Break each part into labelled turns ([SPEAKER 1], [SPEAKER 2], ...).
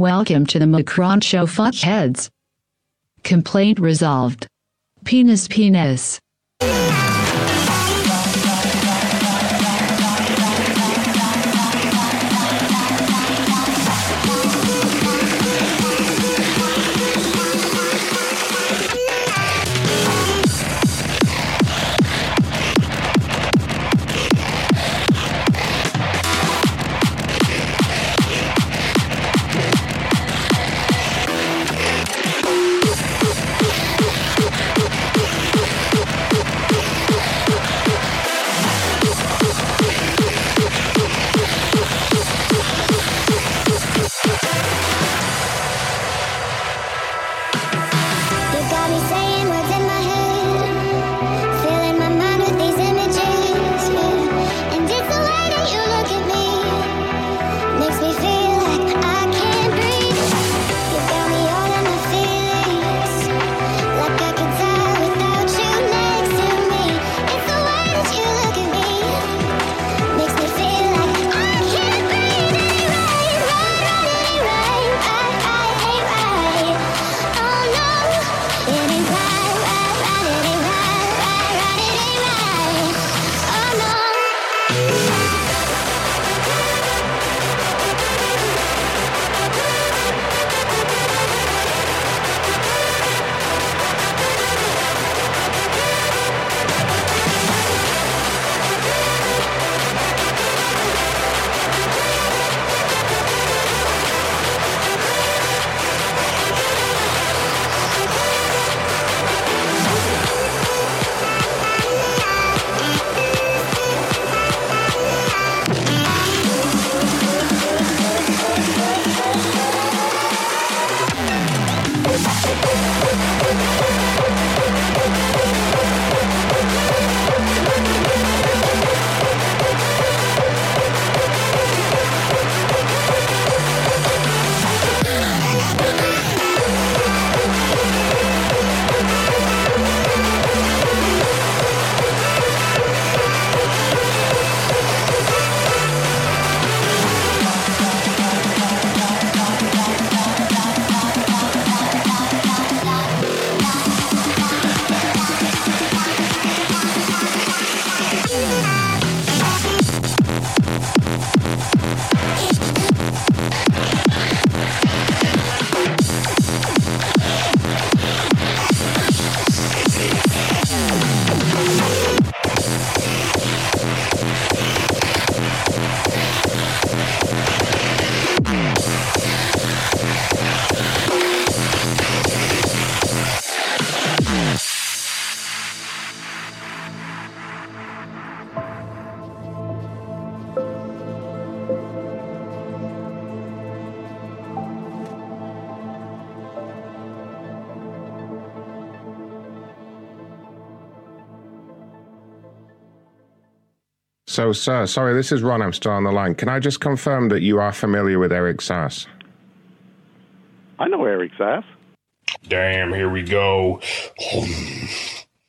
[SPEAKER 1] Welcome to the Macron Show, fuckheads. Complaint resolved. Penis, penis.
[SPEAKER 2] So, sir, sorry, this is Ron. I'm still on the line. Can I just confirm that you are familiar with Eric Sass?
[SPEAKER 3] I know Eric Sass.
[SPEAKER 4] Damn, here we go.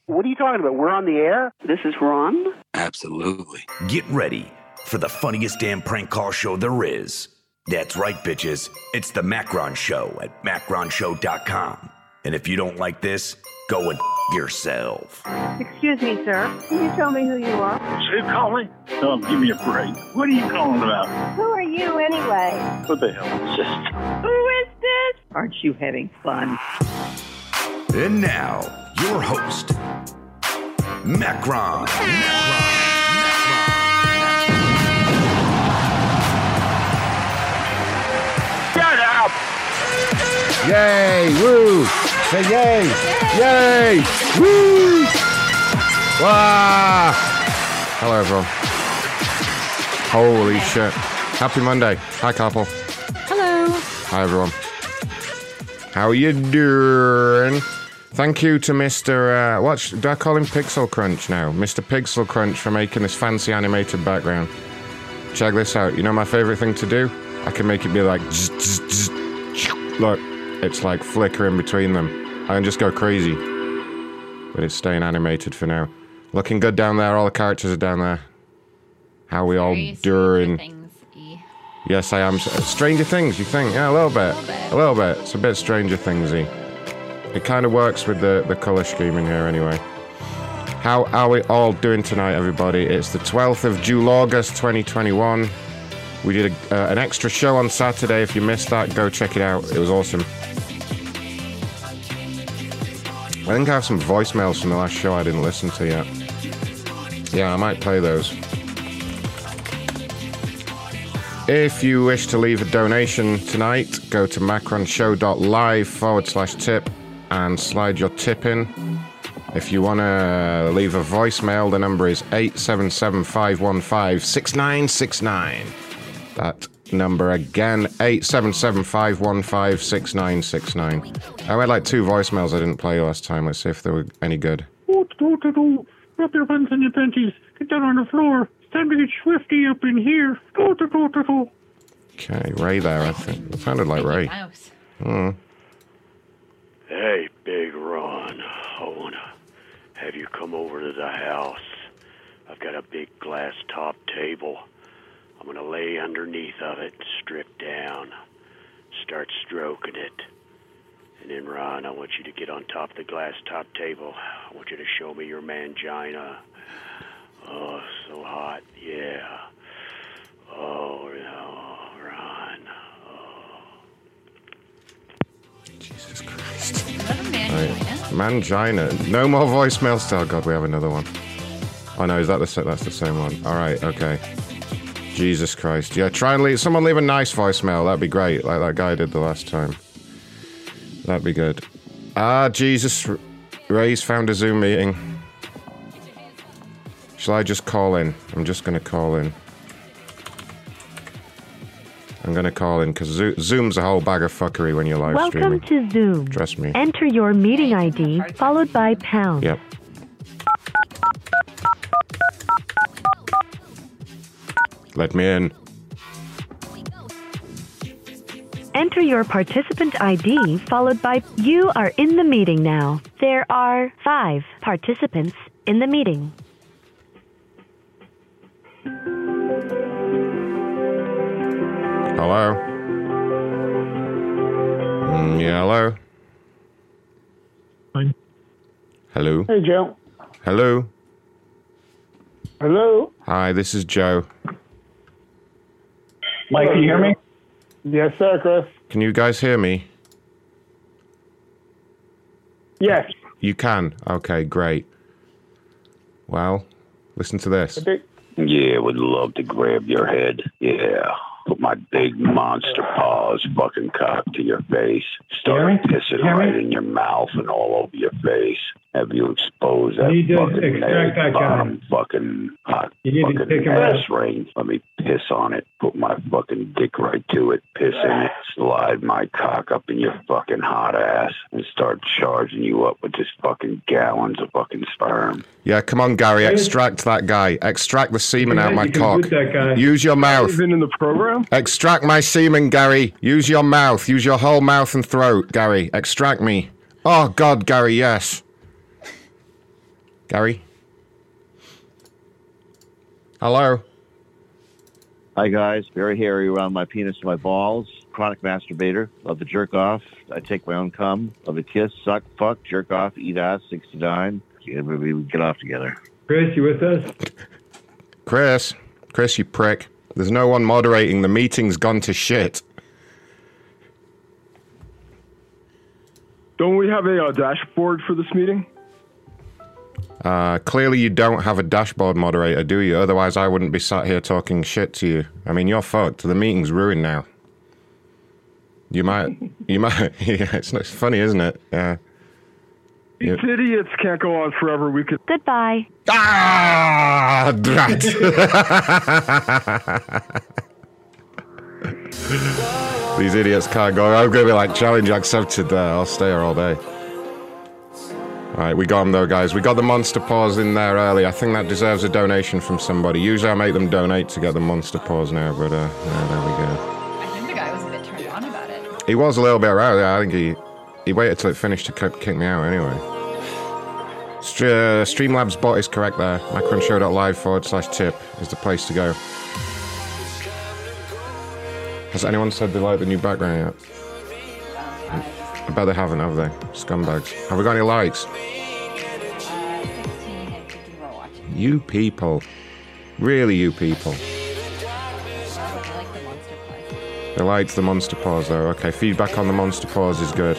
[SPEAKER 3] What are you talking about? We're on the air?
[SPEAKER 5] This is Ron.
[SPEAKER 6] Absolutely.
[SPEAKER 7] Get ready for the funniest damn prank call show there is. That's right, bitches. It's the Macron Show at macronshow.com. And if you don't like this, go and f- yourself.
[SPEAKER 5] Excuse me, sir. Can you tell me who you are?
[SPEAKER 8] Who calling? Oh, give me a break. What are you calling about?
[SPEAKER 5] Who are you anyway?
[SPEAKER 3] What the hell is this?
[SPEAKER 5] Who is this? Aren't you having fun?
[SPEAKER 7] And now, your host, Macron. Macron.
[SPEAKER 2] Yay! Woo! Say yay! Yay! Woo! Wow! Hello, everyone. Holy shit. Happy Monday. Hi, couple.
[SPEAKER 1] Hello.
[SPEAKER 2] Hi, everyone. How you doing? Thank you to Mr. Uh, what do I call him? Pixel Crunch now. Mr. Pixel Crunch for making this fancy animated background. Check this out. You know my favorite thing to do? I can make it be like zzz, zzz, zzz. Look. It's like flickering between them. I can just go crazy. But it's staying animated for now. Looking good down there. All the characters are down there. How we all
[SPEAKER 9] Very
[SPEAKER 2] doing? Yes, I am. Stranger Things, you think? Yeah, a little bit. A little bit. It's a bit Stranger Thingsy. It kind of works with the, the colour scheme in here anyway. How are we all doing tonight, everybody? It's the 12th of July, 2021. We did a, uh, an extra show on Saturday. If you missed that, go check it out. It was awesome. I think I have some voicemails from the last show I didn't listen to yet. Yeah, I might play those. If you wish to leave a donation tonight, go to macronshow.live forward slash tip and slide your tip in. If you want to leave a voicemail, the number is 877 515 6969. That number again, 877 515 6969. I had like two voicemails I didn't play last time. Let's see if they were any good.
[SPEAKER 8] Do, do, do. Drop your pants and your panties. Get down on the floor. It's time to get swifty up in here. Do, do, do, do, do.
[SPEAKER 2] Okay, Ray there, I think. It sounded like Ray.
[SPEAKER 6] Mouse.
[SPEAKER 2] Hmm.
[SPEAKER 9] Hey, Big Ron. I want to have you come over to the house. I've got a big glass top table. I'm going to lay underneath of it, strip down, start stroking it. And then, Ron, I want you to get on top of the glass top table. I want you to show me your mangina. Oh, so hot. Yeah. Oh, no, Ron.
[SPEAKER 2] Jesus Christ.
[SPEAKER 6] Another man.
[SPEAKER 2] Right. Mangina. No more voicemails. Oh God, we have another one. Oh no, is that the that's the same one? All right, okay. Jesus Christ. Yeah, try and leave someone leave a nice voicemail. That'd be great, like that guy did the last time. That'd be good. Ah, Jesus. Ray's found a Zoom meeting. Shall I just call in? I'm just gonna call in. I'm gonna call in because Zoom's a whole bag of fuckery when you're live
[SPEAKER 10] Welcome
[SPEAKER 2] streaming.
[SPEAKER 10] to Zoom.
[SPEAKER 2] Trust me.
[SPEAKER 10] Enter your meeting ID followed by pound.
[SPEAKER 2] Yep. Let me in.
[SPEAKER 10] Enter your participant ID followed by you are in the meeting now. There are five participants in the meeting.
[SPEAKER 2] Hello? Mm, yeah, hello?
[SPEAKER 8] Fine.
[SPEAKER 2] Hello?
[SPEAKER 8] Hey, Joe.
[SPEAKER 2] Hello?
[SPEAKER 8] Hello?
[SPEAKER 2] Hi, this is Joe.
[SPEAKER 8] Mike, can you hear me? Yes, sir, Chris.
[SPEAKER 2] Can you guys hear me?
[SPEAKER 8] Yes.
[SPEAKER 2] You can? Okay, great. Well, listen to this.
[SPEAKER 11] Yeah, would love to grab your head. Yeah. Put my big monster paws fucking cock to your face. Start pissing
[SPEAKER 8] Hear me?
[SPEAKER 11] right in your mouth and all over your face. Have you expose that
[SPEAKER 8] need to
[SPEAKER 11] fucking
[SPEAKER 8] extract that
[SPEAKER 11] egg
[SPEAKER 8] guy.
[SPEAKER 11] bottom fucking hot
[SPEAKER 8] You need to
[SPEAKER 11] fucking
[SPEAKER 8] take him
[SPEAKER 11] ass
[SPEAKER 8] out.
[SPEAKER 11] ring? Let me piss on it. Put my fucking dick right to it. Piss in it. Slide my cock up in your fucking hot ass and start charging you up with just fucking gallons of fucking sperm.
[SPEAKER 2] Yeah, come on, Gary, extract that guy. Extract the semen out my
[SPEAKER 8] You
[SPEAKER 2] cock.
[SPEAKER 8] boot that guy.
[SPEAKER 2] Use your mouth.
[SPEAKER 8] been in the program?
[SPEAKER 2] Extract my semen, Gary. Use your mouth. Use your whole mouth and throat, Gary. Extract me. Oh, God, Gary, yes. Gary? Hello?
[SPEAKER 12] Hi guys, very hairy around my penis and my balls. Chronic masturbator. Love to jerk off. I take my own cum. Love to kiss, suck, fuck, jerk off, eat ass. Sixty nine. Maybe we get off together.
[SPEAKER 8] Chris, you with us?
[SPEAKER 2] Chris? Chris, you prick. There's no one moderating. The meeting's gone to shit.
[SPEAKER 13] Don't we have a uh, dashboard for this meeting?
[SPEAKER 2] Uh, clearly, you don't have a dashboard moderator, do you? Otherwise, I wouldn't be sat here talking shit to you. I mean, you're fucked. The meeting's ruined now. You might, you might. Yeah, it's, it's funny, isn't it? Yeah.
[SPEAKER 13] These idiots can't go on forever. We could.
[SPEAKER 10] Goodbye.
[SPEAKER 2] Ah, drat. These idiots can't go. I'm going to be like, challenge accepted there. I'll stay here all day. All right, we got them though, guys. We got the monster paws in there early. I think that deserves a donation from somebody. Usually I make them donate to get the monster paws now, but uh, yeah, there we go.
[SPEAKER 6] I think the guy was a bit turned on about it.
[SPEAKER 2] He was a little bit around. Yeah, I think he he waited till it finished to kick kick me out anyway. St- uh, Streamlabs bot is correct there. Macronshow.live forward slash tip is the place to go. Has anyone said they like the new background yet? I bet they haven't, have they? Scumbags. Have we got any likes? You people. Really, you people. They liked the monster pause though. Okay, feedback on the monster pause is good.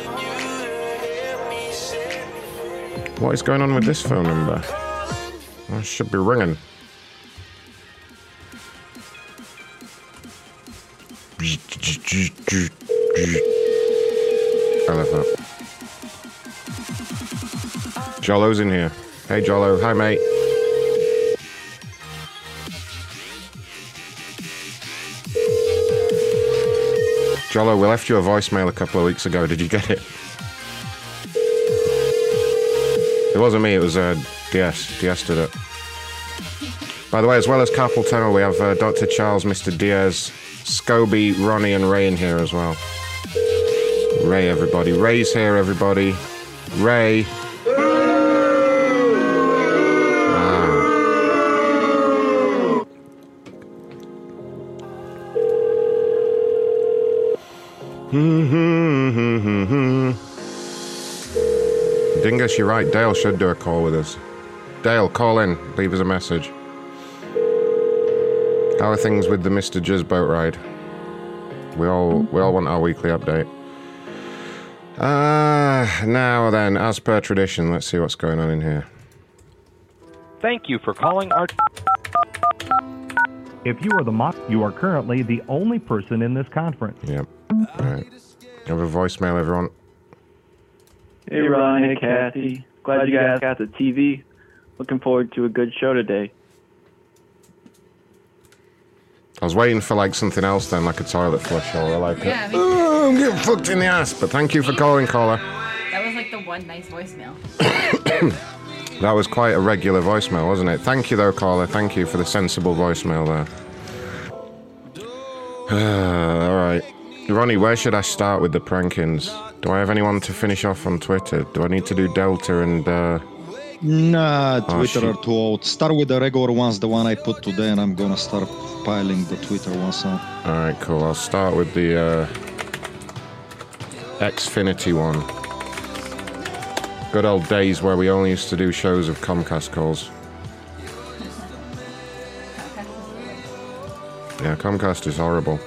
[SPEAKER 2] What is going on with this phone number? Oh, it should be ringing. That. Jollo's in here. Hey Jollo, hi mate. Jollo, we left you a voicemail a couple of weeks ago. Did you get it? It wasn't me, it was uh, DS. DS did it. By the way, as well as Carpal Tunnel, we have uh, Dr. Charles, Mr. Diaz, Scobie, Ronnie, and Ray in here as well. Ray, everybody. Ray's here, everybody. Ray. Ah. Dingus, you're right. Dale should do a call with us. Dale, call in. Leave us a message. How are things with the Mr. Jizz boat ride? We all we all want our weekly update. Ah, now then, as per tradition, let's see what's going on in here.
[SPEAKER 14] Thank you for calling our.
[SPEAKER 15] If you are the mock, you are currently the only person in this conference.
[SPEAKER 2] Yep. All right. Have a voicemail, everyone.
[SPEAKER 16] Hey Ron, hey Kathy. Glad you guys got the TV. Looking forward to a good show today.
[SPEAKER 2] I was waiting for like something else then, like a toilet flush or like, a, oh, I'm getting fucked in the ass. But thank you for calling, caller.
[SPEAKER 6] That was like the one nice voicemail.
[SPEAKER 2] That was quite a regular voicemail, wasn't it? Thank you, though, caller. Thank you for the sensible voicemail there. all right. Ronnie, where should I start with the prankings? Do I have anyone to finish off on Twitter? Do I need to do Delta and. Uh...
[SPEAKER 17] Nah,
[SPEAKER 2] Oh,
[SPEAKER 17] Twitter
[SPEAKER 2] shit.
[SPEAKER 17] are too old. Start with the regular ones, the one I put today, and I'm gonna start piling the Twitter ones on.
[SPEAKER 2] All right, cool. I'll start with the uh, Xfinity one. Good old days where we only used to do shows of Comcast calls. Yeah, Comcast is horrible.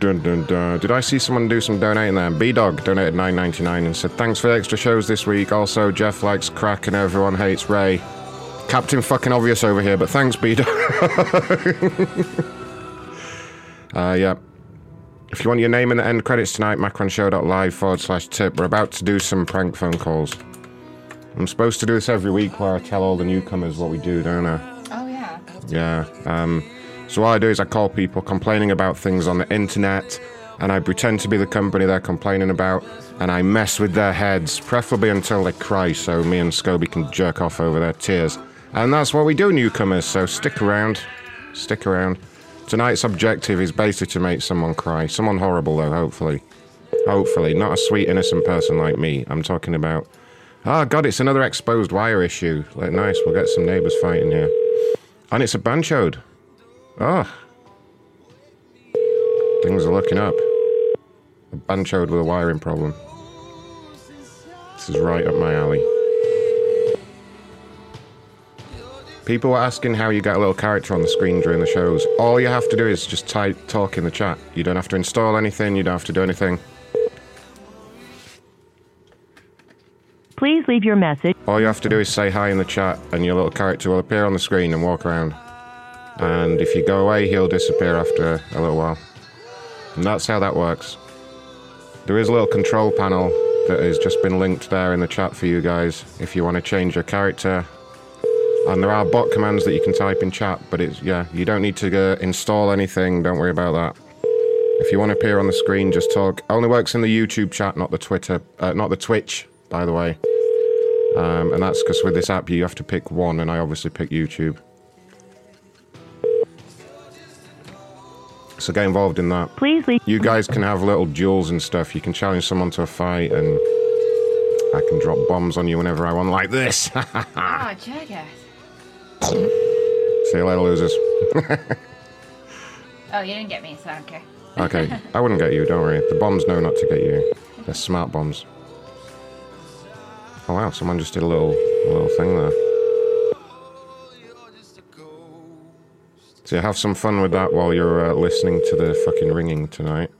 [SPEAKER 2] Did I see someone do some donating there? B Dog donated nine ninety nine and said thanks for the extra shows this week. Also, Jeff likes crack and everyone hates Ray. Captain fucking obvious over here, but thanks, B Dog. uh, yeah. If you want your name in the end credits tonight, macronshow.live forward slash tip. We're about to do some prank phone calls. I'm supposed to do this every week where I tell all the newcomers what we do, don't I?
[SPEAKER 6] Oh yeah.
[SPEAKER 2] Yeah. Um, so what I do is I call people complaining about things on the internet, and I pretend to be the company they're complaining about, and I mess with their heads, preferably until they cry, so me and Scobie can jerk off over their tears. And that's what we do, newcomers. So stick around, stick around. Tonight's objective is basically to make someone cry. Someone horrible, though. Hopefully, hopefully, not a sweet, innocent person like me. I'm talking about. Oh God, it's another exposed wire issue. Like, nice, we'll get some neighbours fighting here. And it's a banchoed. Oh. Ah. Things are looking up. A banchoed with a wiring problem. This is right up my alley. People were asking how you get a little character on the screen during the shows. All you have to do is just type talk in the chat. You don't have to install anything, you don't have to do anything.
[SPEAKER 10] Please leave your message.
[SPEAKER 2] All you have to do is say hi in the chat, and your little character will appear on the screen and walk around. And if you go away, he'll disappear after a little while. And that's how that works. There is a little control panel that has just been linked there in the chat for you guys if you want to change your character. And there are bot commands that you can type in chat, but it's, yeah, you don't need to uh, install anything, don't worry about that. If you want to appear on the screen, just talk. Only works in the YouTube chat, not the Twitter, uh, not the Twitch, by the way. Um, and that's because with this app you have to pick one, and I obviously pick YouTube. So get involved in that.
[SPEAKER 10] Please leave.
[SPEAKER 2] You guys can have little duels and stuff. You can challenge someone to a fight, and I can drop bombs on you whenever I want, like this.
[SPEAKER 6] Oh, jackass.
[SPEAKER 2] See you later, losers.
[SPEAKER 6] Oh, you didn't get me, so I don't care.
[SPEAKER 2] okay, I wouldn't get you, don't worry. The bombs know not to get you. They're smart bombs. Oh wow, someone just did a little, a little thing there. So have some fun with that while you're uh, listening to the fucking ringing tonight.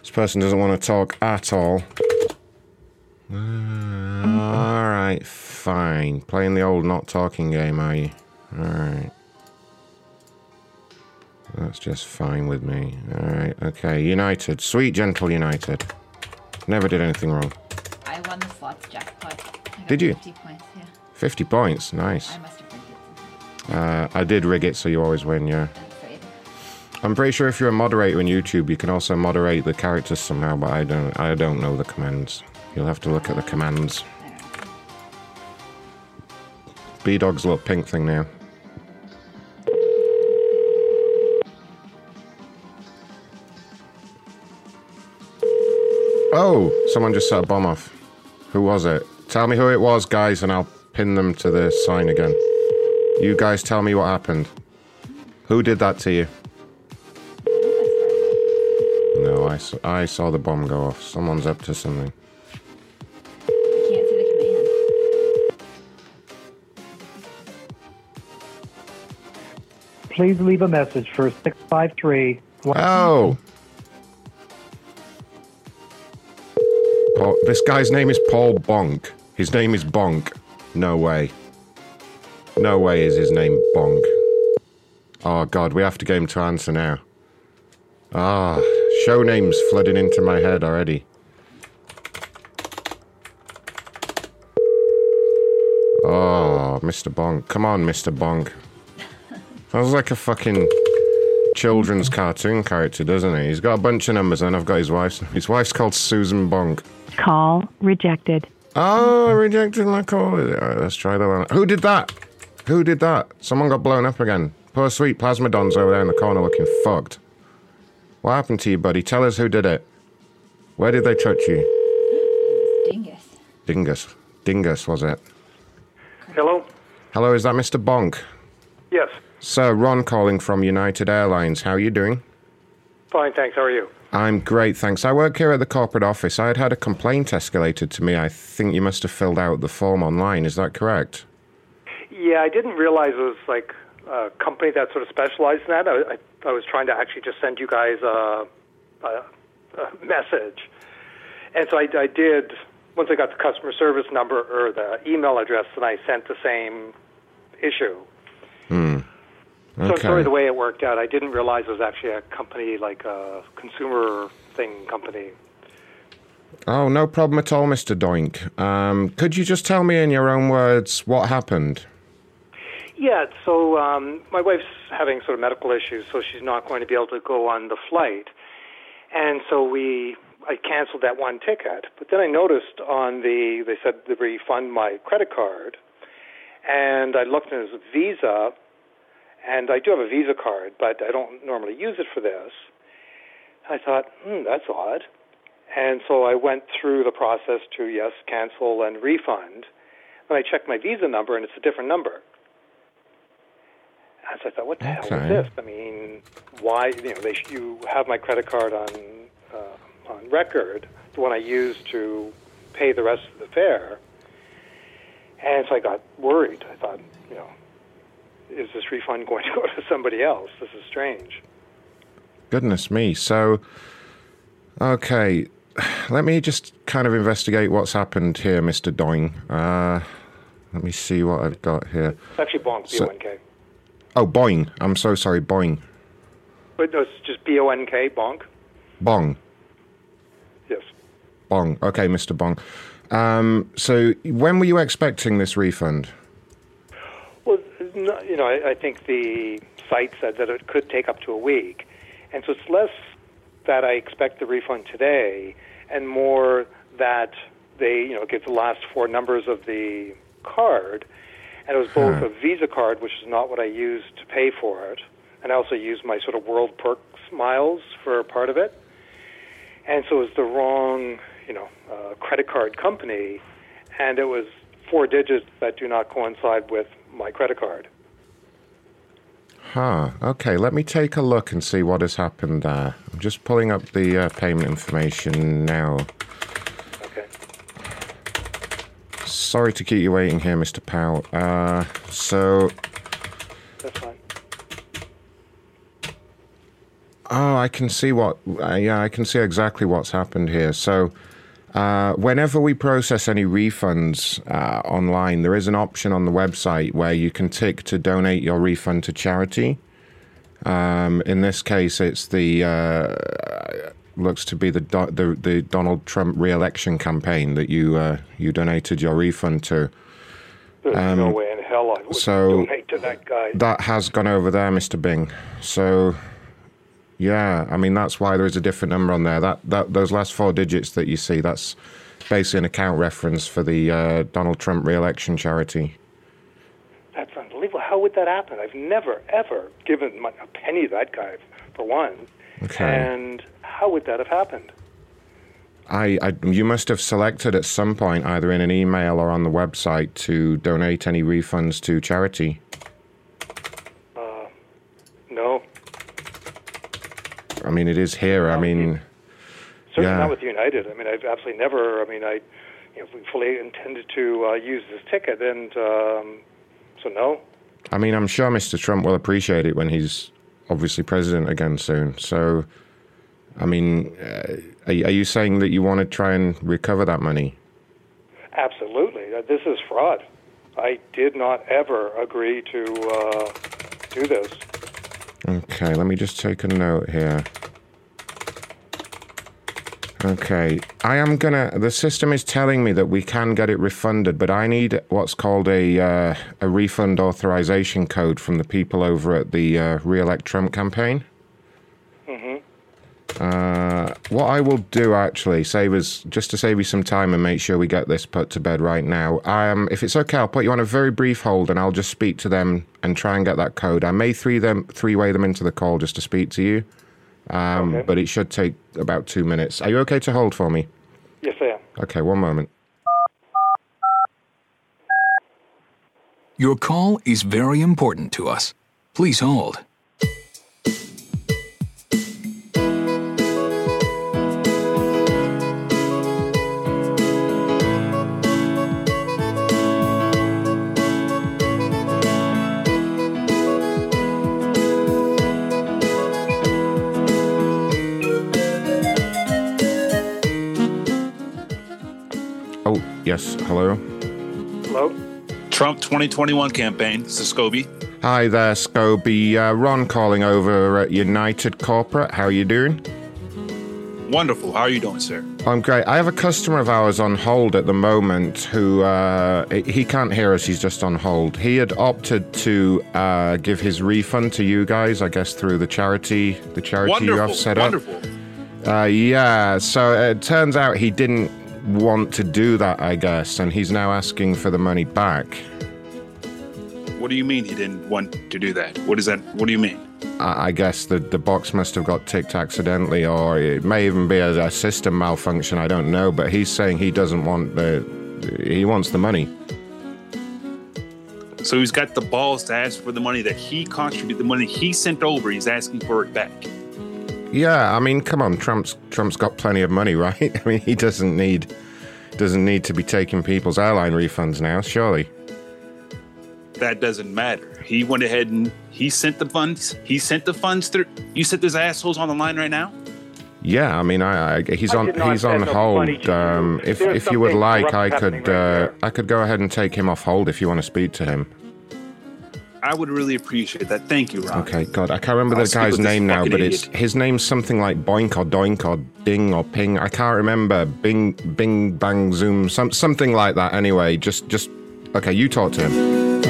[SPEAKER 2] This person doesn't want to talk at all. Uh, Alright, fine. Playing the old not talking game, are you? Alright. That's just fine with me. Alright, okay. United. Sweet, gentle United. Never did anything wrong.
[SPEAKER 6] I won the slots jackpot.
[SPEAKER 2] Did you?
[SPEAKER 6] 50 points, yeah.
[SPEAKER 2] 50 points. Nice.
[SPEAKER 6] I must have rigged it.
[SPEAKER 2] Uh, I did rig it so you always win, yeah.
[SPEAKER 6] I'm.
[SPEAKER 2] I'm pretty sure if you're a moderator in YouTube, you can also moderate the characters somehow, but I don't. I don't know the commands. You'll have to look at the commands. B Dog's little pink thing now. Oh, someone just set a bomb off. Who was it? Tell me who it was, guys, and I'll pin them to the sign again. You guys tell me what happened. Who did that to you? No, I I saw the bomb go off. Someone's up to something.
[SPEAKER 18] Please leave a message for 653.
[SPEAKER 2] Oh! Paul, this guy's name is Paul Bonk. His name is Bonk. No way. No way is his name Bonk. Oh god, we have to get him to answer now. Ah, show names flooding into my head already. Oh, Mr. Bonk. Come on, Mr. Bonk. Sounds like a fucking children's cartoon character, doesn't he? He's got a bunch of numbers, and I've got his wife's. His wife's called Susan Bonk.
[SPEAKER 10] Call rejected.
[SPEAKER 2] Oh, I rejected my call. All right, let's try that one. Who did that? Who did that? Someone got blown up again. Poor sweet Plasmodon's over there in the corner looking fucked. What happened to you, buddy? Tell us who did it. Where did they touch you?
[SPEAKER 6] Dingus.
[SPEAKER 2] Dingus. Dingus, was it?
[SPEAKER 19] Hello?
[SPEAKER 2] Hello, is that Mr. Bonk?
[SPEAKER 19] Yes.
[SPEAKER 2] Sir, Ron calling from United Airlines. How are you doing?
[SPEAKER 19] Fine, thanks. How are you?
[SPEAKER 2] I'm great, thanks. I work here at the corporate office. I had had a complaint escalated to me. I think you must have filled out the form online. Is that correct?
[SPEAKER 19] Yeah, I didn't realize it was like a company that sort of specialized in that. I, I, I was trying to actually just send you guys a, a, a message. And so I, I did, once I got the customer service number or the email address, then I sent the same issue.
[SPEAKER 2] Hmm.
[SPEAKER 19] Hmm.
[SPEAKER 2] So
[SPEAKER 19] sorry the way it worked out. I didn't realize it was actually a company like a consumer thing company.
[SPEAKER 2] Oh, no problem at all, Mr. Doink. Um, could you just tell me in your own words what happened?
[SPEAKER 19] Yeah, so um, my wife's having sort of medical issues, so she's not going to be able to go on the flight. And so we, I canceled that one ticket. But then I noticed on the, they said to refund my credit card. And I looked and it was Visa. And I do have a Visa card, but I don't normally use it for this. I thought, hmm, that's odd. And so I went through the process to, yes, cancel and refund. Then I checked my Visa number, and it's a different number. And so I thought, what the hell is this? I mean, why? You know, they you have my credit card on uh, on record, the one I used to pay the rest of the fare. And so I got worried. I thought, you know, is this refund going to go to somebody else? This is strange.
[SPEAKER 2] Goodness me. So, okay, let me just kind of investigate what's happened here, Mr. Doing. Uh, let me see what I've got here.
[SPEAKER 19] It's actually Bonk,
[SPEAKER 2] So-
[SPEAKER 19] B-O-N-K.
[SPEAKER 2] Oh, Boing. I'm so sorry, Boing.
[SPEAKER 19] But no, it's just B-O-N-K, Bonk.
[SPEAKER 2] Bong.
[SPEAKER 19] Yes.
[SPEAKER 2] Bong. Okay, Mr. Bong. Um, so, when were you expecting this refund?
[SPEAKER 19] You know, I, I think the site said that it could take up to a week, and so it's less that I expect the refund today, and more that they, you know, get the last four numbers of the card, and it was both
[SPEAKER 2] Huh.
[SPEAKER 19] a Visa card, which is not what I used to pay for it, and I also used my sort of World Perks miles for part of it, and so it was the wrong you know, uh, credit card company, and it was four digits that do not coincide with my credit card.
[SPEAKER 2] Huh. Okay, let me take a look and see what has happened there. I'm just pulling up the uh, payment information now.
[SPEAKER 19] Okay.
[SPEAKER 2] Sorry to keep you waiting here, Mr. Powell. Uh, so,
[SPEAKER 19] That's fine.
[SPEAKER 2] oh, I can see what. Uh, yeah, I can see exactly what's happened here. So, uh, whenever we process any refunds uh, online, there is an option on the website where you can tick to donate your refund to charity. Um, in this case, it's the uh, looks to be the, Do- the the Donald Trump re-election campaign that you uh, you donated your refund to.
[SPEAKER 19] There's
[SPEAKER 2] Um,
[SPEAKER 19] no way in hell I would
[SPEAKER 2] so-
[SPEAKER 19] donate to that guy.
[SPEAKER 2] That has gone over there, Mr. Bing. So, yeah, I mean that's why there is a different number on there. That that those last four digits that you see, that's basically an account reference for the uh, Donald Trump re-election charity.
[SPEAKER 19] That's unbelievable. How would that happen? I've never, ever given my, a penny to that guy, for one.
[SPEAKER 2] Okay.
[SPEAKER 19] And how would that have happened?
[SPEAKER 2] I, I you must have selected at some point, either in an email or on the website, to donate any refunds to charity.
[SPEAKER 19] Uh, no,
[SPEAKER 2] I mean, it is here. I mean,
[SPEAKER 19] certainly
[SPEAKER 2] yeah.
[SPEAKER 19] not with United. I mean, I've absolutely never. I mean, I, you know, fully intended to uh, use this ticket, and um, so no.
[SPEAKER 2] I mean, I'm sure Mr. Trump will appreciate it when he's obviously president again soon. So, I mean, uh, are, are you saying that you want to try and recover that money?
[SPEAKER 19] Absolutely, Uh, this is fraud. I did not ever agree to uh, do this.
[SPEAKER 2] Okay, let me just take a note here. Okay, I am gonna. The system is telling me that we can get it refunded, but I need what's called a uh, a refund authorization code from the people over at the uh, Re-elect Trump campaign.
[SPEAKER 19] hmm
[SPEAKER 2] Uh, what I will do actually, save us just to save you some time and make sure we get this put to bed right now. Um, if it's okay, I'll put you on a very brief hold and I'll just speak to them and try and get that code. I may three them three way them into the call just to speak to you, um, but it should take about two minutes. Are you okay to hold for me?
[SPEAKER 19] Yes, I am.
[SPEAKER 2] Okay, one moment.
[SPEAKER 20] Your call is very important to us. Please hold.
[SPEAKER 2] Yes, hello.
[SPEAKER 19] Hello.
[SPEAKER 21] Trump 2021 campaign. This is Scobie.
[SPEAKER 2] Hi there, Scobie. Uh, Ron calling over at United Corporate. How are you doing?
[SPEAKER 21] Wonderful. How are you doing, sir?
[SPEAKER 2] I'm great. I have a customer of ours on hold at the moment who uh, he can't hear us. He's just on hold. He had opted to uh, give his refund to you guys, I guess, through the charity, the charity you have set
[SPEAKER 21] Wonderful.
[SPEAKER 2] up. Uh, yeah. So it turns out he didn't want to do that, I guess, and he's now asking for the money back.
[SPEAKER 21] What do you mean he didn't want to do that? What is that? What do you mean?
[SPEAKER 2] I I guess the, the box must have got ticked accidentally, or it may even be a, a system malfunction. I don't know, but he's saying he doesn't want the he wants the money.
[SPEAKER 21] So he's got the balls to ask for the money that he contributed, the money he sent over. He's asking for it back.
[SPEAKER 2] Yeah, I mean, come on, Trump's Trump's got plenty of money, right? I mean, he doesn't need doesn't need to be taking people's airline refunds now, surely.
[SPEAKER 21] That doesn't matter. He went ahead and he sent the funds. He sent the funds through. You said there's assholes on the line right now.
[SPEAKER 2] Yeah, I mean, I, I he's
[SPEAKER 21] I
[SPEAKER 2] on
[SPEAKER 21] did
[SPEAKER 2] he's on
[SPEAKER 21] send the money
[SPEAKER 2] hold. Um, if if you would like, I could
[SPEAKER 21] happening right
[SPEAKER 2] uh, I could go ahead and take him off hold if you want to speak to him.
[SPEAKER 21] I would really appreciate that. Thank you, Ron.
[SPEAKER 2] Okay, God, I can't remember
[SPEAKER 21] I'll
[SPEAKER 2] the guy's name now,
[SPEAKER 21] fucking
[SPEAKER 2] but it's his name's something like Boink or Doink or Ding or Ping. I can't remember. Bing, Bing, Bang, Zoom, some something like that. Anyway, just just okay. You talk to him.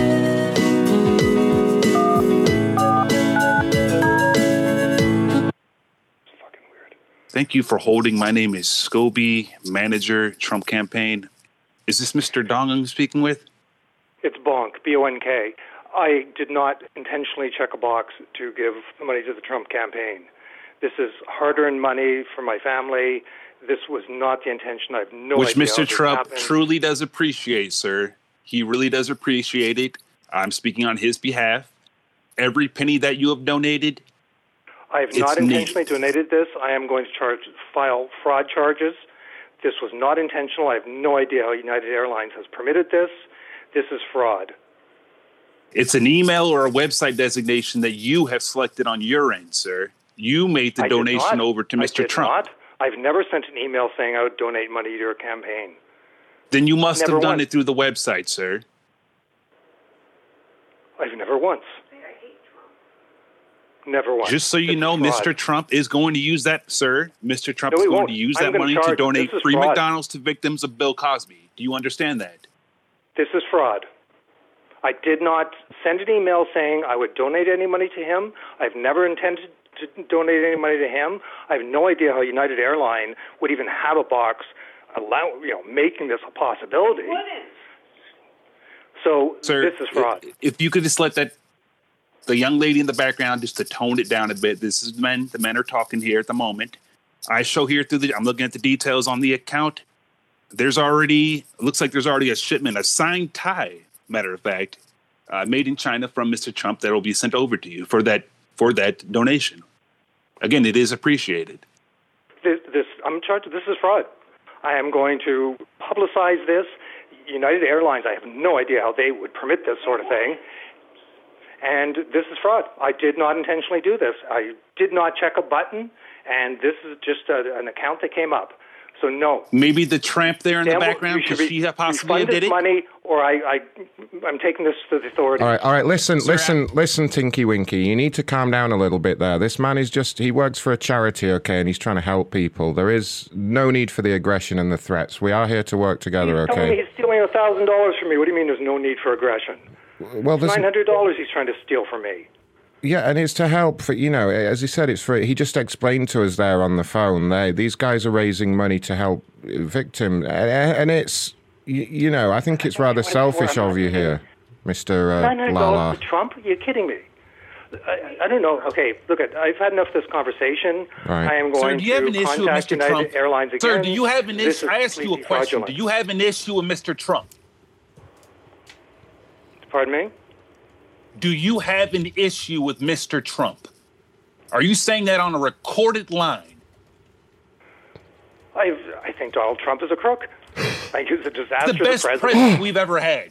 [SPEAKER 21] Thank you for holding. My name is Scobie, manager, Trump campaign. Is this Mr. Dong I'm speaking with?
[SPEAKER 19] It's Bonk, B O N K. I did not intentionally check a box to give the money to the Trump campaign. This is hard earned money for my family This was not the intention. I have no
[SPEAKER 21] which Mr. Trump
[SPEAKER 19] happened.
[SPEAKER 21] truly does appreciate, sir. He really does appreciate it. I'm speaking on his behalf. Every penny that you have donated,
[SPEAKER 19] I have not intentionally donated this. I am going to charge file fraud charges. This was not intentional. I have no idea how United Airlines has permitted this. This is fraud.
[SPEAKER 21] It's an email or a website designation that you have selected on your end, sir. You made the
[SPEAKER 19] I
[SPEAKER 21] donation over to
[SPEAKER 19] I
[SPEAKER 21] Mr.
[SPEAKER 19] did
[SPEAKER 21] Trump.
[SPEAKER 19] Not. I've never sent an email saying I would donate money to your campaign.
[SPEAKER 21] Then you must
[SPEAKER 19] Never
[SPEAKER 21] have done
[SPEAKER 19] once.
[SPEAKER 21] it through the website, sir.
[SPEAKER 19] I've never once. Never once.
[SPEAKER 21] Just so you
[SPEAKER 19] is
[SPEAKER 21] know,
[SPEAKER 19] fraud.
[SPEAKER 21] Mr. Trump is going to use that, sir. Mr. Trump
[SPEAKER 19] No,
[SPEAKER 21] is going
[SPEAKER 19] won't.
[SPEAKER 21] to use
[SPEAKER 19] I'm
[SPEAKER 21] that money to donate free
[SPEAKER 19] fraud.
[SPEAKER 21] McDonald's to victims of Bill Cosby. Do you understand that?
[SPEAKER 19] This is fraud. I did not send an email saying I would donate any money to him. I've never intended to donate any money to him. I have no idea how United Airline would even have a box allow you know making this a possibility. So
[SPEAKER 21] Sir,
[SPEAKER 19] this is fraud.
[SPEAKER 21] If you could just let that the young lady in the background just to tone it down a bit. This is men. The men are talking here at the moment. I show here through the. I'm looking at the details on the account. There's already looks like there's already a shipment, a signed tie. Matter of fact, uh, made in China from Mr. Trump that will be sent over to you for that for that donation. Again, it is appreciated.
[SPEAKER 19] This, this I'm charged. This is fraud. I am going to publicize this. United Airlines. I have no idea how they would permit this sort of thing. And this is fraud. I did not intentionally do this. I did not check a button, and this is just a, an account that came up. So no.
[SPEAKER 21] Maybe the tramp there in the background
[SPEAKER 19] you should
[SPEAKER 21] because
[SPEAKER 19] be-
[SPEAKER 21] she possibly
[SPEAKER 19] refund
[SPEAKER 21] did
[SPEAKER 19] this
[SPEAKER 21] it.
[SPEAKER 19] money, or I, I, I'm taking this to the authorities.
[SPEAKER 2] All right, all right. Listen, listen, listen, Tinky Winky. You need to calm down a little bit there. This man is just—he works for a charity, okay, and he's trying to help people. There is no need for the aggression and the threats. We are here to work together,
[SPEAKER 19] Telling me
[SPEAKER 2] okay?
[SPEAKER 19] he's stealing a thousand dollars from me. What do you mean? There's no need for aggression.
[SPEAKER 2] Well, there's
[SPEAKER 19] Nine hundred dollars he's trying to steal from me.
[SPEAKER 2] Yeah, and it's to help. For you know, as he said, it's for. He just explained to us there on the phone. They these guys are raising money to help victims, and, and it's you, you know, I think it's rather selfish of you here, Mister uh,
[SPEAKER 19] Nine hundred
[SPEAKER 2] Lala.
[SPEAKER 19] dollars to Trump? Are kidding me? I, I don't know. Okay, look, at I've had enough of this conversation.
[SPEAKER 2] Right.
[SPEAKER 19] I am
[SPEAKER 21] Sir,
[SPEAKER 19] going
[SPEAKER 21] do you have
[SPEAKER 19] to
[SPEAKER 21] an issue with Mr.
[SPEAKER 19] United
[SPEAKER 21] Trump?
[SPEAKER 19] Airlines again.
[SPEAKER 21] Sir, do you have an issue?
[SPEAKER 19] is
[SPEAKER 21] I asked you a question.
[SPEAKER 19] fraudulent.
[SPEAKER 21] Do you have an issue with Mr. Trump?
[SPEAKER 19] Pardon me?
[SPEAKER 21] Do you have an issue with Mr. Trump? Are you saying that on a recorded line?
[SPEAKER 19] I I think Donald Trump is a crook. I think he's a disaster.
[SPEAKER 21] The best
[SPEAKER 19] president.
[SPEAKER 21] president we've ever had.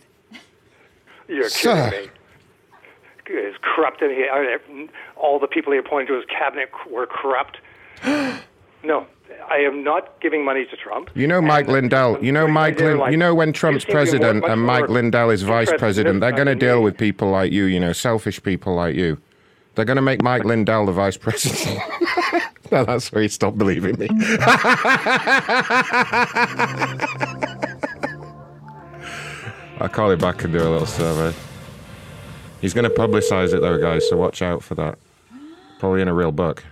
[SPEAKER 19] You're
[SPEAKER 21] Sir.
[SPEAKER 19] kidding me. He's corrupt, and he, all the people he appointed to his cabinet were corrupt. no, I am not giving money to Trump.
[SPEAKER 2] You know Mike Lindell. You know Mike. Lin-
[SPEAKER 19] like-
[SPEAKER 2] you know when Trump's
[SPEAKER 19] seem to be more-
[SPEAKER 2] president and Mike Lindell is vice president, they're going to deal with people like you. You know, selfish people like you. They're going to make Mike Lindell the vice president. no, that's where he stopped believing me. I'll call him back and do a little survey. He's going to publicise it though, guys. So watch out for that. Probably in a real book.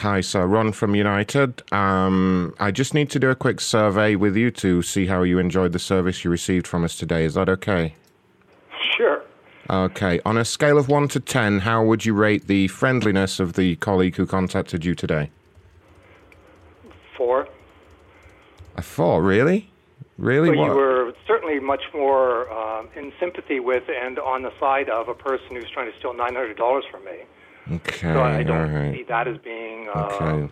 [SPEAKER 2] Hi, sir. Ron from United. Um, I just need to do a quick survey with you to see how you enjoyed the service you received from us today. Is that okay?
[SPEAKER 19] Sure.
[SPEAKER 2] Okay. On a scale of 1 to 10, how would you rate the friendliness of the colleague who contacted you today?
[SPEAKER 19] Four.
[SPEAKER 2] A 4, really? Really?
[SPEAKER 19] But you were certainly much more um, in sympathy with and on the side of a person who's trying to steal nine hundred dollars from me.
[SPEAKER 2] Okay.
[SPEAKER 19] so I
[SPEAKER 2] all
[SPEAKER 19] don't
[SPEAKER 2] right.
[SPEAKER 19] see that as being uh,
[SPEAKER 2] Okay.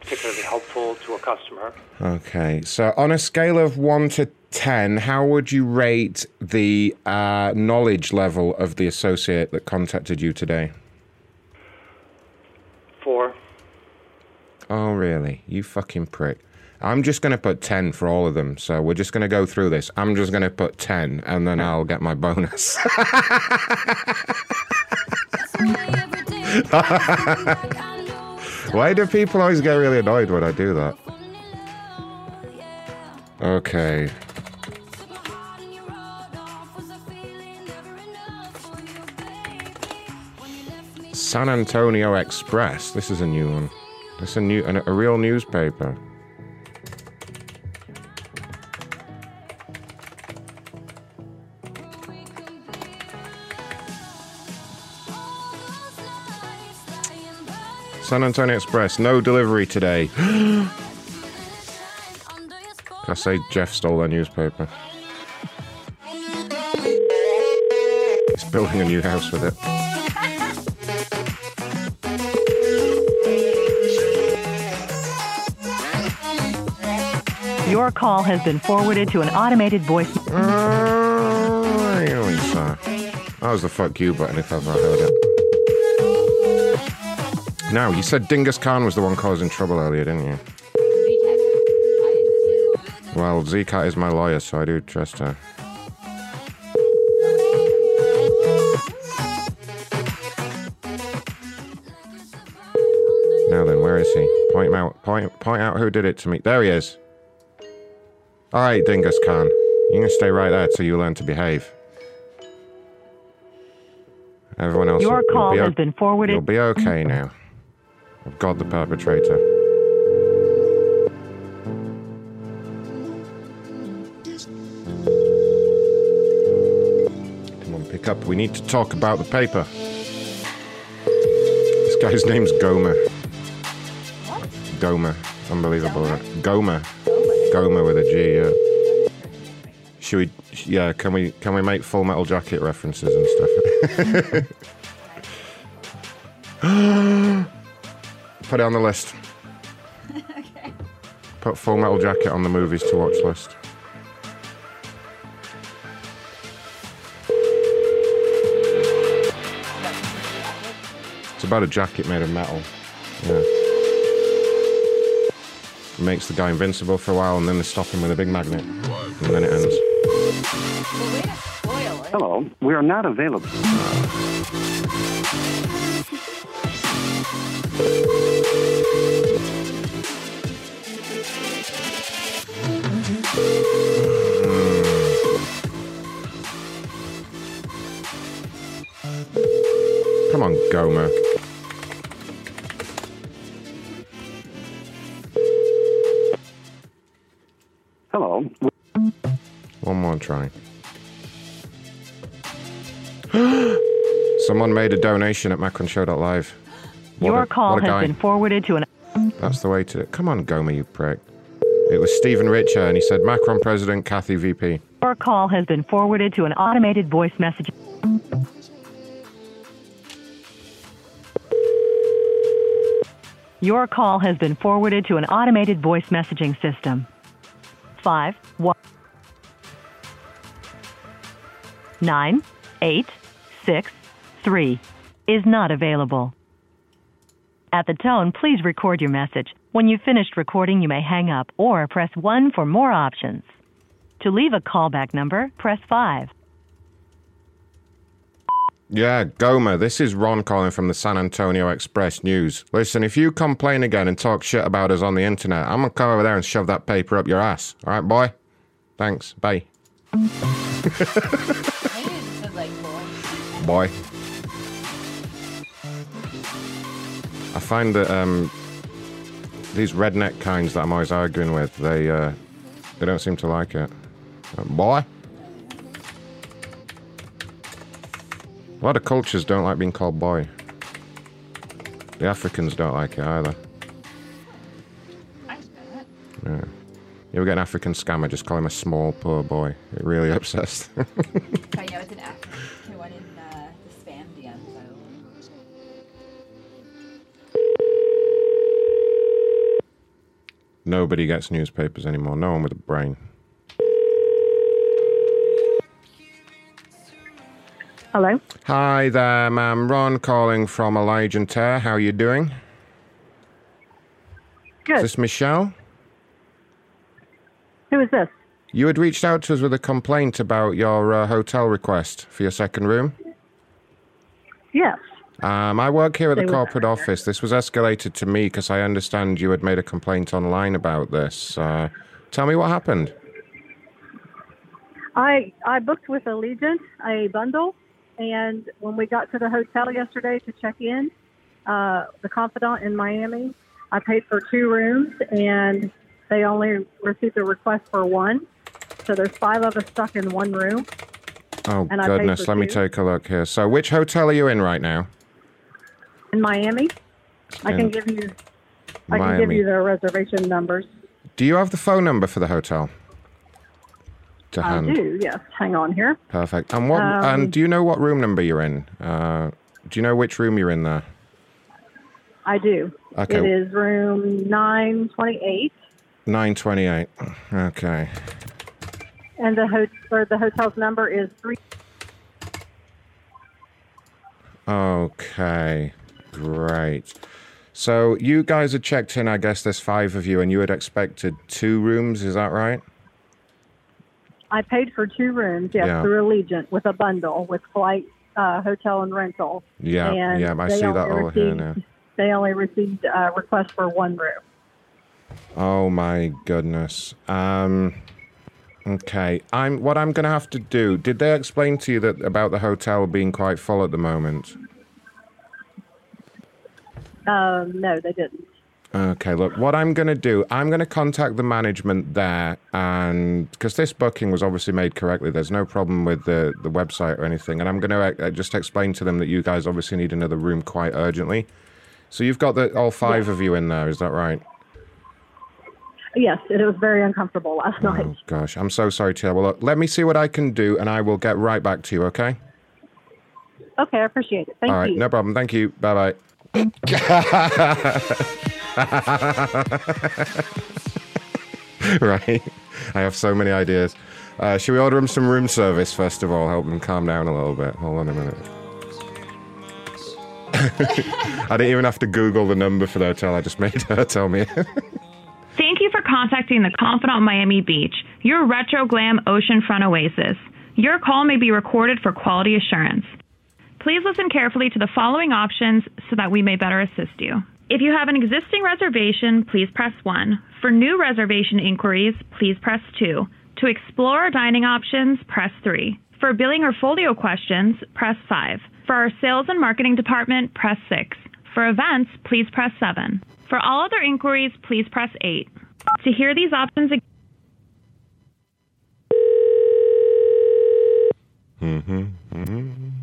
[SPEAKER 19] particularly helpful to a customer.
[SPEAKER 2] Okay, so on a scale of 1 to 10, how would you rate the uh, knowledge level of the associate that contacted you today?
[SPEAKER 19] Four.
[SPEAKER 2] Oh, really? You fucking prick. I'm just going to put 10 for all of them. So we're just going to go through this. I'm just going to put 10 and then I'll get my bonus. Why do people always get really annoyed when I do that? Okay. San Antonio Express. This is a new one. This is a new, a, a real newspaper. San Antonio Express, no delivery today. Can I say Jeff stole their newspaper? He's building a new house with it.
[SPEAKER 10] Your call has been forwarded to an automated voice.
[SPEAKER 2] Ah, really, sir? That was the fuck you button if I've ever heard it. No, you said Dingus Khan was the one causing trouble earlier, didn't you? Well, Zcat is my lawyer, so I do trust her. Now then, where is he? Point him out. Point, point out who did it to me. There he is. All right, Dingus Khan. You can stay right there till you learn to behave. Everyone else.
[SPEAKER 10] Your
[SPEAKER 2] will-
[SPEAKER 10] call
[SPEAKER 2] be
[SPEAKER 10] has been forwarded.
[SPEAKER 2] You'll be okay now. I've got the perpetrator. Come on, pick up. We need to talk about the paper. This guy's name's Gomer. Gomer. Unbelievable. Gomer. Gomer with a G, yeah. Should we yeah, can we can we make full metal jacket references and stuff? Put it on the list. Put full metal jacket on the movies to watch list. It's about a jacket made of metal. Yeah. Makes the guy invincible for a while and then they stop him with a big magnet. And then it ends.
[SPEAKER 3] Hello, we are not available.
[SPEAKER 2] Come on, Gomer.
[SPEAKER 3] Hello.
[SPEAKER 2] One more try. Someone made a donation at macronshow.live. What
[SPEAKER 10] Your
[SPEAKER 2] a-
[SPEAKER 10] call has
[SPEAKER 2] guy.
[SPEAKER 10] been forwarded to an.
[SPEAKER 2] That's the way to. Come on, Gomer, you prick. It was Stephen Richer, and he said Macron President, Kathy VP.
[SPEAKER 10] Your call has been forwarded to an automated voice message. Your call has been forwarded to an automated voice messaging system. Five one nine eight six three is not available. At the tone, please record your message. When you've finished recording, you may hang up or press 1 for more options. To leave a callback number, press 5.
[SPEAKER 2] Yeah, Gomer, this is Ron calling from the San Antonio Express News. Listen, if you complain again and talk shit about us on the internet, I'm gonna come over there and shove that paper up your ass. All right, boy? Thanks. Bye. boy. I find that um, these redneck kinds that I'm always arguing with, they uh, they don't seem to like it. Uh, boy. A lot of cultures don't like being called boy. The Africans don't like it either. Yeah. You ever get an African scammer, just call him a small, poor boy. It really upsets them.
[SPEAKER 6] I know it's an African
[SPEAKER 2] Nobody gets newspapers anymore. No one with a brain.
[SPEAKER 22] Hello.
[SPEAKER 2] Hi there, ma'am. Ron calling from Allegiant Air. How are you doing?
[SPEAKER 22] Good.
[SPEAKER 2] Is this Michelle?
[SPEAKER 22] Who is this?
[SPEAKER 2] You had reached out to us with a complaint about your uh, hotel request for your second room.
[SPEAKER 22] Yes.
[SPEAKER 2] Um, I work here at the corporate office. This was escalated to me because I understand you had made a complaint online about this. Uh, tell me what happened.
[SPEAKER 22] I I booked with Allegiant a bundle, and when we got to the hotel yesterday to check in, uh, the Confidante in Miami, I paid for two rooms, and they only received a request for one. So there's five of us stuck in one room.
[SPEAKER 2] Oh,
[SPEAKER 22] And I paid
[SPEAKER 2] goodness. Let me take a look here. So, which hotel are you in right now?
[SPEAKER 22] In Miami, I can give you. I can
[SPEAKER 2] Miami.
[SPEAKER 22] give you the reservation numbers.
[SPEAKER 2] Do you have the phone number for the hotel? To
[SPEAKER 22] I
[SPEAKER 2] hand.
[SPEAKER 22] do. Yes. Hang on here.
[SPEAKER 2] Perfect. And what?
[SPEAKER 22] Um,
[SPEAKER 2] and do you know what room number you're in? Uh, do you know which room you're in there?
[SPEAKER 22] I do.
[SPEAKER 2] Okay.
[SPEAKER 22] It is room nine twenty eight,
[SPEAKER 2] Nine twenty-eight. Okay.
[SPEAKER 22] and the ho- or the hotel's number is three.
[SPEAKER 2] Okay. Great. So you guys had checked in. I guess there's five of you, and you had expected two rooms. Is that right?
[SPEAKER 22] I paid for two rooms. Yes,
[SPEAKER 2] Yeah.
[SPEAKER 22] through Allegiant with a bundle with flight, uh, hotel, and rental.
[SPEAKER 2] Yeah.
[SPEAKER 22] And
[SPEAKER 2] yeah. I see that all here now.
[SPEAKER 22] They only received a request for one room.
[SPEAKER 2] Oh my goodness. Um. Okay. I'm. What I'm gonna have to do. Did they explain to you that about the hotel being quite full at the moment?
[SPEAKER 22] Um, no, they didn't.
[SPEAKER 2] Okay, look, what I'm going to do, I'm going to contact the management there, and because this booking was obviously made correctly, there's no problem with the, the website or anything, and I'm going to uh, just explain to them that you guys obviously need another room quite urgently. So you've got the, all five of you in there, is that right?
[SPEAKER 22] Yes, it was very uncomfortable last night.
[SPEAKER 2] Oh, gosh, I'm so sorry, Tia. Well, look, let me see what I can do, and I will get right back to you, okay?
[SPEAKER 22] Okay, I appreciate it. Thank you.
[SPEAKER 2] all right,
[SPEAKER 22] you.
[SPEAKER 2] no problem. Thank you. Bye bye. right. I have so many ideas. Uh, should we order him some room service first of all? Help him calm down a little bit. Hold on a minute. I didn't even have to Google the number for the hotel. I just made her tell me.
[SPEAKER 23] Thank you for contacting the Confidante Miami Beach, your retro glam oceanfront oasis. Your call may be recorded for quality assurance. Please listen carefully to the following options so that we may better assist you. If you have an existing reservation, please press 1. For new reservation inquiries, please press 2. To explore dining options, press 3. For billing or folio questions, press 5. For our sales and marketing department, press 6. For events, please press 7. For all other inquiries, please press 8. To hear these options again,
[SPEAKER 2] mm-hmm. Mm-hmm.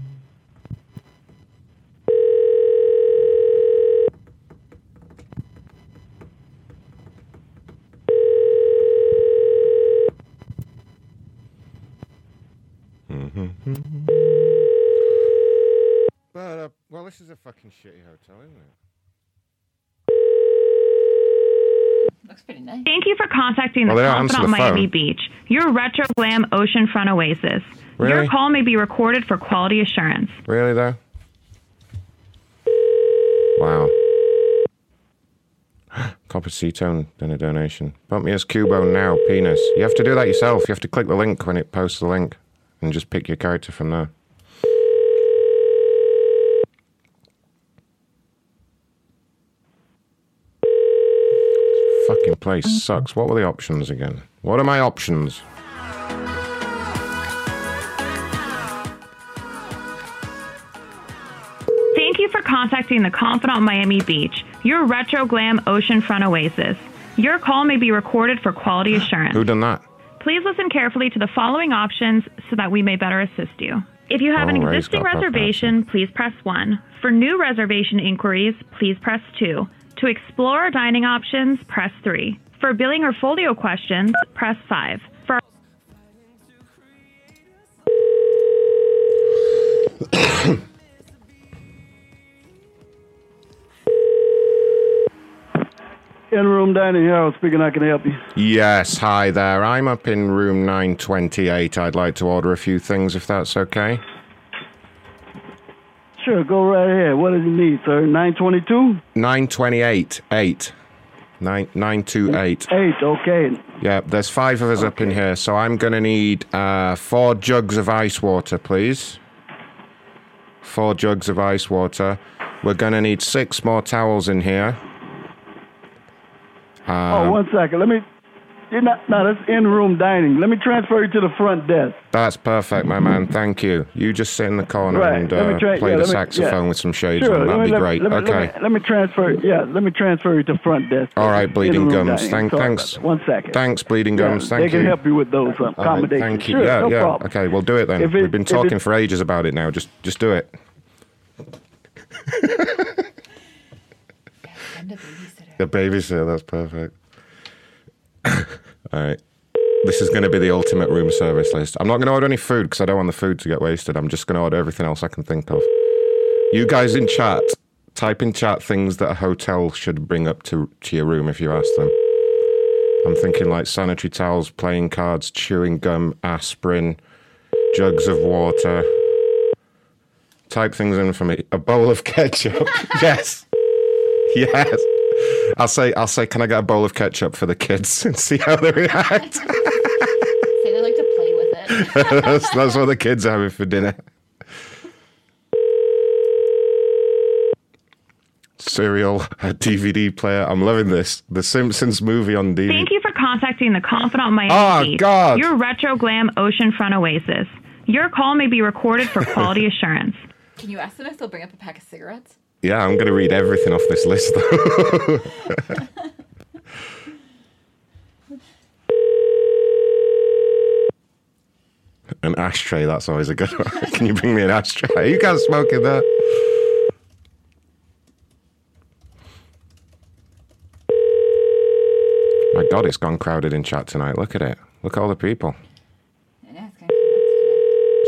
[SPEAKER 2] Mm-hmm. But, uh, well, this is a fucking shitty hotel, isn't it?
[SPEAKER 6] Looks pretty nice.
[SPEAKER 23] Thank you for contacting
[SPEAKER 2] Well,
[SPEAKER 23] the
[SPEAKER 2] they don't
[SPEAKER 23] Confidante
[SPEAKER 2] the.
[SPEAKER 23] Miami Beach, your retro glam oceanfront oasis. Your call may be recorded for quality assurance.
[SPEAKER 2] Really, though? Wow. Copper Cetone dinner donation. Bump me as Cubone now, penis. You have to do that yourself. You have to click the link when it posts the link and just pick your character from there. Fucking place sucks. What were the options again? What are my options?
[SPEAKER 23] Thank you for contacting the Confidante Miami Beach, your retro glam oceanfront oasis. Your call may be recorded for quality assurance.
[SPEAKER 2] Who done that?
[SPEAKER 23] Please listen carefully to the following options so that we may better assist you. If you have an
[SPEAKER 2] Oh,
[SPEAKER 23] existing
[SPEAKER 2] got that
[SPEAKER 23] reservation, please press 1. For new reservation inquiries, please press 2. To explore dining options, press 3. For billing or folio questions, press 5. For
[SPEAKER 13] In room dining, Harold speaking. I can help you.
[SPEAKER 2] Yes, hi there. I'm up in room 928. I'd like to order a few things if that's okay.
[SPEAKER 13] Sure, go right ahead. What does he need, sir? 922?
[SPEAKER 2] 928. 8. 9, 928.
[SPEAKER 13] Eight, okay.
[SPEAKER 2] Yeah, there's five of us up in here, so I'm going to need uh, four jugs of ice water, please. Four jugs of ice water. We're going to need six more towels in here.
[SPEAKER 13] Oh,
[SPEAKER 2] Um,
[SPEAKER 13] one second. Let me. You're not. No, that's in room dining. Let me transfer you to the front desk.
[SPEAKER 2] That's perfect, my man. Thank you. You just sit in the corner
[SPEAKER 13] Right,
[SPEAKER 2] and uh,
[SPEAKER 13] tra-
[SPEAKER 2] play
[SPEAKER 13] yeah,
[SPEAKER 2] the
[SPEAKER 13] let me-
[SPEAKER 2] saxophone
[SPEAKER 13] yeah.
[SPEAKER 2] with some shades
[SPEAKER 13] Sure,
[SPEAKER 2] on. That'd
[SPEAKER 13] me-
[SPEAKER 2] be
[SPEAKER 13] let-
[SPEAKER 2] great.
[SPEAKER 13] let me-
[SPEAKER 2] okay.
[SPEAKER 13] Let me, let me transfer. Yeah, let me transfer you to front desk.
[SPEAKER 2] All right, Bleeding Gums.
[SPEAKER 13] dining.
[SPEAKER 2] Thank, thanks.
[SPEAKER 13] One second.
[SPEAKER 2] Thanks, Bleeding
[SPEAKER 13] Yeah,
[SPEAKER 2] Gums. Thank
[SPEAKER 13] they
[SPEAKER 2] you.
[SPEAKER 13] can help you with those um,
[SPEAKER 2] All right,
[SPEAKER 13] accommodations.
[SPEAKER 2] thank you.
[SPEAKER 13] Sure,
[SPEAKER 2] yeah,
[SPEAKER 13] no
[SPEAKER 2] yeah.
[SPEAKER 13] problem.
[SPEAKER 2] Okay, we'll do it then.
[SPEAKER 13] It-
[SPEAKER 2] We've been talking
[SPEAKER 13] it-
[SPEAKER 2] for ages about it now. Just, just do it.
[SPEAKER 6] A. Babysitter,
[SPEAKER 2] that's perfect. All right. This is going to be the ultimate room service list. I'm not going to order any food because I don't want the food to get wasted. I'm just going to order everything else I can think of. You guys in chat, type in chat things that a hotel should bring up to, to your room if you ask them. I'm thinking like sanitary towels, playing cards, chewing gum, aspirin, jugs of water. Type things in for me. A bowl of ketchup. yes. Yes. I'll say I'll say can I get a bowl of ketchup for the kids and see how they react.
[SPEAKER 6] Say they like to play with it.
[SPEAKER 2] that's, that's what the kids are having for dinner. Cereal, a DVD player. I'm loving this. The Simpsons movie on DVD.
[SPEAKER 23] Thank you for contacting the Confidante Miami
[SPEAKER 2] Oh, God.
[SPEAKER 23] your retro glam oceanfront oasis. Your call may be recorded for quality assurance.
[SPEAKER 6] Can you ask them if they'll bring up a pack of cigarettes?
[SPEAKER 2] Yeah, I'm going to read everything off this list, though. an ashtray, that's always a good one. Can you bring me an ashtray? You can't smoke in there. My God, it's gone crowded in chat tonight. Look at it. Look at all the people.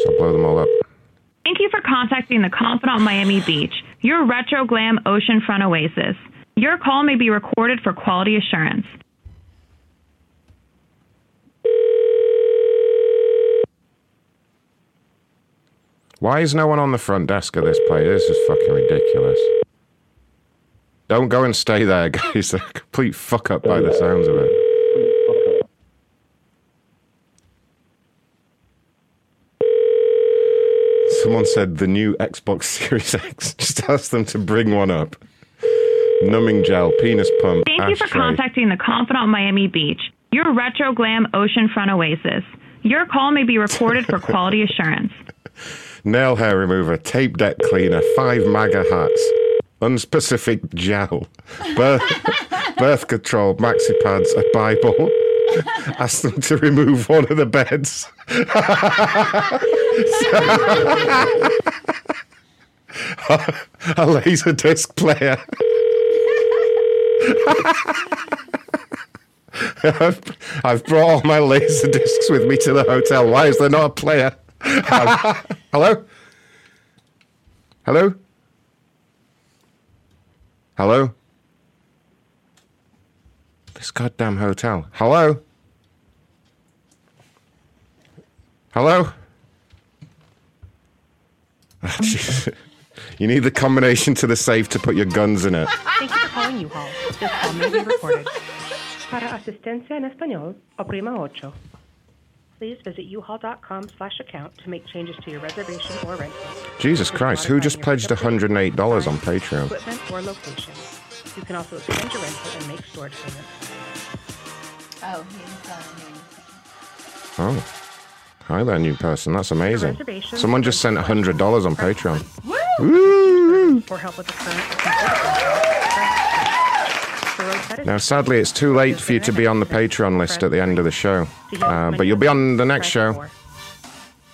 [SPEAKER 2] So blow them all up.
[SPEAKER 23] Thank you for contacting the Confidante Miami Beach, your retro glam oceanfront oasis. Your call may be recorded for quality assurance.
[SPEAKER 2] Why is no one on the front desk of this place? This is fucking ridiculous. Don't go and stay there, guys. They're a complete fuck up by the sounds of it. Someone said the new Xbox Series X. Just ask them to bring one up. Numbing gel, penis pump,
[SPEAKER 23] Thank you for contacting the Confidante Miami Beach, your retro glam oceanfront oasis. Your call may be recorded for quality assurance.
[SPEAKER 2] nail hair remover, tape deck cleaner, five MAGA hats, unspecific gel, birth, birth control, maxi pads, a Bible. Ask them to remove one of the beds. a laser disc player. I've, I've brought all my laser discs with me to the hotel. Why is there not a player? Hello? Hello? Hello? This goddamn hotel. Hello? Hello? Jeez. you need the combination to the safe to put your guns in it.
[SPEAKER 24] Thank you for calling U-Haul. This call may be recorded. Para asistencia en español, oprima ocho. Please visit uhaul.com slash account to make changes to your reservation or rental.
[SPEAKER 2] Jesus Christ, who just pledged $108 on Patreon?
[SPEAKER 24] Equipment or location. You can also extend your rental and make storage payments.
[SPEAKER 6] Oh, he's
[SPEAKER 2] Oh. Hi there, new person. That's amazing. Someone just sent $100 on Patreon.
[SPEAKER 24] For help with the current
[SPEAKER 2] Now, sadly, it's too late for you to be on the Patreon list at the end of the show. Uh, but you'll be on the next show.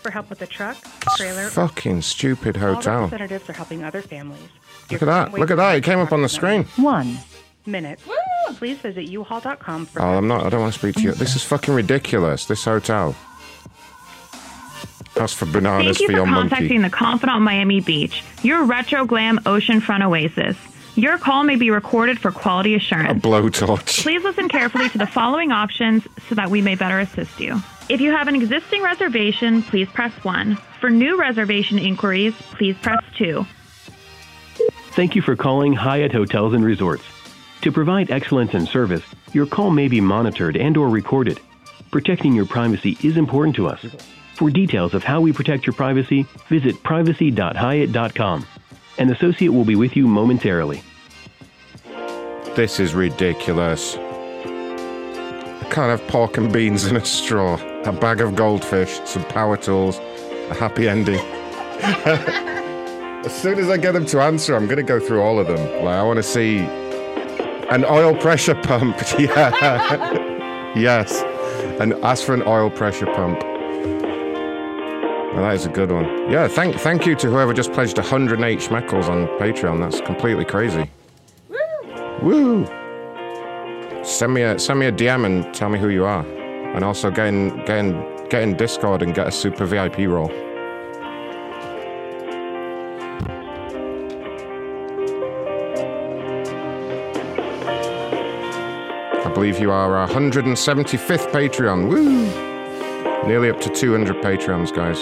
[SPEAKER 24] For help with the truck, trailer,
[SPEAKER 2] Fucking stupid
[SPEAKER 24] all
[SPEAKER 2] hotel.
[SPEAKER 24] representatives are helping other families.
[SPEAKER 2] Look at that. Look at that. It came up on the screen.
[SPEAKER 24] One minute. Please visit uhaul.com for
[SPEAKER 2] Oh, I'm not. I don't want to speak to you. This is fucking ridiculous. This hotel. That's for bananas
[SPEAKER 23] Thank you
[SPEAKER 2] for
[SPEAKER 23] for
[SPEAKER 2] your
[SPEAKER 23] contacting
[SPEAKER 2] monkey.
[SPEAKER 23] the Confidante Miami Beach, your retro glam oceanfront oasis. Your call may be recorded for quality assurance.
[SPEAKER 2] A
[SPEAKER 23] assurance.
[SPEAKER 2] blowtorch.
[SPEAKER 23] Please listen carefully to the following options so that we may better assist you. If you have an existing reservation, please press 1. For new reservation inquiries, please press 2.
[SPEAKER 25] Thank you for calling Hyatt Hotels and Resorts. To provide excellence in service, your call may be monitored and or recorded. Protecting your privacy is important to us. For details of how we protect your privacy, visit privacy.hyatt.com. An associate will be with you momentarily.
[SPEAKER 2] This is ridiculous. I can't have pork and beans in a straw, a bag of goldfish, some power tools, a happy ending. as soon as I get them to answer, I'm going to go through all of them. Like, I want to see an oil pressure pump. Yeah. yes. And ask for an oil pressure pump. Well, that is a good one. Yeah, thank thank you to whoever just pledged 108 schmeckles on Patreon. That's completely crazy. Woo! Woo! Send me a send me a DM and tell me who you are, and also get in get in get in Discord and get a super VIP role. Believe you are our 175th Patreon. Woo! Nearly up to 200 Patreons, guys.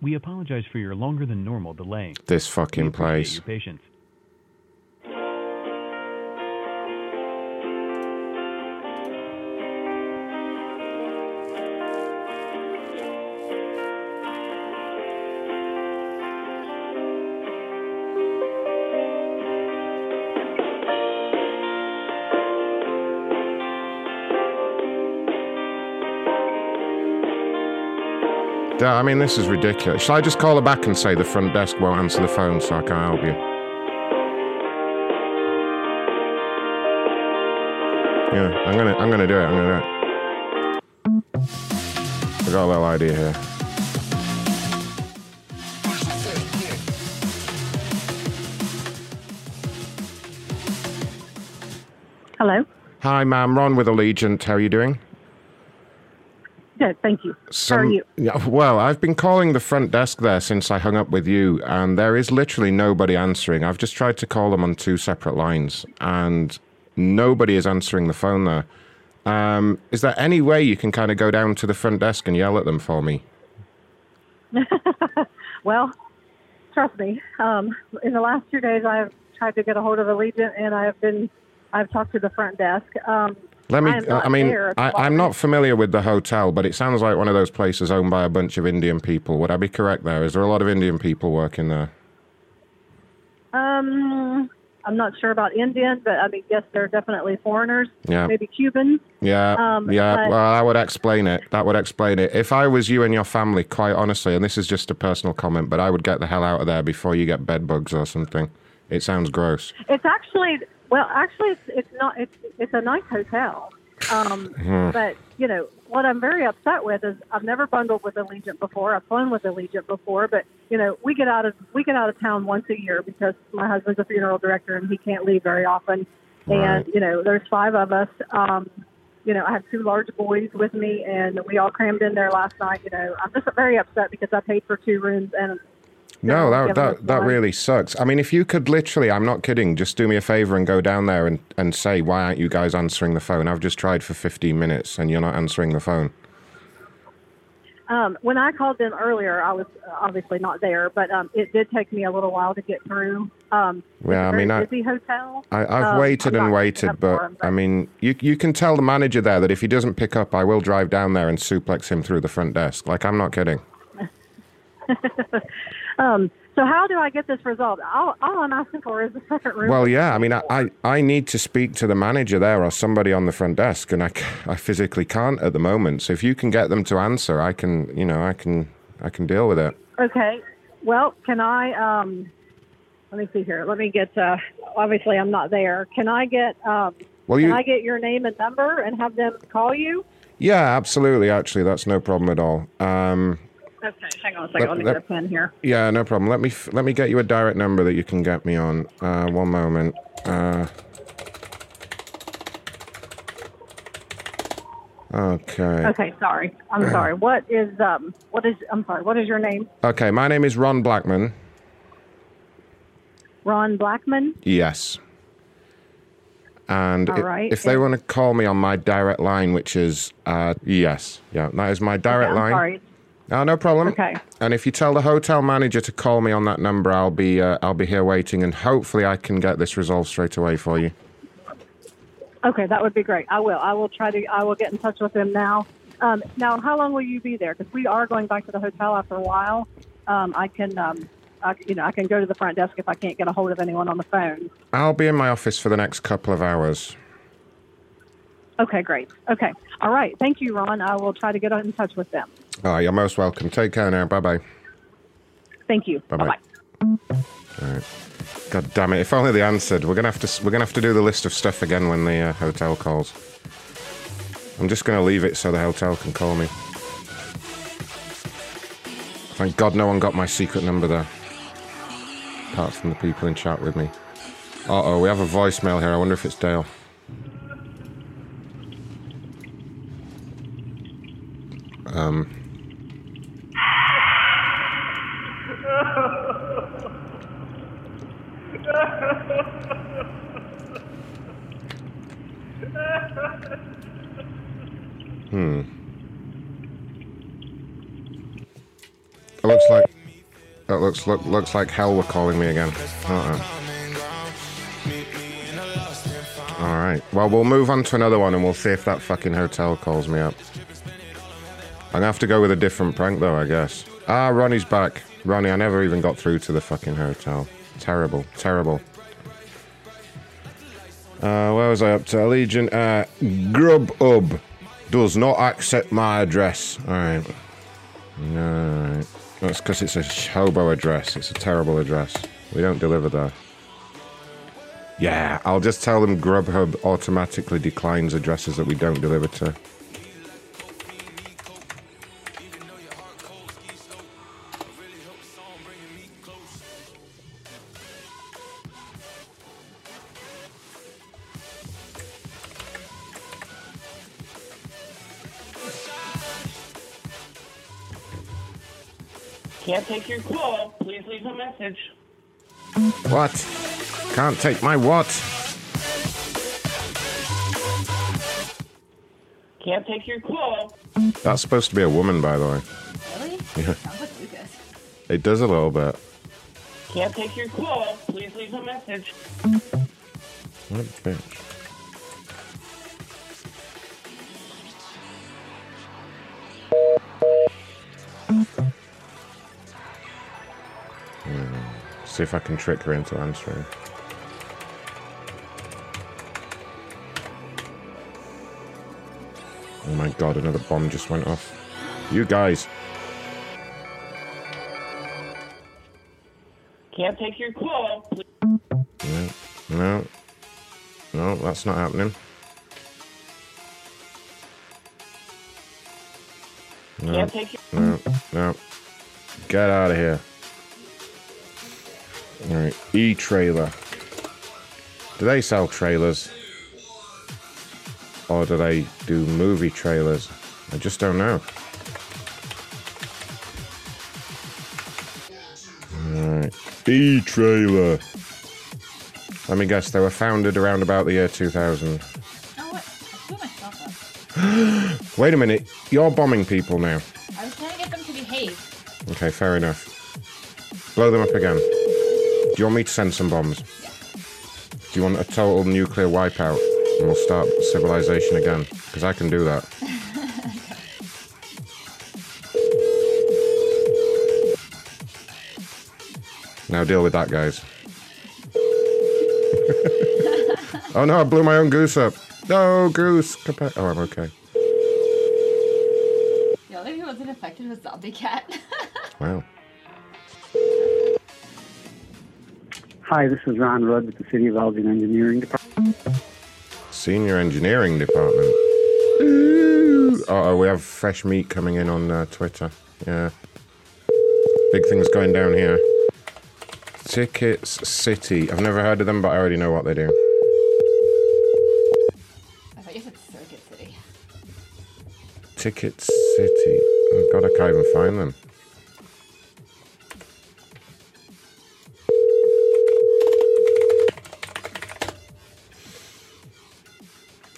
[SPEAKER 25] We apologize for your longer than normal delay.
[SPEAKER 2] This fucking place. I mean, this is ridiculous. Shall I just call her back and say the front desk won't answer the phone so I can't help you? Yeah, I'm gonna, I'm gonna do it. I'm gonna do it. I got a little idea here.
[SPEAKER 22] Hello.
[SPEAKER 2] Hi, ma'am. Ron with Allegiant. How are you doing?
[SPEAKER 22] Good, thank you. How are you?
[SPEAKER 2] Yeah, well, I've been calling the front desk there since I hung up with you, and there is literally nobody answering. I've just tried to call them on two separate lines, and nobody is answering the phone there. Um, is there any way you can kind of go down to the front desk and yell at them for me?
[SPEAKER 22] well, trust me. Um, in the last two days, I have tried to get a hold of Allegiant, and I have been, I've talked to the front desk. Um,
[SPEAKER 2] Let me.
[SPEAKER 22] I, am
[SPEAKER 2] I mean,
[SPEAKER 22] there at the
[SPEAKER 2] I, I'm not familiar with the hotel, but it sounds like one of those places owned by a bunch of Indian people. Would I be correct there? Is there a lot of Indian people working there?
[SPEAKER 22] Um, I'm not sure about Indian, but I mean, yes, there are definitely foreigners.
[SPEAKER 2] Yeah.
[SPEAKER 22] Maybe Cubans.
[SPEAKER 2] Yeah,
[SPEAKER 22] Um,
[SPEAKER 2] yeah. Well, that would explain it. That would explain it. If I was you and your family, quite honestly, and this is just a personal comment, but I would get the hell out of there before you get bed bugs or something. It sounds gross.
[SPEAKER 22] It's actually well, actually, it's, it's not. It's it's a nice hotel. Um,
[SPEAKER 2] Hmm.
[SPEAKER 22] but you know what I'm very upset with is I've never bundled with Allegiant before. I've flown with Allegiant before, but you know we get out of we get out of town once a year because my husband's a funeral director and he can't leave very often. And you know there's five of us. Um, you know I have two large boys with me, and we all crammed in there last night. You know I'm just very upset because I paid for two rooms and
[SPEAKER 2] No, that that, that really sucks. I mean, if you could literally, I'm not kidding, just do me a favor and go down there and, and say, why aren't you guys answering the phone? I've just tried for 15 minutes and you're not answering the phone.
[SPEAKER 22] Um, when I called them earlier, I was obviously not there, but um, it did take me a little while to get through. Um,
[SPEAKER 2] Yeah, I mean, I-
[SPEAKER 22] busy hotel.
[SPEAKER 2] I, I've
[SPEAKER 22] Um,
[SPEAKER 2] waited and waited,
[SPEAKER 22] picking up
[SPEAKER 2] but I mean, you you can tell the manager there that if he doesn't pick up, I will drive down there and suplex him through the front desk. Like, I'm not kidding.
[SPEAKER 22] um, so how do I get this resolved? All, all I'm asking for is a second room.
[SPEAKER 2] Well, yeah, I mean, I, I, I need to speak to the manager there or somebody on the front desk, and I, I physically can't at the moment. So if you can get them to answer, I can, you know, I can, I can deal with it.
[SPEAKER 22] Okay. Well, can I? Um, let me see here. Let me get. Uh, obviously, I'm not there. Can I get? Um,
[SPEAKER 2] Well,
[SPEAKER 22] can I get your name and number and have them call you?
[SPEAKER 2] Yeah, absolutely. Actually, that's no problem at all. Um,
[SPEAKER 22] Okay. Hang on a second.
[SPEAKER 2] Let-
[SPEAKER 22] Let me
[SPEAKER 2] let-
[SPEAKER 22] get a pen here.
[SPEAKER 2] yeah, no problem. Let me f- let me get you a direct number that you can get me on. Uh, one moment. Uh, okay.
[SPEAKER 22] Okay. Sorry. I'm sorry. What is um? What is? I'm sorry. What is your name?
[SPEAKER 2] Okay, my name is Ron Blackman.
[SPEAKER 22] Ron Blackman.
[SPEAKER 2] Yes. And
[SPEAKER 22] All
[SPEAKER 2] i-
[SPEAKER 22] right,
[SPEAKER 2] if they
[SPEAKER 22] and-
[SPEAKER 2] want to call me on my direct line, which is uh, yes, yeah, that is my direct
[SPEAKER 22] Okay,
[SPEAKER 2] line.
[SPEAKER 22] sorry.
[SPEAKER 2] Oh, no problem.
[SPEAKER 22] Okay.
[SPEAKER 2] And if you tell the hotel manager to call me on that number, I'll be uh, I'll be here waiting, and hopefully I can get this resolved straight away for you.
[SPEAKER 22] Okay, that would be great. I will. I will try to. I will get in touch with them now. Um, now, how long will you be there? Because we are going back to the hotel after a while. Um, I can, um, I, you know, I can go to the front desk if I can't get a hold of anyone on the phone.
[SPEAKER 2] I'll be in my office for the next couple of hours.
[SPEAKER 22] Okay, great. Okay, all right. Thank you, Ron. I will try to get in touch with them.
[SPEAKER 2] Oh, you're most welcome. Take care now. Bye bye.
[SPEAKER 22] Thank you.
[SPEAKER 2] Bye bye. All right. God damn it! If only they answered. We're gonna have to. We're gonna have to do the list of stuff again when the uh, hotel calls. I'm just gonna leave it so the hotel can call me. Thank God no one got my secret number there. Apart from the people in chat with me. Uh oh, we have a voicemail here. I wonder if it's Dale. Um. Hmm. It looks like. That looks look, looks like hell were calling me again. Uh-uh. All right. Well, we'll move on to another one, and we'll see if that fucking hotel calls me up. I'm gonna have to go with a different prank, though. I guess. Ah, Ronnie's back. Ronnie, I never even got through to the fucking hotel. Terrible, terrible. Uh, where was I up to? Allegiant. Uh, Grubhub does not accept my address. All right. No, that's because it's a hobo address. It's a terrible address. We don't deliver there. Yeah, I'll just tell them Grubhub automatically declines addresses that we don't deliver to.
[SPEAKER 26] Can't take your call. Please leave a message.
[SPEAKER 2] What? Can't take my what?
[SPEAKER 26] Can't take your call.
[SPEAKER 2] That's supposed to be a woman, by the way.
[SPEAKER 6] Really?
[SPEAKER 2] Yeah.
[SPEAKER 6] Sounds like Lucas.
[SPEAKER 2] It does a little bit.
[SPEAKER 26] Can't take your call. Please leave a message.
[SPEAKER 2] What a bitch. See if I can trick her into answering. Oh my god, another bomb just went off. You guys.
[SPEAKER 26] Can't take your call.
[SPEAKER 2] No, no. No, that's not happening. No,
[SPEAKER 26] Can't take your-
[SPEAKER 2] no, no. Get out of here. Alright, e-trailer. Do they sell trailers? Or do they do movie trailers? I just don't know. Alright, e-trailer. Let me guess, they were founded around about the year 2000.
[SPEAKER 6] Oh, what? I blew myself up.
[SPEAKER 2] Wait a minute, you're bombing people now.
[SPEAKER 6] I was trying to get them to behave.
[SPEAKER 2] Okay, fair enough. Blow them up again. Do you want me to send some bombs? Do you want a total nuclear wipeout? And we'll start civilization again? Because I can do that. Now deal with that, guys. oh no, I blew my own goose up. No, goose. Oh, I'm okay.
[SPEAKER 6] The only thing that wasn't affected was Zombie Cat.
[SPEAKER 2] Wow.
[SPEAKER 3] Hi, this is Ron Rudd with the City of Elgin Engineering Department.
[SPEAKER 2] Senior engineering department. Oh, we have fresh meat coming in on uh, Twitter. Yeah. Big things going down here. Tickets City. I've never heard of them, but I already know what they do.
[SPEAKER 6] I thought you said Circuit City.
[SPEAKER 2] Ticket City. Oh, God, I can't even find them.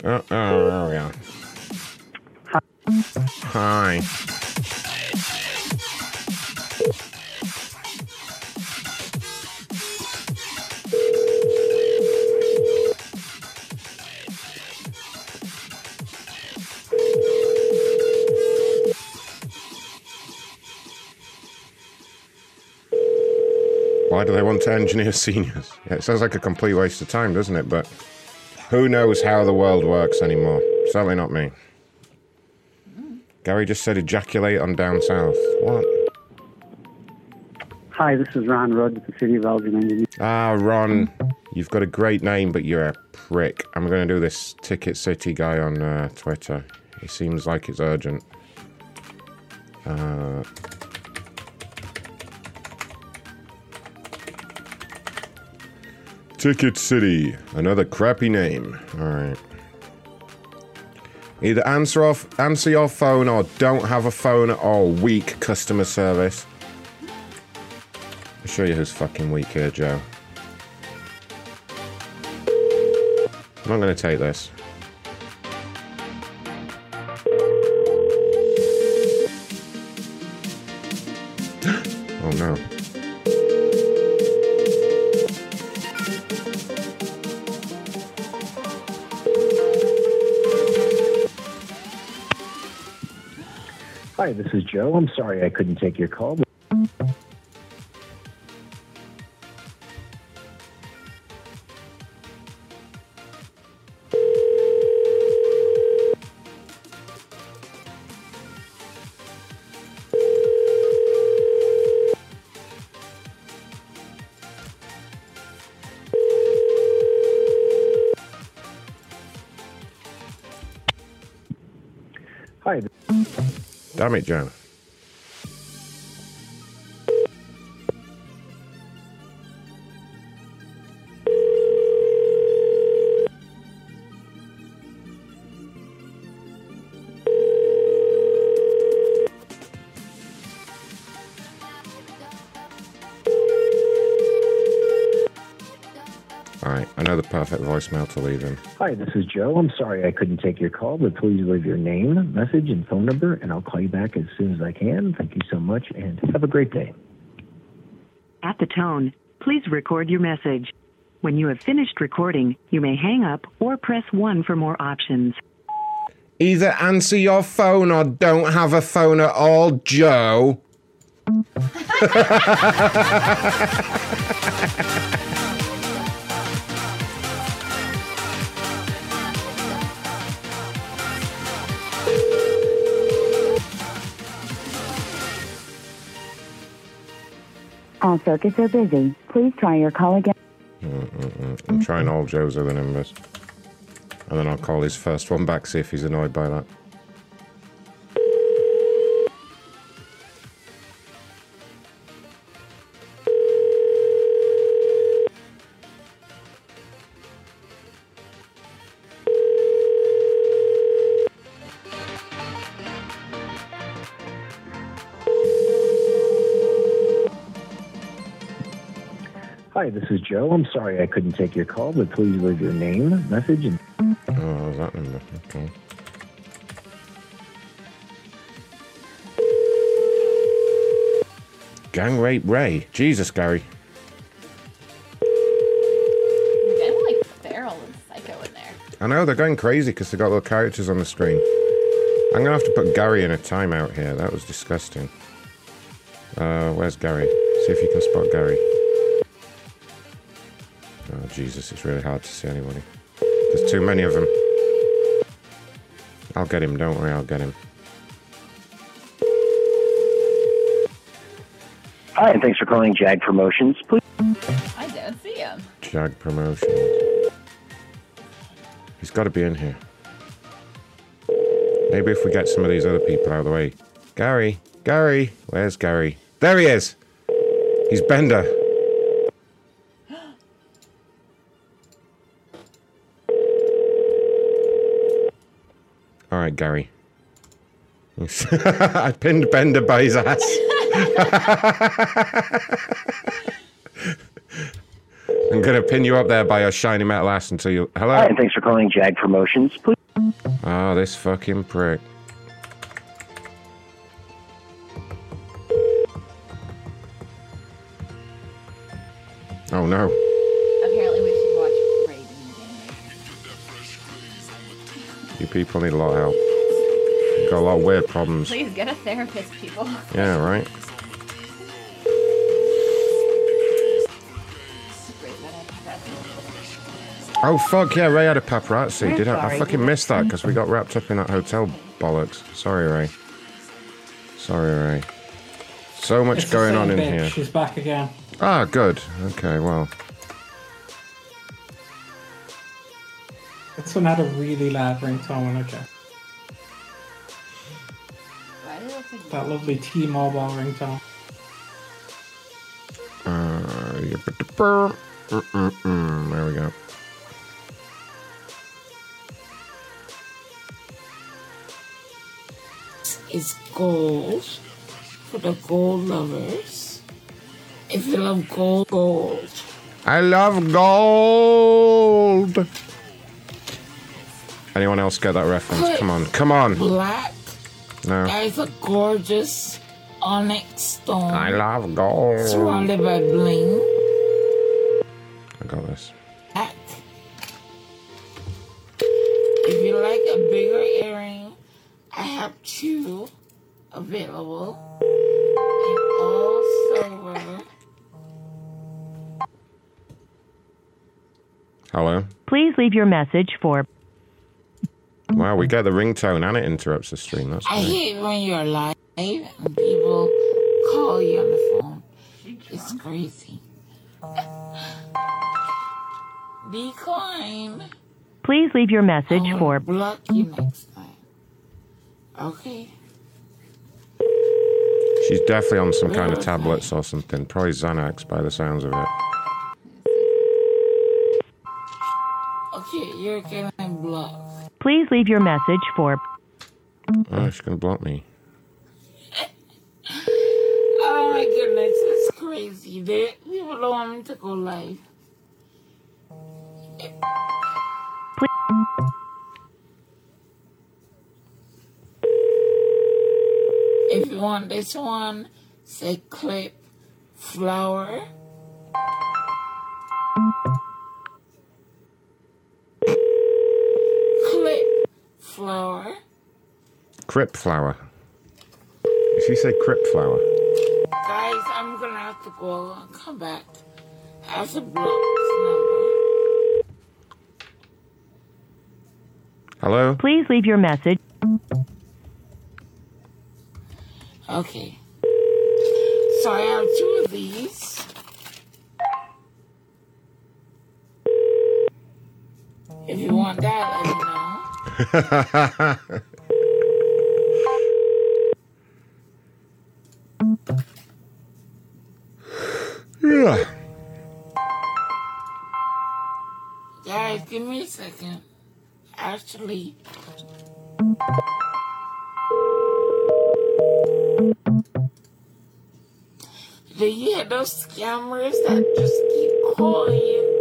[SPEAKER 2] Oh, oh, there we are. Hi. Why do they want to engineer seniors? Yeah, it sounds like a complete waste of time, doesn't it? But who knows how the world works anymore? Certainly not me. Gary just said ejaculate on down south. What?
[SPEAKER 3] Hi, this is Ron Rudd with the City of Elgin.
[SPEAKER 2] Ah, Ron, you've got a great name, but you're a prick. I'm going to do this Ticket City guy on uh, Twitter. He seems like it's urgent. Uh, Ticket City. Another crappy name. Alright. Either answer off answer your phone or don't have a phone or weak customer service. I'll show you who's fucking weak here, Joe. I'm not gonna take this.
[SPEAKER 27] Hi, this is Joe. I'm sorry I couldn't take your call.
[SPEAKER 2] Damn it, I know the voicemail to leave him.
[SPEAKER 27] Hi, this is Joe. I'm sorry I couldn't take your call, but please leave your name, message, and phone number, and I'll call you back as soon as I can. Thank you so much, and have a great day.
[SPEAKER 10] At the tone, please record your message. When you have finished recording, you may hang up or press 1 for more options.
[SPEAKER 2] Either answer your phone or don't have a phone at all, Joe.
[SPEAKER 28] All circuits are busy. Please try your call again.
[SPEAKER 2] Mm-mm-mm. I'm trying all Joe's other numbers. And then I'll call his first one back, see if he's annoyed by that.
[SPEAKER 27] Hi, this is Joe. I'm sorry I couldn't take your call, but please leave your name, message, and
[SPEAKER 2] Oh, that number? Okay. Gang rape Ray. Jesus, Gary.
[SPEAKER 6] You're getting like feral and psycho in there.
[SPEAKER 2] I know, they're going crazy because they got little characters on the screen. I'm going to have to put Gary in a timeout here. That was disgusting. Uh, where's Gary? See if you can spot Gary. Jesus, it's really hard to see anybody. There's too many of them. I'll get him, don't worry, I'll get him.
[SPEAKER 29] Hi, and thanks for calling Jag Promotions. Please.
[SPEAKER 6] I don't see him.
[SPEAKER 2] Jag Promotions. He's got to be in here. Maybe if we get some of these other people out of the way. Gary, Gary, where's Gary? There he is. He's Bender. Right, Gary. I pinned Bender by his ass. I'm gonna pin you up there by your shiny metal ass until you. Hello.
[SPEAKER 29] Hi, and thanks for calling Jag Promotions. Please.
[SPEAKER 2] Oh, this fucking prick. Oh no. You people need a lot of help. You've got a lot of weird problems.
[SPEAKER 6] Please get a therapist, people.
[SPEAKER 2] Yeah, right? Oh, fuck, yeah, Ray had a paparazzi.
[SPEAKER 28] I'm
[SPEAKER 2] Did I? I fucking missed that because we got wrapped up in that hotel bollocks. Sorry, Ray. Sorry, Ray. So much
[SPEAKER 8] It's the
[SPEAKER 2] going
[SPEAKER 8] same
[SPEAKER 2] on in
[SPEAKER 8] bitch.
[SPEAKER 2] here.
[SPEAKER 8] She's back again.
[SPEAKER 2] Ah, good. Okay, well.
[SPEAKER 8] This one had a really loud ringtone. Okay.
[SPEAKER 6] Why do like
[SPEAKER 8] That lovely T-Mobile ringtone.
[SPEAKER 2] Uh. There we go.
[SPEAKER 30] It's gold for the gold lovers. If you love gold, gold.
[SPEAKER 2] I love gold. Anyone else get that reference? Come on, come on.
[SPEAKER 30] Black.
[SPEAKER 2] No.
[SPEAKER 30] That is a gorgeous onyx stone.
[SPEAKER 2] I love gold.
[SPEAKER 30] Surrounded by bling.
[SPEAKER 2] I got this.
[SPEAKER 30] Black. If you like a bigger earring, I have two available in all silver.
[SPEAKER 2] Hello.
[SPEAKER 10] Please leave your message for
[SPEAKER 2] Wow, we get the ringtone and it interrupts the stream. That's
[SPEAKER 30] I
[SPEAKER 2] great.
[SPEAKER 30] hate when you're live and people call you on the phone. It's crazy. Decline.
[SPEAKER 10] Please leave your message
[SPEAKER 30] I
[SPEAKER 10] for
[SPEAKER 30] block you next time. Okay.
[SPEAKER 2] She's definitely on some kind of tablets or something. Probably Xanax by the sounds of it.
[SPEAKER 30] Okay, you're getting blocked.
[SPEAKER 10] Please leave your message for
[SPEAKER 2] Oh, she's gonna block me.
[SPEAKER 30] Oh my goodness, it's crazy. They, people don't want me to go live. If you want this one, say clip flower. Clip flower.
[SPEAKER 2] Crip flower. Did she say crip flower?
[SPEAKER 30] Guys, I'm gonna have to go and come back. I have to number.
[SPEAKER 2] Hello?
[SPEAKER 10] Please leave your message.
[SPEAKER 30] Okay. So I have two of these. If you want that, let me know.
[SPEAKER 2] yeah.
[SPEAKER 30] Guys, give me a second. Actually, do you hear those scammers that just keep calling you?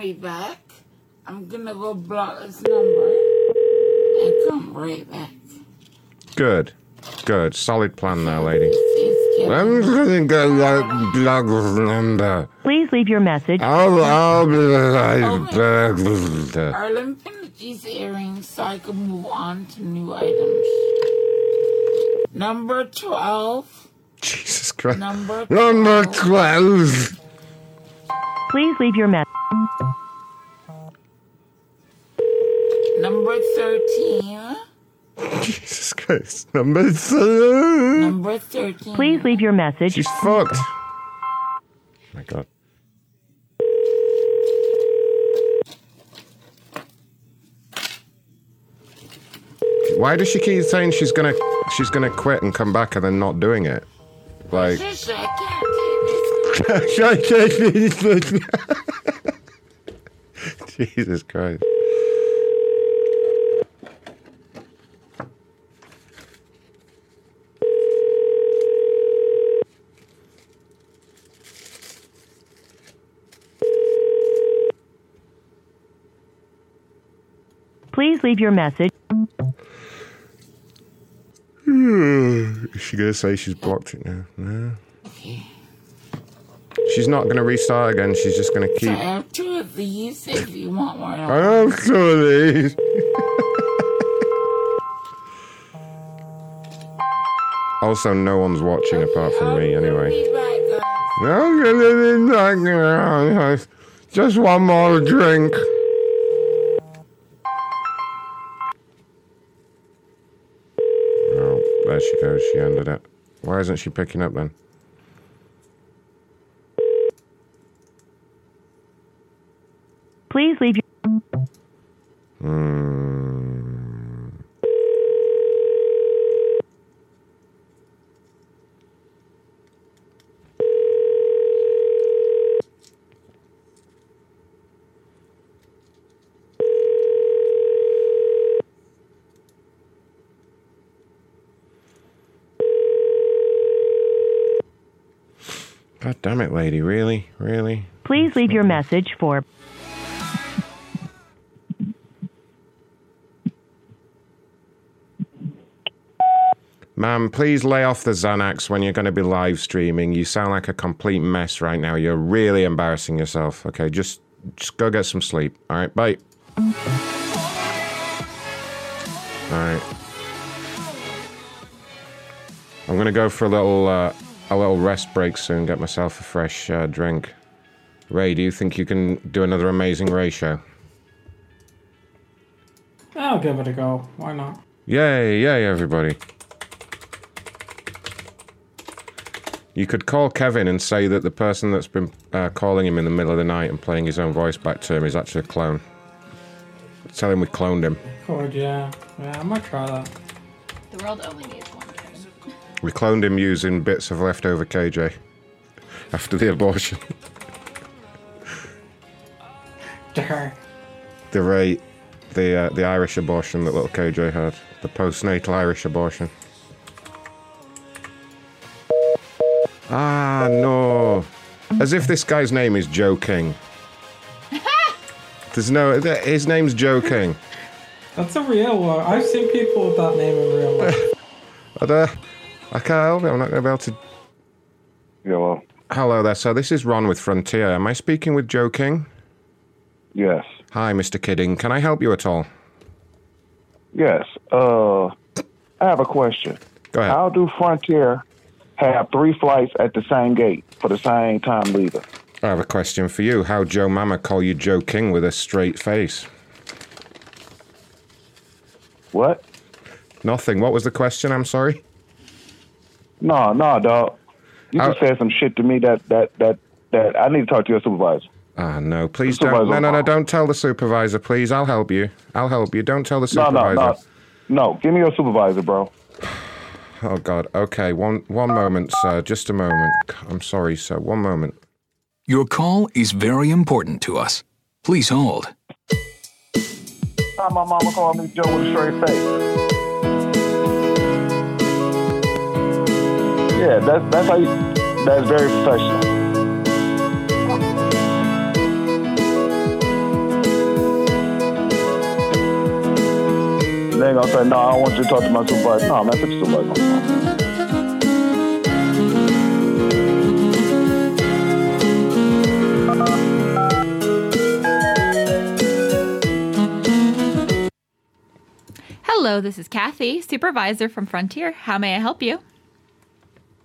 [SPEAKER 30] I'm be back. I'm gonna go block this number and come right back.
[SPEAKER 2] Good. Good. Solid plan there, lady. I'm gonna go like this number.
[SPEAKER 10] Please leave your message.
[SPEAKER 2] I'll, I'll be like.
[SPEAKER 30] Arlen pin these earrings so I can move on to new items. Number 12.
[SPEAKER 2] Jesus Christ.
[SPEAKER 30] Number
[SPEAKER 2] Number 12.
[SPEAKER 10] Please leave your message.
[SPEAKER 30] Number 13.
[SPEAKER 2] Jesus Christ. Number three.
[SPEAKER 30] Number 13.
[SPEAKER 10] Please leave your message.
[SPEAKER 2] She's fucked. Oh my God. Why does she keep saying she's gonna she's gonna quit and come back and then not doing it? Like
[SPEAKER 30] Sister, I can't
[SPEAKER 2] Jesus Christ.
[SPEAKER 10] Please leave your message.
[SPEAKER 2] Is she gonna say she's blocked it now? No. She's not gonna restart again. She's just gonna
[SPEAKER 30] So I
[SPEAKER 2] keep.
[SPEAKER 30] have two of these if you want more.
[SPEAKER 2] I have some of these. Also, no one's watching apart from me anyway.
[SPEAKER 30] He's right, guys.
[SPEAKER 2] No, just one more drink. She goes. She ended it. Why isn't she picking up then?
[SPEAKER 10] Please leave your.
[SPEAKER 2] Hmm. God damn it, lady. Really? Really?
[SPEAKER 10] Please leave your message for.
[SPEAKER 2] Ma'am, please lay off the Xanax when you're going to be live streaming. You sound like a complete mess right now. You're really embarrassing yourself. Okay, just just go get some sleep. All right, bye. All right. I'm gonna go for a little uh, a little rest break soon. Get myself a fresh uh, drink. Ray, do you think you can do another amazing Ray show?
[SPEAKER 31] I'll give it a go. Why not?
[SPEAKER 2] Yay, yay, everybody. You could call Kevin and say that the person that's been uh, calling him in the middle of the night and playing his own voice back to him is actually a clone. Tell him we cloned him.
[SPEAKER 31] Could, yeah. Yeah, I might try that.
[SPEAKER 6] The world only needs one Kevin.
[SPEAKER 2] We cloned him using bits of leftover KJ after the abortion. the Ray, the uh, the Irish abortion that little KJ had, the postnatal Irish abortion. Ah no, as if this guy's name is Joe King. There's no, his name's Joe King.
[SPEAKER 31] That's a real one. I've seen people with that name in real life.
[SPEAKER 2] I, don't- I can't help it. I'm not going to be able to.
[SPEAKER 32] Hello.
[SPEAKER 2] Hello there. So this is Ron with Frontier. Am I speaking with Joe King?
[SPEAKER 32] Yes.
[SPEAKER 2] Hi, Mr. Kidding. Can I help you at all?
[SPEAKER 32] Yes. Uh, I have a question.
[SPEAKER 2] Go ahead.
[SPEAKER 32] How do Frontier have three flights at the same gate for the same time leaving?
[SPEAKER 2] I have a question for you. How Joe Mama call you Joe King with a straight face?
[SPEAKER 32] What?
[SPEAKER 2] Nothing. What was the question? I'm sorry.
[SPEAKER 32] No, no, dog. You just said some shit to me that that that that I need to talk to your supervisor.
[SPEAKER 2] Ah, no. Please
[SPEAKER 32] The
[SPEAKER 2] don't. No, no, no. Don't tell the supervisor, please. I'll help you. I'll help you. Don't tell the supervisor.
[SPEAKER 32] no, no, no. no Give me your supervisor, bro.
[SPEAKER 2] Oh God. Okay. One one moment, sir. Just a moment. I'm sorry, sir. One moment.
[SPEAKER 20] Your call is very important to us. Please hold.
[SPEAKER 32] How my mama called me Joe with a straight face. Yeah, that's that's how you. That's very professional. They ain't gonna say, no, I don't want you to talk to my supervisor. No, man, put your supervisor on.
[SPEAKER 6] Hello, this is Kathy, supervisor from Frontier. How may I help you?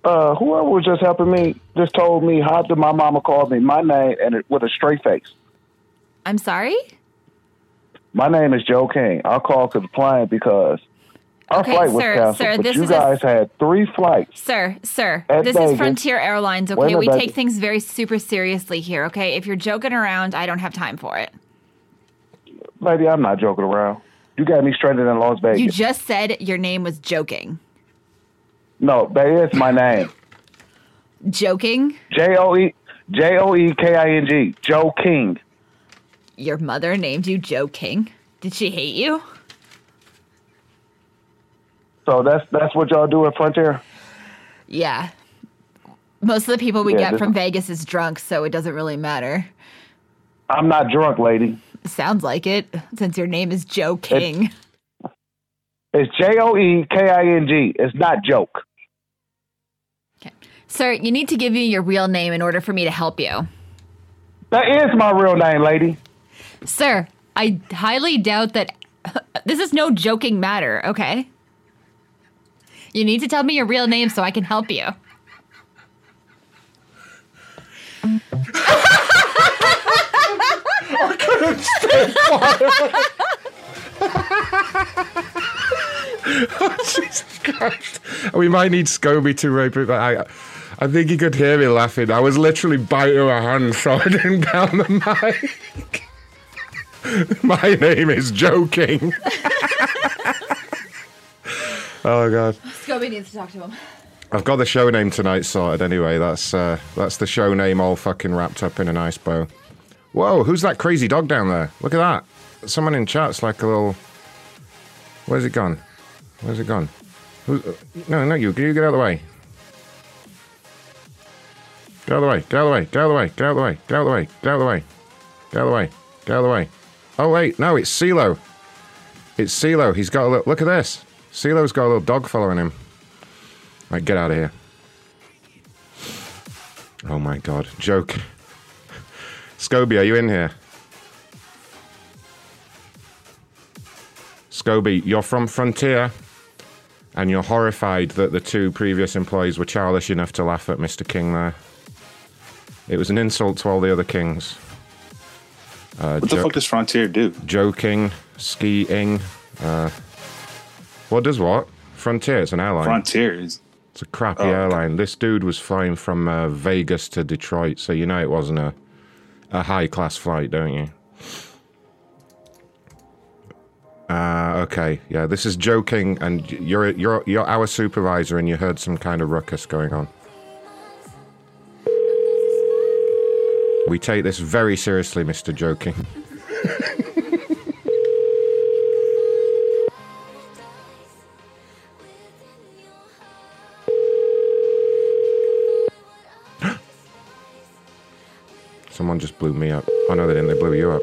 [SPEAKER 32] Uh, whoever was just helping me just told me how did my mama call me my name and it, with a straight face.
[SPEAKER 6] I'm sorry?
[SPEAKER 32] My name is Joe King. I called to the plane because our
[SPEAKER 6] Okay,
[SPEAKER 32] flight was
[SPEAKER 6] sir,
[SPEAKER 32] canceled,
[SPEAKER 6] sir,
[SPEAKER 32] but
[SPEAKER 6] this
[SPEAKER 32] you
[SPEAKER 6] is a-
[SPEAKER 32] guys had three flights.
[SPEAKER 6] Sir, sir, this
[SPEAKER 32] Vegas.
[SPEAKER 6] is Frontier Airlines, okay? We take things very super seriously here, okay? If you're joking around, I don't have time for it.
[SPEAKER 32] Lady, I'm not joking around. You got me stranded in Las Vegas.
[SPEAKER 6] You just said your name was joking.
[SPEAKER 32] No, that is my name.
[SPEAKER 6] Joking?
[SPEAKER 32] J O E J O E K I N G. Joe King.
[SPEAKER 6] Your mother named you Joe King? Did she hate you?
[SPEAKER 32] So that's that's what y'all do at Frontier.
[SPEAKER 6] Yeah. Most of the people we
[SPEAKER 32] Yeah,
[SPEAKER 6] get from Vegas is drunk, so it doesn't really matter.
[SPEAKER 32] I'm not drunk, lady.
[SPEAKER 6] Sounds like it, since your name is Joe King.
[SPEAKER 32] It's J O E K I N G. It's not joke. Okay.
[SPEAKER 6] Sir, you need to give me your real name in order for me to help you.
[SPEAKER 32] That is my real name, lady.
[SPEAKER 6] Sir, I highly doubt that this is no joking matter, okay?
[SPEAKER 33] You need to tell me your real name so I can help you.
[SPEAKER 2] I couldn't stay quiet. oh, Jesus Christ. We might need Scobie to rape it, but I, I think he could hear me laughing. I was literally biting my hand so I didn't down the mic. My name is Joking. oh, God.
[SPEAKER 6] Scobie needs to talk to him.
[SPEAKER 2] I've got the show name tonight sorted anyway. That's uh, that's the show name all fucking wrapped up in a nice bow. Whoa, who's that crazy dog down there? Look at that. Someone in chat's like a little. Where's it gone? Where's it gone? Who's... No, not you. Can you get out of the way? Get out of the way. Get out of the way. Get out of the way. Get out of the way. Get out of the way. Get out of the way. Get out of the way. Get out of the way. Oh wait, no, it's CeeLo. It's CeeLo. He's got a little. Look at this. CeeLo's got a little dog following him. Right, get out of here. Oh my god. Joke. Scobie, are you in here? Scobie, you're from Frontier, and you're horrified that the two previous employees were childish enough to laugh at Mr. King there. It was an insult to all the other kings. Uh,
[SPEAKER 21] What the fuck does Frontier do?
[SPEAKER 2] Joking, skiing. Uh, what does what? Frontier, it's an airline.
[SPEAKER 21] Frontier is.
[SPEAKER 2] It's a crappy
[SPEAKER 21] Oh, okay.
[SPEAKER 2] airline. This dude was flying from uh, Vegas to Detroit, so you know it wasn't a a high class flight, don't you? Uh, okay, yeah. This is joking, and you're you're you're our supervisor, and you heard some kind of ruckus going on. We take this very seriously, Mister Joking. Someone just blew me up. Oh no, they didn't. They blew you up.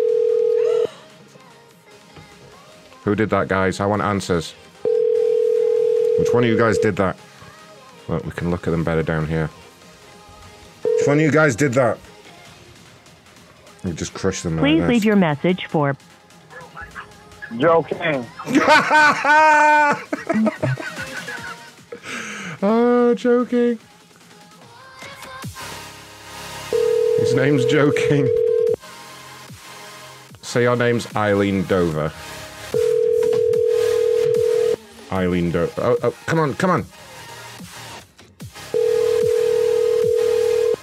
[SPEAKER 2] Who did that, guys? I want answers. Which one of you guys did that? Look, we can look at them better down here. Which one of you guys did that? We just crush them like
[SPEAKER 10] Please
[SPEAKER 2] this.
[SPEAKER 10] leave your message for
[SPEAKER 32] Joe King.
[SPEAKER 2] oh, joking. His name's joking. Say your name's Eileen Dover. Eileen Dover. Oh, oh, come on, come on.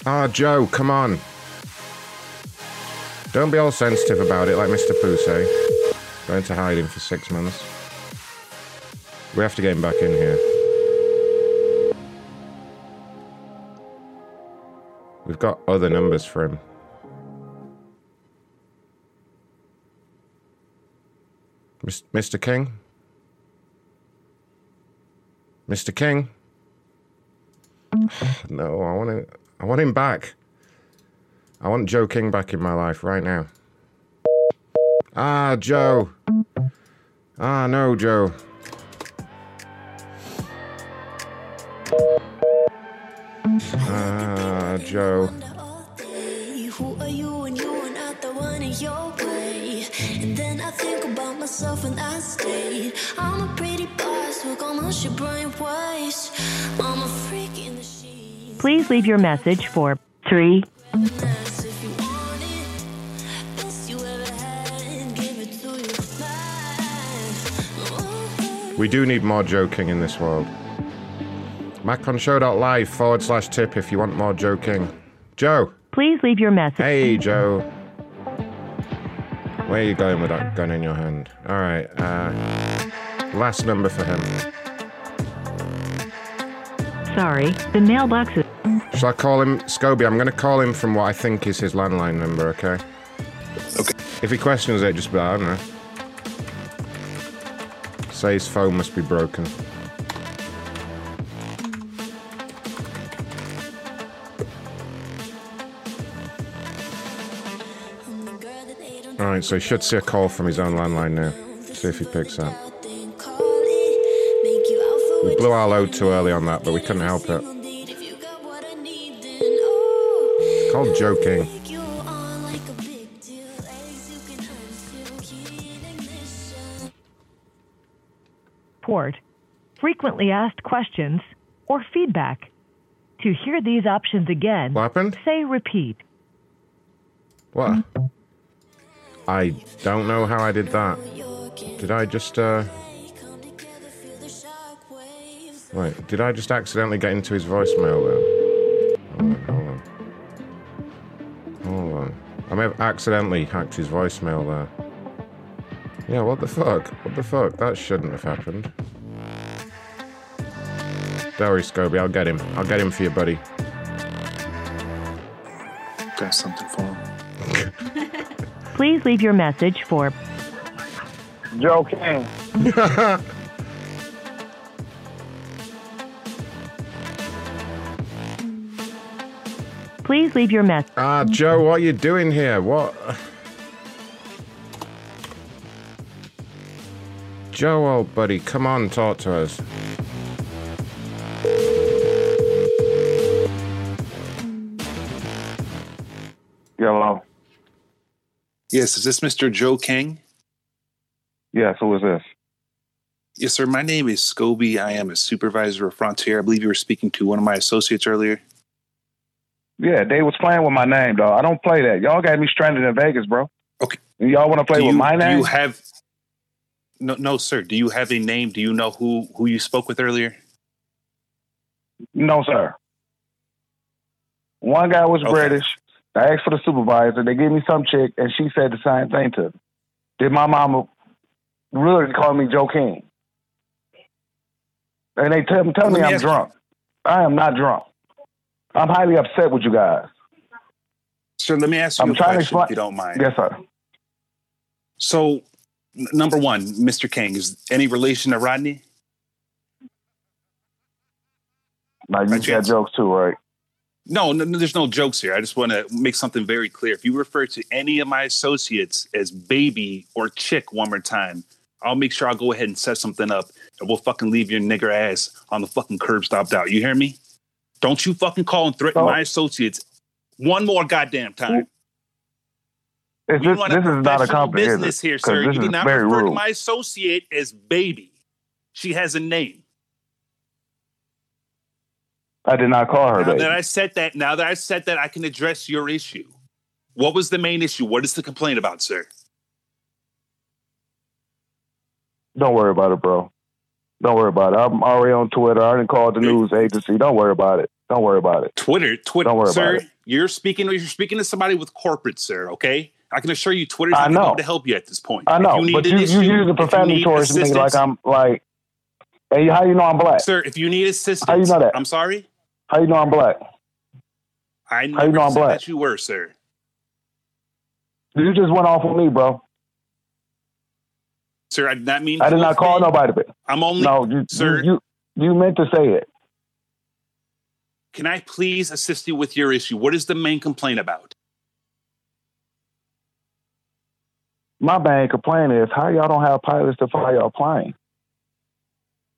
[SPEAKER 2] Ah, Joe, come on. Don't be all sensitive about it like Mr. Pousse. Going to hide him for six months. We have to get him back in here. We've got other numbers for him. Mr. King? Mr. King? no, I want to. I want him back. I want Joe King back in my life right now. Ah, Joe. Ah, no, Joe. Ah, Joe.
[SPEAKER 34] Way? And then I myself state. I'm a pretty boss, look almost your brain waste. I'm a freak in the sheet.
[SPEAKER 10] Please leave your message for 3
[SPEAKER 2] We do need more joking in this world. MacronShow.live forward slash tip if you want more joking. Joe.
[SPEAKER 10] Please leave your message.
[SPEAKER 2] Hey, Joe. Where are you going with that gun in your hand? All right. Uh, last number for him.
[SPEAKER 10] Sorry, the mailbox is.
[SPEAKER 2] Shall I call him Scobie? I'm going to call him from what I think is his landline number, okay?
[SPEAKER 21] Okay.
[SPEAKER 2] If he questions it, just be like, I don't know. Say his phone must be broken. Alright, so he should see a call from his own landline now. See if he picks up. We blew our load too early on that, but we couldn't help it. Called joking.
[SPEAKER 10] Port frequently asked questions, or feedback. To hear these options again,
[SPEAKER 2] What happened?
[SPEAKER 10] say repeat.
[SPEAKER 2] What? I don't know how I did that. Did I just, uh. Wait, did I just accidentally get into his voicemail then? Hold on, hold on. Hold on. I may have accidentally hacked his voicemail there. Yeah, what the fuck? What the fuck? That shouldn't have happened. Don't worry, Scobie, I'll get him. I'll get him for you, buddy.
[SPEAKER 21] Got something for him.
[SPEAKER 10] Please leave your message for
[SPEAKER 32] Joe King.
[SPEAKER 10] Please leave your message.
[SPEAKER 2] Ah, Joe, what are you doing here? What? Joe, old buddy, come on, talk to us.
[SPEAKER 32] Hello.
[SPEAKER 21] Yes, is this Mr. Joe King?
[SPEAKER 32] Yes, who is this?
[SPEAKER 21] Yes, sir. My name is Scobie. I am a supervisor of Frontier. I believe you were speaking to one of my associates earlier.
[SPEAKER 32] Yeah, they was playing with my name, dog. I don't play that. Y'all got me stranded in Vegas, bro.
[SPEAKER 21] Okay.
[SPEAKER 32] Y'all want to play with my
[SPEAKER 21] Do
[SPEAKER 32] name?
[SPEAKER 21] you have no, no, sir? Do you have a name? Do you know who who you spoke with earlier?
[SPEAKER 32] No, sir. One guy was
[SPEAKER 21] Okay.
[SPEAKER 32] British. I asked for the supervisor. They gave me some chick, and she said the same thing to me. Did my mama really call me Joe King? And they tell, tell me
[SPEAKER 21] me
[SPEAKER 32] I'm
[SPEAKER 21] ask you-
[SPEAKER 32] drunk. I am not drunk. I'm highly upset with you guys.
[SPEAKER 21] Sir, let me ask you
[SPEAKER 32] I'm
[SPEAKER 21] a
[SPEAKER 32] trying to
[SPEAKER 21] question,
[SPEAKER 32] explain.
[SPEAKER 21] if you don't mind.
[SPEAKER 32] Yes, sir.
[SPEAKER 21] So, n- number one, Mr. King, is any relation to Rodney?
[SPEAKER 32] Now you got jokes too, right?
[SPEAKER 21] No, no, no, there's no jokes here. I just want to make something very clear. If you refer to any of my associates as baby or chick one more time, I'll make sure I'll go ahead and set something up and we'll fucking leave your nigger ass on the fucking curb stopped out. You hear me? Don't you fucking call and threaten
[SPEAKER 32] So-
[SPEAKER 21] my associates one more goddamn time.
[SPEAKER 32] Is this, this is not a
[SPEAKER 21] business here, sir. You do not refer to my associate as baby. She has a name.
[SPEAKER 32] I did not call her
[SPEAKER 21] Now
[SPEAKER 32] baby.
[SPEAKER 21] that I said that, now that I said that, I can address your issue. What was the main issue? What is the complaint about, sir?
[SPEAKER 32] Don't worry about it, bro. Don't worry about it. I'm already on Twitter. I didn't call the news agency. Don't worry about it. Don't worry about it.
[SPEAKER 21] Twitter, Twitter,
[SPEAKER 32] Don't worry
[SPEAKER 21] sir.
[SPEAKER 32] about it.
[SPEAKER 21] You're speaking. You're speaking to somebody with corporate, sir. Okay, I can assure you, Twitter's not going to help you at this point.
[SPEAKER 32] I know,
[SPEAKER 21] you need
[SPEAKER 32] but you,
[SPEAKER 21] issue,
[SPEAKER 32] you use the profanity towards me like I'm like. Hey, how you know I'm black?
[SPEAKER 21] sir. If you need assistance,
[SPEAKER 32] How you know that?
[SPEAKER 21] I'm sorry.
[SPEAKER 32] How you know I'm black?
[SPEAKER 21] I
[SPEAKER 32] How you
[SPEAKER 21] never
[SPEAKER 32] know I'm black?
[SPEAKER 21] that you were, sir.
[SPEAKER 32] You just went off on me, bro.
[SPEAKER 21] Sir, I did not mean.
[SPEAKER 32] I did not call nobody. But
[SPEAKER 21] I'm only.
[SPEAKER 32] no, you,
[SPEAKER 21] sir.
[SPEAKER 32] you, you you meant to say it.
[SPEAKER 21] Can I please assist you with your issue? What is the main complaint about?
[SPEAKER 32] My main complaint is how y'all don't have pilots to fly y'all plane.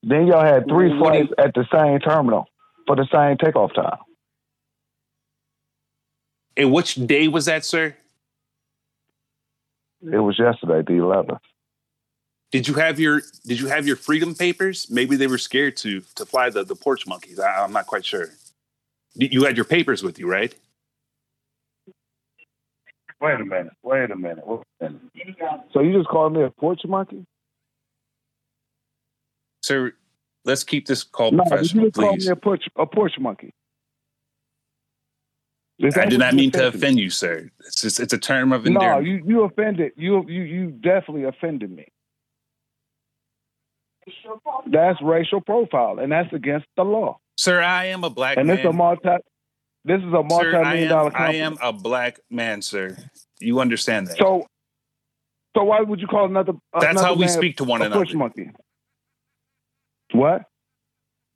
[SPEAKER 32] Then y'all had three
[SPEAKER 21] What do you-
[SPEAKER 32] flights at the same terminal for the same takeoff time.
[SPEAKER 21] And which day was that, sir?
[SPEAKER 32] It was yesterday, the 11th.
[SPEAKER 21] Did you have your Did you have your freedom papers? Maybe they were scared to to fly the the porch monkeys. I, I'm not quite sure. You you had your papers with you, right?
[SPEAKER 32] Wait a minute. Wait a minute. Wait a minute. So you just called me a porch monkey?
[SPEAKER 21] Sir, let's keep this call
[SPEAKER 32] No, you just called
[SPEAKER 21] please.
[SPEAKER 32] me a porch a porch monkey.
[SPEAKER 21] I did not mean to
[SPEAKER 32] said me?
[SPEAKER 21] offend you, sir. It's just it's a term of endearment.
[SPEAKER 32] No, you you offended. You you you definitely offended me. That's racial profile, and that's against the law.
[SPEAKER 21] Sir, I am a black
[SPEAKER 32] and
[SPEAKER 21] man.
[SPEAKER 32] this is a multi. This is a
[SPEAKER 21] sir,
[SPEAKER 32] multi-million
[SPEAKER 21] am,
[SPEAKER 32] dollar
[SPEAKER 21] I am a black man, sir. You understand that?
[SPEAKER 32] So, so why would you call another?
[SPEAKER 21] That's
[SPEAKER 32] another
[SPEAKER 21] how we
[SPEAKER 32] man
[SPEAKER 21] speak to one another.
[SPEAKER 32] Push monkey. What?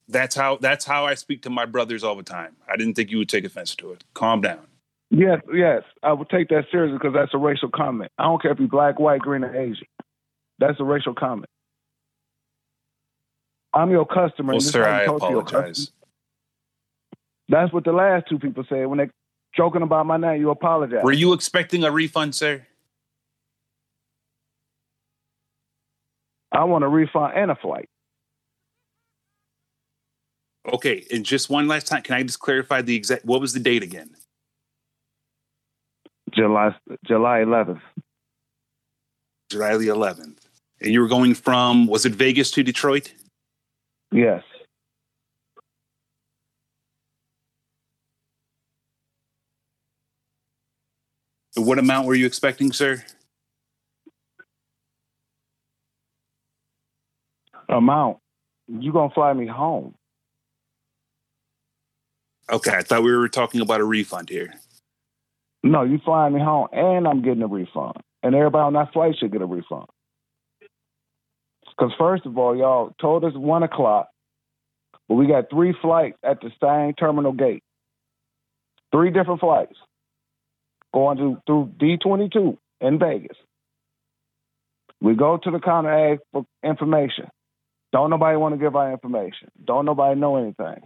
[SPEAKER 21] That's how that's how I speak to my brothers all the time. I didn't think you would take offense to it. Calm down.
[SPEAKER 32] Yes, yes. I would take that seriously because that's a racial comment. I don't care if you're black, white, green, or Asian. That's a racial comment. I'm your customer.
[SPEAKER 21] Well, sir,
[SPEAKER 32] is how you
[SPEAKER 21] I
[SPEAKER 32] talk to your
[SPEAKER 21] apologize.
[SPEAKER 32] That's what the last two people said when they joking about my name. You apologize.
[SPEAKER 21] Were you expecting a refund, sir?
[SPEAKER 32] I want a refund and a flight.
[SPEAKER 21] Okay, and just one last time, can I just clarify the exact? What was the date again?
[SPEAKER 32] July July 11th.
[SPEAKER 21] July the 11th. And you were going from was it Vegas to Detroit?
[SPEAKER 32] Yes.
[SPEAKER 21] What amount were you expecting, sir?
[SPEAKER 32] Amount. You gonna fly me home?
[SPEAKER 21] Okay, I thought we were talking about a refund here.
[SPEAKER 32] No, you flying me home, and I'm getting a refund, and everybody on that flight should get a refund. Because first of all, y'all told us one o'clock, but we got three flights at the same terminal gate. Three different flights going to through D22 in Vegas. We go to the counter ask for information. Don't nobody want to give our information. Don't nobody know anything.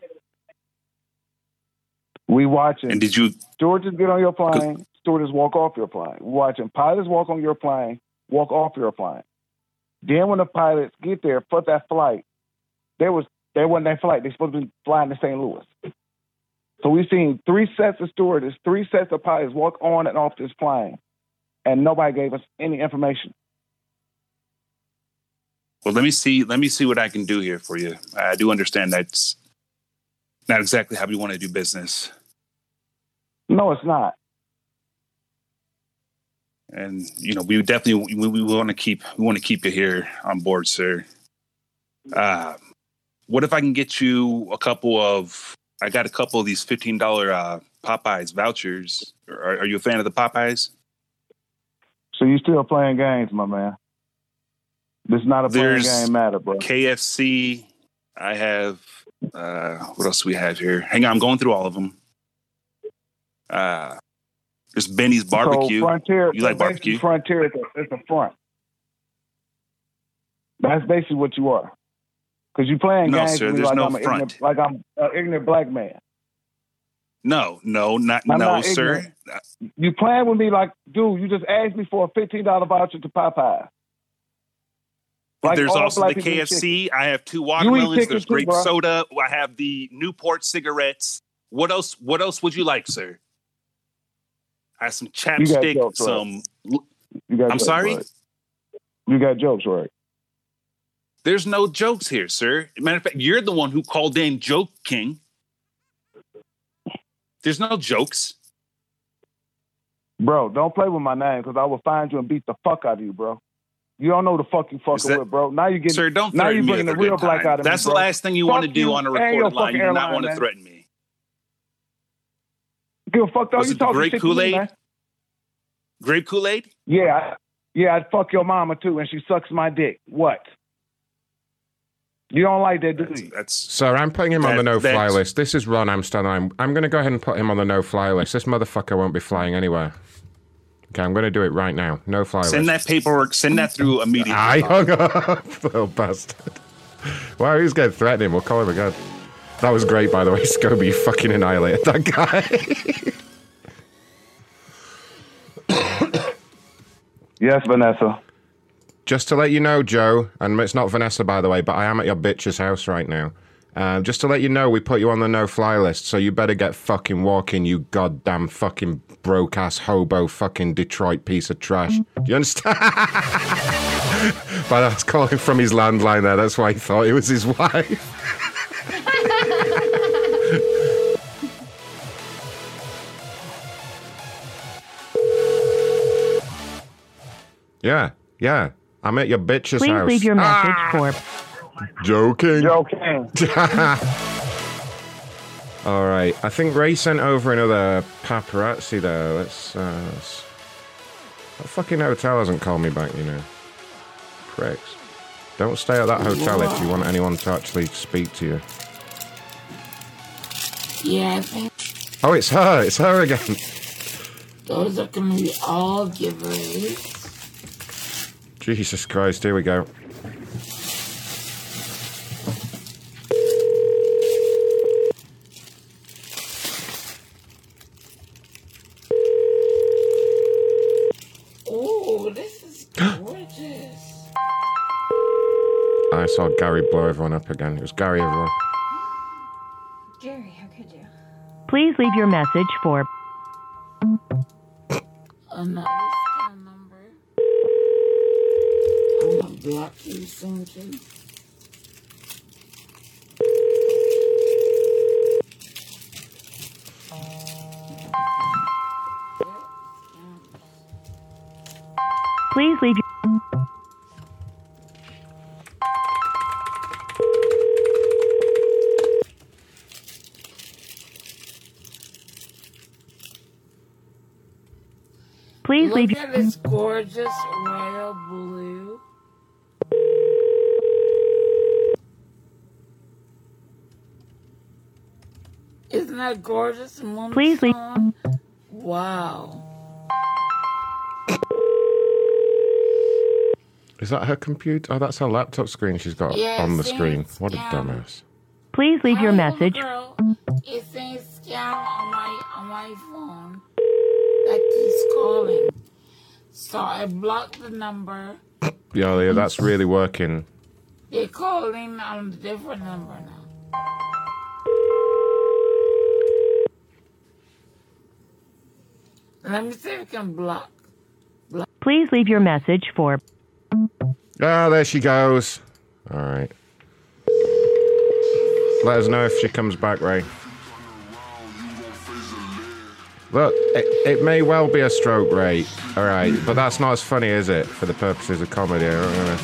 [SPEAKER 32] We watching.
[SPEAKER 21] And did you?
[SPEAKER 32] Stewardess get on your plane. Stewardess walk off your plane. We watching pilots walk on your plane, walk off your plane. Then when the pilots get there for that flight, there was there wasn't that flight. They supposed to be flying to St. Louis. So we've seen three sets of stewardess, three sets of pilots walk on and off this plane, and nobody gave us any information.
[SPEAKER 21] Well, let me see. Let me see what I can do here for you. I do understand that's not exactly how we want to do business,
[SPEAKER 32] No, it's not.
[SPEAKER 21] And you know we definitely we, we want to keep we want to keep you here on board, sir. Uh, what if I can get you a couple of? I got a couple of these fifteen dollar uh, Popeyes vouchers. Are, are you a fan of the Popeyes?
[SPEAKER 32] So you still playing games, my man? This is not a playing game matter, bro.
[SPEAKER 21] KFC. I have. Uh, what else do we have here? Hang on, I'm going through all of them. Uh, there's Benny's barbecue.
[SPEAKER 32] So Frontier,
[SPEAKER 21] you like barbecue?
[SPEAKER 32] Frontier is a, is a front. That's basically what you are. Because you playing
[SPEAKER 21] No,
[SPEAKER 32] games
[SPEAKER 21] sir, there's
[SPEAKER 32] like
[SPEAKER 21] no
[SPEAKER 32] I'm an
[SPEAKER 21] front.
[SPEAKER 32] ignorant, like I'm an ignorant black man.
[SPEAKER 21] No, no, not
[SPEAKER 32] I'm
[SPEAKER 21] no,
[SPEAKER 32] not
[SPEAKER 21] sir.
[SPEAKER 32] ignorant. You playing with me like, dude, you just asked me for a fifteen dollar voucher to Popeye. Like
[SPEAKER 21] There's also the KFC. I have two watermelons. There's
[SPEAKER 32] too,
[SPEAKER 21] grape
[SPEAKER 32] bro.
[SPEAKER 21] soda. I have the Newport cigarettes. What else? What else would you like, sir? I have some chapstick.
[SPEAKER 32] jokes, right?
[SPEAKER 21] Some.
[SPEAKER 32] Got
[SPEAKER 21] I'm
[SPEAKER 32] jokes,
[SPEAKER 21] sorry.
[SPEAKER 32] right? You got jokes, right?
[SPEAKER 21] There's no jokes here, sir. Matter of fact, you're the one who called in Joke King. There's no jokes.
[SPEAKER 32] Bro, don't play with my name because I will find you and beat the fuck out of you, bro. You don't know the fuck you fucking
[SPEAKER 21] that-
[SPEAKER 32] with, bro. Now you're getting
[SPEAKER 21] Sir, don't
[SPEAKER 32] now you bringing the real black
[SPEAKER 21] time.
[SPEAKER 32] out of me.
[SPEAKER 21] That's the last thing you
[SPEAKER 32] Fuck
[SPEAKER 21] want to do on a recorded line. You do not want to threaten me.
[SPEAKER 32] Give a fuck though.
[SPEAKER 21] Was
[SPEAKER 32] You
[SPEAKER 21] it the
[SPEAKER 32] talking
[SPEAKER 21] grape
[SPEAKER 32] shit to me,
[SPEAKER 21] Kool-Aid?
[SPEAKER 32] man.
[SPEAKER 21] Grape Kool Aid?
[SPEAKER 32] Yeah, yeah, I'd fuck your mama too, and she sucks my dick. What? You don't like that, do you?
[SPEAKER 21] That's
[SPEAKER 2] Sir, I'm putting him on the no-fly list. This is Ron Amsterdam. I'm, I'm going to go ahead and put him on the no-fly list. This motherfucker won't be flying anywhere. Okay, I'm going to do it right now. No-fly
[SPEAKER 21] Send
[SPEAKER 2] list.
[SPEAKER 21] that paperwork. Send that through immediately.
[SPEAKER 2] I hung up, little bastard. Why Wow, he's getting threatening. We'll call him again. That was great, by the way. Scobie you fucking annihilated that guy.
[SPEAKER 32] Yes, Vanessa.
[SPEAKER 2] just to let you know, Joe, and it's not Vanessa, by the way, but I am at your bitch's house right now. Uh, just to let you know, we put you on the no-fly list, so you better get fucking walking, you goddamn fucking broke-ass hobo fucking Detroit piece of trash. Do you understand? but that's calling from his landline there. That's why he thought it was his wife. Yeah, yeah. I'm at your bitch's
[SPEAKER 10] Please
[SPEAKER 2] house.
[SPEAKER 10] leave your message
[SPEAKER 2] Ah!
[SPEAKER 10] for
[SPEAKER 2] Joking.
[SPEAKER 32] Joking.
[SPEAKER 2] All right. I think Ray sent over another paparazzi though. Let's. Uh, let's... That fucking hotel hasn't called me back, you know. Pricks. Don't stay at that hotel if you want anyone to actually speak to you.
[SPEAKER 30] Yeah,
[SPEAKER 2] Oh, it's her. It's her again.
[SPEAKER 30] those are gonna be all giveaways.
[SPEAKER 2] Jesus Christ. Here we go.
[SPEAKER 30] Oh, this is gorgeous.
[SPEAKER 2] I saw Gary blow everyone up again. It was Gary, everyone. Gary, how could you?
[SPEAKER 10] Please leave your message for
[SPEAKER 30] Another scam number. I'm gonna block you, Cindy.
[SPEAKER 10] Please leave your Please
[SPEAKER 30] Look
[SPEAKER 10] leave
[SPEAKER 30] at this gorgeous royal blue. Isn't that gorgeous? Moonstone?
[SPEAKER 10] Please leave-
[SPEAKER 30] Wow.
[SPEAKER 2] Is that her computer? Oh, that's her laptop screen she's got
[SPEAKER 30] Yeah,
[SPEAKER 2] on the screen.
[SPEAKER 30] it's
[SPEAKER 2] What a
[SPEAKER 30] scam.
[SPEAKER 2] dumbass.
[SPEAKER 10] Please leave your message.
[SPEAKER 30] Girl, it's saying scam on my on my phone that keeps calling. So I blocked the number.
[SPEAKER 2] Yeah, yeah, that's really working.
[SPEAKER 30] They're calling on a different number now. Let me see if I can block.
[SPEAKER 10] Please leave your message for
[SPEAKER 2] Ah, there she goes. All right. Let us know if she comes back, Ray. Look, it, it may well be a stroke rate, all right, but that's not as funny, is it? For the purposes of comedy, gonna,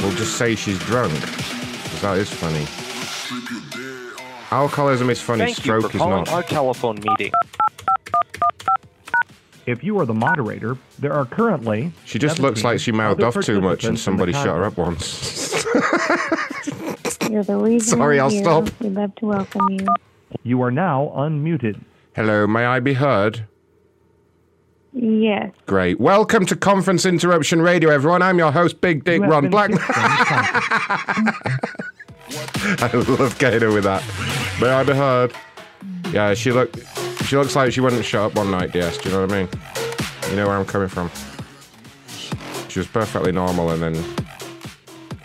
[SPEAKER 2] we'll just say she's drunk, because that is funny. Alcoholism is funny,
[SPEAKER 35] Thank you
[SPEAKER 2] stroke
[SPEAKER 35] for
[SPEAKER 2] is
[SPEAKER 35] calling
[SPEAKER 2] not.
[SPEAKER 35] our telephone meeting.
[SPEAKER 36] If you are the moderator, there are currently.
[SPEAKER 2] She just looks like she mouthed off too much, and
[SPEAKER 36] participants in the
[SPEAKER 2] somebody shut her up once.
[SPEAKER 28] You're the reason
[SPEAKER 2] Sorry,
[SPEAKER 28] I'm
[SPEAKER 2] I'll
[SPEAKER 28] here.
[SPEAKER 2] stop.
[SPEAKER 28] We'd love to welcome you.
[SPEAKER 36] You are now unmuted.
[SPEAKER 2] Hello, may I be heard?
[SPEAKER 28] Yes.
[SPEAKER 2] Great. Welcome to Conference Interruption Radio, everyone. I'm your host, Big Dick
[SPEAKER 36] You have
[SPEAKER 2] Ron
[SPEAKER 36] been
[SPEAKER 2] Blackman.
[SPEAKER 36] kicked from the conference.
[SPEAKER 2] I love getting her with that. May I be heard? Yeah, she look. She looks like she wouldn't shut up one night, DS. Do you know what I mean? You know where I'm coming from. She was perfectly normal, and then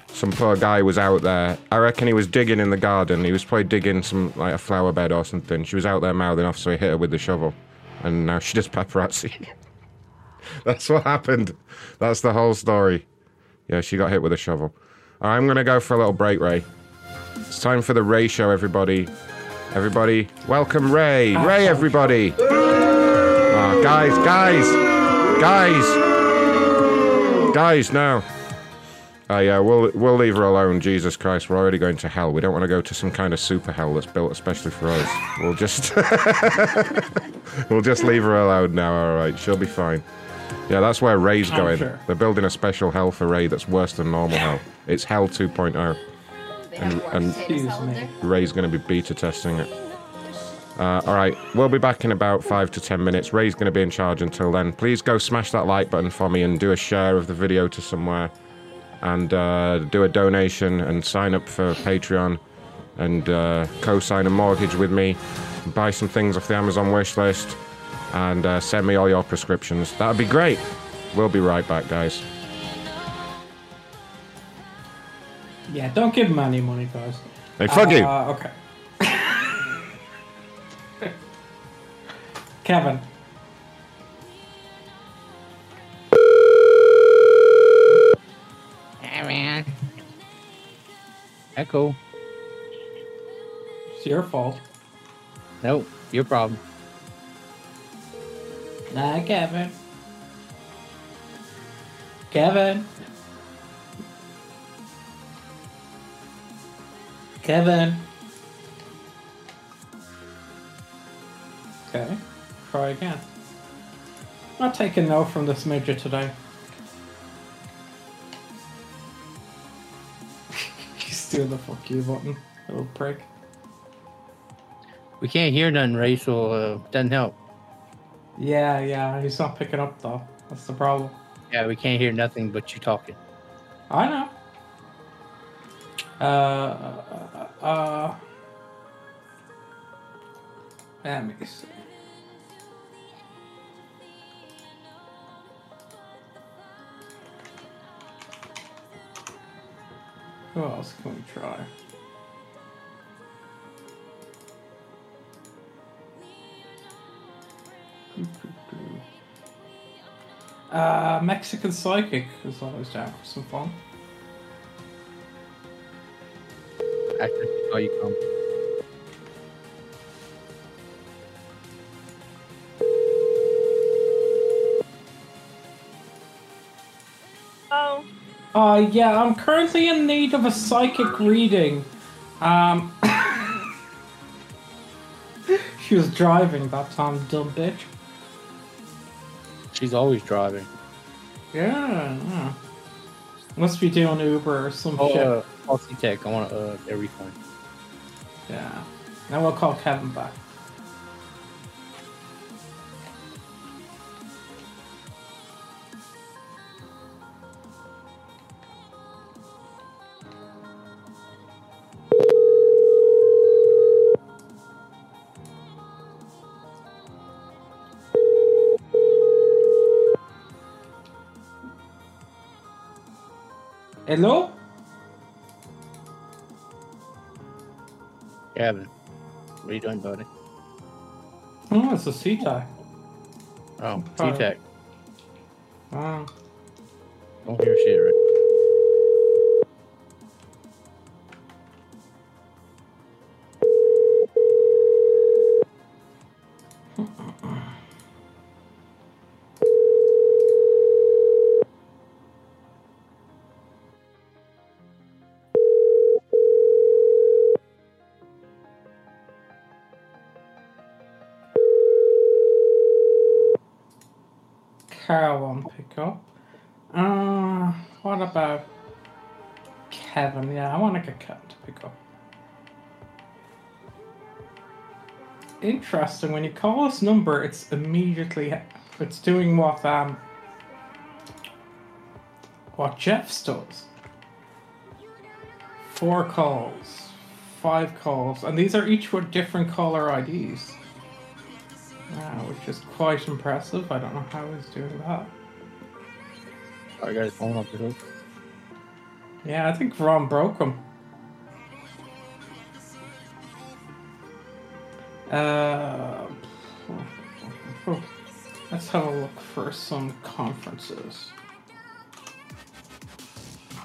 [SPEAKER 2] some poor guy was out there. I reckon he was digging in the garden. He was probably digging some like a flower bed or something. She was out there mouthing off, so he hit her with the shovel, and now she does paparazzi. That's what happened. That's the whole story. Yeah, she got hit with a shovel. I'm gonna go for a little break, Ray. It's time for the Ray Show, everybody. Everybody, welcome Ray. Ray, everybody. Ah, guys, guys, guys, guys, no. Oh yeah, we'll we'll leave her alone. Jesus Christ, we're already going to hell. We don't want to go to some kind of super hell that's built especially for us. We'll just we'll just leave her alone now. All right, she'll be fine. Yeah, that's where Ray's going.
[SPEAKER 31] sure.
[SPEAKER 2] They're building a special hell for Ray that's worse than normal hell. It's Hell 2.0, and, and Ray's going to be beta testing it. Uh, all right, we'll be back in about five to ten minutes. Ray's going to be in charge until then. Please go smash that like button for me and do a share of the video to somewhere, and uh, do a donation and sign up for Patreon, and uh, co-sign a mortgage with me, buy some things off the Amazon wish list, and uh, send me all your prescriptions. That'd be great. We'll be right back, guys.
[SPEAKER 31] Yeah, don't give him any money, guys.
[SPEAKER 2] Hey, fuck you.
[SPEAKER 31] Uh, okay. Kevin.
[SPEAKER 37] Hey, man. Echo.
[SPEAKER 31] It's your fault.
[SPEAKER 37] Nope, your problem.
[SPEAKER 31] Nah, Kevin. Kevin. Kevin. Okay, try again. Not taking no from this major today. He's doing the fuck you button, little prick.
[SPEAKER 37] We can't hear nothing, Ray, so uh, doesn't help.
[SPEAKER 31] Yeah, yeah, he's not picking up though. That's the problem.
[SPEAKER 37] Yeah, we can't hear nothing but you talking.
[SPEAKER 31] I know. Uh, uh, let me see. Who else can we try? Uh, Mexican Psychic is always down for some fun.
[SPEAKER 37] Actually, oh, you come.
[SPEAKER 38] Oh,
[SPEAKER 31] Uh, yeah, I'm currently in need of a psychic reading. Um, she was driving that time, dumb bitch.
[SPEAKER 37] She's always driving.
[SPEAKER 31] Yeah, yeah. Must be doing Uber or some
[SPEAKER 37] Oh,
[SPEAKER 31] shit.
[SPEAKER 37] uh, Aussie Tech. I want to uh, refund.
[SPEAKER 31] Yeah. Now we'll call Kevin back. Hello?
[SPEAKER 37] Gavin, what are you doing, buddy?
[SPEAKER 31] Oh, it's a C-Tech.
[SPEAKER 37] Oh, Tech.
[SPEAKER 31] Wow.
[SPEAKER 37] Don't hear shit, right?
[SPEAKER 31] Carl pick up. Uh, what about Kevin? Yeah, I want to get Kevin to pick up. Interesting. When you call this number, it's immediately it's doing what um what Jeff's does. Four calls, five calls, and these are each with different caller IDs. Uh, which is quite impressive. I don't know how he's doing that.
[SPEAKER 37] Got his phone off the hook.
[SPEAKER 31] Yeah, I think Ron broke him. Uh, let's have a look for some conferences.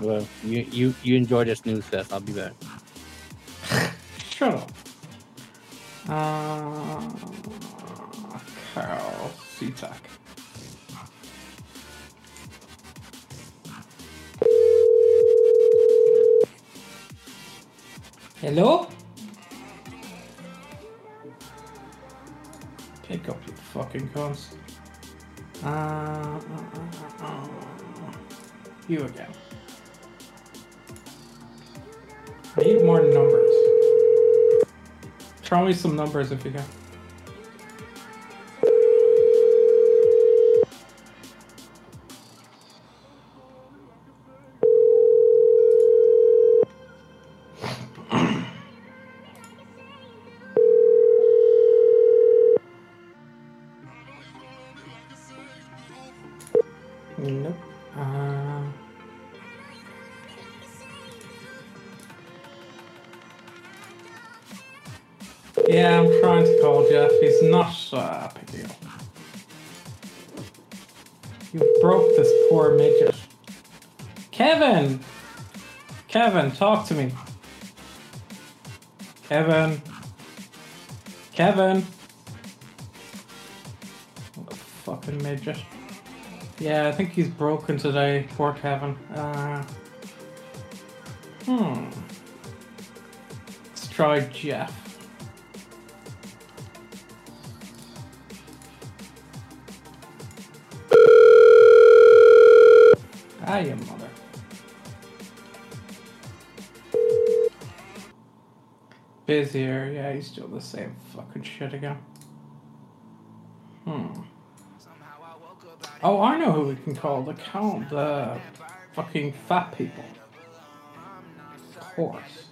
[SPEAKER 37] Well, you you you enjoy this news fest. I'll be back.
[SPEAKER 31] Shut up. Uh, Hello? Pick up, you fucking cunts. Uh, uh, uh, uh, uh, you again. I need more numbers. Throw me some numbers if you can. Talk to me. Kevin. Kevin. Fucking midget. Yeah, I think he's broken today. Poor Kevin. Uh, hmm. Let's try Jeff. Ah, you Busier. Yeah, he's doing the same fucking shit again. Hmm. Oh, I know who we can call. The count. The fucking fat people. Of course.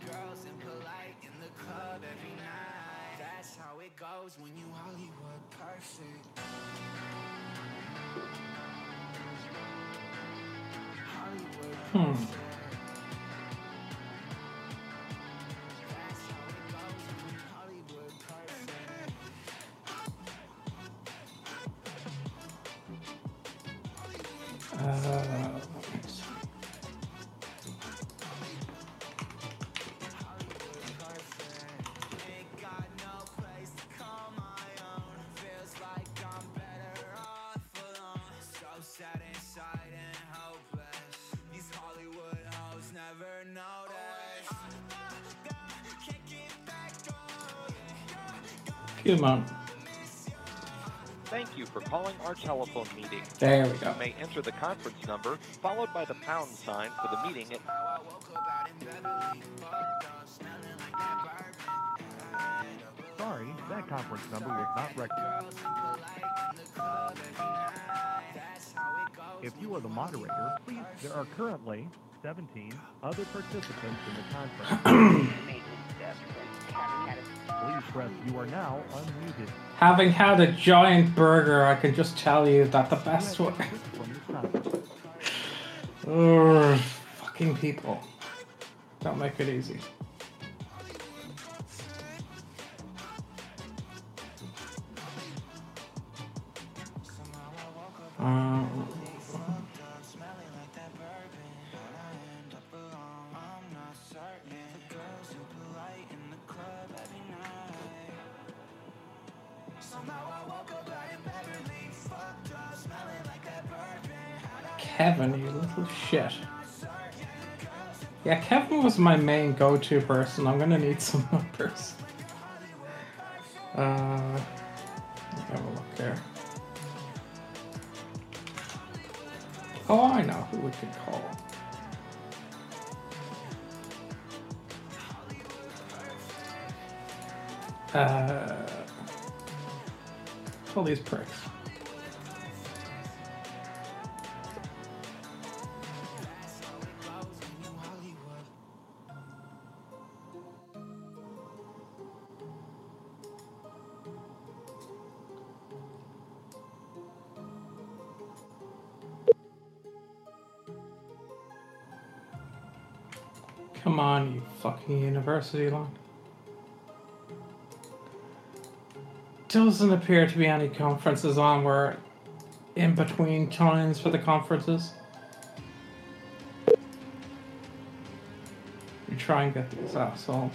[SPEAKER 31] Hmm. Come on.
[SPEAKER 39] Thank you for calling our telephone meeting.
[SPEAKER 31] There we go.
[SPEAKER 39] You may enter the conference number followed by the pound sign for the meeting at
[SPEAKER 36] Sorry, that conference number was not recognized. If you are the moderator, please, there are currently 17 other participants in the conference.
[SPEAKER 31] Having had a giant burger, I can just tell you that the best way. Ugh, fucking people. Don't make it easy. Was my main go-to person. I'm gonna need some fucking university line. Doesn't appear to be any conferences on where in between times for the conferences. You try and get these assholes.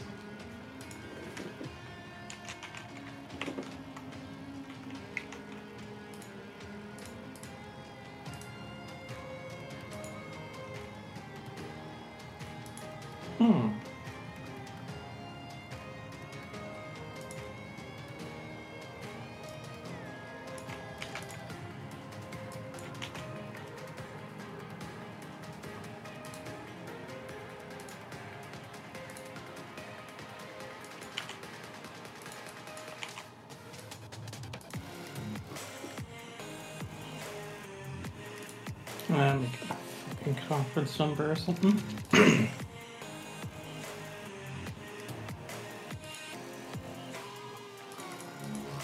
[SPEAKER 31] Number or something.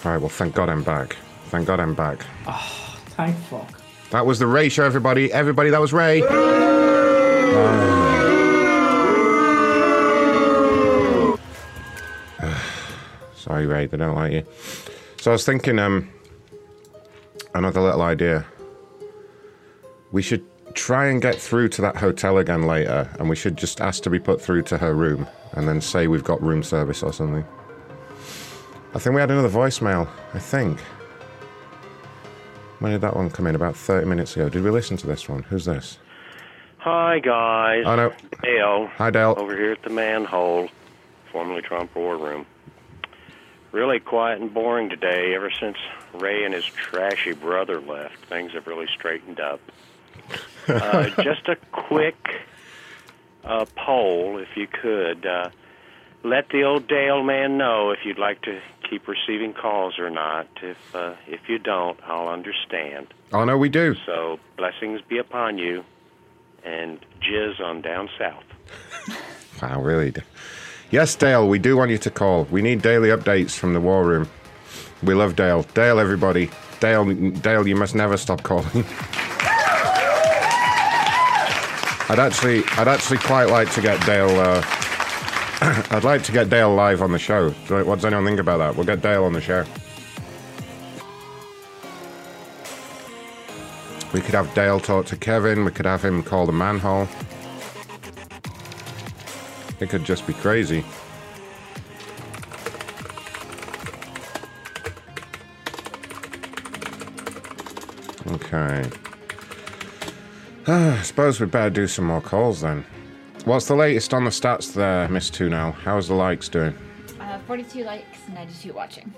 [SPEAKER 2] All right, well, thank God I'm back. Thank God I'm back.
[SPEAKER 31] Oh, thank fuck.
[SPEAKER 2] That was the Ray show, everybody. Everybody, that was Ray. Sorry, Ray, they don't like you. So I was thinking, um, another little idea. We should try and get through to that hotel again later, and we should just ask to be put through to her room, and then say we've got room service or something. I think we had another voicemail. I think. When did that one come in? About 30 minutes ago. Did we listen to this one? Who's this?
[SPEAKER 40] Hi, guys.
[SPEAKER 2] Oh, no.
[SPEAKER 40] Dale.
[SPEAKER 2] Hi, Dale.
[SPEAKER 40] Over here at the manhole, formerly Trump War Room. Really quiet and boring today. Ever since Ray and his trashy brother left, things have really straightened up. Uh, just a quick uh, poll, if you could. Uh, let the old Dale man know if you'd like to keep receiving calls or not. If uh, if you don't, I'll understand.
[SPEAKER 2] Oh, no, we do.
[SPEAKER 40] So blessings be upon you, and jizz on down south.
[SPEAKER 2] Wow, really? Yes, Dale, we do want you to call. We need daily updates from the war room. We love Dale. Dale, everybody. Dale, Dale, you must never stop calling. I'd actually, I'd actually quite like to get Dale. Uh, I'd like to get Dale live on the show. What does anyone think about that? We'll get Dale on the show. We could have Dale talk to Kevin. We could have him call the manhole. It could just be crazy. Okay. I suppose we'd better do some more calls then. What's the latest on the stats there, Miss Tunel? How's the likes doing?
[SPEAKER 6] Uh, 42 likes, 92 watching.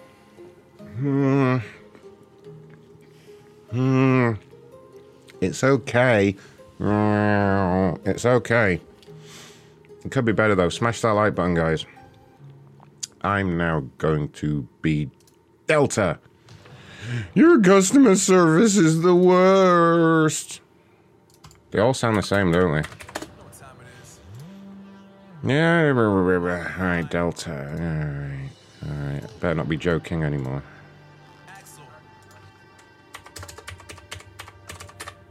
[SPEAKER 2] Hmm. Hmm. It's okay. It's okay. It could be better though. Smash that like button, guys. I'm now going to be Delta. Your customer service is the worst. They all sound the same, don't they? Yeah, alright, Delta. Alright, alright. Better not be joking anymore.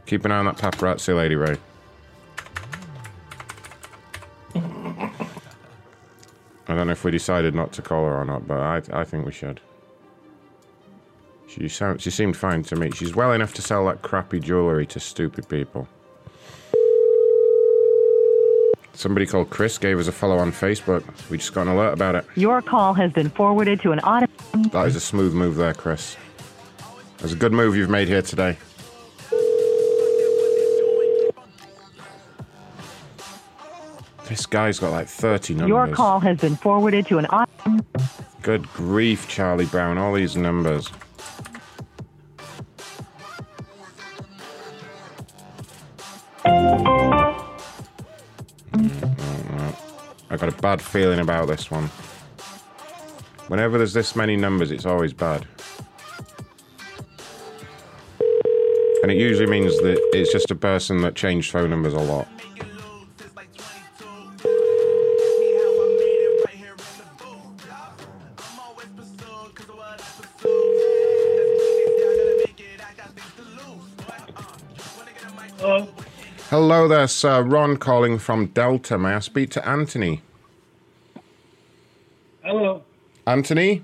[SPEAKER 2] Keep an eye on that paparazzi lady, Ray. I don't know if we decided not to call her or not, but I, I think we should. She sound, she seemed fine to me. She's well enough to sell that crappy jewellery to stupid people. Somebody called Chris gave us a follow on Facebook. We just got an alert about it.
[SPEAKER 10] Your call has been forwarded to an auto.
[SPEAKER 2] That is a smooth move there, Chris. That's a good move you've made here today. This guy's got like 30 numbers.
[SPEAKER 10] Your call has been forwarded to an auto.
[SPEAKER 2] Good grief, Charlie Brown. All these numbers. I got a bad feeling about this one. Whenever there's this many numbers, it's always bad. And it usually means that it's just a person that changed phone numbers a lot.
[SPEAKER 8] Hello
[SPEAKER 2] there, sir. Ron calling from Delta. May I speak to Anthony?
[SPEAKER 8] Hello.
[SPEAKER 2] Anthony?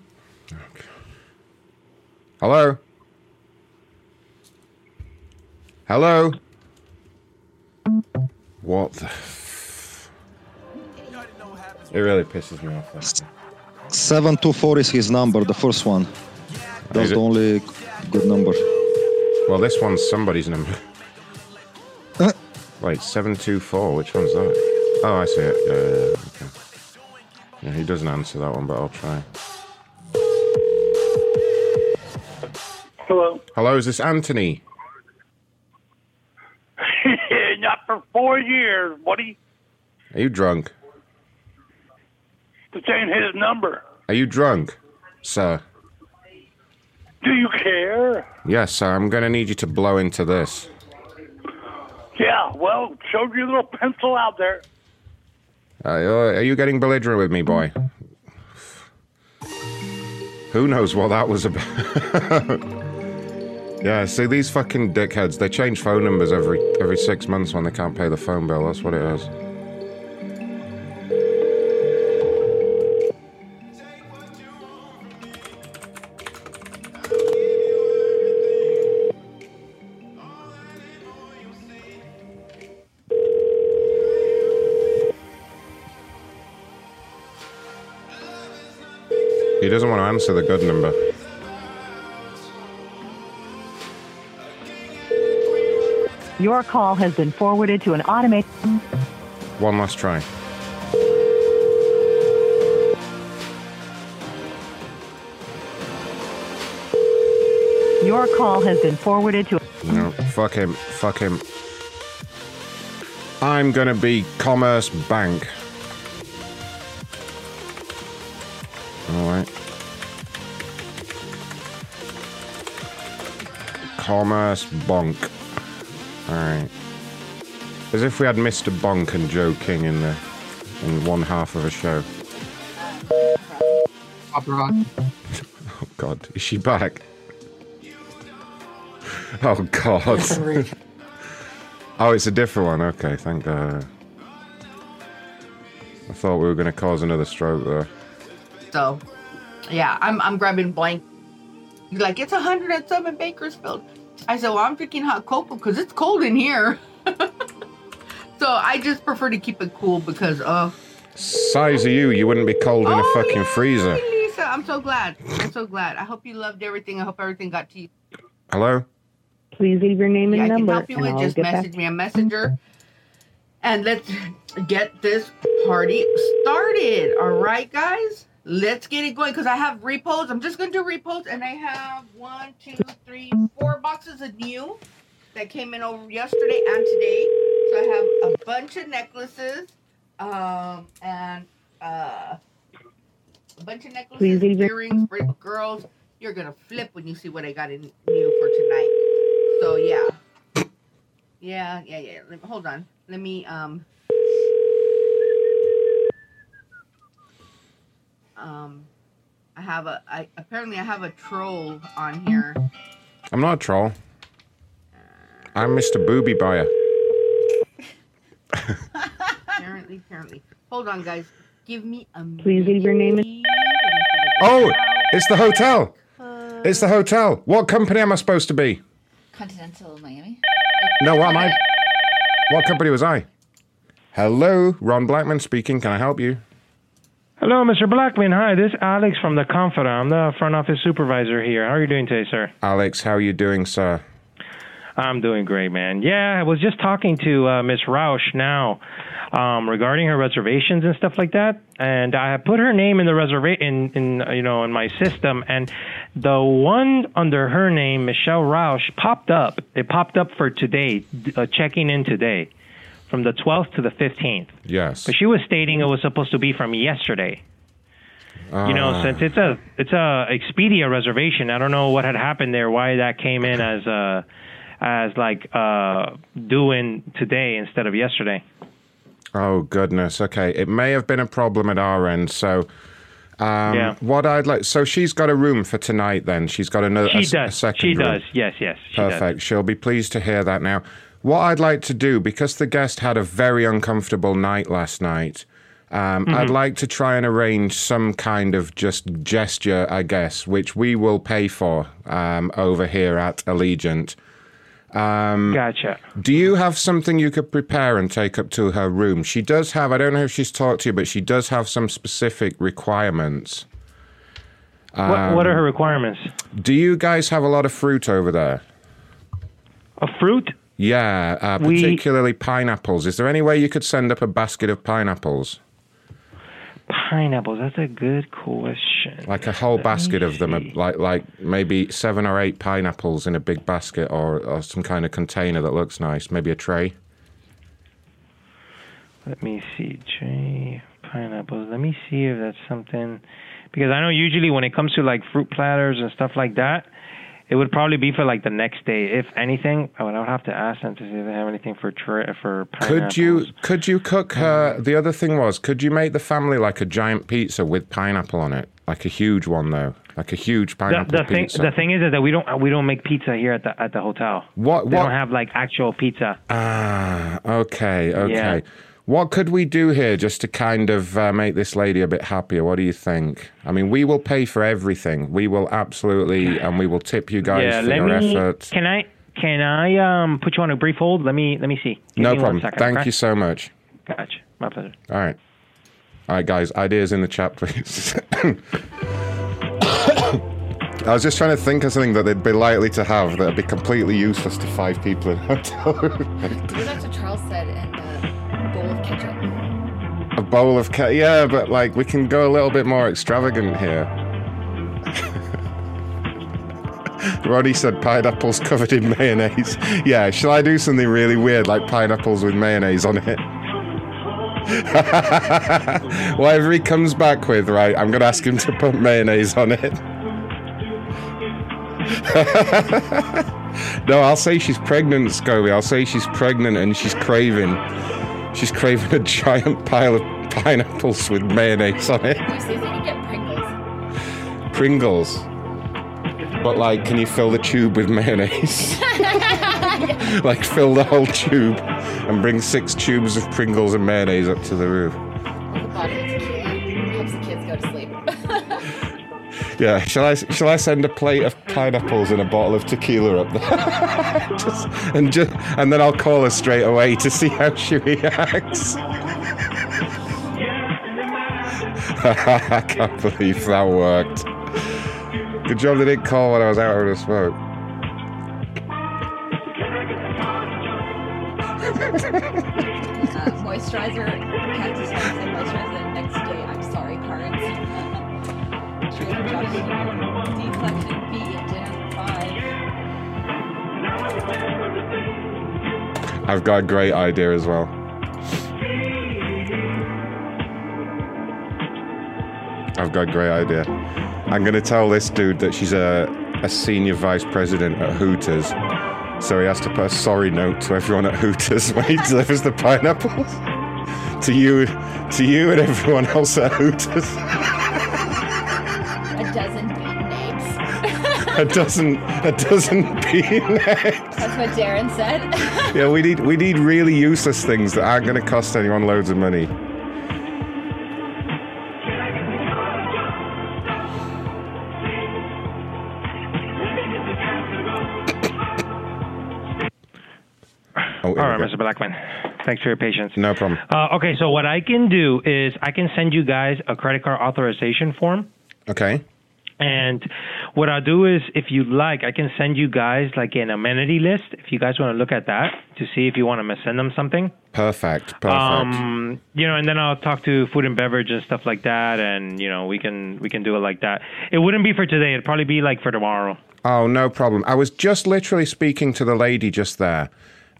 [SPEAKER 2] Hello? Hello? What the f- It really pisses me off. that.
[SPEAKER 41] 724 is his number, the first one. That's the only good number.
[SPEAKER 2] Well, this one's somebody's number. Wait, 724, which one's that? Oh, I see it. Yeah, yeah, yeah. Okay. Yeah, he doesn't answer that one, but I'll try.
[SPEAKER 8] Hello.
[SPEAKER 2] Hello, is this Anthony?
[SPEAKER 8] Not for four years, buddy.
[SPEAKER 2] Are you drunk?
[SPEAKER 8] This ain't his number.
[SPEAKER 2] Are you drunk, sir?
[SPEAKER 8] Do you care?
[SPEAKER 2] Yes, sir. I'm going to need you to blow into this.
[SPEAKER 8] Yeah, well, showed your little pencil out there.
[SPEAKER 2] Uh, are you getting belligerent with me, boy? Who knows what that was about? yeah, see, these fucking dickheads, they change phone numbers every every six months when they can't pay the phone bill. That's what it is. He doesn't want to answer the good number.
[SPEAKER 10] Your call has been forwarded to an automated.
[SPEAKER 2] One last try.
[SPEAKER 10] Your call has been forwarded to.
[SPEAKER 2] No, fuck him. Fuck him. I'm gonna be Commerce Bank. Alright. Commerce Bonk. Alright. As if we had Mr. Bonk and Joe King in the in one half of a show. Oh god, is she back? Oh god. oh, it's a different one. Okay, thank God. I thought we were going to cause another stroke there.
[SPEAKER 42] So, yeah, I'm I'm grabbing blank. You're like, it's 107 Bakersfield. I said, well, I'm drinking hot cocoa because it's cold in here. so I just prefer to keep it cool because, uh,
[SPEAKER 2] Size of you, you wouldn't be cold in a
[SPEAKER 42] Oh,
[SPEAKER 2] fucking freezer.
[SPEAKER 42] Lisa, I'm so glad. I'm so glad. I hope you loved everything. I hope everything got to you.
[SPEAKER 2] Hello?
[SPEAKER 28] Please leave your name and
[SPEAKER 42] Yeah, I can help you
[SPEAKER 28] and
[SPEAKER 42] with.
[SPEAKER 28] I'll
[SPEAKER 42] Just
[SPEAKER 28] get back.
[SPEAKER 42] message me a messenger. And let's get this party started. All right, guys? Let's get it going because I have repos. I'm just going to do repos, and I have one, two, three, four boxes of new that came in over yesterday and today. So I have a bunch of necklaces um, and uh, a bunch of necklaces, earrings for girls. You're going to flip when you see what I got in new for tonight. So, yeah. Yeah, yeah, yeah. Hold on. Let me um um I have a I apparently I have a troll on here.
[SPEAKER 2] I'm not a troll. I'm Mr. Booby Buyer.
[SPEAKER 42] apparently, apparently. Hold on guys. Give me a
[SPEAKER 28] Please leave your name and
[SPEAKER 2] Oh, it's the hotel. It's the hotel. What company am I supposed to be?
[SPEAKER 6] Continental Miami.
[SPEAKER 2] No, what am I? What company was I? Hello, Ron Blackman speaking. Can I help you?
[SPEAKER 43] Hello, Mr. Blackman. Hi, this is Alex from the Confidante. I'm the front office supervisor here. How are you doing today, sir?
[SPEAKER 2] Alex, how are you doing, sir?
[SPEAKER 43] I'm doing great, man. Yeah, I was just talking to uh, Miss Roush now um, regarding her reservations and stuff like that, and I have put her name in the reservation in, in uh, you know in my system, and the one under her name, Michelle Roush, popped up. It popped up for today, uh, checking in today, from the 12th to the 15th.
[SPEAKER 2] Yes.
[SPEAKER 43] But she was stating it was supposed to be from yesterday. you know,
[SPEAKER 2] Ah.
[SPEAKER 43] since it's a it's a Expedia reservation, I don't know what had happened there, why that came in as uh as like uh doing today instead of yesterday.
[SPEAKER 2] Oh goodness. Okay, it may have been a problem at our end. So, um,
[SPEAKER 43] Yeah.
[SPEAKER 2] what I'd like. So she's got a room for tonight. Then she's got another.
[SPEAKER 43] She
[SPEAKER 2] a, s- a
[SPEAKER 43] does.
[SPEAKER 2] second
[SPEAKER 43] She
[SPEAKER 2] room.
[SPEAKER 43] does. Yes, yes. She does.
[SPEAKER 2] Perfect. She'll be pleased to hear that now. What I'd like to do, because the guest had a very uncomfortable night last night, um, I'd
[SPEAKER 43] Mhm.
[SPEAKER 2] like to try and arrange some kind of just gesture, I guess, which we will pay for um, over here at Allegiant. Um,
[SPEAKER 43] gotcha.
[SPEAKER 2] Do you have something you could prepare and take up to her room? She does have, I don't know if she's talked to you, but she does have some specific requirements.
[SPEAKER 43] what what are
[SPEAKER 2] Um,
[SPEAKER 43] her requirements?
[SPEAKER 2] Do you guys have a lot of fruit over there?
[SPEAKER 43] A fruit?
[SPEAKER 2] Yeah, uh,
[SPEAKER 43] We-
[SPEAKER 2] particularly pineapples. Is there any way you could send up a basket of pineapples?
[SPEAKER 43] Pineapples. That's a good question.
[SPEAKER 2] Like a whole
[SPEAKER 43] Let
[SPEAKER 2] basket of them, like like maybe seven or eight pineapples in a big basket, or, or some kind of container that looks nice. Maybe a tray.
[SPEAKER 43] Let me see, J pineapples. Let me see if that's something because I know usually when it comes to like fruit platters and stuff like that, it would probably be for like the next day. If anything, I would, I would have to ask them to see if they have anything for tra- for pineapples.
[SPEAKER 2] Could you could you cook her? The other thing was, could you make the family like a giant pizza with pineapple on it, like a huge one though, like a huge pineapple
[SPEAKER 43] the thing,
[SPEAKER 2] pizza?
[SPEAKER 43] the thing is that we don't we don't make pizza here at the at the hotel.
[SPEAKER 2] What
[SPEAKER 43] They
[SPEAKER 2] what?
[SPEAKER 43] don't have like actual pizza.
[SPEAKER 2] Ah, okay, okay.
[SPEAKER 43] Yeah.
[SPEAKER 2] What could we do here just to kind of uh, make this lady a bit happier? What do you think? I mean, we will pay for everything. We will absolutely, and we will tip you guys
[SPEAKER 43] yeah,
[SPEAKER 2] for
[SPEAKER 43] let
[SPEAKER 2] your
[SPEAKER 43] me.
[SPEAKER 2] efforts.
[SPEAKER 43] Can I can I um put you on a brief hold? Let me let me see. Give
[SPEAKER 2] No
[SPEAKER 43] me
[SPEAKER 2] problem.
[SPEAKER 43] second,
[SPEAKER 2] Thank
[SPEAKER 43] okay?
[SPEAKER 2] you so much.
[SPEAKER 43] Gotcha. My pleasure.
[SPEAKER 2] All right. All right, guys, ideas in the chat, please. I was just trying to think of something that they'd be likely to have that would be completely useless to five people in a hotel room.
[SPEAKER 6] That's what Charles said, A bowl of.
[SPEAKER 2] Yeah, but like we can go a little bit more extravagant here. Roddy said pineapples covered in mayonnaise. Yeah, shall I do something really weird like pineapples with mayonnaise on it? Whatever he comes back with, right, I'm going to ask him to put mayonnaise on it. no, I'll say she's pregnant, Scobie. I'll say she's pregnant and she's craving. She's craving a giant pile of pineapples with mayonnaise on it.
[SPEAKER 6] You see if you get Pringles.
[SPEAKER 2] Pringles. But like, can you fill the tube with mayonnaise? like, fill the whole tube and bring six tubes of Pringles and mayonnaise up to the roof. Yeah, shall I shall I send a plate of pineapples and a bottle of tequila up there, just, and just and then I'll call her straight away to see how she reacts. I can't believe that worked. Good job they didn't call when I was out with a smoke.
[SPEAKER 6] uh, moisturizer,
[SPEAKER 2] I've got a great idea as well. I've got a great idea. I'm to tell this dude that she's a, a senior vice president at Hooters. So he has to put a sorry note to everyone at Hooters when he delivers the pineapples. to you, to you and everyone else at Hooters.
[SPEAKER 6] a dozen,
[SPEAKER 2] a dozen bean eggs.
[SPEAKER 6] That's what Darren said.
[SPEAKER 2] Yeah, we need we need really useless things that aren't going to cost anyone loads of money. Oh,
[SPEAKER 43] All right, Mr. Blackman. Thanks for your patience.
[SPEAKER 2] No problem.
[SPEAKER 43] Uh, okay, so what I can do is I can send you guys a credit card authorization form.
[SPEAKER 2] Okay.
[SPEAKER 43] And what I'll do is, if you like, I can send you guys like an amenity list. If you guys want to look at that to see if you want to send them something.
[SPEAKER 2] Perfect. Perfect.
[SPEAKER 43] Um, you know, and then I'll talk to food and beverage and stuff like that, and you know, we can we can do it like that. It wouldn't be for today. It'd probably be like for tomorrow.
[SPEAKER 2] Oh, no problem. I was just literally speaking to the lady just there.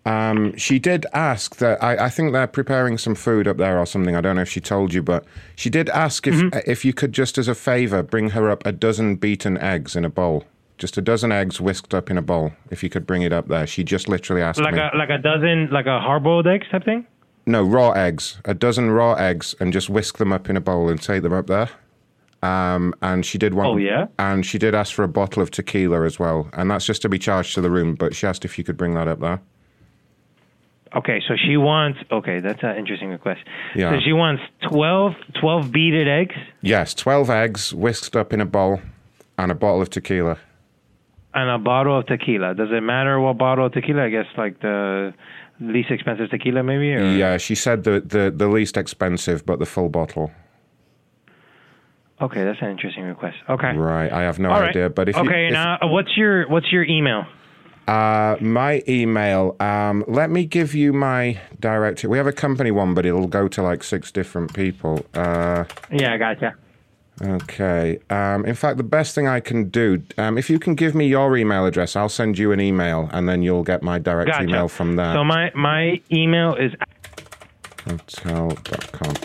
[SPEAKER 2] Um, she did ask that I, I think they're preparing some food up there or something. I don't know if she told you, but she did ask if if you could just as a favor bring her up a dozen beaten eggs in a bowl. Just a dozen eggs whisked up in a bowl. If you could bring it up there. She just literally asked
[SPEAKER 43] Like
[SPEAKER 2] me.
[SPEAKER 43] a like a dozen like a hard boiled eggs type thing.
[SPEAKER 2] No, raw eggs. A dozen raw eggs and just whisk them up in a bowl and take them up there. Um, and she did want.
[SPEAKER 43] Oh, yeah?
[SPEAKER 2] And she did ask for a bottle of tequila as well, and that's just to be charged to the room. But she asked if you could bring that up there.
[SPEAKER 43] Okay, so she wants. Okay, that's an interesting request.
[SPEAKER 2] Yeah.
[SPEAKER 43] So she wants 12, 12 beaded eggs
[SPEAKER 2] Yes, twelve eggs whisked up in a bowl, and a bottle of tequila.
[SPEAKER 43] and a bottle of tequila. Does it matter what bottle of tequila? I guess like the least expensive tequila, maybe. Or?
[SPEAKER 2] Yeah, she said the, the the least expensive, but the full bottle.
[SPEAKER 43] Okay, that's an interesting request. Okay.
[SPEAKER 2] Right, I have no
[SPEAKER 43] All right.
[SPEAKER 2] idea, but if you,
[SPEAKER 43] okay,
[SPEAKER 2] if-
[SPEAKER 43] now what's your what's your email?
[SPEAKER 2] Uh, my email. Um, let me give you my direct. We have a company one, but it'll go to like six different people. Uh,
[SPEAKER 43] Yeah, I gotcha.
[SPEAKER 2] okay. Um, in fact, the best thing I can do, um, if you can give me your email address, I'll send you an email, and then you'll get my direct
[SPEAKER 43] Gotcha.
[SPEAKER 2] email from there.
[SPEAKER 43] So my my email is
[SPEAKER 2] Hotel.com.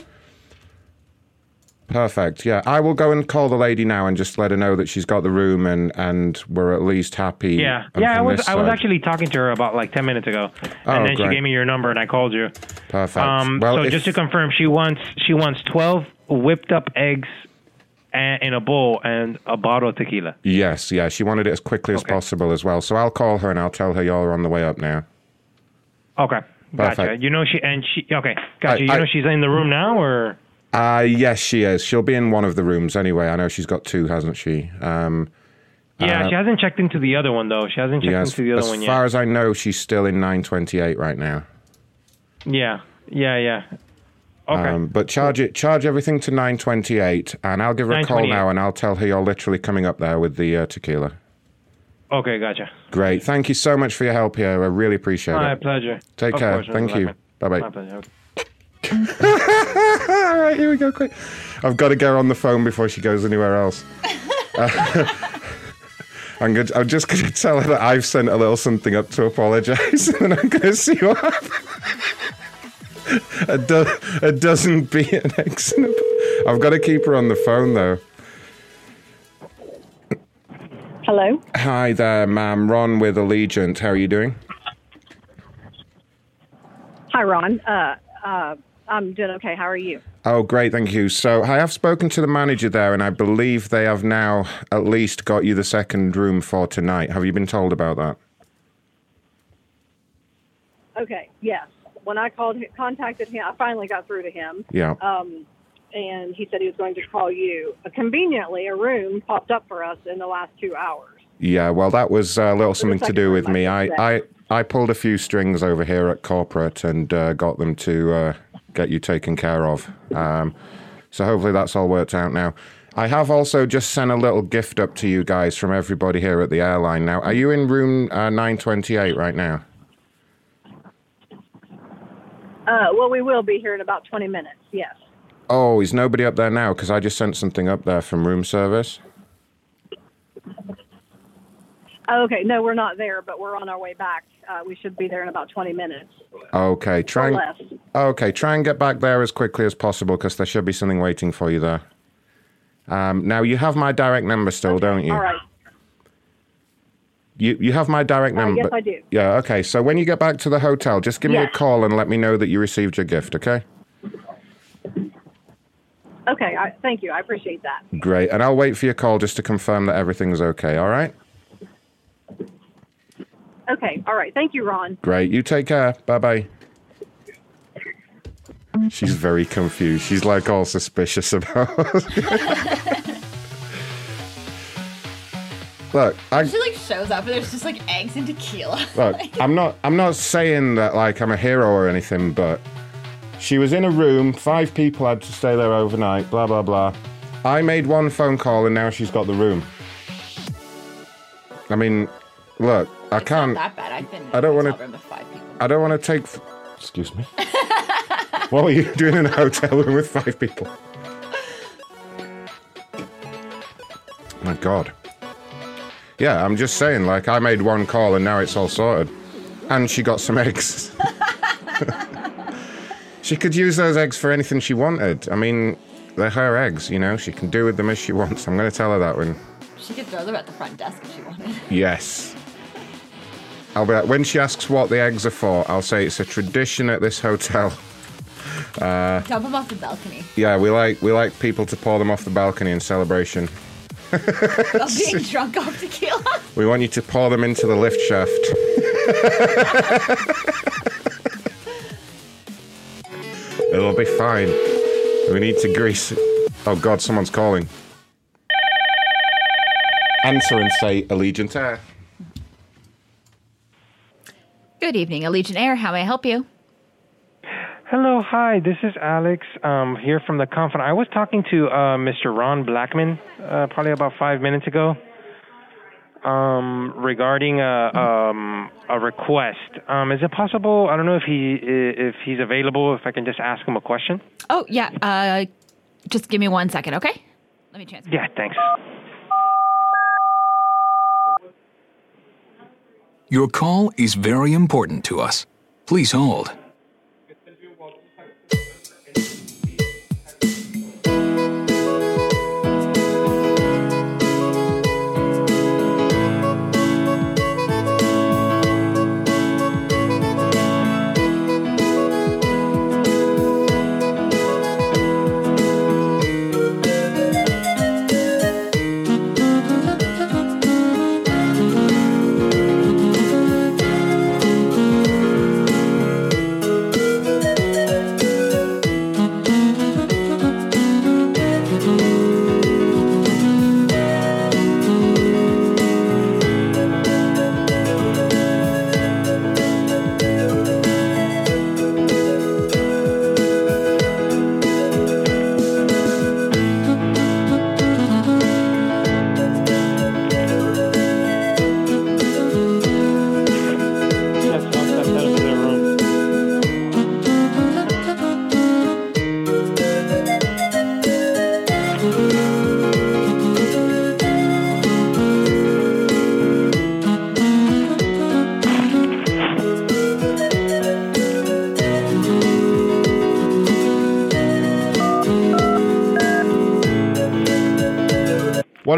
[SPEAKER 2] Perfect. Yeah, I will go and call the lady now and just let her know that she's got the room and and we're at least happy.
[SPEAKER 43] yeah yeah. I was I was actually talking to her about like ten minutes ago,
[SPEAKER 2] Oh,
[SPEAKER 43] and then she gave me your number and I called you.
[SPEAKER 2] Perfect.
[SPEAKER 43] Um,
[SPEAKER 2] well,
[SPEAKER 43] so
[SPEAKER 2] if-
[SPEAKER 43] just to confirm, she wants she wants twelve whipped up eggs in a bowl and a bottle of tequila.
[SPEAKER 2] Yes, yeah, she wanted it as quickly as possible as well. So I'll call her and I'll tell her y'all are on the way up now.
[SPEAKER 43] Okay, gotcha.
[SPEAKER 2] Perfect.
[SPEAKER 43] You know she and she okay, gotcha.
[SPEAKER 2] I-
[SPEAKER 43] you
[SPEAKER 2] I-
[SPEAKER 43] know she's in the room now, or
[SPEAKER 2] Uh, yes, she is. She'll be in one of the rooms anyway. I know she's got two, hasn't she? Um,
[SPEAKER 43] yeah,
[SPEAKER 2] uh,
[SPEAKER 43] she hasn't checked into the other one though. She hasn't checked into the other one yet.
[SPEAKER 2] As far as I know, she's still in 928 right now.
[SPEAKER 43] Yeah, yeah, yeah. Okay.
[SPEAKER 2] Um, but charge it, charge everything to 928, and I'll give her a call now, and I'll tell her you're literally coming up there with the uh, tequila.
[SPEAKER 43] okay, gotcha.
[SPEAKER 2] Great. Thank you so much for your help here. I really appreciate
[SPEAKER 43] My
[SPEAKER 2] it.
[SPEAKER 43] My pleasure.
[SPEAKER 2] Take
[SPEAKER 43] Of
[SPEAKER 2] care.
[SPEAKER 43] course,
[SPEAKER 2] Thank you. Bye bye.
[SPEAKER 43] My pleasure. Okay.
[SPEAKER 2] All right, here we go. Quick. I've got to get her on the phone before she goes anywhere else. Uh, I'm, good, I'm just going to tell her that I've sent a little something up to apologise, and then I'm going to see what happens. a, do- a dozen beaten eggs. in a I've got to keep her on the phone though.
[SPEAKER 38] Hello.
[SPEAKER 2] Hi there, ma'am. Ron with Allegiant. How are you doing?
[SPEAKER 38] Hi, Ron. Uh, uh, I'm doing okay. How are you?
[SPEAKER 2] Oh, great, thank you. So I have spoken to the manager there, and I believe they have now at least got you the second room for tonight. Have you been told about that?
[SPEAKER 38] Okay. Yes. When I called, contacted him, I finally got through to him.
[SPEAKER 2] Yeah.
[SPEAKER 38] Um,
[SPEAKER 22] and he said he was going to call you. Uh, conveniently, a room popped up for us in the last two hours.
[SPEAKER 2] Yeah, well, that was a little something to do with me.
[SPEAKER 22] I
[SPEAKER 2] I, I, I pulled a few strings over here at corporate and uh, got them to uh, get you taken care of. Um, so hopefully that's all worked out now. I have also just sent a little gift up to you guys from everybody here at the airline. Now, are you in room uh, 928 right now?
[SPEAKER 22] Uh, well, we will be here in about 20 minutes, yes.
[SPEAKER 2] Oh, is nobody up there now? Because I just sent something up there from room service.
[SPEAKER 22] Okay, no, we're not there, but we're on our way back. Uh, we should be there in about 20 minutes.
[SPEAKER 2] Okay, try and okay, try and get back there as quickly as possible because there should be something waiting for you there. Um, now you have my direct number still, don't you?
[SPEAKER 22] All right.
[SPEAKER 2] You you have my direct
[SPEAKER 22] Uh,
[SPEAKER 2] number.
[SPEAKER 22] yes, I do.
[SPEAKER 2] Yeah. Okay. So when you get back to the hotel, just give me a call and let me know that you received your gift. Okay.
[SPEAKER 22] Okay, I, thank you. I appreciate that.
[SPEAKER 2] Great. And I'll wait for your call just to confirm that everything's okay. All right.
[SPEAKER 22] Okay, all right. Thank you, Ron.
[SPEAKER 2] Great. You take care. Bye bye. She's very confused. She's like all suspicious about. Look, I
[SPEAKER 6] She like shows up and there's just like eggs and tequila.
[SPEAKER 2] Look, I'm not I'm not saying that like I'm a hero or anything, but she was in a room, five people had to stay there overnight, blah blah blah. I made one phone call and now she's got the room. I mean, look, I can't
[SPEAKER 6] Not that bad. I've been
[SPEAKER 2] I don't wanna-
[SPEAKER 6] hotel room with five people.
[SPEAKER 2] I don't want to take excuse me. what were you doing in a hotel room with five people? My god. Yeah, I'm just saying, like, I made one call and now it's all sorted. And she got some eggs. she could use those eggs for anything she wanted. I mean, they're her eggs, you know? She can do with them as she wants. I'm going to tell her that when.
[SPEAKER 6] She could throw them at the front desk if she wanted.
[SPEAKER 2] Yes. I'll be like, when she asks what the eggs are for, I'll say it's a tradition at this hotel. Uh,
[SPEAKER 6] Dump them off the balcony.
[SPEAKER 2] yeah, we like we like people to pour them off the balcony in celebration.
[SPEAKER 6] While being drunk off tequila.
[SPEAKER 2] We want you to pour them into the lift shaft. It'll be fine. We need to grease. Oh god, someone's calling. Answer and say Allegiant Air.
[SPEAKER 6] Good evening, Allegiant Air. How may I help you?
[SPEAKER 43] Hello, hi. This is Alex um, here from the conference. I was talking to uh, Mr. Ron Blackman uh, probably about five minutes ago um, regarding a, um, a request. Um, is it possible? I don't know if he if he's available. If I can just ask him a question.
[SPEAKER 6] Oh, yeah. Uh, just give me one second, okay? Let me transfer.
[SPEAKER 43] Yeah, thanks.
[SPEAKER 44] Your call is very important to us. Please hold.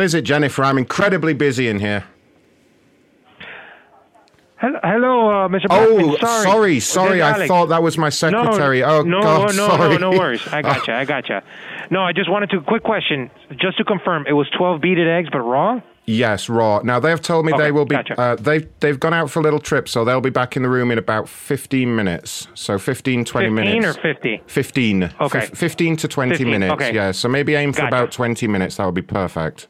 [SPEAKER 2] Is it, Jennifer? I'm incredibly busy in here.
[SPEAKER 43] Hello, hello uh, Mr.
[SPEAKER 2] Oh.
[SPEAKER 43] Sorry,
[SPEAKER 2] sorry, sorry. I
[SPEAKER 43] Alex.
[SPEAKER 2] thought that was my secretary.
[SPEAKER 43] No,
[SPEAKER 2] oh,
[SPEAKER 43] no,
[SPEAKER 2] God,
[SPEAKER 43] no,
[SPEAKER 2] sorry.
[SPEAKER 43] no, no worries. I gotcha, I gotcha. No, I just wanted to quick question, just to confirm. It was twelve beaded eggs, but raw.
[SPEAKER 2] Yes, raw. Now they have told me
[SPEAKER 43] Okay,
[SPEAKER 2] they will be.
[SPEAKER 43] gotcha.
[SPEAKER 2] Uh, they've they've gone out for a little trip, so they'll be back in the room in about fifteen minutes. So 15, 20
[SPEAKER 43] 15
[SPEAKER 2] minutes.
[SPEAKER 43] or 50?
[SPEAKER 2] Fifteen.
[SPEAKER 43] Okay.
[SPEAKER 2] Fif- Fifteen to twenty
[SPEAKER 43] 15,
[SPEAKER 2] minutes.
[SPEAKER 43] okay.
[SPEAKER 2] Yeah. So maybe aim for
[SPEAKER 43] Gotcha.
[SPEAKER 2] about twenty minutes. That would be perfect.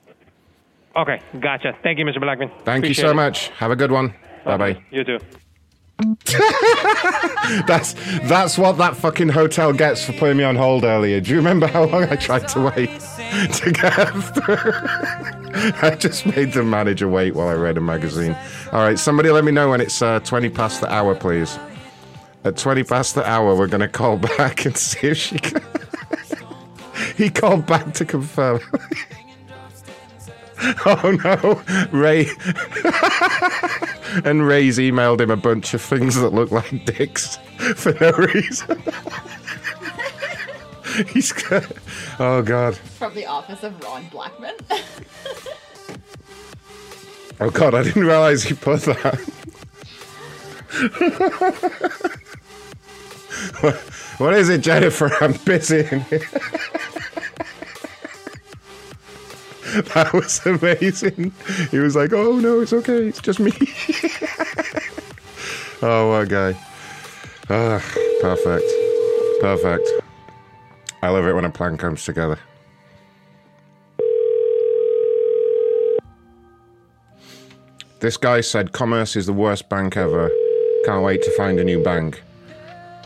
[SPEAKER 43] Okay, gotcha. Thank you, Mr. Blackman.
[SPEAKER 2] Thank you so
[SPEAKER 43] it.
[SPEAKER 2] much. Have a good one. Bye bye.
[SPEAKER 43] You too.
[SPEAKER 2] That's that's what that fucking hotel gets for putting me on hold earlier. Do you remember how long I tried to wait to get through? I just made the manager wait while I read a magazine. All right, somebody let me know when it's uh, 20 past the hour, please. At 20 past the hour, we're going to call back and see if she can. he called back to confirm. oh no, Ray. and Ray's emailed him a bunch of things that look like dicks for no reason. He's got. Oh god.
[SPEAKER 6] From the office of Ron Blackman.
[SPEAKER 2] Oh god, I didn't realize he put that. what, what is it, Jennifer? I'm busy. in here. that was amazing. He was like, "Oh no, it's okay. It's just me." oh, what guy. Ah, perfect. Perfect. I love it when a plan comes together. This guy said commerce is the worst bank ever. Can't wait to find a new bank.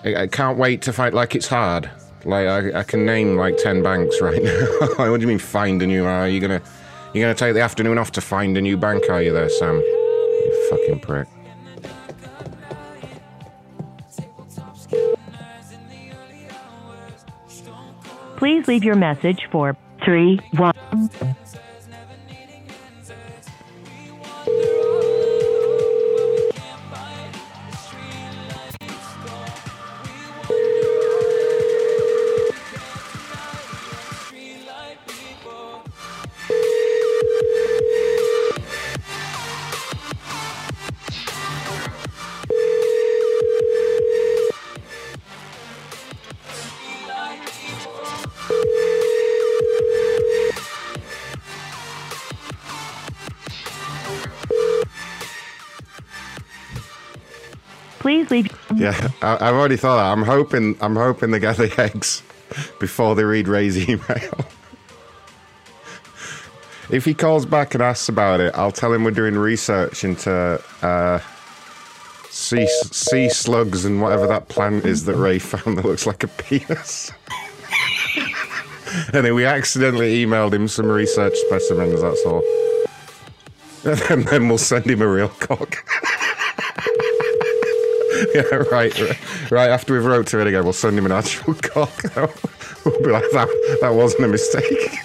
[SPEAKER 2] I, can't wait to find like it's hard. Like I, I can name like ten banks right now. what do you mean find a new? Are you gonna you gonna take the afternoon off to find a new bank? Are you there, Sam? You fucking prick.
[SPEAKER 10] Please leave your message for 3 1.
[SPEAKER 2] Yeah, I, I've already thought that. I'm hoping I'm hoping they get the eggs before they read Ray's email. if he calls back and asks about it, I'll tell him we're doing research into uh, sea sea slugs and whatever that plant is that Ray found that looks like a penis. and then we accidentally emailed him some research specimens. That's all. And then we'll send him a real cock. yeah, right, right. Right after we've wrote to it again, we'll send him an actual cock. we'll be like, that, that wasn't a mistake.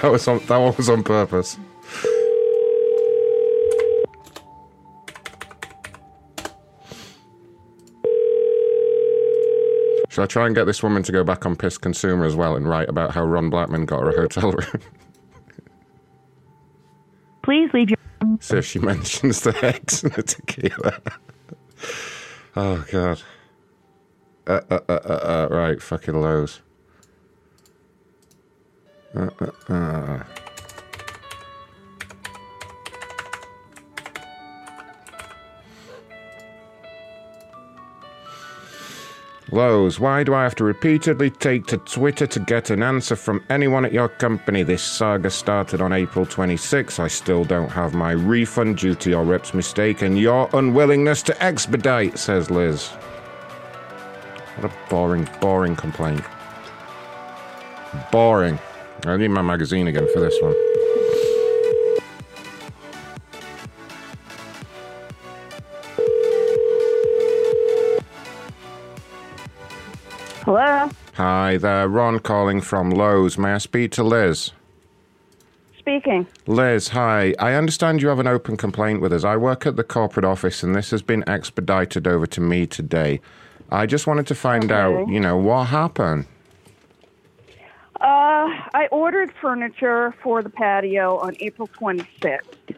[SPEAKER 2] that was on, that one was on purpose. Should I try and get this woman to go back on PissedConsumer as well and write about how Ron Blackman got her a hotel room?
[SPEAKER 10] Please leave your.
[SPEAKER 2] If she mentions the eggs and the tequila. oh god. Uh, uh, uh, uh, uh, right, fucking Lowe's. Uh, uh, uh. Lowe's, why do I have to repeatedly take to Twitter to get an answer from anyone at your company? This saga started on April 26. I still don't have my refund due to your rep's mistake and your unwillingness to expedite, says Liz. What a boring, boring complaint. Boring. I need my magazine again for this one.
[SPEAKER 38] Hello,
[SPEAKER 2] Hi there, Ron calling from Lowe's. May I speak to Liz?
[SPEAKER 38] speaking.
[SPEAKER 2] Liz, hi. I understand you have an open complaint with us. I work at the corporate office and this has been expedited over to me today. I just wanted to find out, you know, what happened.
[SPEAKER 38] Uh, I ordered furniture for the patio on April 26th.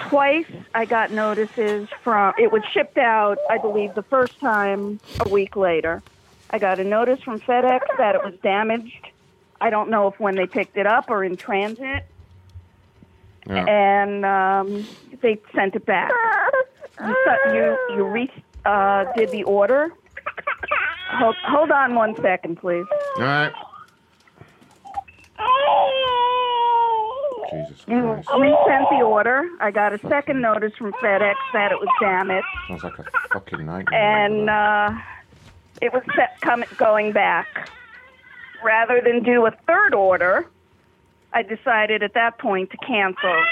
[SPEAKER 38] Twice I got notices from, it was shipped out, I believe, the first time a week later. I got a notice from FedEx that it was damaged. I don't know if when they picked it up or in transit.
[SPEAKER 2] Yeah.
[SPEAKER 38] and um, they sent it back. You you, you re- uh, did the order. Hold, hold on one second, please.
[SPEAKER 2] All right. Jesus
[SPEAKER 38] You
[SPEAKER 2] Christ.
[SPEAKER 38] resent the order. I got a second notice from FedEx that it was damaged,
[SPEAKER 2] Sounds like a fucking nightmare.
[SPEAKER 38] and uh, it was set coming going back. Rather than do a third order, I decided at that point to cancel.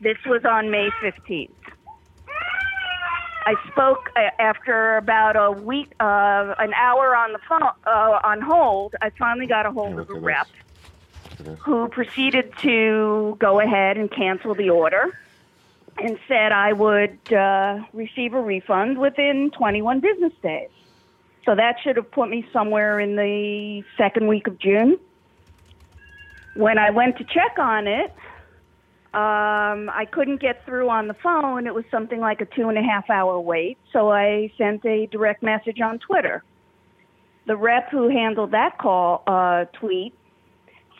[SPEAKER 38] This was on May 15th. I spoke uh, after about a week, uh, an hour on the phone, uh, on hold. I finally got a hold of the rep who proceeded to go ahead and cancel the order and said I would uh, receive a refund within 21 business days. So that should have put me somewhere in the second week of June. When I went to check on it, um, I couldn't get through on the phone. It was something like a two and a half hour wait. So I sent a direct message on Twitter. The rep who handled that call uh, tweet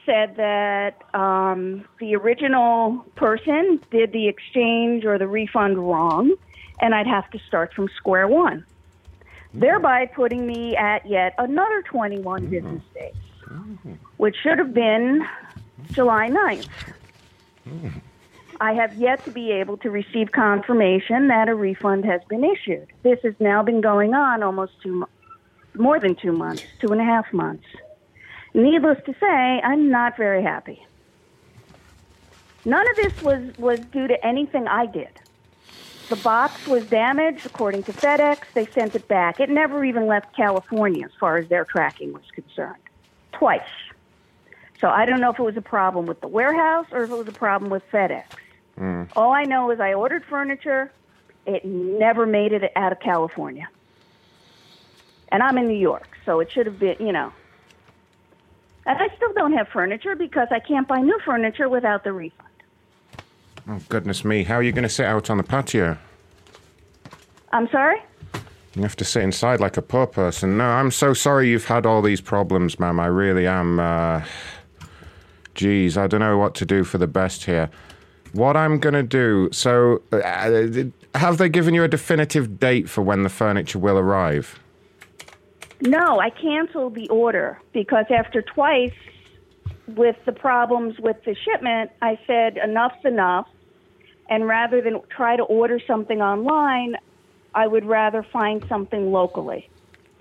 [SPEAKER 38] said that um, the original person did the exchange or the refund wrong, and I'd have to start from square one, thereby putting me at yet another 21 mm-hmm. business days, mm-hmm. which should have been July 9th. Mm-hmm. I have yet to be able to receive confirmation that a refund has been issued. This has now been going on almost two, mo- more than two months, two and a half months. Needless to say, I'm not very happy. None of this was, was due to anything I did. The box was damaged, according to FedEx. They sent it back. It never even left California as far as their tracking was concerned. Twice. So I don't know if it was a problem with the warehouse or if it was a problem with FedEx.
[SPEAKER 2] Mm.
[SPEAKER 38] All I know is I ordered furniture. It never made it out of California. And I'm in New York, so it should have been, you know. And I still don't have furniture because I can't buy new furniture without the refund.
[SPEAKER 2] Oh, goodness me. How are you going to sit out on the patio?
[SPEAKER 38] I'm sorry?
[SPEAKER 2] You have to sit inside like a poor person. No, I'm so sorry you've had all these problems, ma'am. I really am. Uh, geez, I don't know what to do for the best here. What I'm going to do. So, uh, have they given you a definitive date for when the furniture will arrive?
[SPEAKER 38] No, I canceled the order because after twice with the problems with the shipment, I said enough's enough. And rather than try to order something online, I would rather find something locally.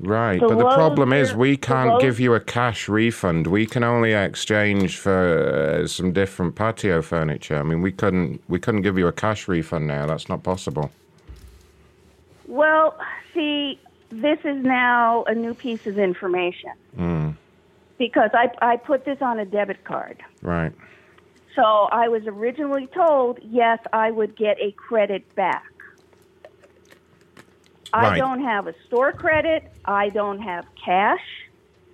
[SPEAKER 2] Right,
[SPEAKER 38] The
[SPEAKER 2] but the problem is we can't give you a cash refund. We can only exchange for uh, some different patio furniture. I mean, we couldn't we couldn't give you a cash refund now. That's not possible.
[SPEAKER 38] Well, see, this is now a new piece of information
[SPEAKER 2] Mm,
[SPEAKER 38] because I, I put this on a debit card.
[SPEAKER 2] right.
[SPEAKER 38] So I was originally told, yes, I would get a credit back. I don't have a store credit. I don't have cash.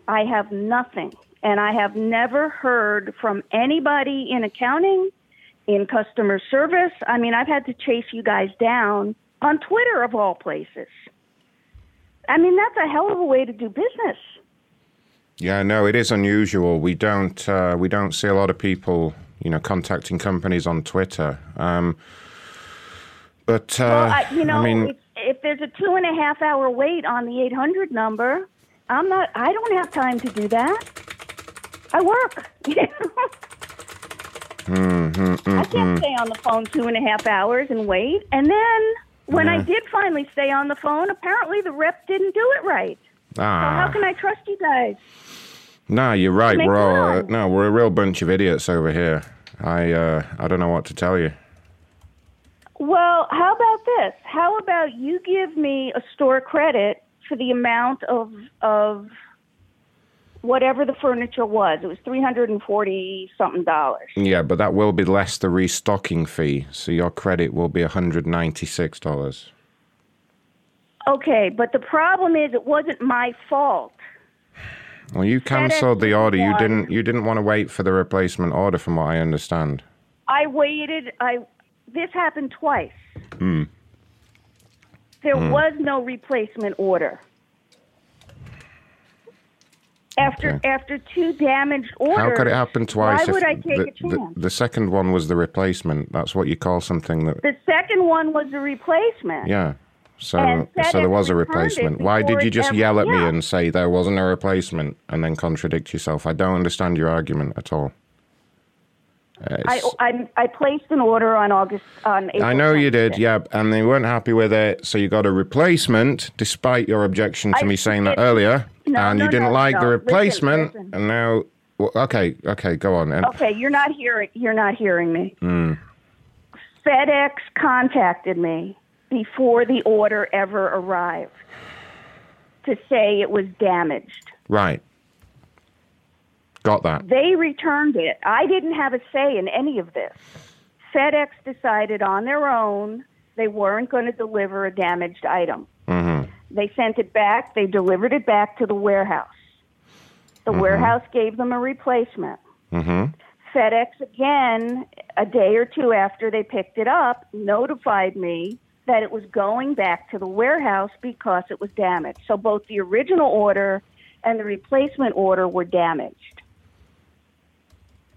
[SPEAKER 38] I have nothing. And I have never heard from anybody in accounting, in customer service. I mean, I've had to chase you guys down on Twitter, of all places. I mean, that's a hell of a way to do business.
[SPEAKER 2] Yeah, no, it is unusual. We don't uh, we don't see a lot of people, you know, contacting companies on Twitter. Um, but uh,
[SPEAKER 38] well, I, you know,
[SPEAKER 2] I mean,
[SPEAKER 38] if, if there's a two and a half hour wait on the 800 number, I'm not. I don't have time to do that. I work.
[SPEAKER 2] mm, mm, mm,
[SPEAKER 38] I can't stay on the phone two and a half hours and wait. And then when I did finally stay on the phone, apparently the rep didn't do it right. So how
[SPEAKER 2] ah,
[SPEAKER 38] can I trust you guys?
[SPEAKER 2] No, you're right. We're all, uh, no, we're a real bunch of idiots over here. I uh, I don't know what to tell you.
[SPEAKER 38] Well, how about this? How about you give me a store credit for the amount of of whatever the furniture was? It was three hundred and forty something dollars.
[SPEAKER 2] Yeah, but that will be less the restocking fee, so your credit will be hundred ninety six dollars.
[SPEAKER 38] Okay, but the problem is it wasn't my fault.
[SPEAKER 2] Well, you cancelled the order. You didn't. You didn't want to wait for the replacement order, from what I understand.
[SPEAKER 38] I waited. I this happened twice.
[SPEAKER 2] Hmm.
[SPEAKER 38] There
[SPEAKER 2] Hmm.
[SPEAKER 38] was no replacement order. After after two damaged orders.
[SPEAKER 2] How could it happen twice?
[SPEAKER 38] Why would I take
[SPEAKER 2] the,
[SPEAKER 38] a chance?
[SPEAKER 2] The, the second one was the replacement. That's what you call something that.
[SPEAKER 38] The second one was the replacement.
[SPEAKER 2] Yeah. So, so there was a replacement. Why did you just yell at me and say there wasn't a replacement and then contradict yourself? I don't understand your argument at all. Uh,
[SPEAKER 38] I, I I placed an order on August on April.
[SPEAKER 2] I know you did,
[SPEAKER 38] 26th.
[SPEAKER 2] yeah, and they weren't happy with it, so you got a replacement, despite your objection to
[SPEAKER 38] I-
[SPEAKER 2] me saying that earlier,
[SPEAKER 38] No,
[SPEAKER 2] and you didn't
[SPEAKER 38] no,
[SPEAKER 2] like the
[SPEAKER 38] no. Listen,
[SPEAKER 2] replacement,
[SPEAKER 38] listen.
[SPEAKER 2] and now, well, okay, okay, go on. And,
[SPEAKER 38] Okay, you're not hearing. You're not hearing me.
[SPEAKER 2] Mm,
[SPEAKER 38] FedEx contacted me before the order ever arrived to say it was damaged.
[SPEAKER 2] right, got that.
[SPEAKER 38] They returned it. I didn't have a say in any of this. FedEx decided on their own they weren't going to deliver a damaged item.
[SPEAKER 2] hmm
[SPEAKER 38] They sent it back. They delivered it back to the warehouse. The warehouse gave them a replacement.
[SPEAKER 2] hmm
[SPEAKER 38] FedEx again, a day or two after they picked it up, notified me that it was going back to the warehouse because it was damaged. So both the original order and the replacement order were damaged.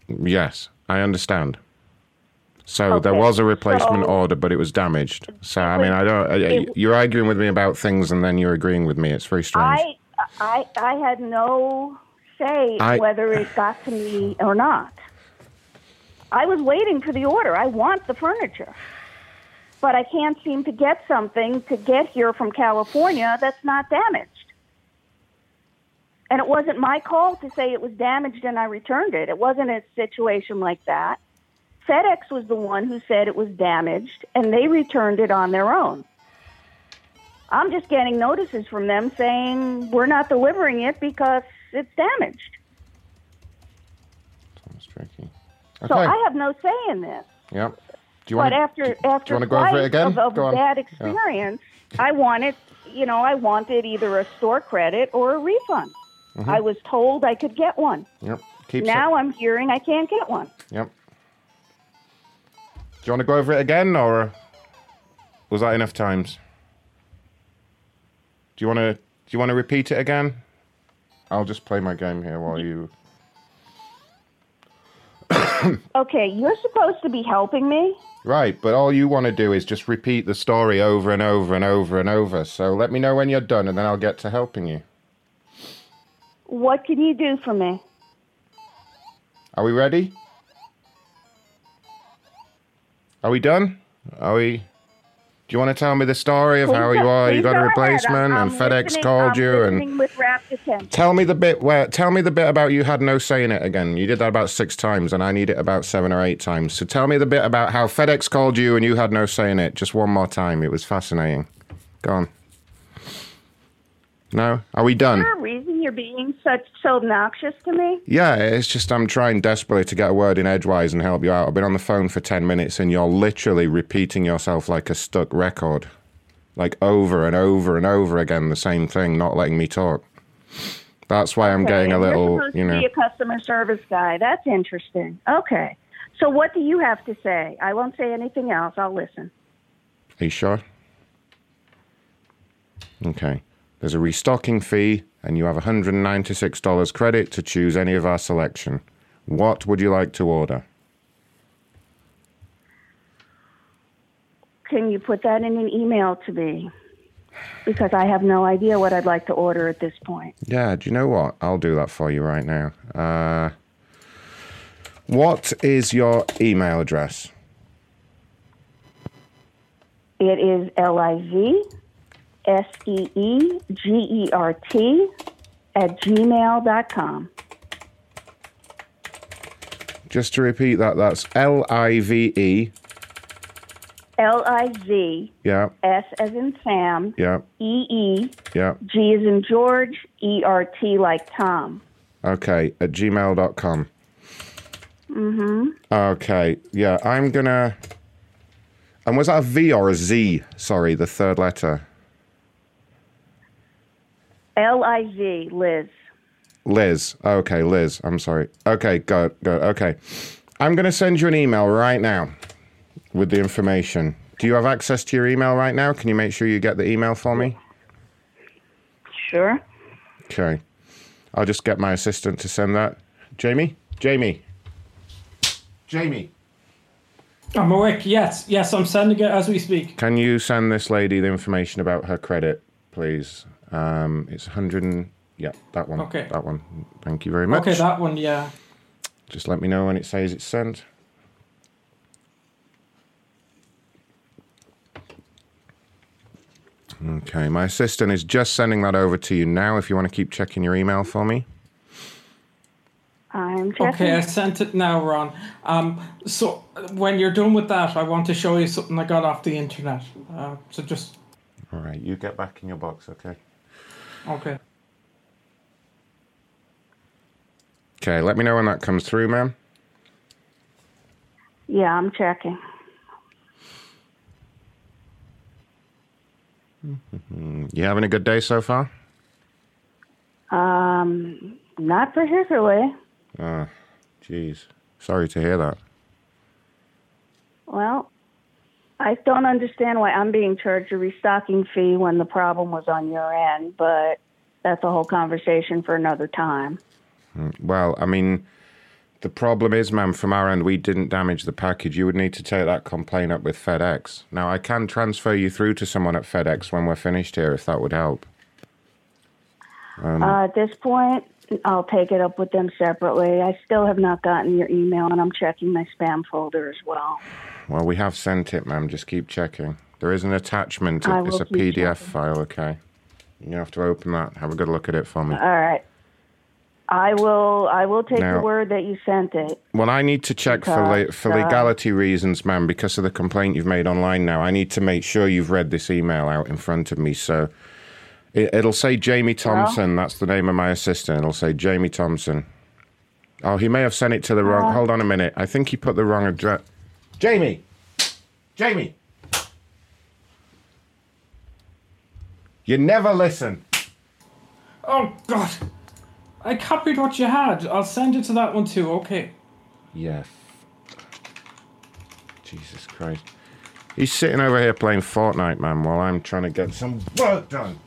[SPEAKER 2] Yes, I understand. So there was a replacement
[SPEAKER 38] so-
[SPEAKER 2] order, but it was damaged. So I mean, I don't. I,
[SPEAKER 38] it-
[SPEAKER 2] you're arguing with me about things, and then you're agreeing with me. It's very strange.
[SPEAKER 38] I, I, I had no say
[SPEAKER 2] I-
[SPEAKER 38] whether it got to me or not. I was waiting for the order. I want the furniture. But I can't seem to get something to get here from California that's not damaged. And it wasn't my call to say it was damaged and I returned it. It wasn't a situation like that. FedEx was the one who said it was damaged and they returned it on their own. I'm just getting notices from them saying we're not delivering it because it's damaged.
[SPEAKER 2] Tricky.
[SPEAKER 38] So I have no say in this.
[SPEAKER 2] Yep. Do you
[SPEAKER 38] but
[SPEAKER 2] want?
[SPEAKER 38] after after
[SPEAKER 2] wanna go over it again?
[SPEAKER 38] of, of
[SPEAKER 2] on.
[SPEAKER 38] bad
[SPEAKER 2] Yeah.
[SPEAKER 38] experience, I wanted, you know, I wanted either a store credit or a refund.
[SPEAKER 2] Mhm.
[SPEAKER 38] I was told I could get one.
[SPEAKER 2] Yep. Keep.
[SPEAKER 38] now I'm hearing I can't get one.
[SPEAKER 2] Yep. Do you want to go over it again, or was that enough times? Do you want to? Do you want to repeat it again? I'll just play my game here while you.
[SPEAKER 38] Okay, you're supposed to be helping me.
[SPEAKER 2] Right, but all you want to do is just repeat the story over and over and over and over. So let me know when you're done, and then I'll get to helping you.
[SPEAKER 38] What can you do for me?
[SPEAKER 2] Are we ready? Are we done? Are we? Do you want to tell me the story of
[SPEAKER 38] Please
[SPEAKER 2] how you are? You got a replacement,
[SPEAKER 38] I'm-
[SPEAKER 2] and FedEx called you, and
[SPEAKER 38] with.
[SPEAKER 2] Tell me the bit where. Tell me the bit about you had no say in it again. You did that about six times, and I need it about seven or eight times. So tell me the bit about how FedEx called you and you had no say in it. Just one more time. It was fascinating. Go on. No, are we done?
[SPEAKER 38] Is there a reason you're being such so obnoxious to me?
[SPEAKER 2] Yeah, it's just I'm trying desperately to get a word in edgewise and help you out. I've been on the phone for ten minutes, and you're literally repeating yourself like a stuck record, like over and over and over again the same thing, not letting me talk. That's why I'm
[SPEAKER 38] Okay,
[SPEAKER 2] getting a little,
[SPEAKER 38] You're supposed
[SPEAKER 2] you
[SPEAKER 38] to
[SPEAKER 2] know.
[SPEAKER 38] be a customer service guy. That's interesting. Okay. So what do you have to say? I won't say anything else. I'll listen.
[SPEAKER 2] Are you sure? Okay. There's a restocking fee, and you have $196 credit to choose any of our selection. What would you like to order?
[SPEAKER 38] Can you put that in an email to me? Because I have no idea what I'd like to order at this point.
[SPEAKER 2] Yeah, do you know what? I'll do that for you right now. Uh, what is your email address?
[SPEAKER 38] It is L I V S E E G E R T at gmail.com.
[SPEAKER 2] Just to repeat that, that's L I V E.
[SPEAKER 38] L I Z.
[SPEAKER 2] Yeah,
[SPEAKER 38] S as in Sam,
[SPEAKER 2] yeah,
[SPEAKER 38] E E
[SPEAKER 2] yeah.
[SPEAKER 38] G as in George, E R T like Tom.
[SPEAKER 2] Okay, at gmail.com.
[SPEAKER 38] Mm-hmm.
[SPEAKER 2] Okay, yeah, I'm gonna. And was that a V or a Z? Sorry, the third letter.
[SPEAKER 38] L I V, Liz.
[SPEAKER 2] Liz. Okay, Liz. I'm sorry. Okay, go, go. Okay. I'm going to send you an email right now with the information. Do you have access to your email right now? Can you make sure you get the email for me?
[SPEAKER 38] Sure.
[SPEAKER 2] Okay. I'll just get my assistant to send that. Jamie? Jamie? Jamie?
[SPEAKER 31] I'm awake. Yes, yes, I'm sending it as we speak.
[SPEAKER 2] Can you send this lady the information about her credit, please? Um, it's 100 and... Yeah, that one.
[SPEAKER 31] Okay.
[SPEAKER 2] That one. Thank you very much.
[SPEAKER 31] Okay, that one, yeah.
[SPEAKER 2] Just let me know when it says it's sent. Okay, my assistant is just sending that over to you now if you want to keep checking your email for me.
[SPEAKER 38] I'm checking.
[SPEAKER 31] Okay, I sent it now, Ron. Um, so uh, when you're done with that, I want to show you something I got off the internet. Uh, so just
[SPEAKER 2] All right, you get back in your box, okay?
[SPEAKER 31] Okay.
[SPEAKER 2] Okay, let me know when that comes through, ma'am.
[SPEAKER 38] Yeah, I'm checking.
[SPEAKER 2] Mm, You having a good day so far?
[SPEAKER 38] Um, not particularly.
[SPEAKER 2] Ah, jeez. Sorry to hear that.
[SPEAKER 38] Well, I don't understand why I'm being charged a restocking fee when the problem was on your end, but that's a whole conversation for another time.
[SPEAKER 2] Mm, Well, I mean, the problem is, ma'am, from our end, we didn't damage the package. You would need to take that complaint up with FedEx. Now, I can transfer you through to someone at FedEx when we're finished here, if that would help. Um,
[SPEAKER 38] uh, at this point, I'll take it up with them separately. I still have not gotten your email, and I'm checking my spam folder as well.
[SPEAKER 2] Well, we have sent it, ma'am. Just keep checking. There is an attachment.
[SPEAKER 38] I
[SPEAKER 2] It's a PDF
[SPEAKER 38] checking.
[SPEAKER 2] file, okay? You have to open that. Have a good look at it for me.
[SPEAKER 38] All right. I will. I will take
[SPEAKER 2] Now-
[SPEAKER 38] the word that you sent it.
[SPEAKER 2] Well, I need to check for le-
[SPEAKER 38] Because,
[SPEAKER 2] for
[SPEAKER 38] uh,
[SPEAKER 2] legality reasons, ma'am, because of the complaint you've made online. Now, I need to make sure you've read this email out in front of me. So, it, it'll say Jamie Thompson. That's the name of my assistant. It'll say Jamie Thompson. Oh, he may have sent it to the wrong.
[SPEAKER 38] Uh.
[SPEAKER 2] Hold on a minute. I think he put the wrong address. Jamie, Jamie, you never listen.
[SPEAKER 31] Oh God, I copied what you had. I'll send it to that one too. Okay.
[SPEAKER 2] Yeah. Jesus Christ. He's sitting over here playing Fortnite, man, while I'm trying to get some work done.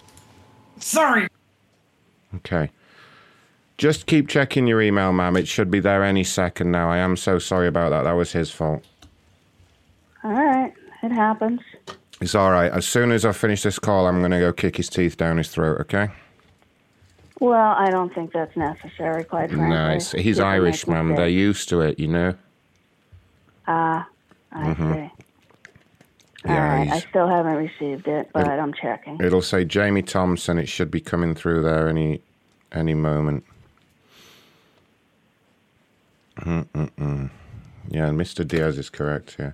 [SPEAKER 31] Sorry.
[SPEAKER 2] Okay. Just keep checking your email, ma'am. It should be there any second now. I am so sorry about that. That was his fault.
[SPEAKER 38] All right, it happens.
[SPEAKER 2] It's all right. As soon as I finish this call, I'm going to go kick his teeth down his throat, okay?
[SPEAKER 38] Well, I don't think that's necessary, quite frankly.
[SPEAKER 2] No, it's, he's Irish, ma'am. They're used to it, you know?
[SPEAKER 38] Ah, I
[SPEAKER 2] Mhm.
[SPEAKER 38] see.
[SPEAKER 2] Yeah,
[SPEAKER 38] All right, I still haven't received it, but I'm checking.
[SPEAKER 2] It'll say Jamie Thompson. It should be coming through there any any moment. Mm-mm-mm. Yeah, Mr. Diaz is correct. Yeah.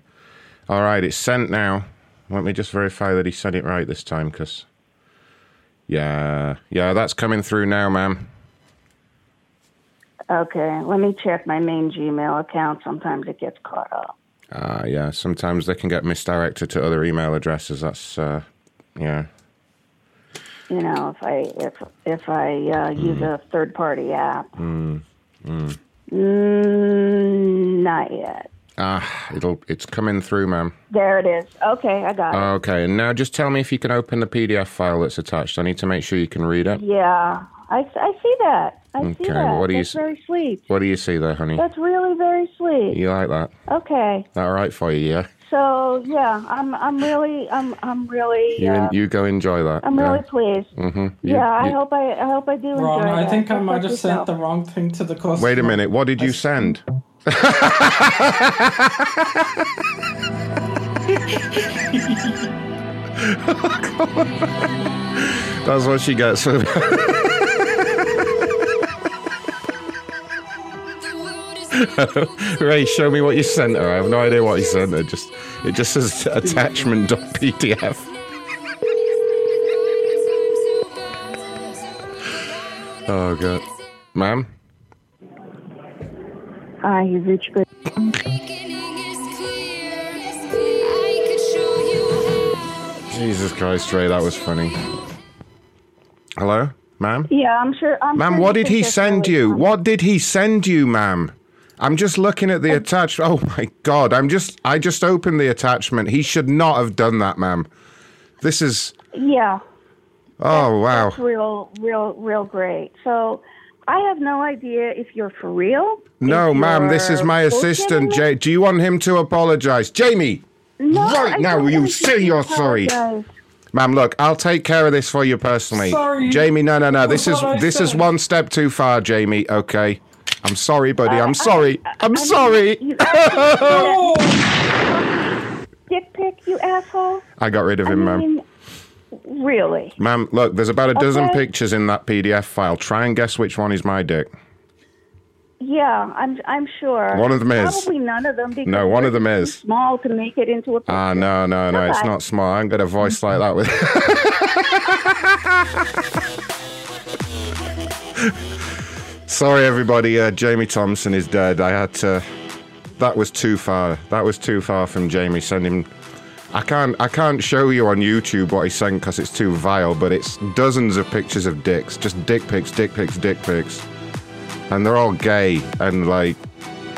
[SPEAKER 2] All right, it's sent now. Let me just verify that he said it right this time, because. Yeah, yeah, that's coming through now, ma'am.
[SPEAKER 38] Okay, let me check my main Gmail account. Sometimes it gets caught up.
[SPEAKER 2] Ah, yeah. Sometimes they can get misdirected to other email addresses. That's, uh, yeah.
[SPEAKER 38] You know, if I if if I uh, use a third party app.
[SPEAKER 2] Mm, mm.
[SPEAKER 38] Mm, not yet.
[SPEAKER 2] Ah, it'll. It's coming through, ma'am.
[SPEAKER 38] There it is. Okay, I got it.
[SPEAKER 2] Okay, and now just tell me if you can open the PDF file that's attached. I need to make sure you can read it.
[SPEAKER 38] Yeah, I, I see that. I see that.
[SPEAKER 2] what do you
[SPEAKER 38] That's
[SPEAKER 2] s-
[SPEAKER 38] very sweet.
[SPEAKER 2] What do you see there, honey?
[SPEAKER 38] That's really very sweet.
[SPEAKER 2] You like that?
[SPEAKER 38] Okay,
[SPEAKER 2] That all right for you? Yeah.
[SPEAKER 38] so yeah, I'm I'm really I'm I'm really
[SPEAKER 2] You
[SPEAKER 38] uh,
[SPEAKER 2] you go enjoy that.
[SPEAKER 38] I'm really pleased.
[SPEAKER 2] Mm-hmm.
[SPEAKER 38] yeah, I hope I I hope I do
[SPEAKER 31] Ron,
[SPEAKER 38] enjoy
[SPEAKER 31] I
[SPEAKER 38] that.
[SPEAKER 31] think I might have sent the wrong thing to the customer.
[SPEAKER 2] Wait a minute. What did you send? That's what she gets. Ray, show me what you sent her. I have no idea what you sent her. Just it just says attachment.pdf. Oh god, ma'am.
[SPEAKER 38] Ah, reached good.
[SPEAKER 2] Jesus Christ, Ray, that was funny. Hello, ma'am.
[SPEAKER 38] Yeah, I'm sure. I'm
[SPEAKER 2] Ma'am,
[SPEAKER 38] sure
[SPEAKER 2] what did he send you? What did he send you, ma'am? I'm just looking at the attached. Oh my god! I'm just. I just opened the attachment. He should not have done that, ma'am. This is.
[SPEAKER 38] Yeah.
[SPEAKER 2] Oh wow.
[SPEAKER 38] That's real, real, real great. So, I have no idea if you're for real.
[SPEAKER 2] No, ma'am, this is my assistant.
[SPEAKER 38] me.
[SPEAKER 2] Ja- do you want him to apologize? Jamie!
[SPEAKER 38] No,
[SPEAKER 2] right
[SPEAKER 38] I
[SPEAKER 2] now,
[SPEAKER 38] don't
[SPEAKER 2] you
[SPEAKER 38] want
[SPEAKER 2] say
[SPEAKER 38] you
[SPEAKER 2] you're
[SPEAKER 38] to
[SPEAKER 2] sorry. Ma'am, look, I'll take care of this for you personally.
[SPEAKER 31] Sorry.
[SPEAKER 2] Jamie, no, no, no. This is
[SPEAKER 31] That's what I
[SPEAKER 2] this is
[SPEAKER 31] said.
[SPEAKER 2] one step too far, Jamie. Okay. I'm sorry, buddy.
[SPEAKER 38] Uh,
[SPEAKER 2] I'm sorry. I'm sorry.
[SPEAKER 38] Dick pic, you asshole.
[SPEAKER 2] I got rid of
[SPEAKER 38] I
[SPEAKER 2] him, ma'am.
[SPEAKER 38] mean, really?
[SPEAKER 2] Ma'am, look, there's about a dozen
[SPEAKER 38] Okay.
[SPEAKER 2] pictures in that PDF file. Try and guess which one is my dick.
[SPEAKER 38] Yeah, I'm. I'm sure.
[SPEAKER 2] One of them is.
[SPEAKER 38] Probably none of them. Because
[SPEAKER 2] No, one of them is.
[SPEAKER 38] Small to make it into a. picture.
[SPEAKER 2] Ah, no, no, no. It's not small. I ain't got a voice like that with. Sorry, everybody. Uh, Jamie Thompson is dead. I had to. That was too far. That was too far from Jamie sending. I can't. I can't show you on YouTube what he sent because it's too vile. But it's dozens of pictures of dicks, just dick pics, dick pics, dick pics, and they're all gay and like.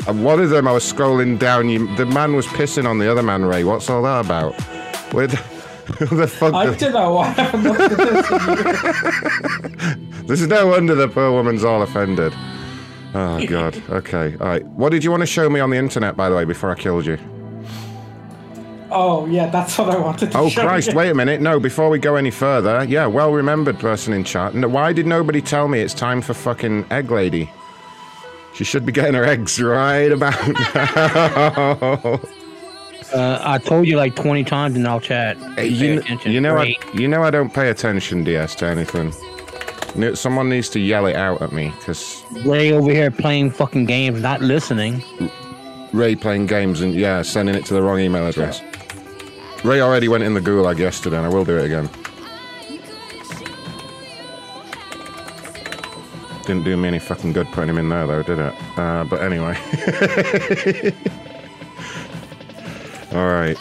[SPEAKER 2] And one of them, I was scrolling down. You, the man was pissing on the other man. Ray, what's all that about? Where the, the fuck?
[SPEAKER 31] I don't know. At this
[SPEAKER 2] is no wonder the poor woman's all offended. Oh god. Okay. All right. What did you want to show me on the internet, by the way, before I killed you?
[SPEAKER 31] Oh yeah, that's what I wanted to
[SPEAKER 2] Oh
[SPEAKER 31] show
[SPEAKER 2] Christ!
[SPEAKER 31] you.
[SPEAKER 2] Wait a minute. No, before we go any further, yeah, well remembered person in chat. No, Why did nobody tell me it's time for fucking egg lady? She should be getting her eggs right about now.
[SPEAKER 37] Uh, I told you like 20 times in our chat. Pay
[SPEAKER 2] you,
[SPEAKER 37] attention.
[SPEAKER 2] you know, I, you know, I don't pay attention, DS, to anything. Someone needs to yell it out at me because
[SPEAKER 37] Ray over here playing fucking games, not listening.
[SPEAKER 2] Ray playing games and yeah, sending it to the wrong email address. Ray already went in the gulag yesterday, and I will do it again. Didn't do me any fucking good putting him in there, though, did it? Uh, but anyway. All right.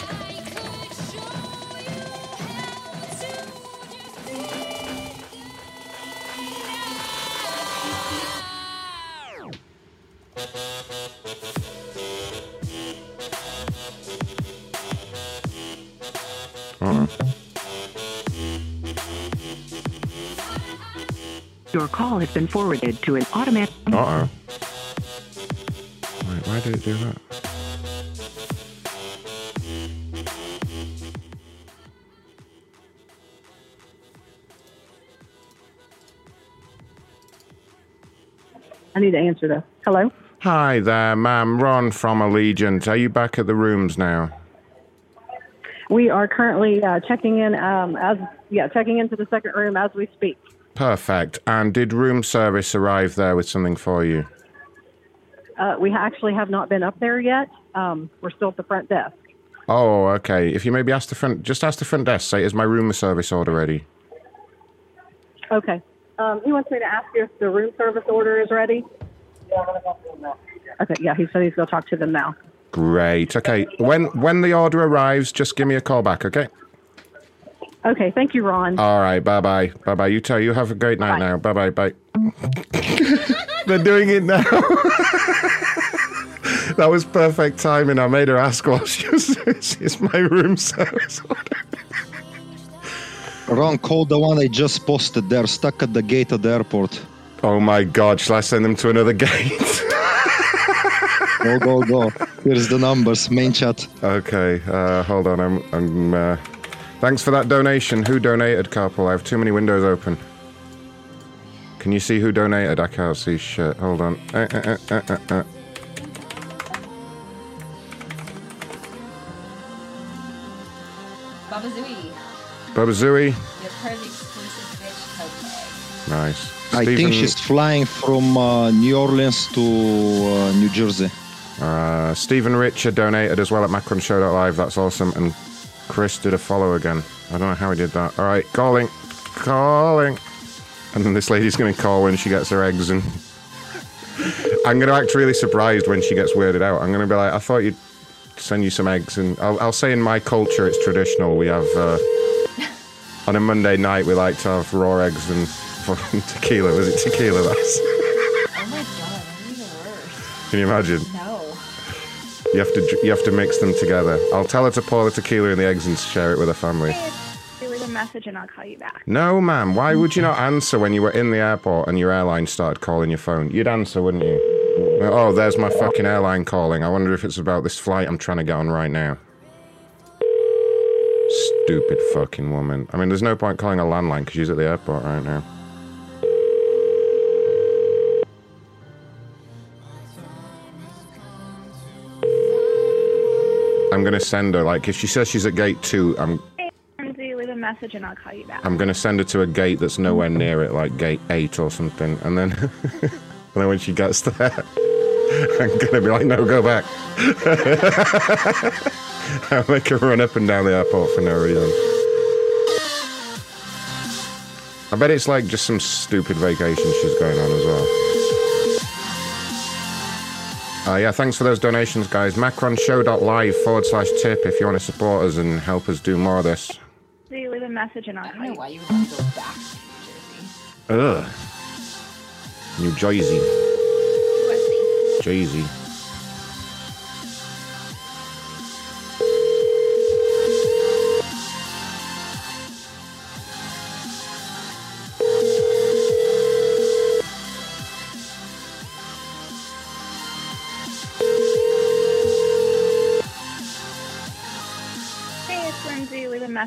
[SPEAKER 45] Been forwarded to an automatic.
[SPEAKER 2] Uh-oh. Wait, why did it do that?
[SPEAKER 45] I need to answer this. Hello?
[SPEAKER 2] Hi there, ma'am. Ron from Allegiant. Are you back at the rooms now?
[SPEAKER 45] We are currently uh, checking in um, as yeah, checking into the second room as we speak.
[SPEAKER 2] Perfect. And did room service arrive there with something for you?
[SPEAKER 45] Uh, we actually have not been up there yet. Um, we're still at the front desk.
[SPEAKER 2] Oh, okay. If you maybe ask the front, just ask the front desk. Say, "Is my room service order ready?"
[SPEAKER 45] Okay. Um, he wants me to ask you if the room service order is ready. Okay. Yeah, he said he's going to talk to them now.
[SPEAKER 2] Great. Okay. When when the order arrives, just give me a call back. Okay.
[SPEAKER 45] Okay. Thank you, Ron.
[SPEAKER 2] All right. Bye bye. Bye bye. You tell You have a great night now. Bye bye. Bye. They're doing it now. that was perfect timing. I made her ask what she was. Is my room service order?
[SPEAKER 41] Ron, call the one I just posted. They're stuck at the gate of the airport.
[SPEAKER 2] Oh my God! Shall I send them to another gate?
[SPEAKER 41] Go, go, go. Here's the numbers. Main chat.
[SPEAKER 2] Okay, uh, hold on. I'm. I'm. Uh, thanks for that donation. Who donated, Carpool? I have too many windows open. Can you see who donated? I can't see shit. Hold on. Uh, uh, uh, uh, uh, uh.
[SPEAKER 6] Baba Zooey,
[SPEAKER 2] Baba Zooey.
[SPEAKER 6] your Perth exclusive bitch code.
[SPEAKER 2] Nice.
[SPEAKER 41] I think she's flying from uh, New Orleans to uh, New Jersey.
[SPEAKER 2] Uh, Stephen Richard donated as well at macronshow.live. That's awesome. And Chris did a follow again. I don't know how he did that. All right, calling, calling. And then this lady's going to call when she gets her eggs. And I'm going to act really surprised when she gets weirded out. I'm going to be like, I thought you'd send you some eggs. And I'll, I'll say in my culture, it's traditional. We have, uh, on a Monday night, we like to have raw eggs and tequila. Was it tequila? That's.
[SPEAKER 6] Oh my god, that'd be the.
[SPEAKER 2] Can you imagine? You have to you have to mix them together. I'll tell her to pour the tequila in the eggs and share it with her family.
[SPEAKER 38] It was a message and I'll call you back.
[SPEAKER 2] No, ma'am. Why would you not answer when you were in the airport and your airline started calling your phone? You'd answer, wouldn't you? Oh, there's my fucking airline calling. I wonder if it's about this flight I'm trying to get on right now. Stupid fucking woman. I mean, there's no point calling a landline because she's at the airport right now. I'm gonna send her like if she says she's at gate two, I'm
[SPEAKER 38] Hey, leave a message and I'll call you back.
[SPEAKER 2] I'm gonna send her to a gate that's nowhere near it, like gate eight or something, and then and then when she gets there, I'm gonna be like, no, go back. I'll make her run up and down the airport for no reason. I bet it's like just some stupid vacation she's going on as well. Uh, yeah, thanks for those donations, guys. Macronshow.live forward slash tip if you want to support us and help us do more of this.
[SPEAKER 38] Lindsay, leave a message and I'll call you
[SPEAKER 6] why you would want to go back.
[SPEAKER 2] to New Jersey. Ugh.
[SPEAKER 38] New Jersey. Jersey.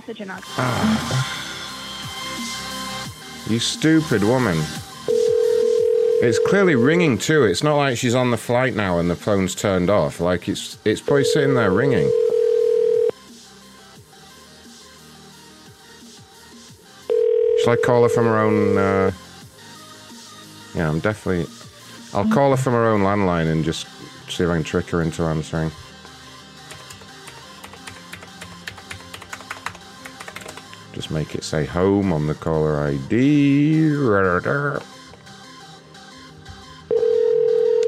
[SPEAKER 38] Lindsay, leave a message and I'll you
[SPEAKER 2] You stupid woman. It's clearly ringing too. It's not like she's on the flight now and the phone's turned off. Like it's it's probably sitting there ringing. Shall I call her from her own? Uh... Yeah, I'm definitely. I'll call her from her own landline and just see if I can trick her into answering. Just make it say home on the caller ID.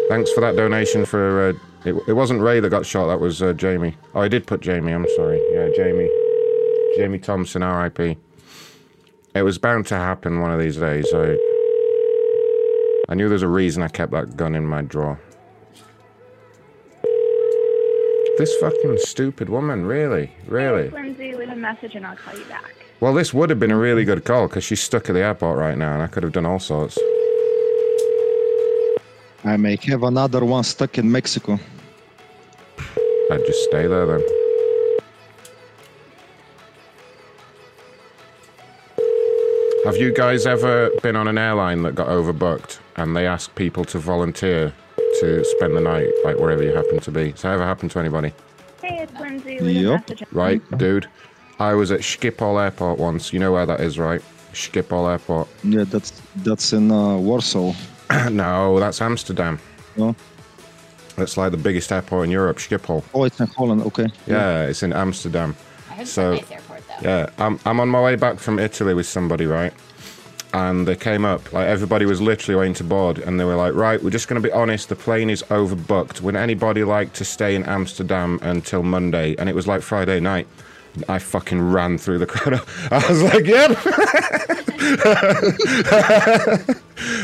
[SPEAKER 2] Thanks for that donation for. Uh, it, it wasn't Ray that got shot, that was uh, Jamie. Oh, I did put Jamie, I'm sorry. Yeah, Jamie. Jamie Thompson, RIP. It was bound to happen one of these days. I, I knew there's a reason I kept that gun in my drawer. This fucking stupid woman, really? Really?
[SPEAKER 38] Lindsay, leave a message and I'll call you back.
[SPEAKER 2] Well, this would have been a really good call because she's stuck at the airport right now and I could have done all sorts.
[SPEAKER 41] I may have another one stuck in Mexico.
[SPEAKER 2] I'd just stay there then. Have you guys ever been on an airline that got overbooked and they asked people to volunteer to spend the night, like wherever you happen to be? Has that ever happened to anybody?
[SPEAKER 38] Hey, it's Lindsay, leave a message.
[SPEAKER 2] Right, dude. I was at Schiphol Airport once. You know where that is, right? Schiphol Airport.
[SPEAKER 41] Yeah, that's that's in uh, Warsaw.
[SPEAKER 2] no, that's Amsterdam.
[SPEAKER 41] No.
[SPEAKER 2] That's like the biggest airport in Europe, Schiphol.
[SPEAKER 41] Oh, it's in Holland. Okay.
[SPEAKER 2] Yeah, it's in Amsterdam.
[SPEAKER 6] I heard
[SPEAKER 2] So-
[SPEAKER 6] a nice airport though.
[SPEAKER 2] Yeah, I'm, I'm on my way back from Italy with somebody, right? And they came up, like everybody was literally waiting to board, and they were like, right, we're just going to be honest, the plane is overbooked. Would anybody like to stay in Amsterdam until Monday? And it was like Friday night. I fucking ran through the crowd. I was like, yep.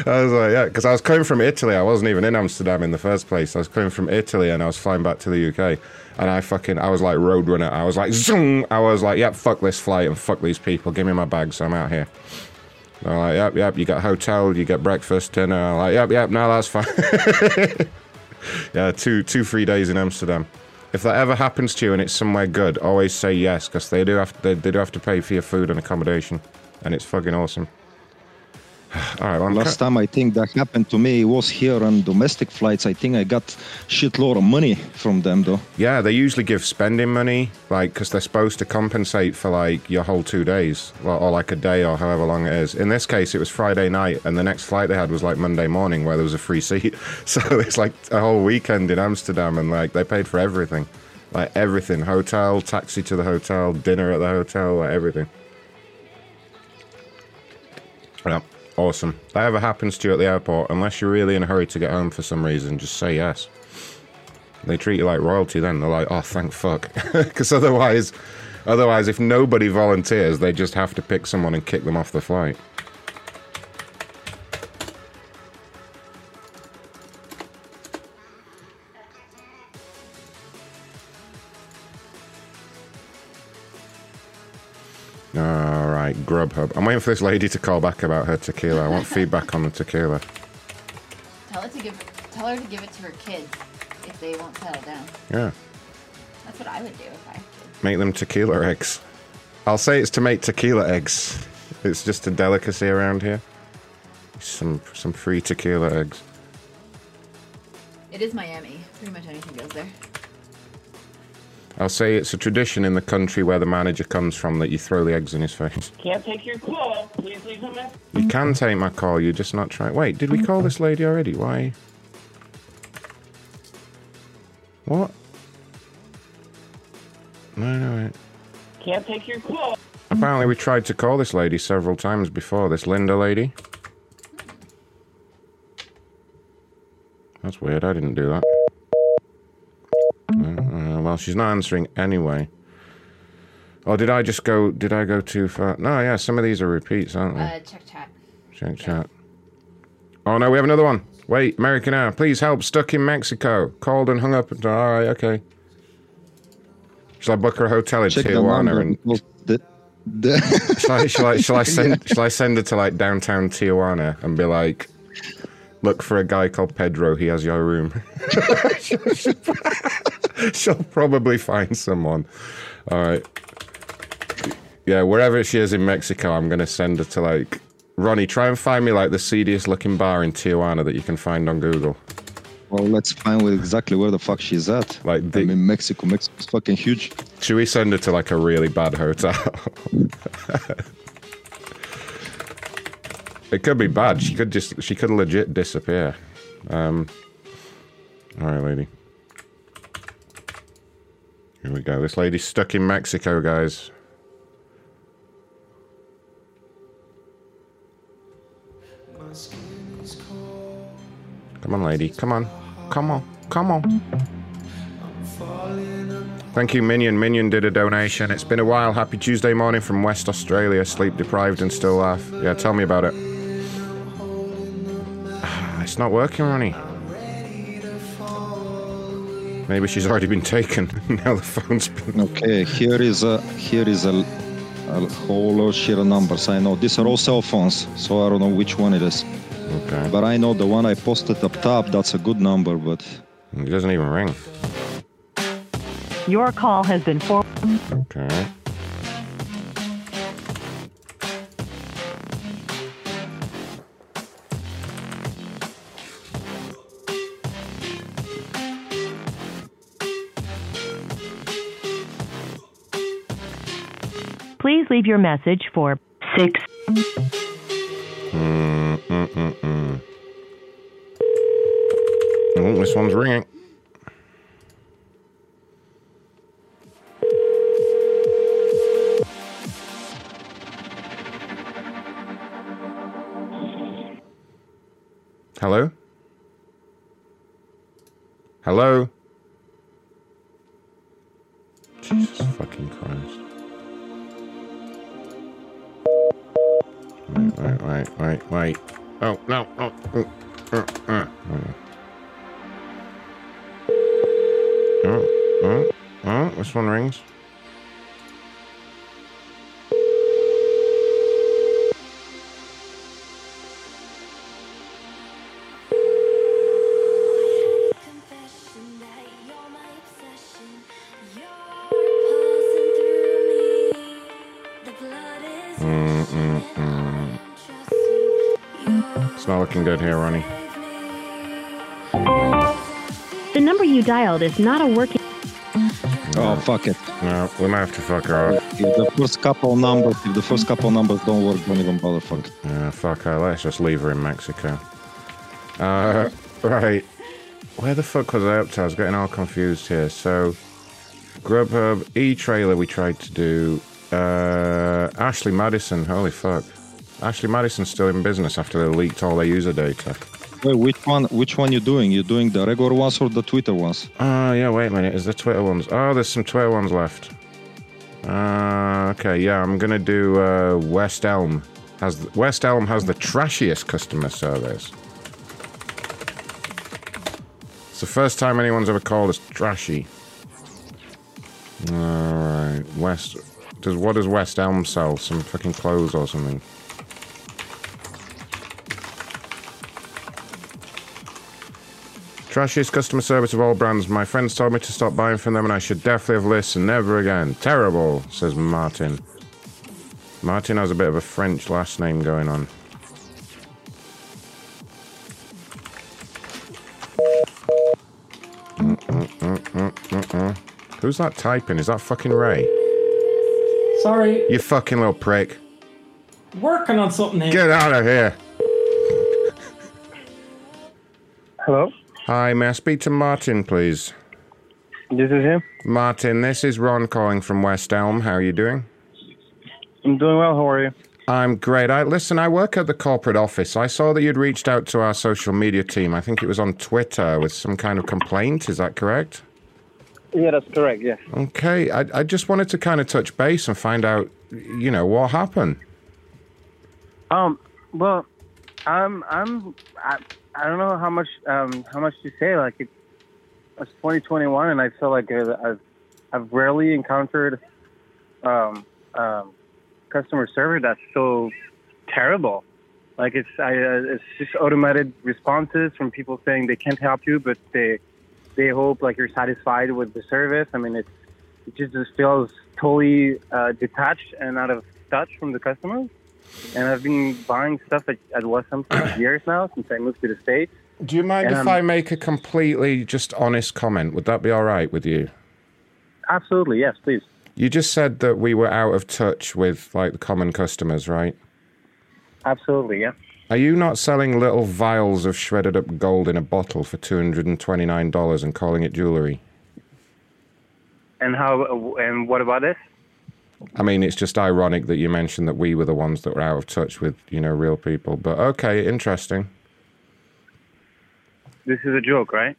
[SPEAKER 2] I was like, yeah, because I was coming from Italy. I wasn't even in Amsterdam in the first place. I was coming from Italy and I was flying back to the UK. And I fucking, I was like Roadrunner. I was like, zoom. I was like, yep, fuck this flight and fuck these people. Give me my bags. I'm out here. They're like, yep, yep, you got hotel, you get breakfast, dinner. I'm like, yep, yep, no, that's fine. yeah, two, two free days in Amsterdam. If that ever happens to you and it's somewhere good, always say yes because they do have they, they do have to pay for your food and accommodation, and it's fucking awesome. All right, well,
[SPEAKER 41] Last time I think that happened to me was here on domestic flights. I think I got shitload of money from them though.
[SPEAKER 2] Yeah, they usually give spending money, like, because they're supposed to compensate for, like, your whole two days, or, or, like, a day or however long it is. In this case, it was Friday night, and the next flight they had was, like, Monday morning, where there was a free seat. So it's, like, a whole weekend in Amsterdam, and, like, they paid for everything. Like, everything. Hotel, taxi to the hotel, dinner at the hotel, like, everything. Yeah, awesome. If that ever happens to you at the airport, unless you're really in a hurry to get home for some reason, just say yes. They treat you like royalty then. They're like, oh, thank fuck. Because otherwise, otherwise, if nobody volunteers, they just have to pick someone and kick them off the flight. Grubhub. I'm waiting for this lady to call back about her tequila. I want feedback on the tequila.
[SPEAKER 6] Tell her to give tell her to give it to her kids if they won't settle down.
[SPEAKER 2] Yeah.
[SPEAKER 6] That's what I would do if I
[SPEAKER 2] Make them tequila eggs. I'll say it's to make tequila eggs. It's just a delicacy around here. Some some free tequila eggs.
[SPEAKER 6] It is Miami. Pretty much anything goes there.
[SPEAKER 2] I'll say it's a tradition in the country where the manager comes from that you throw the eggs in his face.
[SPEAKER 35] Can't take your call. Please leave a message.
[SPEAKER 2] You can take my call, you're just not trying. Wait, did we call this lady already? Why? What? No, no, wait.
[SPEAKER 35] Can't take your call.
[SPEAKER 2] Apparently, we tried to call this lady several times before. This Linda lady. That's weird. I didn't do that. Well, she's not answering anyway. Or did I just go? Did I go too far? No, yeah. Some of these are repeats, aren't they?
[SPEAKER 6] Uh, check chat.
[SPEAKER 2] Check chat. Oh no, we have another one. Wait, American Air, please help. Stuck in Mexico. Called and hung up. All right, okay. Shall I book her a hotel in
[SPEAKER 41] Check
[SPEAKER 2] Tijuana
[SPEAKER 41] number
[SPEAKER 2] and
[SPEAKER 41] because the, the
[SPEAKER 2] shall I, shall I, shall I send shall I send her to like downtown Tijuana and be like, look for a guy called Pedro. He has your room. She'll probably find someone. All right. Yeah, wherever she is in Mexico, I'm gonna send her to like Ronnie. Try and find me like the seediest looking bar in Tijuana that you can find on Google.
[SPEAKER 41] Well, let's find with exactly where the fuck she's at.
[SPEAKER 2] Like
[SPEAKER 41] I'm in Mexico. Mexico's fucking huge.
[SPEAKER 2] Should we send her to like a really bad hotel? it could be bad. She could just she could legit disappear. Um all right, lady. Here we go. This lady's stuck in Mexico, guys. Come on, lady. Come on. Come on. Come on. Thank you, Minion. Minion did a donation. It's been a while. Happy Tuesday morning from West Australia. Sleep deprived and still laugh. Yeah, tell me about it. It's not working, Ronnie. Maybe she's already been taken. now the phone's been.
[SPEAKER 41] Okay, here is a here is a, a whole shit of numbers. I know these are all cell phones, so I don't know which one it is.
[SPEAKER 2] Okay.
[SPEAKER 41] But I know the one I posted up top. That's a good number, but
[SPEAKER 2] it doesn't even ring.
[SPEAKER 10] Your call has been forwarded.
[SPEAKER 2] Okay.
[SPEAKER 10] Please leave your message for 6.
[SPEAKER 2] Mm, mm, mm, mm. Oh, this one's ringing. Hello? Hello? Jesus fucking Christ. Wait, wait, wait, wait. Oh, no. Oh, oh, uh, uh. Oh, oh, oh, this one rings. It's not looking good here, Ronnie.
[SPEAKER 46] The number you dialed is not a working.
[SPEAKER 41] oh fuck it.
[SPEAKER 2] No, we might have to fuck her up.
[SPEAKER 41] If the first couple numbers, if the first couple numbers don't work, don't even bother. Fuck. it.
[SPEAKER 2] Yeah, fuck her. Let's just leave her in Mexico. Uh, right. Where the fuck was I up to? I was getting all confused here. So, Grubhub, e-trailer we tried to do. Uh, Ashley Madison, holy fuck. Ashley Madison's still in business after they leaked all their user data.
[SPEAKER 41] Wait, which one? Which one you doing? You doing the regular ones or the Twitter ones?
[SPEAKER 2] Oh, yeah, wait a minute. Is there Twitter ones? Oh, there's some Twitter ones left. Uh, okay, yeah, I'm gonna do uh, West Elm. Has West Elm has the trashiest customer service. It's the first time anyone's ever called us trashy. All right, West. Does what does West Elm sell? Some fucking clothes or something? Trashiest customer service of all brands. My friends told me to stop buying from them and I should definitely have listened. Never again. Terrible, says Martin. Martin has a bit of a French last name going on. Mm, mm, mm. Who's that typing? Is that fucking Ray?
[SPEAKER 31] Sorry,
[SPEAKER 2] You fucking little prick.
[SPEAKER 31] working on something here.
[SPEAKER 2] Get out of here.
[SPEAKER 47] Hello?
[SPEAKER 2] Hi, may I speak to Martin, please?
[SPEAKER 47] This is him.
[SPEAKER 2] Martin, this is Ron calling from West Elm. How are you doing?
[SPEAKER 47] I'm doing well. How are you?
[SPEAKER 2] I'm great. I listen. I work at the corporate office. I saw that you'd reached out to our social media team. I think it was on Twitter with some kind of complaint. Is that correct?
[SPEAKER 47] Yeah, that's correct. Yeah.
[SPEAKER 2] Okay. I, I just wanted to kind of touch base and find out, you know, what happened.
[SPEAKER 47] Um. Well, I'm. I'm. I, I don't know how much. Um. How much to say? Like it, it's 2021, and I feel like I've. I've rarely encountered. Um. Um. Customer service that's so terrible. Like it's. I. Uh, it's just automated responses from people saying they can't help you, but they. They hope like you're satisfied with the service. I mean, it's. It just, just feels totally uh, detached and out of touch from the customers and I've been buying stuff at, at West Elm for years now since I moved to the States.
[SPEAKER 2] Do you mind
[SPEAKER 47] And
[SPEAKER 2] if
[SPEAKER 47] I'm-
[SPEAKER 2] I make a completely just honest comment? Would that be all right with you?
[SPEAKER 47] Absolutely, yes, please.
[SPEAKER 2] You just said that we were out of touch with like the common customers, right?
[SPEAKER 47] Absolutely, yeah.
[SPEAKER 2] Are you not selling little vials of shredded up gold in a bottle for two hundred and twenty nine dollars and calling it jewelry?
[SPEAKER 47] And how? And what about this?
[SPEAKER 2] I mean, it's just ironic that you mentioned that we were the ones that were out of touch with, you know, real people. But okay, interesting.
[SPEAKER 47] This is a joke, right?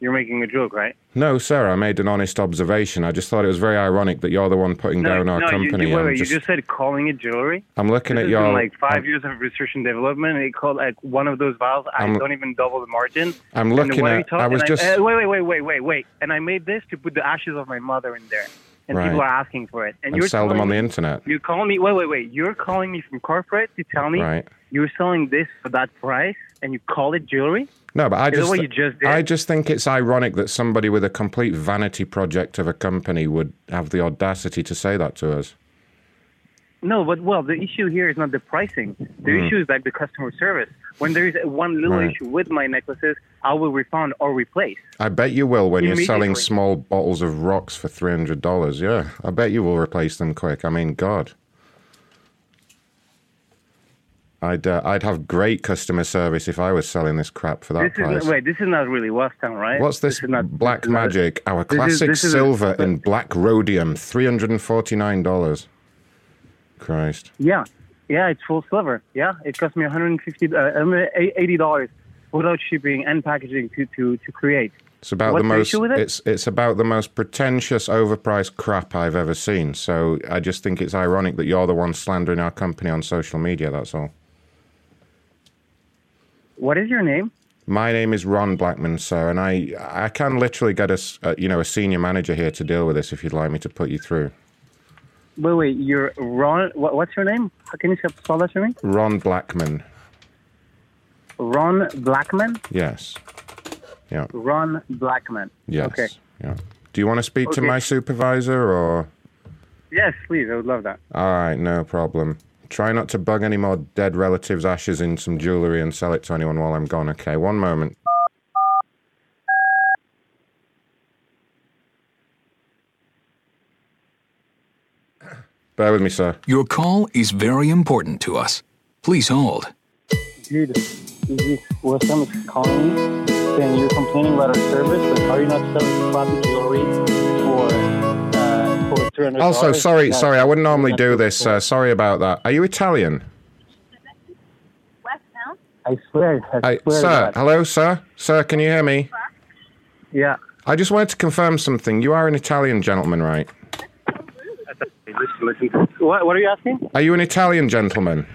[SPEAKER 47] You're making a joke, right?
[SPEAKER 2] No, sir, I made an honest observation. I just thought it was very ironic that you're the one putting down our
[SPEAKER 47] no,
[SPEAKER 2] company.
[SPEAKER 47] You, you, wait, wait,
[SPEAKER 2] just,
[SPEAKER 47] you just said calling it jewelry.
[SPEAKER 2] I'm looking
[SPEAKER 47] this
[SPEAKER 2] at your.
[SPEAKER 47] like 5 years of research and development. And it called like one of those vials. I
[SPEAKER 2] I'm-
[SPEAKER 47] don't even double the margin.
[SPEAKER 2] I'm looking at- I was just-
[SPEAKER 47] uh, wait, wait, wait, wait, wait, wait. And I made this to put the ashes of my mother in there, and
[SPEAKER 2] Right.
[SPEAKER 47] people are asking for it. And,
[SPEAKER 2] And
[SPEAKER 47] you're
[SPEAKER 2] sell them on the internet.
[SPEAKER 47] You're calling me. Wait, wait, wait. You're calling me from corporate to tell me
[SPEAKER 2] Right.
[SPEAKER 47] you're selling this for that price, and you call it jewelry.
[SPEAKER 2] No, but I
[SPEAKER 47] Is
[SPEAKER 2] just,
[SPEAKER 47] you just did?
[SPEAKER 2] I just think it's ironic that somebody with a complete vanity project of a company would have the audacity to say that to us.
[SPEAKER 47] No, but well, the issue here is not the pricing. The
[SPEAKER 2] Hmm.
[SPEAKER 47] issue is like the customer service. When there is one little
[SPEAKER 2] Right.
[SPEAKER 47] issue with my necklaces, I will refund or replace.
[SPEAKER 2] I bet you will when you're selling small bottles of rocks for three hundred dollars. Yeah, I bet you will replace them quick. I mean, God, I'd uh, I'd have great customer service if I was selling this crap for that
[SPEAKER 47] This
[SPEAKER 2] price.
[SPEAKER 47] is wait. This is not really Westtown, right?
[SPEAKER 2] What's this,
[SPEAKER 47] is not
[SPEAKER 2] black
[SPEAKER 47] this
[SPEAKER 2] magic? Our
[SPEAKER 47] this is-
[SPEAKER 2] classic
[SPEAKER 47] this is a-
[SPEAKER 2] silver in black rhodium, three hundred and forty nine dollars. Christ.
[SPEAKER 47] Yeah, yeah, it's full silver. Yeah, it cost me 150, uh, 80 dollars without shipping and packaging to to to create.
[SPEAKER 2] It's about
[SPEAKER 47] What's
[SPEAKER 2] the
[SPEAKER 47] the
[SPEAKER 2] most.
[SPEAKER 47] with it?
[SPEAKER 2] It's it's about the most pretentious, overpriced crap I've ever seen. So I just think it's ironic that you're the one slandering our company on social media. That's all.
[SPEAKER 47] What is your name?
[SPEAKER 2] My name is Ron Blackman, sir, and I I can literally get a, a- you know a senior manager here to deal with this if you'd like me to put you through.
[SPEAKER 47] Wait, wait. You're Ron. What, what's your name? Can you spell that for me?
[SPEAKER 2] Ron Blackman.
[SPEAKER 47] Ron Blackman.
[SPEAKER 2] Yes. Yeah.
[SPEAKER 47] Ron Blackman.
[SPEAKER 2] Yes.
[SPEAKER 47] Okay.
[SPEAKER 2] Yeah. Do you want to speak to my supervisor or?
[SPEAKER 47] Yes, please. I would love that.
[SPEAKER 2] All right, no problem. Try not to bug any more dead relatives' ashes in some jewelry and sell it to anyone while I'm gone. Okay, one moment. Bear with me, sir.
[SPEAKER 44] Your call is very important to us. Please hold.
[SPEAKER 47] Dude, is this West Elm is calling me saying you're complaining about our service, but are you not selling crappy jewelry for uh, for three hundred?
[SPEAKER 2] Also, sorry, sorry, I wouldn't normally do this. Uh, sorry about that. Are you Italian?
[SPEAKER 47] I swear, I
[SPEAKER 2] I,
[SPEAKER 47] swear. to
[SPEAKER 2] sir, hello, sir? Sir, can you hear me?
[SPEAKER 47] Yeah.
[SPEAKER 2] I just wanted to confirm something. You are an Italian gentleman, right?
[SPEAKER 47] Listen, listen. What, what are you asking?
[SPEAKER 2] Are you an Italian gentleman?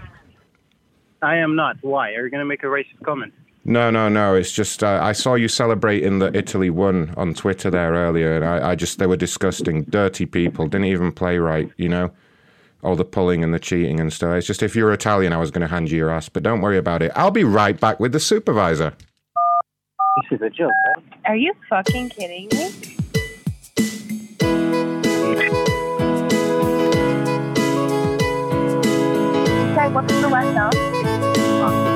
[SPEAKER 47] I am not. Why? Are you going to make a racist comment?
[SPEAKER 2] No, no, no. It's just uh, I saw you celebrating that Italy won on Twitter there earlier, and I, I just they were disgusting, dirty people. Didn't even play right, you know. all the pulling and the cheating and stuff. It's just if you're Italian, I was going to hand you your ass, but don't worry about it. I'll be right back with the supervisor.
[SPEAKER 47] This is a joke, right?
[SPEAKER 48] Are you fucking kidding me? Okay, what's the West now?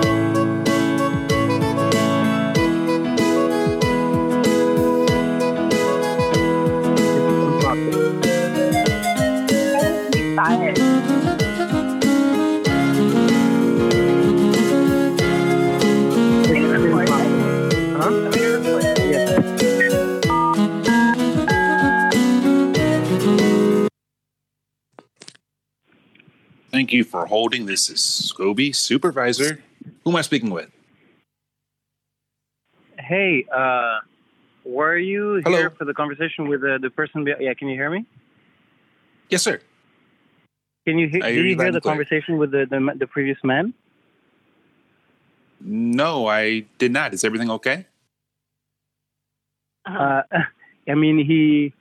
[SPEAKER 21] Thank you for holding. This is Scobie, supervisor. Who am I speaking with?
[SPEAKER 47] Hey, uh, were you here for the conversation with the, the person? Be- yeah, can you hear me?
[SPEAKER 21] Yes, sir.
[SPEAKER 47] Can you hear? Did you
[SPEAKER 21] you
[SPEAKER 47] hear the
[SPEAKER 21] clear.
[SPEAKER 47] conversation with the, the the previous man?
[SPEAKER 21] No, I did not. Is everything okay?
[SPEAKER 47] Uh, I mean, he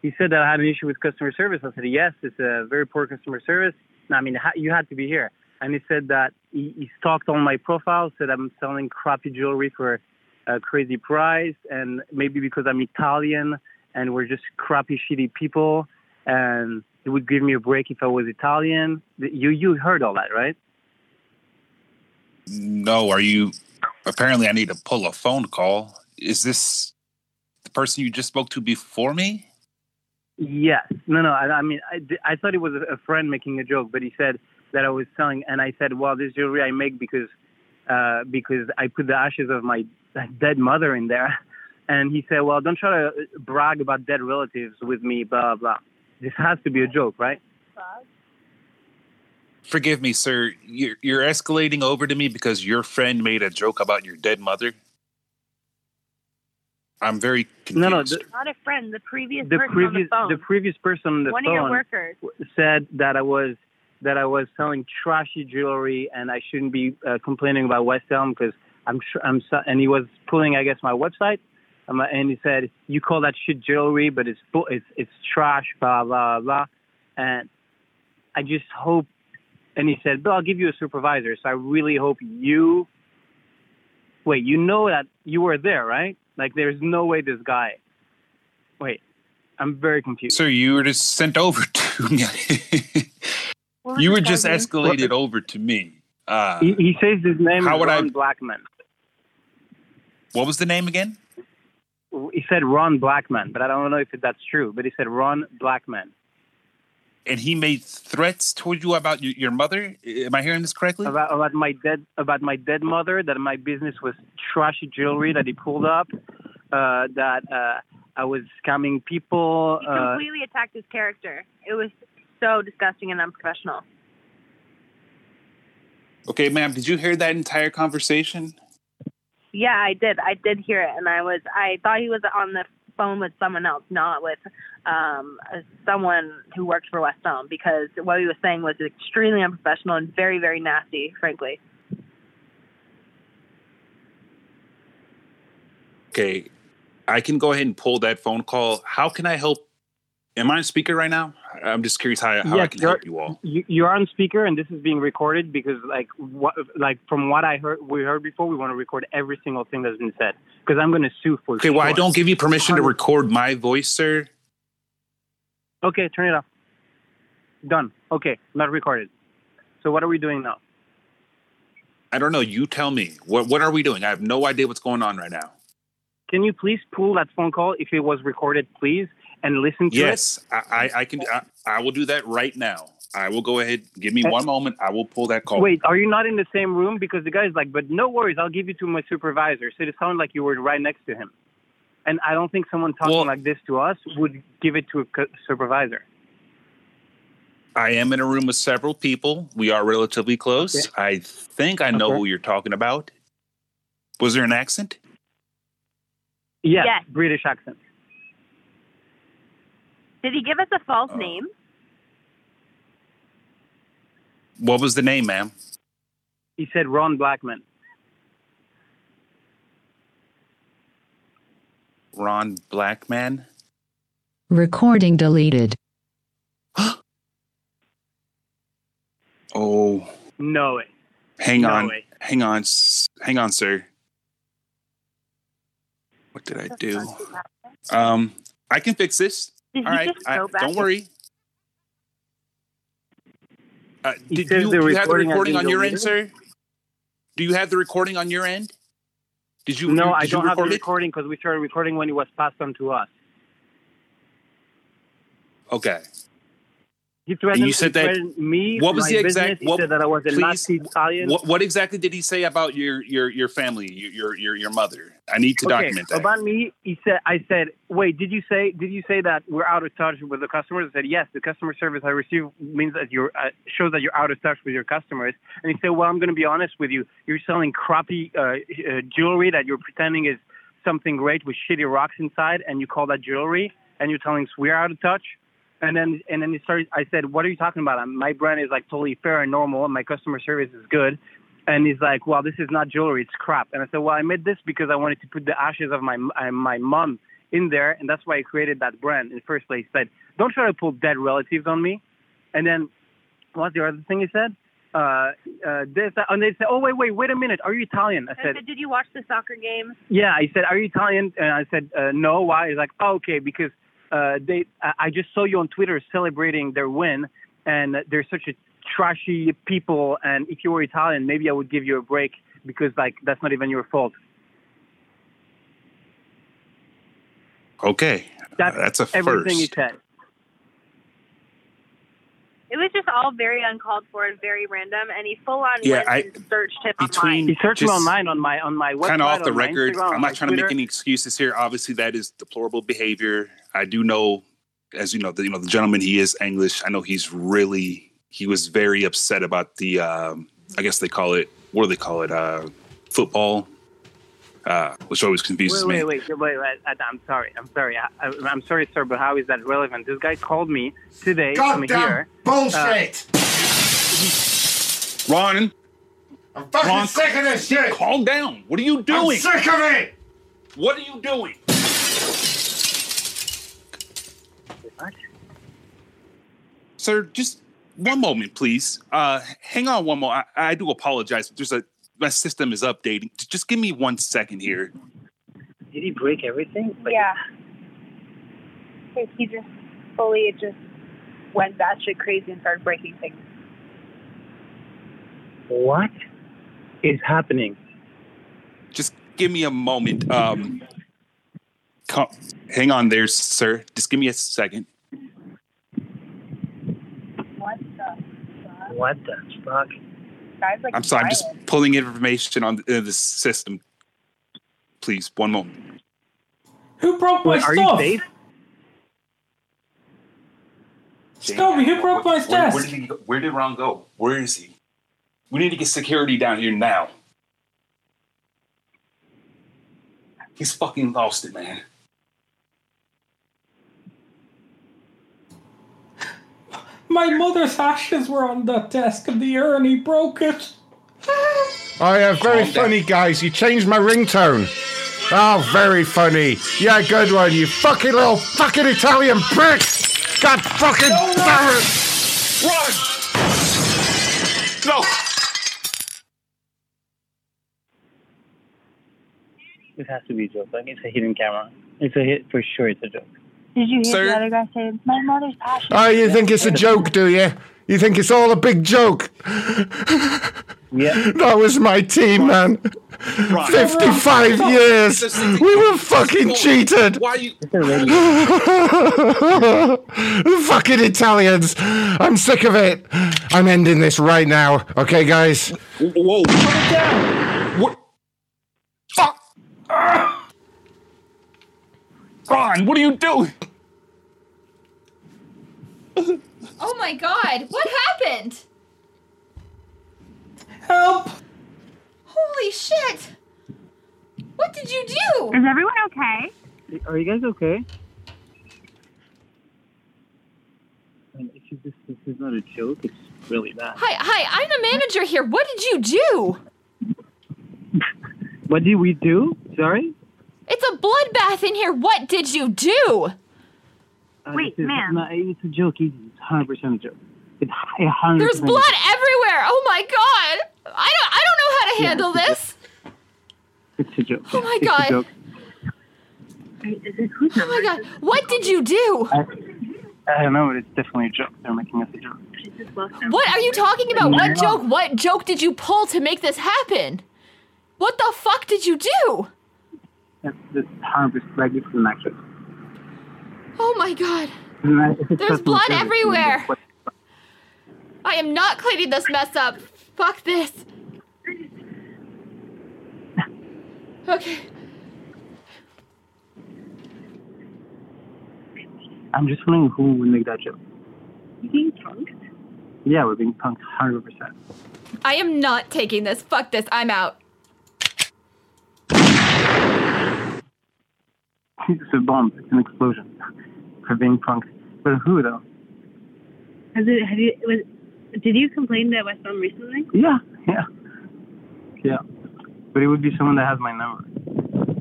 [SPEAKER 47] he said that I had an issue with customer service. I said yes, it's a very poor customer service. I mean, you had to be here. And he said that he, he stalked on my profile, said I'm selling crappy jewelry for a crazy price, and maybe because I'm Italian and we're just crappy, shitty people, and he would give me a break if I was Italian. You you heard all that, right?
[SPEAKER 21] No, are you? Apparently, I need to pull a phone call. Is this the person you just spoke to before me?
[SPEAKER 47] Yes. No, no. I, I mean, I, I thought it was a friend making a joke, but he said that I was selling, and I said, "Well, this jewelry I make because uh, because I put the ashes of my dead mother in there." And he said, "Well, don't try to brag about dead relatives with me." Blah blah. blah. This has to be a joke, right?
[SPEAKER 21] Forgive me, sir. You're, you're escalating over to me because your friend made a joke about your dead mother. I'm very confused.
[SPEAKER 47] No, no. The,
[SPEAKER 48] Not a friend. The previous
[SPEAKER 47] the
[SPEAKER 48] person
[SPEAKER 47] previous
[SPEAKER 48] on the phone.
[SPEAKER 47] the previous person on the
[SPEAKER 48] One
[SPEAKER 47] phone
[SPEAKER 48] of your workers.
[SPEAKER 47] said that I was that I was selling trashy jewelry and I shouldn't be uh, complaining about West Elm because I'm sure I'm so, and he was pulling I guess my website um, and he said you call that shit jewelry but it's bu- it's it's trash blah blah blah and I just hope and he said but I'll give you a supervisor so I really hope you wait you know that you were there right like there's no way this guy wait I'm very confused
[SPEAKER 21] So you were just sent over to me. You were just
[SPEAKER 47] guy's name?
[SPEAKER 21] escalated over to me. Uh,
[SPEAKER 47] He, he says his name
[SPEAKER 21] How
[SPEAKER 47] is
[SPEAKER 21] would I-
[SPEAKER 47] Ron Blackman.
[SPEAKER 21] what was the name again?
[SPEAKER 47] He said Ron Blackman, but I don't know if that's true. But he said Ron Blackman.
[SPEAKER 21] And he made threats toward you about your, your mother. Am I hearing this correctly?
[SPEAKER 47] about about my dead about my dead mother. That my business was trashy jewelry that he pulled up. Uh, that uh, I was scamming people.
[SPEAKER 48] He
[SPEAKER 47] Uh,
[SPEAKER 48] completely attacked his character. It was so disgusting and unprofessional.
[SPEAKER 21] Okay, ma'am, did you hear that entire conversation?
[SPEAKER 48] Yeah, I did. I did hear it, and I was. I thought he was on the phone with someone else, not with um, someone who worked for West Elm, because what he was saying was extremely unprofessional and very, very nasty, frankly.
[SPEAKER 21] Okay, I can go ahead and pull that phone call. How can I help? Am I on speaker right now? I'm just curious how, how I can help you all.
[SPEAKER 47] you, you're on speaker, and this is being recorded because, like, what, like from what I heard, we heard before, we want to record every single thing that's been said because I'm going to sue for.
[SPEAKER 21] Okay, well, I don't give you permission to record my voice, sir.
[SPEAKER 47] Okay, turn it off. Done. Okay, not recorded. So what are we doing now?
[SPEAKER 21] I don't know. You tell me. What What are we doing? I have no idea what's going on right now.
[SPEAKER 47] Can you please pull that phone call if it was recorded, please, and listen to it?
[SPEAKER 21] Yes, I, I, I can. I, I will do that right now. I will go ahead. Give me eh. one moment. I will pull that call.
[SPEAKER 47] Wait, are you not in the same room? Because the guy's like, but no worries, I'll give you to my supervisor. So it sounded like you were right next to him. And I don't think someone talking like this to us would give it to a supervisor.
[SPEAKER 21] I am in a room with several people. We are relatively close. I think I know
[SPEAKER 47] Okay.
[SPEAKER 21] who you're talking about. Was there an accent?
[SPEAKER 47] Yes,
[SPEAKER 48] Yes.
[SPEAKER 47] British accent.
[SPEAKER 48] Did he give us a false uh. name?
[SPEAKER 21] What was the name, ma'am?
[SPEAKER 47] He said Ron Blackman.
[SPEAKER 21] Ron Blackman.
[SPEAKER 49] Recording deleted.
[SPEAKER 21] Oh,
[SPEAKER 47] No way.
[SPEAKER 21] hang
[SPEAKER 47] No
[SPEAKER 21] on,
[SPEAKER 47] way.
[SPEAKER 21] hang on, hang on, sir. What did I do? Um, I can fix this.
[SPEAKER 48] Did
[SPEAKER 21] All
[SPEAKER 48] he
[SPEAKER 21] right,
[SPEAKER 48] just
[SPEAKER 21] I- don't worry. Uh, did you, do you have the
[SPEAKER 47] recording has
[SPEAKER 21] recording
[SPEAKER 47] been
[SPEAKER 21] on your end, sir? Do you have the recording on your end? Did you?
[SPEAKER 47] no,
[SPEAKER 21] you-
[SPEAKER 47] I don't have the
[SPEAKER 21] it?
[SPEAKER 47] recording because we started recording when it was passed on to us.
[SPEAKER 21] Okay.
[SPEAKER 47] He threatened,
[SPEAKER 21] you said that-
[SPEAKER 47] me.
[SPEAKER 21] What was the exact? What,
[SPEAKER 47] said that I was a
[SPEAKER 21] please,
[SPEAKER 47] Nazi Italian.
[SPEAKER 21] What, what exactly did he say about your your your family, your your your, your mother? I need to
[SPEAKER 47] okay,
[SPEAKER 21] document that.
[SPEAKER 47] about me, he said. I said, "Wait, did you say? Did you say that we're out of touch with the customers?" I said, "Yes. The customer service I receive means that you're uh, shows that you're out of touch with your customers." And he said, "Well, I'm going to be honest with you. You're selling crappy uh, uh, jewelry that you're pretending is something great with shitty rocks inside, and you call that jewelry, and you're telling us we're out of touch." And then and then he started. I said, "What are you talking about? My brand is like totally fair and normal, and my customer service is good." And he's like, "Well, this is not jewelry; it's crap." And I said, "Well, I made this because I wanted to put the ashes of my uh, my mom in there, and that's why I created that brand in the first place." He said, "Don't try to pull dead relatives on me." And then what's the other thing he said? Uh, uh, this, that, and they said, "Oh, wait, wait, wait a minute. Are you Italian?" I
[SPEAKER 48] I
[SPEAKER 47] said,
[SPEAKER 48] said, did you watch the soccer game?
[SPEAKER 47] yeah, he said, "Are you Italian?" And I said, uh, "No." Why? He's like, oh, "Okay, because uh, they. I, I just saw you on Twitter celebrating their win, and they're such a trashy people. And if you were Italian, maybe I would give you a break because like that's not even your fault."
[SPEAKER 21] Okay,
[SPEAKER 47] That's,
[SPEAKER 21] that's a
[SPEAKER 47] everything he
[SPEAKER 21] first.
[SPEAKER 47] said.
[SPEAKER 48] It was just all very uncalled for and very random, and he full on
[SPEAKER 21] Yeah,
[SPEAKER 48] went
[SPEAKER 21] I-
[SPEAKER 48] and searched him
[SPEAKER 21] between-
[SPEAKER 48] online.
[SPEAKER 47] He searched me
[SPEAKER 21] Just
[SPEAKER 47] online on my on my website.
[SPEAKER 21] kind of off the record.
[SPEAKER 47] Instagram,
[SPEAKER 21] I'm not trying to make any excuses here. Obviously, that is deplorable behavior. I do know, as you know, the, you know the gentleman. He is English. I know he's really. He was very upset about the. Um, I guess they call it. What do they call it? Uh, football. Uh, which always confuses
[SPEAKER 47] Wait,
[SPEAKER 21] me.
[SPEAKER 47] wait, wait, wait, wait. I- I'm sorry. I'm sorry. I, I, I'm sorry, sir, but how is that relevant? This guy called me today from
[SPEAKER 50] Goddamn
[SPEAKER 47] here.
[SPEAKER 50] bullshit!
[SPEAKER 21] Ron,
[SPEAKER 50] I'm fucking
[SPEAKER 21] Ron,
[SPEAKER 50] sick of this shit!
[SPEAKER 21] calm down. What are you doing?
[SPEAKER 50] I'm sick of it!
[SPEAKER 21] What are you doing? Sir, just one moment, please. Uh, hang on one more. I, I do apologize. There's a my system is updating. Just give me one second here.
[SPEAKER 47] Did he break everything?
[SPEAKER 48] yeah. He- He just fully it just went batshit crazy and started breaking things.
[SPEAKER 47] What is happening?
[SPEAKER 21] Just give me a moment. Um, come, hang on there, sir. Just give me a second.
[SPEAKER 48] What the
[SPEAKER 47] What the fuck?
[SPEAKER 48] guy's like
[SPEAKER 21] I'm sorry. I'm just
[SPEAKER 48] violent.
[SPEAKER 21] pulling information on the, uh, the system. Please, one moment.
[SPEAKER 31] Who broke my
[SPEAKER 47] Wait, are you
[SPEAKER 31] stuff?
[SPEAKER 47] safe?
[SPEAKER 31] Scobie, who broke my desk?
[SPEAKER 21] where did go? Where did Ron go? Where is he? We need to get security down here now. He's fucking lost it, man.
[SPEAKER 31] My mother's ashes were on that desk and the urn, he broke it.
[SPEAKER 2] Oh yeah, very funny, guys. You changed my ringtone. Oh, very funny. Yeah, good one. You fucking little fucking Italian prick. God fucking damn it.
[SPEAKER 21] Run! No!
[SPEAKER 47] This has to be a joke. Like it's a hidden camera. It's a hit for sure. It's a joke.
[SPEAKER 48] Did you hear
[SPEAKER 21] Sir?
[SPEAKER 48] the other guy say, "My mother's passion"?
[SPEAKER 2] Oh, you think it's a joke, do you? You think it's all a big joke?
[SPEAKER 47] Yeah.
[SPEAKER 2] That was my team, man. 55 years. We were fucking cheated.
[SPEAKER 21] Why you?
[SPEAKER 2] Fucking Italians. I'm sick of it. I'm ending this right now. Okay, guys?
[SPEAKER 21] Whoa! What? Fuck! Ron, what are you doing?
[SPEAKER 6] Oh my god, what happened?
[SPEAKER 31] Help!
[SPEAKER 6] Holy shit! What did you do?
[SPEAKER 48] Is everyone okay?
[SPEAKER 47] Are you guys okay? And if you- this, this is not a joke. It's really bad.
[SPEAKER 6] Hi, hi, I'm the manager here. What did you do?
[SPEAKER 47] What did we do? Sorry.
[SPEAKER 6] It's a bloodbath in here. What did you do?
[SPEAKER 47] Uh,
[SPEAKER 48] Wait,
[SPEAKER 47] this is
[SPEAKER 48] ma'am.
[SPEAKER 47] Not, it's a joke. It's 100 percent a joke. It's a hundred.
[SPEAKER 33] There's
[SPEAKER 47] percent-
[SPEAKER 33] blood everywhere. Oh my god. I don't I don't know how to
[SPEAKER 47] Yeah,
[SPEAKER 33] handle
[SPEAKER 47] it's
[SPEAKER 33] this.
[SPEAKER 47] It's a joke.
[SPEAKER 33] Oh my
[SPEAKER 47] It's a
[SPEAKER 33] God.
[SPEAKER 47] joke.
[SPEAKER 33] Oh my god. What did you do?
[SPEAKER 47] I, I don't know, but it's definitely a joke. They're making us a joke.
[SPEAKER 33] What are you talking about? What joke? What joke did you pull to make this happen? What the fuck did you do?
[SPEAKER 47] That's that's hundred percent like it's an actress.
[SPEAKER 33] Oh my god.
[SPEAKER 47] Isn't that- if it's
[SPEAKER 33] There's blood everywhere. I am not cleaning this mess up. Fuck this. Okay.
[SPEAKER 47] I'm just wondering who would make that joke.
[SPEAKER 45] You being punked?
[SPEAKER 47] Yeah, we're being punked hundred percent.
[SPEAKER 33] I am not taking this. Fuck this. I'm out.
[SPEAKER 47] It's a bomb. It's an explosion. For being punked. But who though?
[SPEAKER 45] Has it? Have you? Was, did you complain to West Elm recently?
[SPEAKER 47] Yeah, yeah, yeah. But it would be someone that has my number.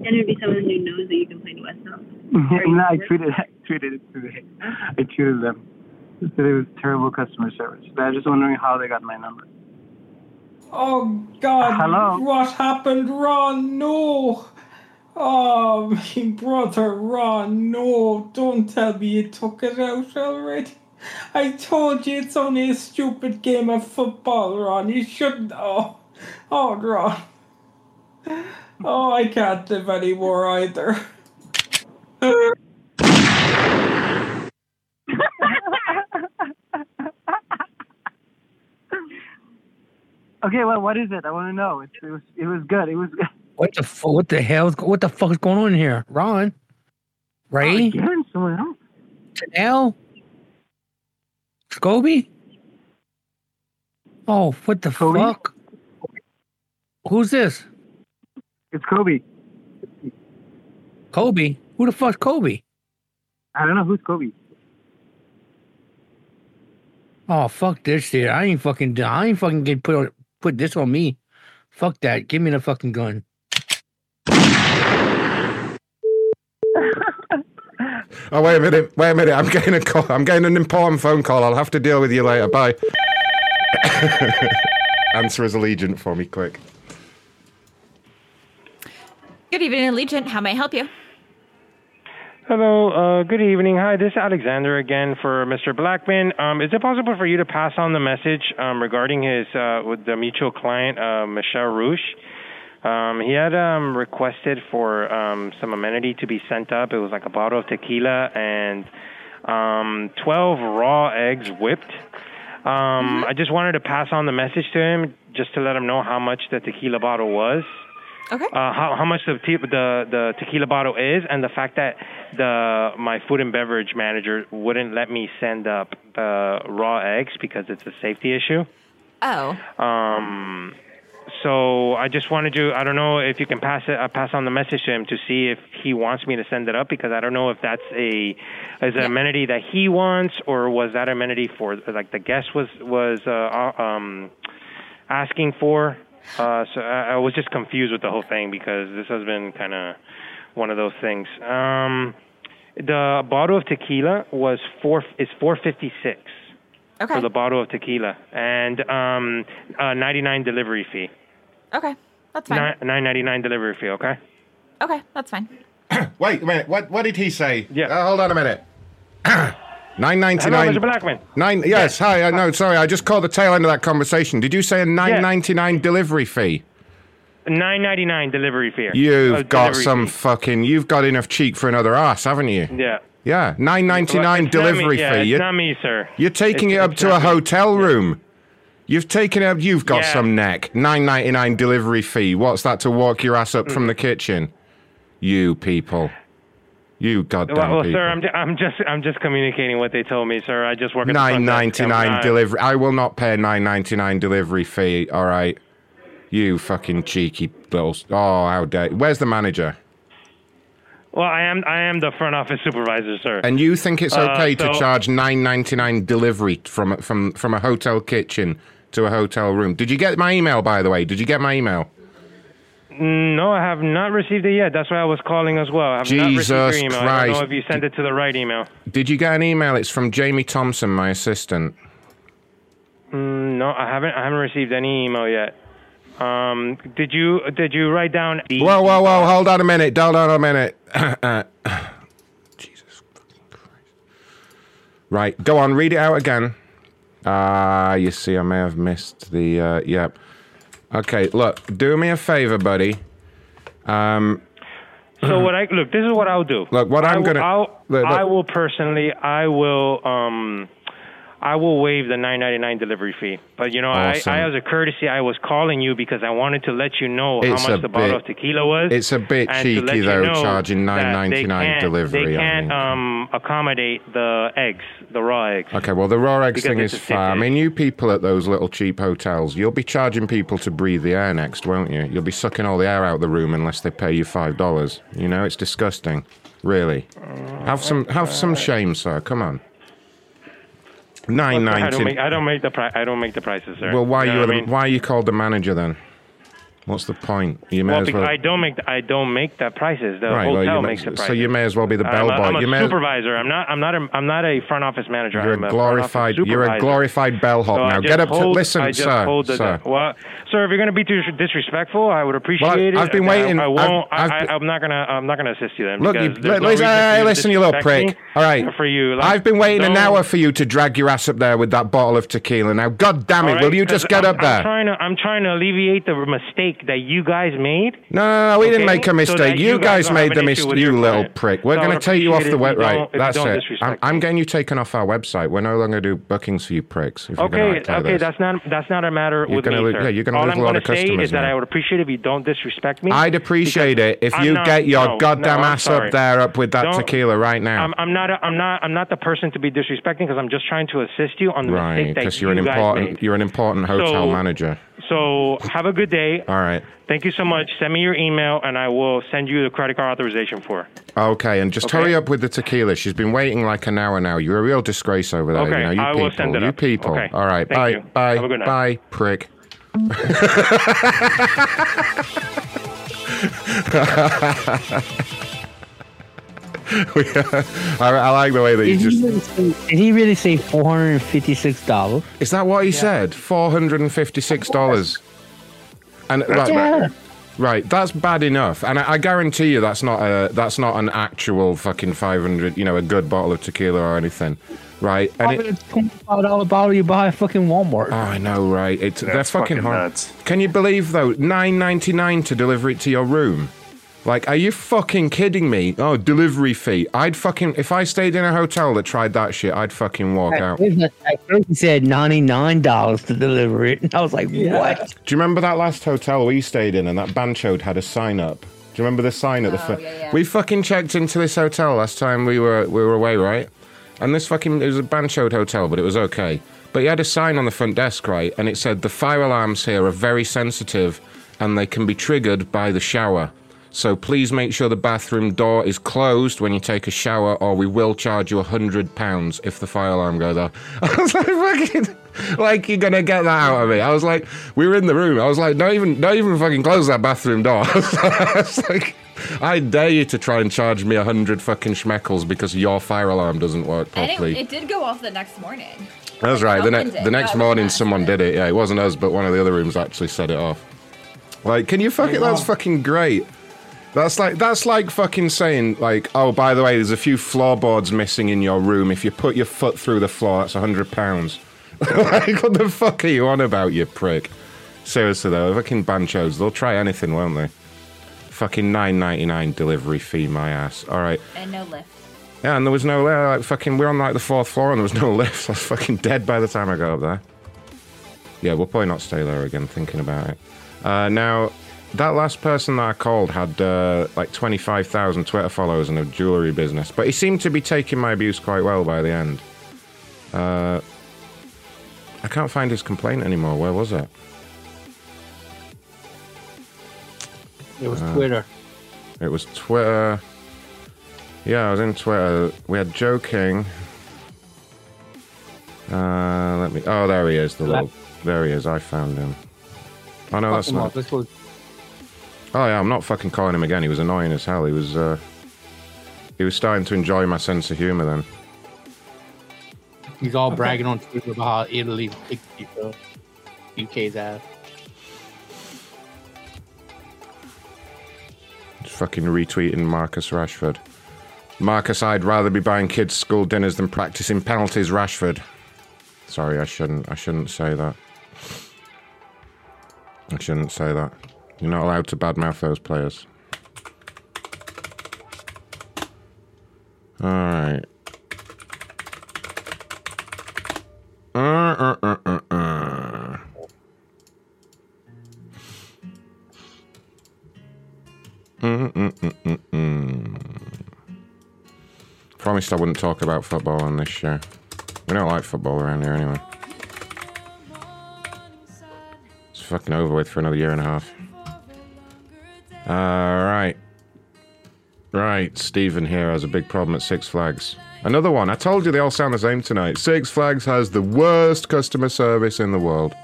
[SPEAKER 45] And it would be someone who knows that you complain to West Elm.
[SPEAKER 47] no, I tweeted, I tweeted it today. I tweeted them. Said it was terrible customer service. But I was just wondering how they got my number.
[SPEAKER 31] Oh God!
[SPEAKER 47] Hello?
[SPEAKER 31] What happened, Ron? No. Oh, my brother, Ron. No, don't tell me you took it out already. I told you it's only a stupid game of football, Ron. You shouldn't. Oh, oh, Ron. Oh, I can't live anymore either.
[SPEAKER 47] Okay, well, what is it? I want to know. It, it was, it was good. It was good.
[SPEAKER 37] What the f- what the hell? What the fuck is going on here, Ron? Ray?
[SPEAKER 47] Oh, Again, someone else.
[SPEAKER 37] Tanel? Scobie? Oh, what the fuck? Who's this?
[SPEAKER 47] It's Kobe.
[SPEAKER 37] Kobe? Who the fuck's Kobe?
[SPEAKER 47] I don't know who's Kobe.
[SPEAKER 37] Oh fuck this shit! I ain't fucking. I ain't fucking get put on, put this on me. Fuck that! Give me the fucking gun.
[SPEAKER 2] Oh wait a minute, wait a minute. I'm getting a call. I'm getting an important phone call. I'll have to deal with you later. Bye. Answer as Allegiant for me, quick.
[SPEAKER 33] Good evening, Allegiant. How may I help you?
[SPEAKER 43] Hello, uh, good evening. Hi, this is Alexander again for Mr. Blackman. Um, is it possible for you to pass on the message um, regarding his uh, with the mutual client, uh, Michelle Rouge? Um, he had um, requested for um, some amenity to be sent up. It was like a bottle of tequila and um, 12 raw eggs whipped. Um, I just wanted to pass on the message to him just to let him know how much the tequila bottle was.
[SPEAKER 33] Okay.
[SPEAKER 43] Uh, how how much the, te- the the tequila bottle is, and the fact that the my food and beverage manager wouldn't let me send up the raw eggs because it's a safety issue.
[SPEAKER 33] Oh.
[SPEAKER 43] Um, so I just wanted to. I don't know if you can pass it. Uh, pass on the message to him to see if he wants me to send it up because I don't know if that's a is an amenity that he wants or was that amenity for like the guest was was uh, uh, um asking for. Uh, so I, I was just confused with the whole thing because this has been kind of one of those things. Um, the bottle of tequila was four is four fifty six
[SPEAKER 33] Okay.
[SPEAKER 43] for the bottle of tequila and um, a ninety nine delivery fee.
[SPEAKER 33] Okay. That's fine.
[SPEAKER 43] Nine nine ninety nine delivery fee. Okay.
[SPEAKER 33] Okay, that's fine.
[SPEAKER 2] Wait a minute. What what did he say? Yeah. Uh, hold on a minute. Nine ninety
[SPEAKER 43] Hello,
[SPEAKER 2] nine.
[SPEAKER 43] Mr. Blackman.
[SPEAKER 2] Nine. Yes. Hi. I no. Sorry. I just caught the tail end of that conversation. Did you say a nine ninety nine delivery fee?
[SPEAKER 43] Nine ninety nine delivery fee.
[SPEAKER 2] You've
[SPEAKER 43] Uh,
[SPEAKER 2] got
[SPEAKER 43] delivery
[SPEAKER 2] some fucking. You've got enough cheek for another ass, haven't you?
[SPEAKER 43] Yeah.
[SPEAKER 2] Yeah. nine ninety nine
[SPEAKER 43] Well, nine me-
[SPEAKER 2] delivery
[SPEAKER 43] yeah,
[SPEAKER 2] fee.
[SPEAKER 43] It's
[SPEAKER 2] You're,
[SPEAKER 43] not me, sir.
[SPEAKER 2] you're taking
[SPEAKER 43] It's-
[SPEAKER 2] it up to a hotel room. You've taken it up. You've got
[SPEAKER 43] Yeah.
[SPEAKER 2] some neck. Nine ninety nine delivery fee. What's that to walk your ass up
[SPEAKER 43] Mm.
[SPEAKER 2] from the kitchen? You people. You goddamn
[SPEAKER 43] Well, well
[SPEAKER 2] people.
[SPEAKER 43] sir, I'm, ju- I'm just I'm just communicating what they told me, sir. I just work at the front
[SPEAKER 2] Nine ninety nine delivery. I will not pay nine ninety nine delivery fee. All right, you fucking cheeky little. Oh, how dare! Where's the manager?
[SPEAKER 43] Well, I am I am the front office supervisor, sir.
[SPEAKER 2] And you think it's
[SPEAKER 43] Uh,
[SPEAKER 2] okay to charge nine ninety nine delivery from from from a hotel kitchen to a hotel room? Did you get my email by the way? Did you get my email?
[SPEAKER 43] Mm, No, I have not received it yet. That's why I was calling as well. I have not received
[SPEAKER 2] Jesus
[SPEAKER 43] your email. I don't know if you sent it to the right email.
[SPEAKER 2] Did you get an email? It's from Jamie Thompson, my assistant.
[SPEAKER 43] Mm, no, I haven't. I haven't received any email yet. Um, did you did you write down? The,
[SPEAKER 2] Whoa, whoa, whoa! Hold on a minute. Hold on a minute. Jesus Christ. Right, go on. Read it out again. Ah, you see, I may have missed the. Uh, yep. Okay, look. Do me a favor, buddy. Um.
[SPEAKER 43] So what I look, this is what I'll do.
[SPEAKER 2] Look, what
[SPEAKER 43] I
[SPEAKER 2] I'm
[SPEAKER 43] will-
[SPEAKER 2] gonna-
[SPEAKER 43] I'll,
[SPEAKER 2] look,
[SPEAKER 43] I will personally, I will, um, I will waive the 9.99 delivery fee. But you know,
[SPEAKER 2] Awesome.
[SPEAKER 43] I, I, as a courtesy, I was calling you because I wanted to let you know
[SPEAKER 2] It's
[SPEAKER 43] how much the bottle
[SPEAKER 2] bit-
[SPEAKER 43] of tequila was.
[SPEAKER 2] it's a bit
[SPEAKER 43] and to let
[SPEAKER 2] cheeky, though, charging
[SPEAKER 43] that they
[SPEAKER 2] $9.99
[SPEAKER 43] can't-
[SPEAKER 2] delivery,
[SPEAKER 43] They
[SPEAKER 2] I
[SPEAKER 43] can't
[SPEAKER 2] mean.
[SPEAKER 43] um, accommodate the eggs, the raw eggs.
[SPEAKER 2] Okay, well, the raw eggs thing is fine. I mean, you people at those little cheap hotels, you'll be charging people to breathe the air next, won't you? You'll be sucking all the air out of the room unless they pay you five dollars. You know, it's disgusting. Really. Have some, have some shame, sir. Come on. Nine
[SPEAKER 43] I don't make, I don't make the pri- I don't make the prices, sir.
[SPEAKER 2] Well, why
[SPEAKER 43] You know
[SPEAKER 2] you
[SPEAKER 43] what
[SPEAKER 2] are
[SPEAKER 43] I mean?
[SPEAKER 2] why are you called the manager then? What's the point? You may
[SPEAKER 43] Well,
[SPEAKER 2] as well.
[SPEAKER 43] I don't make the, I don't make the prices. The
[SPEAKER 2] Right, well,
[SPEAKER 43] hotel
[SPEAKER 2] may-
[SPEAKER 43] makes the prices.
[SPEAKER 2] so you may as well be the
[SPEAKER 43] I'm a-
[SPEAKER 2] bellboy.
[SPEAKER 43] I'm a
[SPEAKER 2] You may as-
[SPEAKER 43] supervisor. I'm not. I'm not. A, I'm not a front office manager.
[SPEAKER 2] You're
[SPEAKER 43] I'm
[SPEAKER 2] a
[SPEAKER 43] a
[SPEAKER 2] glorified. You're a glorified bellhop
[SPEAKER 43] So
[SPEAKER 2] now. Get up to listen,
[SPEAKER 43] I
[SPEAKER 2] sir.
[SPEAKER 43] hold the-
[SPEAKER 2] sir.
[SPEAKER 43] Well, sir, if you're going to be dis- disrespectful, I would appreciate
[SPEAKER 2] Well,
[SPEAKER 43] it.
[SPEAKER 2] I've been waiting-
[SPEAKER 43] I, won't.
[SPEAKER 2] I've-
[SPEAKER 43] I,
[SPEAKER 2] I've
[SPEAKER 43] I, I'm not gonna. I'm not gonna assist you then.
[SPEAKER 2] Look, you,
[SPEAKER 43] no
[SPEAKER 2] listen, hey, listen, you little prick. All right.
[SPEAKER 43] For you, like,
[SPEAKER 2] I've been waiting an hour for you to drag your ass up there with that bottle of tequila. Now, God damn it, will you just get up there?
[SPEAKER 43] I'm trying to. I'm trying to alleviate the mistake that you guys made.
[SPEAKER 2] No, no, no, we didn't make a mistake.
[SPEAKER 43] that
[SPEAKER 2] you
[SPEAKER 43] you guys
[SPEAKER 2] guys made the mistake, you little
[SPEAKER 43] client.
[SPEAKER 2] prick. We're
[SPEAKER 43] So
[SPEAKER 2] going to take you off the web. Right,
[SPEAKER 43] don't- if you
[SPEAKER 2] that's it. I'm, I'm getting you taken off our website. We're no longer do bookings for you pricks.
[SPEAKER 43] Okay,
[SPEAKER 2] like
[SPEAKER 43] okay,
[SPEAKER 2] this.
[SPEAKER 43] that's not that's not a matter
[SPEAKER 2] You're
[SPEAKER 43] with
[SPEAKER 2] gonna
[SPEAKER 43] me,
[SPEAKER 2] yeah, you're gonna
[SPEAKER 43] All
[SPEAKER 2] lose
[SPEAKER 43] I'm
[SPEAKER 2] a lot of
[SPEAKER 43] say
[SPEAKER 2] customers
[SPEAKER 43] is that. I would appreciate if you don't disrespect me.
[SPEAKER 2] I'd appreciate it if you get your goddamn ass up there up with that tequila right now.
[SPEAKER 43] I'm, I'm not. I'm not. I'm not the person to be disrespecting because I'm just trying to assist you on the
[SPEAKER 2] right,
[SPEAKER 43] mistake that
[SPEAKER 2] because
[SPEAKER 43] you
[SPEAKER 2] you're an important
[SPEAKER 43] made.
[SPEAKER 2] you're an important hotel
[SPEAKER 43] So-
[SPEAKER 2] manager.
[SPEAKER 43] So have a good day.
[SPEAKER 2] All right.
[SPEAKER 43] Thank you so much. Send me your email and I will send you the credit card authorization for.
[SPEAKER 2] Okay, and just
[SPEAKER 43] Okay.
[SPEAKER 2] hurry up with the tequila. She's been waiting like an hour now. You're a real disgrace over there.
[SPEAKER 43] Okay,
[SPEAKER 2] you know, you
[SPEAKER 43] I
[SPEAKER 2] people.
[SPEAKER 43] will send it
[SPEAKER 2] you
[SPEAKER 43] up.
[SPEAKER 2] people.
[SPEAKER 43] Okay.
[SPEAKER 2] All right.
[SPEAKER 43] Thank
[SPEAKER 2] bye.
[SPEAKER 43] you.
[SPEAKER 2] Bye.
[SPEAKER 43] Have a good night.
[SPEAKER 2] Bye, prick. Uh, I, I like the way that you
[SPEAKER 37] Did he,
[SPEAKER 2] just.
[SPEAKER 37] really say, did he really say four hundred and fifty-six dollars?
[SPEAKER 2] Is that what he said? Four hundred and fifty-six dollars. And like,
[SPEAKER 37] Yeah.
[SPEAKER 2] right, that's bad enough. And I, I guarantee you, that's not a that's not an actual fucking five hundred. You know, a good bottle of tequila or anything, right? And
[SPEAKER 37] Probably a twenty-five dollar bottle you buy at fucking Walmart.
[SPEAKER 2] Oh, I know, right? It's they're
[SPEAKER 37] That's
[SPEAKER 2] fucking,
[SPEAKER 37] fucking
[SPEAKER 2] hard.
[SPEAKER 37] nuts.
[SPEAKER 2] Can you believe though? Nine ninety nine to deliver it to your room. Like, are you fucking kidding me? Oh, delivery fee. I'd fucking if I stayed in a hotel that tried that shit, I'd fucking walk out.
[SPEAKER 37] At first he said ninety-nine dollars to deliver it, and I was like, "What?"
[SPEAKER 2] Do you remember that last hotel we stayed in and that banchode had a sign up? Do you remember the sign at the oh, front? We fucking checked into this hotel last time we were we were away, right? And this fucking it was a banchode hotel, but it was okay. But he had a sign on the front desk, right? And it said the fire alarms here are very sensitive and they can be triggered by the shower. So please make sure the bathroom door is closed when you take a shower, or we will charge you a hundred pounds if the fire alarm goes off. I was like, fucking, like you're gonna get that out of me. I was like, we were in the room. I was like, don't even, don't even fucking close that bathroom door. I was like, I dare you to try and charge me a hundred fucking schmeckles because your fire alarm doesn't work
[SPEAKER 33] And it,
[SPEAKER 2] properly.
[SPEAKER 33] it did go off the next morning.
[SPEAKER 2] That's right. The, ne- the next
[SPEAKER 33] That was
[SPEAKER 2] morning, someone did it. Yeah, it wasn't us, but one of the other rooms actually set it off. Like, can you fuck it? That's fucking great. That's like that's like fucking saying like, oh, by the way, there's a few floorboards missing in your room. If you put your foot through the floor, that's a hundred pounds. like, what the fuck are you on about, you prick? Seriously though, fucking banchos, they'll try anything, won't they? Fucking nine ninety nine delivery fee, my ass. All right.
[SPEAKER 33] And no lift.
[SPEAKER 2] Yeah, and there was no uh, like fucking. We're on like the fourth floor, and there was no lift. I was fucking dead by the time I got up there. Yeah, we'll probably not stay there again. Thinking about it. Uh, now, that last person that I called had uh, like twenty five thousand Twitter followers and a jewelry business, but he seemed to be taking my abuse quite well by the end. Uh, I can't find his complaint anymore. Where was it?
[SPEAKER 37] It was
[SPEAKER 2] Uh,
[SPEAKER 37] Twitter.
[SPEAKER 2] It was Twitter. Yeah, I was in Twitter. We had joking. Uh, let me. Oh, there he is. The little. There he is. I found him. Oh no,
[SPEAKER 37] Fuck
[SPEAKER 2] that's not.
[SPEAKER 37] Up. Let's go.
[SPEAKER 2] Oh yeah, I'm not fucking calling him again. He was annoying as hell. He was. uh He was starting to enjoy my sense of humor then.
[SPEAKER 37] He's all
[SPEAKER 31] Okay.
[SPEAKER 37] bragging on Twitter about how Italy kicked FIFA, UK's ass.
[SPEAKER 2] Just fucking retweeting Marcus Rashford. Marcus, I'd rather be buying kids' school dinners than practicing penalties, Rashford. Sorry, I shouldn't. I shouldn't say that. I shouldn't say that. You're not allowed to badmouth those players. All right. Uh, uh, uh, uh. Promised I wouldn't talk about football on this show. We don't like football around here anyway. It's fucking over with for another year and a half. Uh, Alright. Right, Stephen here has a big problem at Six Flags. Another one. I told you they all sound the same tonight. Six Flags has the worst customer service in the world.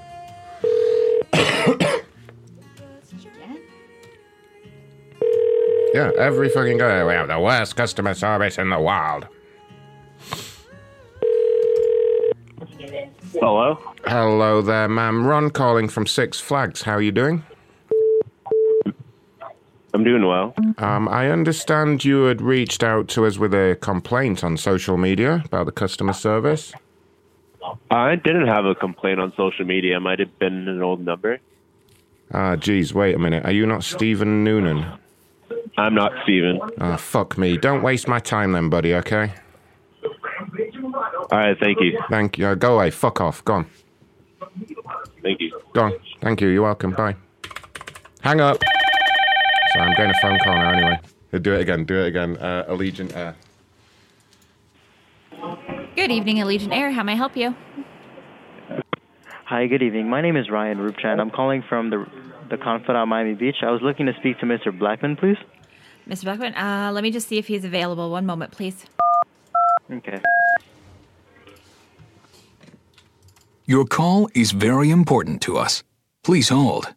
[SPEAKER 2] Yeah, every fucking guy. We have the worst customer service in the world.
[SPEAKER 51] Hello?
[SPEAKER 2] Hello there, ma'am. Ron calling from Six Flags. How are you doing?
[SPEAKER 51] I'm doing well.
[SPEAKER 2] Um, I understand you had reached out to us with a complaint on social media about the customer service.
[SPEAKER 51] I didn't have a complaint on social media. It might have been an old number.
[SPEAKER 2] Ah, geez, wait a minute. Are you not Stephen Noonan?
[SPEAKER 51] I'm not Steven.
[SPEAKER 2] Ah, fuck me. Don't waste my time then, buddy, okay?
[SPEAKER 51] All right, thank you.
[SPEAKER 2] Thank you. Uh, go away. Fuck off. Gone.
[SPEAKER 51] Thank you.
[SPEAKER 2] Go on. Thank you. You're welcome. Bye. Hang up. Sorry, I'm getting a phone call now anyway. Do it again. Do it again. Uh, Allegiant Air.
[SPEAKER 33] Good evening, Allegiant Air. How may I help you?
[SPEAKER 52] Hi, good evening. My name is Ryan Rupchan. I'm calling from the the Confidante Miami Beach. I was looking to speak to Mr. Blackman, please.
[SPEAKER 33] Mr. Blackman, uh, let me just see if he's available. One moment, please.
[SPEAKER 52] Okay.
[SPEAKER 44] Your call is very important to us. Please hold.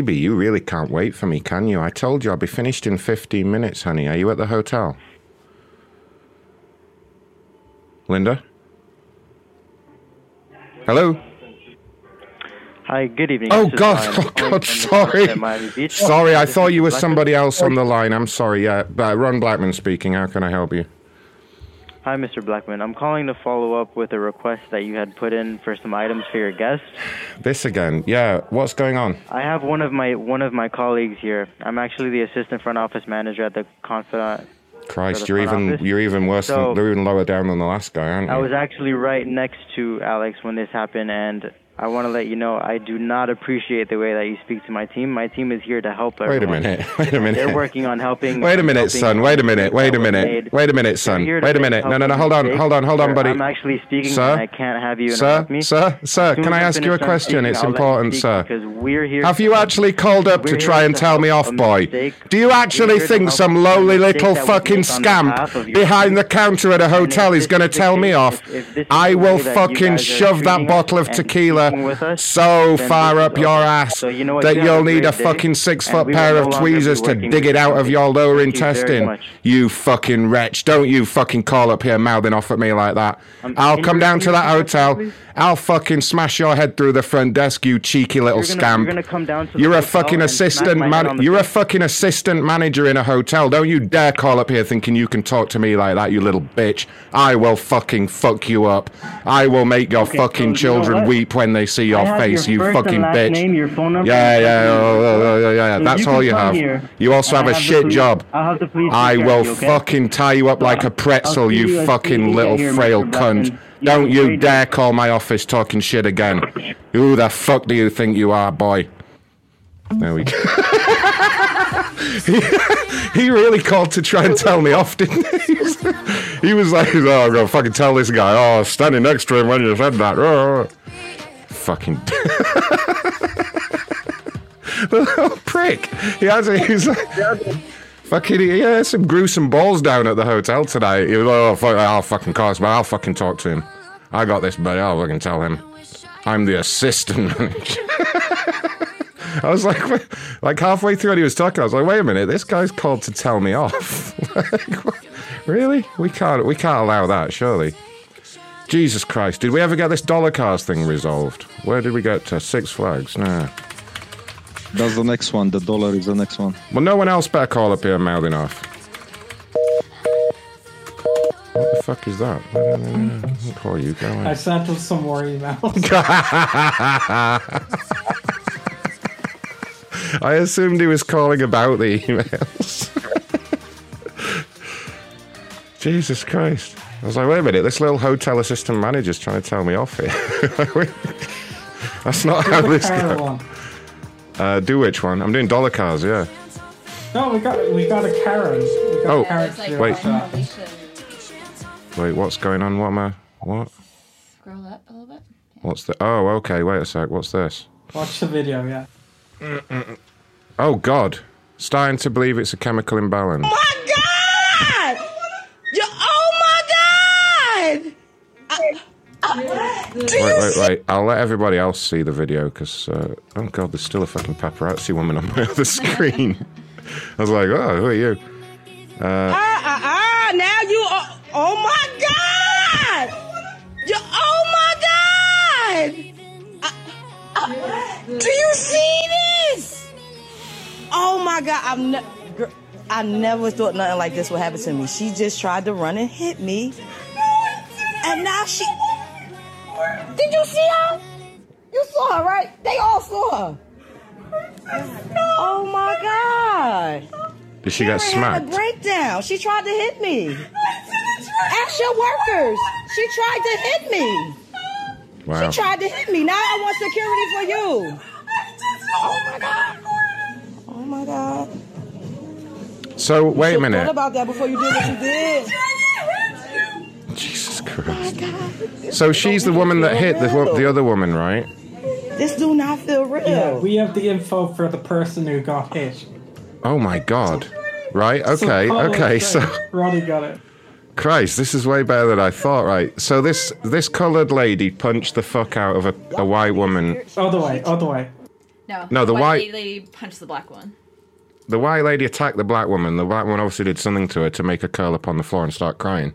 [SPEAKER 2] Baby, you really can't wait for me, can you? I told you I'll be finished in 15 minutes, honey. Are you at the hotel? Linda? Hello?
[SPEAKER 52] Hi, good evening.
[SPEAKER 2] Oh God! Oh God! Sorry.
[SPEAKER 52] Confidante Miami Beach.
[SPEAKER 2] Sorry, I thought you were somebody else on the line. I'm sorry. Yeah, but Ron Blackman speaking. How can I help you?
[SPEAKER 52] Hi, Mr. Blackman. I'm calling to follow up with a request that you had put in for some items for your guest.
[SPEAKER 2] This again? Yeah. What's going on?
[SPEAKER 52] I have one of my one of my colleagues here. I'm actually the assistant front office manager at the Confidante.
[SPEAKER 2] Christ, you're even
[SPEAKER 52] office?
[SPEAKER 2] you're even worse
[SPEAKER 52] So-
[SPEAKER 2] than you're even lower down than the last guy, aren't you?
[SPEAKER 52] I was actually right next to Alex when this happened, and I want to let you know I do not appreciate the way that you speak to my team. My team is here to help
[SPEAKER 2] Wait a minute. Wait a minute.
[SPEAKER 52] They're working on helping.
[SPEAKER 2] Wait a minute, son. Wait a minute. Wait a minute. Wait a minute, son. Wait a minute. No, no, no. Hold on. Hold on. Hold on, buddy.
[SPEAKER 52] I'm actually speaking,
[SPEAKER 2] Sir?
[SPEAKER 52] and I can't have you
[SPEAKER 2] Sir?
[SPEAKER 52] me.
[SPEAKER 2] Sir? Sir? Can I ask you a question? It's
[SPEAKER 52] I'll let you
[SPEAKER 2] important, sir.
[SPEAKER 52] Because we're here.
[SPEAKER 2] Have you actually called up to try and tell me off, boy? Do you actually think some lowly little fucking
[SPEAKER 52] made on behalf
[SPEAKER 2] scamp behind the counter at a hotel is going to tell me off?
[SPEAKER 52] if this is
[SPEAKER 2] I will
[SPEAKER 52] way that you
[SPEAKER 2] fucking shove that bottle of tequila
[SPEAKER 52] with us,
[SPEAKER 2] so far up your ass
[SPEAKER 52] So you know
[SPEAKER 2] that you'll need a
[SPEAKER 52] day,
[SPEAKER 2] fucking six foot pair
[SPEAKER 52] will
[SPEAKER 2] of
[SPEAKER 52] no
[SPEAKER 2] tweezers to dig it out of your lower
[SPEAKER 52] Thank
[SPEAKER 2] intestine. You fucking wretch. Don't you fucking call up here mouthing off at me like that.
[SPEAKER 52] Um,
[SPEAKER 2] I'll come down to that hotel.
[SPEAKER 52] please?
[SPEAKER 2] I'll fucking smash your head through the front desk, you cheeky little
[SPEAKER 52] You're gonna,
[SPEAKER 2] scamp.
[SPEAKER 52] You're gonna come down to
[SPEAKER 2] You're a fucking assistant man. You're a fucking assistant manager in a hotel. Don't you dare call up here thinking you can talk to me like that, you little bitch. I will fucking fuck you up. I will make your
[SPEAKER 35] Okay,
[SPEAKER 2] fucking
[SPEAKER 35] so you
[SPEAKER 2] children weep when they they see your face,
[SPEAKER 53] your
[SPEAKER 2] you fucking bitch.
[SPEAKER 53] name, your phone number,
[SPEAKER 2] yeah, yeah, oh, yeah, yeah,
[SPEAKER 53] So
[SPEAKER 2] That's all you have.
[SPEAKER 53] here,
[SPEAKER 2] You also have a
[SPEAKER 53] have the
[SPEAKER 2] shit
[SPEAKER 53] police-
[SPEAKER 2] job.
[SPEAKER 53] I'll have the police
[SPEAKER 2] I will
[SPEAKER 53] you, okay?
[SPEAKER 2] fucking tie you up like a pretzel, you
[SPEAKER 53] you as soon as
[SPEAKER 2] fucking little
[SPEAKER 53] here,
[SPEAKER 2] frail cunt. Don't
[SPEAKER 53] a
[SPEAKER 2] you dare call my office talking shit again. Who the fuck do you think you are, boy? There we go. he, he really called to try and tell me off, didn't he? he was like, oh, I'm gonna fucking tell this guy. Oh, standing next to him when you said that. Fucking. little prick. He has a, he's like, fucking, he had some gruesome balls down at the hotel tonight. He was like, oh, fuck, I'll fucking call but I'll fucking talk to him. I got this, buddy. I'll fucking tell him. I'm the assistant manager. I was like, like halfway through when he was talking, I was like, wait a minute, this guy's called to tell me off. like, really? We can't, we can't allow that, surely. Jesus Christ, did we ever get this dollar cars thing resolved? Where did we get to? Six Flags? Nah.
[SPEAKER 41] That's the next one. The dollar is the next one.
[SPEAKER 2] Well, no one else better call up here mouthing off. What the fuck is that? I'll call you, go
[SPEAKER 31] I
[SPEAKER 2] away.
[SPEAKER 31] sent him some more emails.
[SPEAKER 2] I assumed he was calling about the emails. Jesus Christ. I was like, wait a minute, this little hotel assistant manager's trying to tell me off here. That's not
[SPEAKER 31] Do
[SPEAKER 2] how this goes. Uh, do which one? I'm doing dollar cars, yeah.
[SPEAKER 31] No, we got we got a Karen. We got
[SPEAKER 2] Oh,
[SPEAKER 31] a Karen
[SPEAKER 33] like
[SPEAKER 2] wait.
[SPEAKER 31] watch.
[SPEAKER 2] Wait, what's going on? What am I? What?
[SPEAKER 33] Scroll up a little bit.
[SPEAKER 2] What's the? Oh, okay. Wait a sec. What's this?
[SPEAKER 31] Watch the video, yeah.
[SPEAKER 2] Oh God! Starting to believe it's a chemical imbalance.
[SPEAKER 54] My God! You, oh my God!
[SPEAKER 2] Wait, wait, wait! I'll let everybody else see the video because uh, oh God, there's still a fucking paparazzi woman on my other screen. I was like, oh, who are you? Uh,
[SPEAKER 54] Ah, ah, ah! Now you, oh, oh my God! You, oh my God! Ah, ah, do you see this? Oh my God! I've never, I never thought nothing like this would happen to me. She just tried to run and hit me, and now she. Did you see her? You saw her, right? They all saw her. Oh my God!
[SPEAKER 2] did she got
[SPEAKER 54] Karen had a
[SPEAKER 2] smacked?
[SPEAKER 54] breakdown. She tried to hit me. Ask your workers. She tried to hit me.
[SPEAKER 2] Wow.
[SPEAKER 54] She tried to hit me. Now I want security for you. Oh my god. Oh my god.
[SPEAKER 2] So wait a
[SPEAKER 54] Thought
[SPEAKER 2] minute.
[SPEAKER 54] about that before you did what you did.
[SPEAKER 2] Jesus Christ. So she's the woman that hit the the other woman, right?
[SPEAKER 54] This do not feel real.
[SPEAKER 31] Yeah, we have the info for the person who got hit.
[SPEAKER 2] Oh my God! Right? Okay.
[SPEAKER 31] call it
[SPEAKER 2] Okay.
[SPEAKER 31] straight.
[SPEAKER 2] So.
[SPEAKER 31] Roddy got it.
[SPEAKER 2] Christ, this is way better than I thought. Right, so this this coloured lady punched the fuck out of a, a white woman.
[SPEAKER 31] Other way, other way.
[SPEAKER 33] No.
[SPEAKER 2] No, the white-
[SPEAKER 33] lady punched the black one.
[SPEAKER 2] The white lady attacked the black woman. The black woman obviously did something to her to make her curl up on the floor and start crying.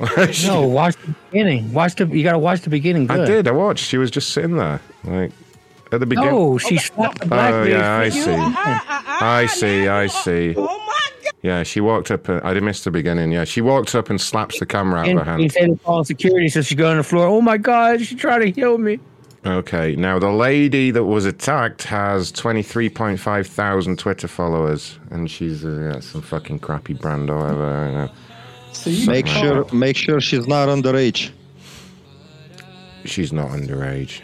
[SPEAKER 37] No, watch the beginning. Watch the. You gotta watch the beginning.
[SPEAKER 2] I did. I watched. She was just sitting there, like at the beginning.
[SPEAKER 37] No, she oh, slapped the oh, black
[SPEAKER 2] Oh
[SPEAKER 37] lady.
[SPEAKER 2] yeah, I
[SPEAKER 37] face.
[SPEAKER 2] see. Ah, ah, ah, I see. I see. Oh, oh Yeah, she walked up. And, I did miss the beginning. Yeah, she walked up and slaps the camera out of her hand.
[SPEAKER 37] he said to call security, so she got on the floor. Oh my god, she's trying to kill me.
[SPEAKER 2] Okay, now the lady that was attacked has 23.5 thousand Twitter followers, and she's uh, yeah, some fucking crappy brand or whatever. I don't.
[SPEAKER 41] Make sure, make sure she's not underage.
[SPEAKER 2] She's not underage.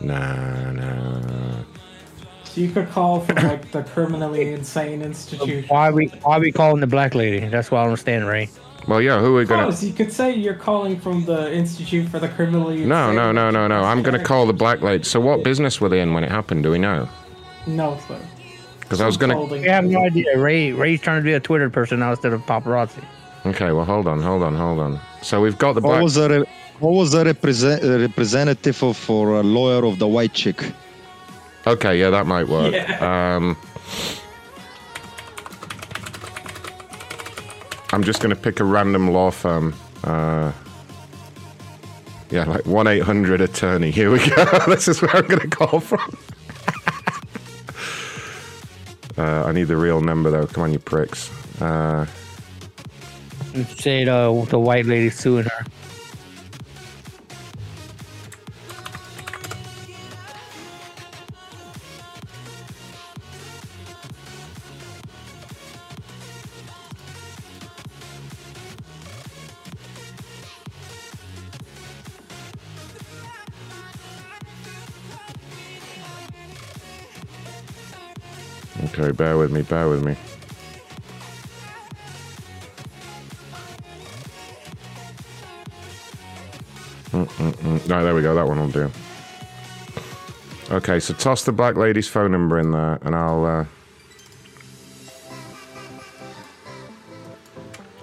[SPEAKER 2] Nah, nah.
[SPEAKER 31] So you could call from like the criminally insane institution.
[SPEAKER 37] Why we why we calling the black lady? That's what I don't understand, Ray.
[SPEAKER 2] Well, yeah, who are we gonna?
[SPEAKER 31] Oh, so you could say you're calling from the Institute for the Criminally
[SPEAKER 2] No,
[SPEAKER 31] Insane.
[SPEAKER 2] no, no, no, no. I'm gonna call the black lady. So, what business were they in when it happened? Do we know?
[SPEAKER 31] No clue.
[SPEAKER 2] Because I was gonna.
[SPEAKER 37] We have no idea. Ray Ray's trying to be a Twitter person now instead of paparazzi.
[SPEAKER 2] Okay, well, hold on, hold on, hold on. So we've got the
[SPEAKER 41] What was the re- what was the represent, uh, representative of, for a lawyer of the white chick?
[SPEAKER 2] Okay, yeah, that might work. Um, I'm just going to pick a random law firm. Uh, yeah, like 1 800 attorney. Here we go. this is where I'm going to call from. Uh, I need the real number, though. Come on, you pricks. Uh,
[SPEAKER 37] Say the the white lady suing her.
[SPEAKER 2] Okay, bear with me, bear with me. Mm-mm-mm. No, there we go. That one will do. Okay, so toss the black lady's phone number in there, and I'll. Uh...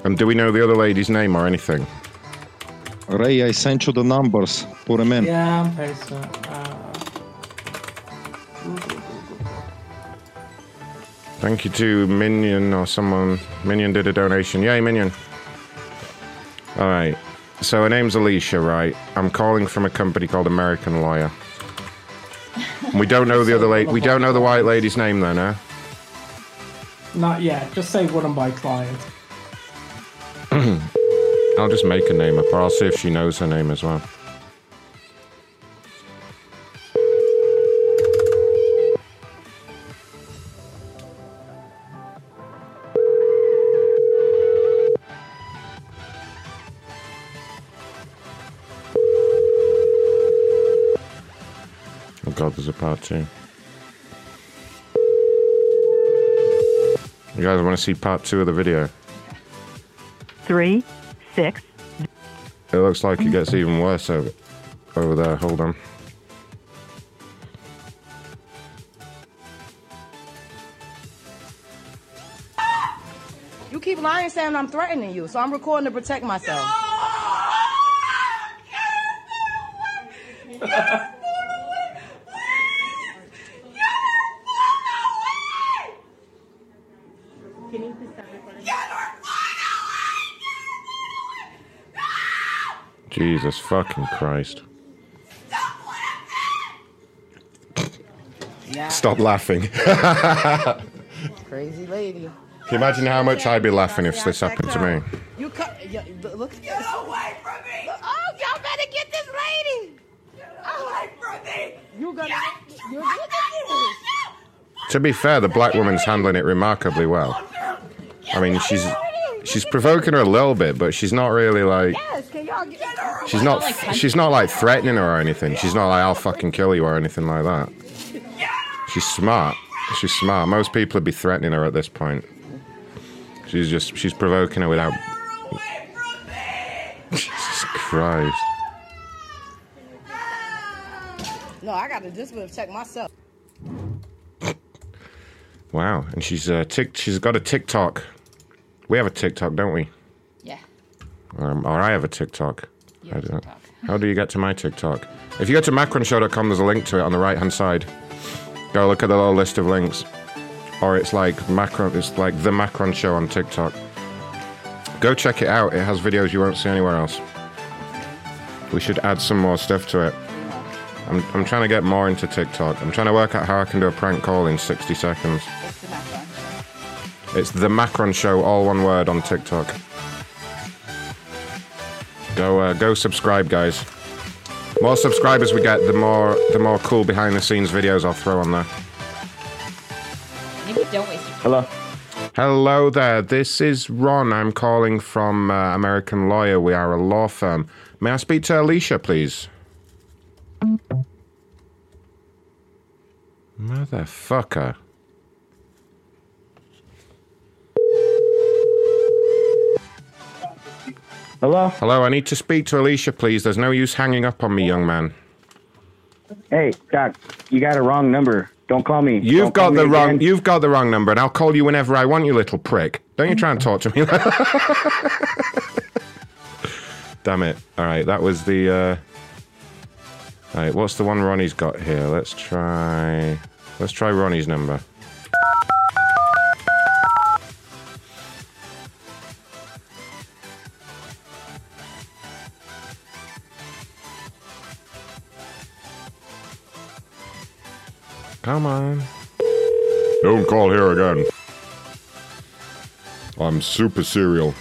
[SPEAKER 2] And do we know the other lady's name or anything?
[SPEAKER 41] Ray, I sent you the numbers. Put them in.
[SPEAKER 31] Yeah, I'm pretty sure. Uh,
[SPEAKER 2] Thank you to Minion or someone. Minion did a donation. Yay, Minion. All right. So her name's Alicia, right? I'm calling from a company called American Lawyer. We don't know the other lady. We don't know the white lady's name, though, no?
[SPEAKER 31] not yet. Just say one of my clients.
[SPEAKER 2] I'll just make a name up, or I'll see if she knows her name as well. God, there's a part two. You guys want to see part two of the video?
[SPEAKER 10] Three, six,
[SPEAKER 2] It looks like it gets even worse over, over there. Hold on.
[SPEAKER 53] You keep lying saying I'm threatening you, so I'm recording to protect myself.
[SPEAKER 2] Jesus fucking Christ.
[SPEAKER 53] Yeah.
[SPEAKER 2] Stop laughing.
[SPEAKER 53] Crazy lady.
[SPEAKER 2] Can you imagine how much I'd be laughing if this happened to me?
[SPEAKER 53] You cut. Yeah, look. Get away from me! Oh, y'all better get this lady. Away from me! You gonna? You're gonna
[SPEAKER 2] To be fair, the black woman's handling it remarkably well. I mean, she's she's provoking her a little bit, but she's not really like
[SPEAKER 53] Yes, can y'all get her?
[SPEAKER 2] she's not she's not like threatening her or anything. She's not like I'll fucking kill you or anything like that. She's smart. She's smart. Most people would be threatening her at this point. She's just she's provoking her without. Jesus Christ.
[SPEAKER 53] No, I gotta just protect myself.
[SPEAKER 2] Wow, and she's uh, tick. She's got a TikTok. We have a TikTok, don't we? Um, or I have a TikTok. I don't- How do you get to my TikTok? If you go to macronshow.com, there's a link to it on the right hand side. Go look at the little list of links. Or it's like Macron. It's like the Macron Show on TikTok. Go check it out. It has videos you won't see anywhere else. We should add some more stuff to it. I'm, I'm trying to get more into TikTok. I'm trying to work out how I can do a prank call in 60 seconds. It's the Macron Show, all one word on TikTok. Go, uh, go subscribe, guys. More subscribers we get, the more, the more cool behind the scenes videos I'll throw on there.
[SPEAKER 33] Maybe don't waste your
[SPEAKER 2] Hello. Hello there. This is Ron. I'm calling from uh, American Lawyer. We are a law firm. May I speak to Alicia, please? Motherfucker.
[SPEAKER 55] Hello?
[SPEAKER 2] Hello, I need to speak to Alicia, please. There's no use hanging up on me, young man.
[SPEAKER 55] Hey, Doc, you got a wrong number. Don't call me.
[SPEAKER 2] You've
[SPEAKER 55] Don't
[SPEAKER 2] got the wrong.
[SPEAKER 55] again.
[SPEAKER 2] You've got the wrong number, and I'll call you whenever I want, you little prick. Don't you try and talk to me. Damn it! All right, that was the. Uh... All right, what's the one Ronnie's got here? Let's try. Let's try Ronnie's number. Come on. Don't call here again. I'm super serial.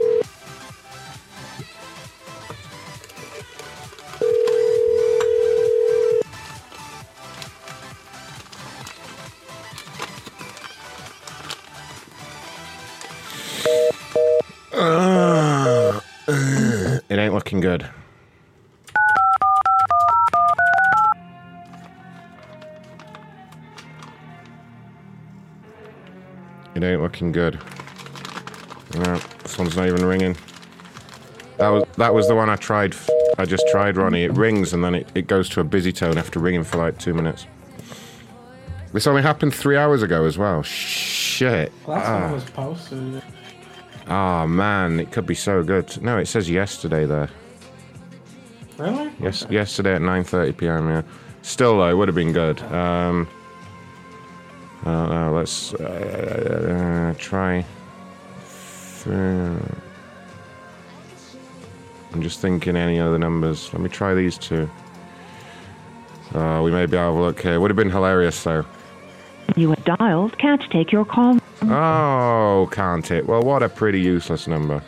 [SPEAKER 2] looking good. It ain't looking good. No, this one's not even ringing. That was that was the one I tried. I just tried, Ronnie. It rings and then it, it goes to a busy tone after ringing for like two minutes. This only happened three hours ago as well. Shit.
[SPEAKER 31] That's when
[SPEAKER 2] Ah.
[SPEAKER 31] it was posted.
[SPEAKER 2] Oh man, it could be so good. No, it says yesterday there.
[SPEAKER 31] Really?
[SPEAKER 2] Yes, yesterday at 9:30 p.m. Yeah. Still though, it would have been good. Um, uh, uh, let's uh, uh, try. Th- I'm just thinking any other numbers. Let me try these two. Uh, we may be able to look here. Would have been hilarious though.
[SPEAKER 56] You have dialed can't take your call.
[SPEAKER 2] Oh, can't it? Well, what a pretty useless number.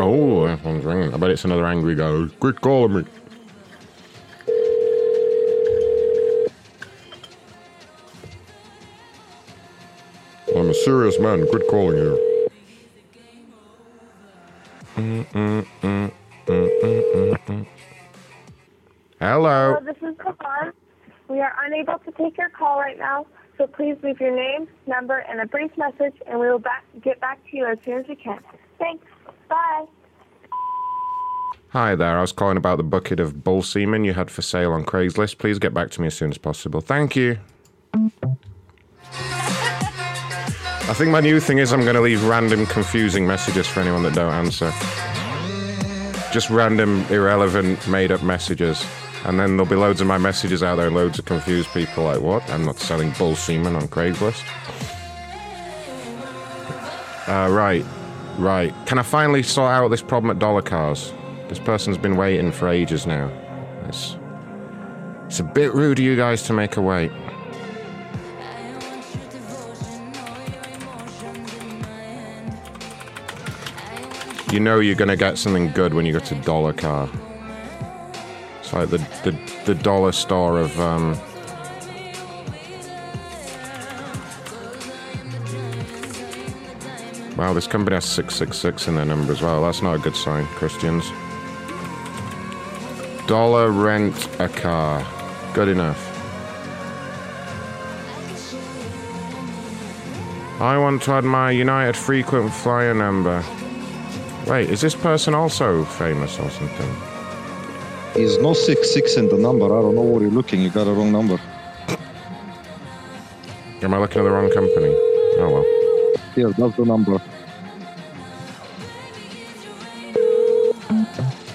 [SPEAKER 2] Oh, that one's ringing. I bet it's another angry guy. Quit calling me. I'm a serious man. Quit calling here. Mm, mm, mm, mm, mm, mm. Hello.
[SPEAKER 57] Hello, this is Kavan. We are unable to take your call right now, so please leave your name, number, and a brief message, and we will back, get back to you as soon as we can. Thanks. Bye.
[SPEAKER 2] Hi there. I was calling about the bucket of bull semen you had for sale on Craigslist. Please get back to me as soon as possible. Thank you. I think my new thing is I'm going to leave random confusing messages for anyone that don't answer. Just random, irrelevant, made up messages. And then there'll be loads of my messages out there, loads of confused people like, what? I'm not selling bull semen on Craigslist. Uh, right, right. Can I finally sort out this problem at Dollar Cars? This person's been waiting for ages now. It's, it's a bit rude of you guys to make her wait. You know you're gonna get something good when you go to Dollar Car. Like the the, the dollar store of um, Wow, this company has 666 in their number as well. That's not a good sign, Christians. Dollar rent a car. Good enough. I want to add my United frequent flyer number. Wait, is this person also famous or something?
[SPEAKER 41] Is no six six in the number. I don't know where you're looking. You got a wrong number.
[SPEAKER 2] Am I looking at the wrong company? Oh well.
[SPEAKER 41] Here, that's the number.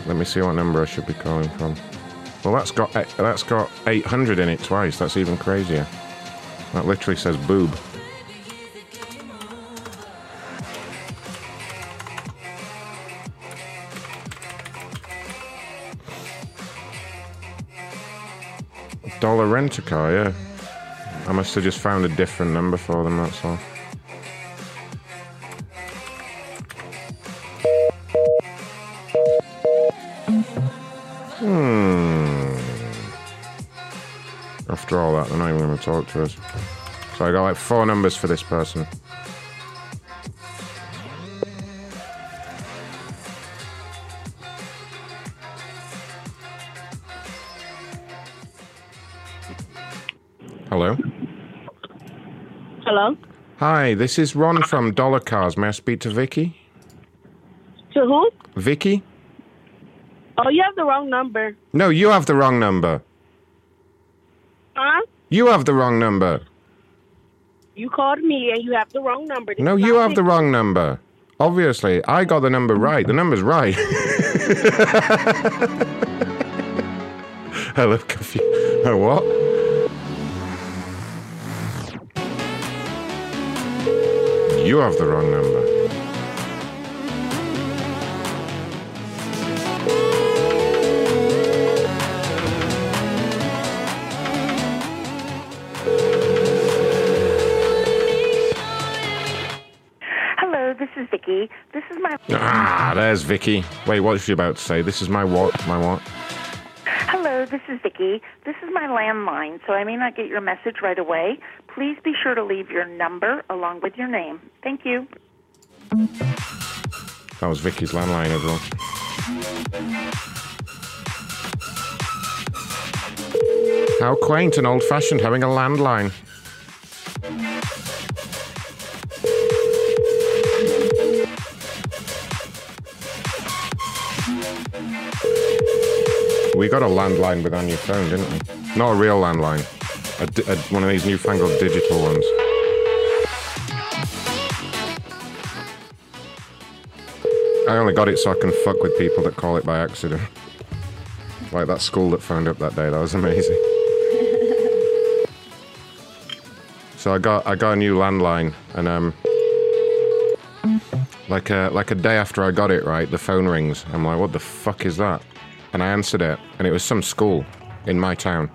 [SPEAKER 2] Let me see what number I should be calling from. Well, that's got eh, that's got 800 in it twice. That's even crazier. That literally says boob. Dollar rent a car, yeah. I must have just found a different number for them, that's all. Hmm. After all that, they're not even going to talk to us. So I got like four numbers for this person. Hi, this is Ron from Dollar Cars. May I speak to Vicky?
[SPEAKER 57] To who?
[SPEAKER 2] Vicky?
[SPEAKER 57] Oh, you have the wrong number.
[SPEAKER 2] No, you have the wrong number.
[SPEAKER 57] Huh?
[SPEAKER 2] You have the wrong number.
[SPEAKER 57] You called me and you have the wrong number. This
[SPEAKER 2] No, you have the wrong number. Obviously, I got the number right. The number's right. I look confused. Oh, what? You have the wrong number.
[SPEAKER 58] Hello, this is Vicky. This is my
[SPEAKER 2] Ah, there's Vicky. Wait, what's she about to say? This is my what? My what?
[SPEAKER 58] This is Vicky. This is my landline, so I may not get your message right away. Please be sure to leave your number along with your name. Thank you.
[SPEAKER 2] That was Vicky's landline everyone. How quaint and old fashioned having a landline. We got a landline with our new phone, didn't we? Not a real landline. A a- one of these newfangled digital ones. I only got it so I can fuck with people that call it by accident. Like that school that phoned up that day. That was amazing. So I got I got a new landline, and um, like a like a day after I got it, right, the phone rings. I'm like, what the fuck is that? And I answered it, and it was some school in my town,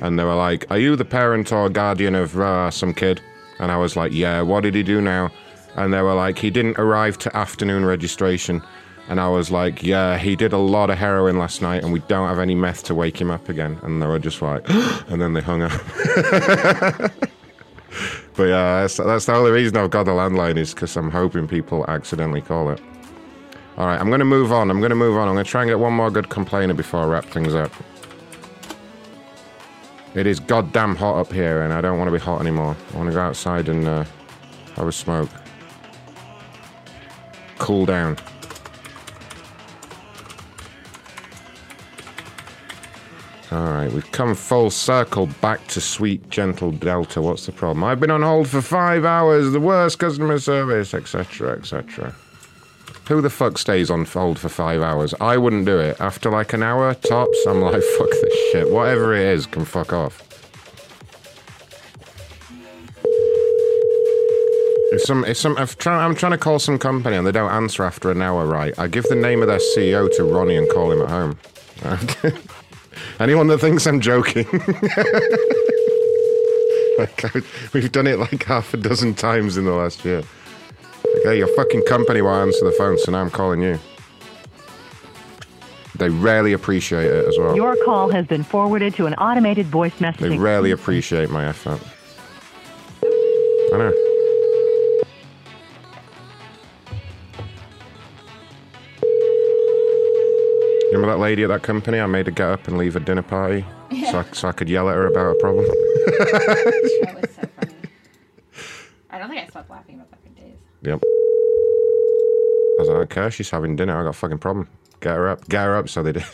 [SPEAKER 2] and they were like, "Are you the parent or guardian of uh, some kid?" And I was like, "Yeah." What did he do now? And they were like, "He didn't arrive to afternoon registration." And I was like, "Yeah, he did a lot of heroin last night, and we don't have any meth to wake him up again." And they were just like, and then they hung up. But yeah, that's, that's the only reason I've got the landline is because I'm hoping people accidentally call it. All right, I'm going to move on. I'm going to move on. I'm going to try and get one more good complainer before I wrap things up. It is goddamn hot up here, and I don't want to be hot anymore. I want to go outside and uh, have a smoke. Cool down. All right, we've come full circle back to sweet, gentle Delta. What's the problem? I've been on hold for five hours, the worst customer service, etc., etc. Who the fuck stays on hold for five hours? I wouldn't do it. After like an hour tops, I'm like, fuck this shit. Whatever it is, can fuck off. If some, if some, if try, I'm trying to call some company and they don't answer after an hour, right? I give the name of their CEO to Ronnie and call him at home. Anyone that thinks I'm joking. like, I- we've done it like half a dozen times in the last year. Okay, your fucking company won't answer the phone, so now I'm calling you. They rarely appreciate it as well.
[SPEAKER 10] Your call has been forwarded to an automated voice message.
[SPEAKER 2] They
[SPEAKER 10] messaging.
[SPEAKER 2] rarely appreciate my effort. I know. Remember that lady at that company? I made her get up and leave a dinner party so, I, so I could yell at her about a problem.
[SPEAKER 33] That was so funny. I don't think I stopped laughing about that for days.
[SPEAKER 2] Yep. I was like, I don't care. She's having dinner. I got a fucking problem. Get her up. Get her up. So they did.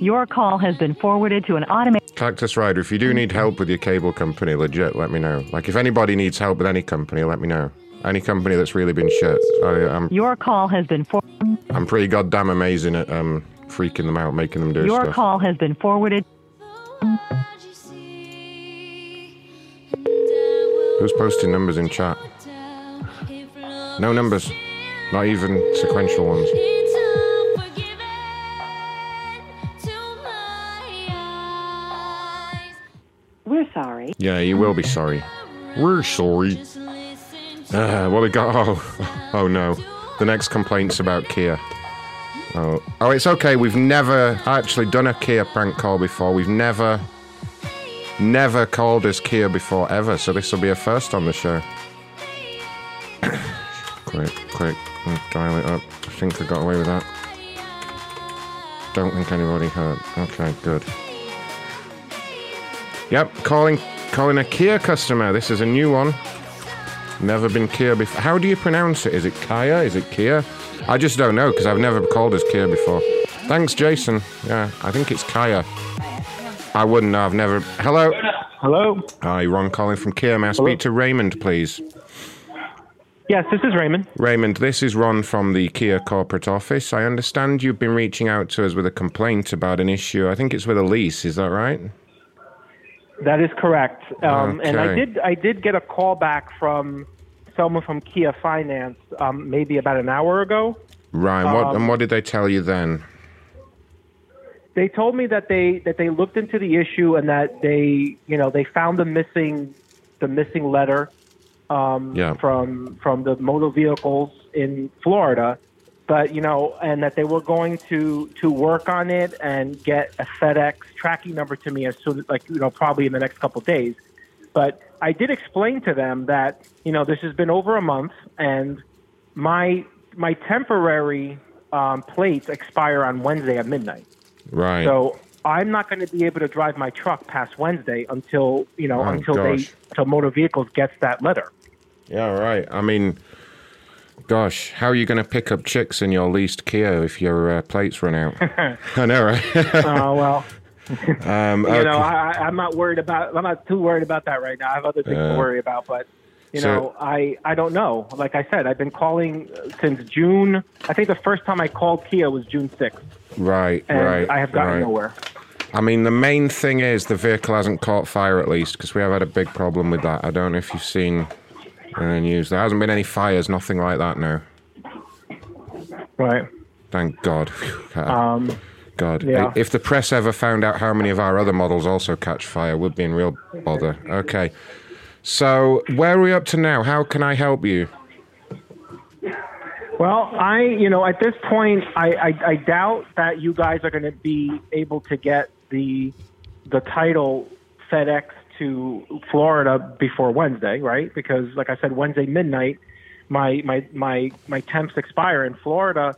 [SPEAKER 10] Your call has been forwarded to an automated.
[SPEAKER 2] Cactus Rider, if you do need help with your cable company, legit, let me know. Like, if anybody needs help with any company, let me know. Any company that's really been shit. I, I'm,
[SPEAKER 10] Your call has been for.
[SPEAKER 2] I'm pretty goddamn amazing at um, freaking them out, making them do
[SPEAKER 10] Your
[SPEAKER 2] stuff.
[SPEAKER 10] Your call has been forwarded.
[SPEAKER 2] Who's posting numbers in chat? No numbers. Not even sequential ones.
[SPEAKER 56] We're sorry.
[SPEAKER 2] Yeah, you will be sorry. We're sorry. Uh, what we got? Oh, oh no. The next complaint's about Kia. Oh, oh, it's okay. We've never actually done a Kia prank call before. We've never, never called as Kia before ever. So this will be a first on the show. quick, quick, mm, dial it up. I think I got away with that. Don't think anybody heard. Okay, good. Yep, calling calling a Kia customer. This is a new one. Never been Kia before. How do you pronounce it? Is it Kia? Is it Kia? I just don't know because I've never called as Kia before. Thanks, Jason. Yeah, I think it's Kaya. I wouldn't know. I've never. Hello.
[SPEAKER 59] Hello.
[SPEAKER 2] Hi, Ron calling from Kia. May I speak to Raymond, please?
[SPEAKER 59] Yes, this is Raymond.
[SPEAKER 2] Raymond, this is Ron from the Kia corporate office. I understand you've been reaching out to us with a complaint about an issue. I think it's with a lease. Is that right?
[SPEAKER 59] That is correct. Um, And I did I did get a call back from someone from Kia Finance um, maybe about an hour ago.
[SPEAKER 2] Right. What
[SPEAKER 59] Um,
[SPEAKER 2] and what did they tell you then?
[SPEAKER 59] They told me that they that they looked into the issue and that they you know they found the missing the missing letter um,
[SPEAKER 2] Yeah.
[SPEAKER 59] from from the motor vehicles in Florida, but you know, and that they were going to to work on it and get a FedEx tracking number to me as soon, like you know, probably in the next couple of days. But I did explain to them that you know this has been over a month, and my my temporary um, plates expire on Wednesday at midnight.
[SPEAKER 2] Right.
[SPEAKER 59] So I'm not going to be able to drive my truck past Wednesday until you know
[SPEAKER 2] Oh,
[SPEAKER 59] until
[SPEAKER 2] gosh.
[SPEAKER 59] they until Motor Vehicles gets that letter.
[SPEAKER 2] Yeah, right. I mean, gosh, how are you going to pick up chicks in your leased Kia if your uh, plates run out? I know, right?
[SPEAKER 59] Oh well.
[SPEAKER 2] um,
[SPEAKER 59] you
[SPEAKER 2] okay.
[SPEAKER 59] know, I, I'm not worried about. I'm not too worried about that right now. I have other things
[SPEAKER 2] Uh,
[SPEAKER 59] to worry about, but you
[SPEAKER 2] so-
[SPEAKER 59] know, I I don't know. Like I said, I've been calling uh, since June. I think the first time I called Kia was June 6th,
[SPEAKER 2] right,
[SPEAKER 59] and
[SPEAKER 2] right.
[SPEAKER 59] I have gotten
[SPEAKER 2] right.
[SPEAKER 59] nowhere.
[SPEAKER 2] I mean, the main thing is the vehicle hasn't caught fire at least, because we have had a big problem with that. I don't know if you've seen in the news. There hasn't been any fires, nothing like that, no.
[SPEAKER 59] Right.
[SPEAKER 2] Thank God.
[SPEAKER 59] Um,
[SPEAKER 2] God.
[SPEAKER 59] yeah.
[SPEAKER 2] If the press ever found out how many of our other models also catch fire, we'd be in real bother. Okay. So, where are we up to now? How can I help you?
[SPEAKER 59] Well, I, you know, at this point, I, I, I doubt that you guys are going to be able to get the the title FedEx to Florida before Wednesday, right? Because, like I said, Wednesday midnight, my my my my temps expire in Florida.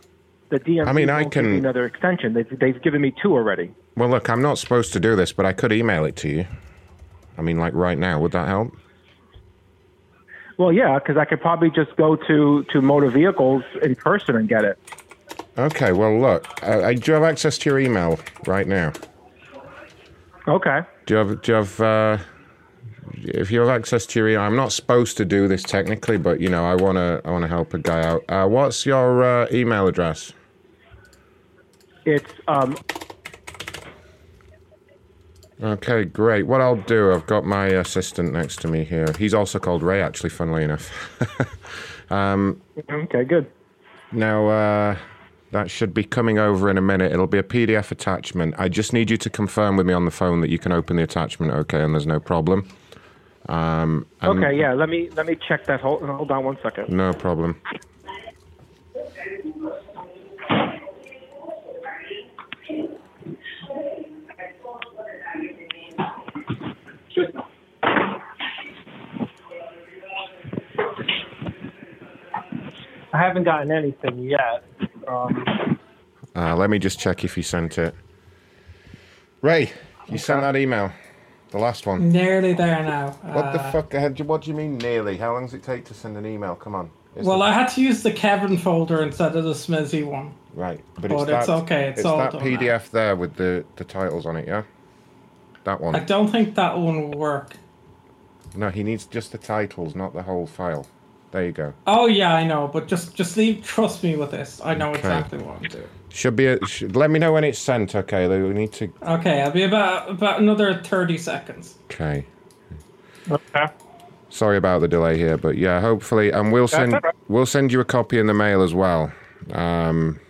[SPEAKER 59] The DMV
[SPEAKER 2] I mean, I can-
[SPEAKER 59] another extension. They've they've given me two already.
[SPEAKER 2] Well, look, I'm not supposed to do this, but I could email it to you. I mean, like right now, would that help?
[SPEAKER 59] Well, yeah, because I could probably just go to to motor vehicles in person and get it.
[SPEAKER 2] Okay, well, look, uh, I, do you have access to your email right now?
[SPEAKER 59] Okay.
[SPEAKER 2] Do you have, do you have, uh, if you have access to your email, I'm not supposed to do this technically, but, you know, I want to I wanna help a guy out. Uh, what's your uh, email address?
[SPEAKER 59] It's um
[SPEAKER 2] Okay, great. What I'll do, I've got my assistant next to me here. He's also called Ray, actually, funnily enough. um,
[SPEAKER 59] okay, good.
[SPEAKER 2] Now, uh, that should be coming over in a minute. It'll be a PDF attachment. I just need you to confirm with me on the phone that you can open the attachment, okay, and there's no problem. Um,
[SPEAKER 59] okay. Yeah, let me let me check that. Hold, hold on one second.
[SPEAKER 2] No problem.
[SPEAKER 59] I haven't gotten anything yet. Um,
[SPEAKER 2] Uh, let me just check if you sent it. Ray, you sent that email, the last one.
[SPEAKER 31] Nearly there now.
[SPEAKER 2] What the
[SPEAKER 31] Uh,
[SPEAKER 2] fuck? uh, What do you mean nearly? How long does it take to send an email? Come on. It's
[SPEAKER 31] Well,
[SPEAKER 2] the-
[SPEAKER 31] I had to use the Kevin folder instead of the Smizzy one.
[SPEAKER 2] right, but,
[SPEAKER 31] but
[SPEAKER 2] it's,
[SPEAKER 31] it's okay, it's
[SPEAKER 2] it's
[SPEAKER 31] all
[SPEAKER 2] that
[SPEAKER 31] done
[SPEAKER 2] PDF there with the the titles on it. Yeah, that one.
[SPEAKER 31] I don't think that one will work.
[SPEAKER 2] No, he needs just the titles, not the whole file. There you go.
[SPEAKER 31] Oh yeah, I know, but just just leave. Trust me with this. I know
[SPEAKER 2] Okay.
[SPEAKER 31] exactly what I'm doing.
[SPEAKER 2] Should be. A, should, let me know when it's sent. Okay, we need to.
[SPEAKER 31] Okay, I'll be about about another thirty seconds.
[SPEAKER 2] Okay.
[SPEAKER 59] Okay.
[SPEAKER 2] Sorry about the delay here, but yeah, hopefully, and we'll send
[SPEAKER 59] all right.
[SPEAKER 2] we'll send you a copy in the mail as well. Um,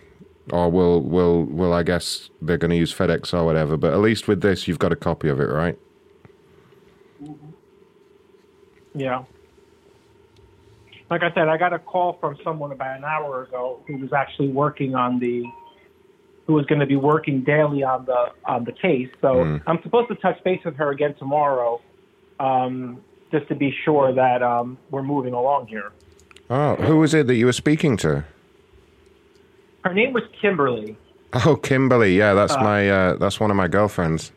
[SPEAKER 2] or we'll we'll we'll I guess they're going to use FedEx or whatever. But at least with this, you've got a copy of it, right?
[SPEAKER 59] yeah. Like I said, I got a call from someone about an hour ago who was actually working on the, who was going to be working daily on the on the case. So
[SPEAKER 2] Hmm.
[SPEAKER 59] I'm supposed to touch base with her again tomorrow, um, just to be sure that um, we're moving along here.
[SPEAKER 2] Oh, who was it that you were speaking to?
[SPEAKER 59] Her name was Kimberly.
[SPEAKER 2] Oh, Kimberly. Yeah, that's
[SPEAKER 59] Uh,
[SPEAKER 2] my uh, that's one of my girlfriends.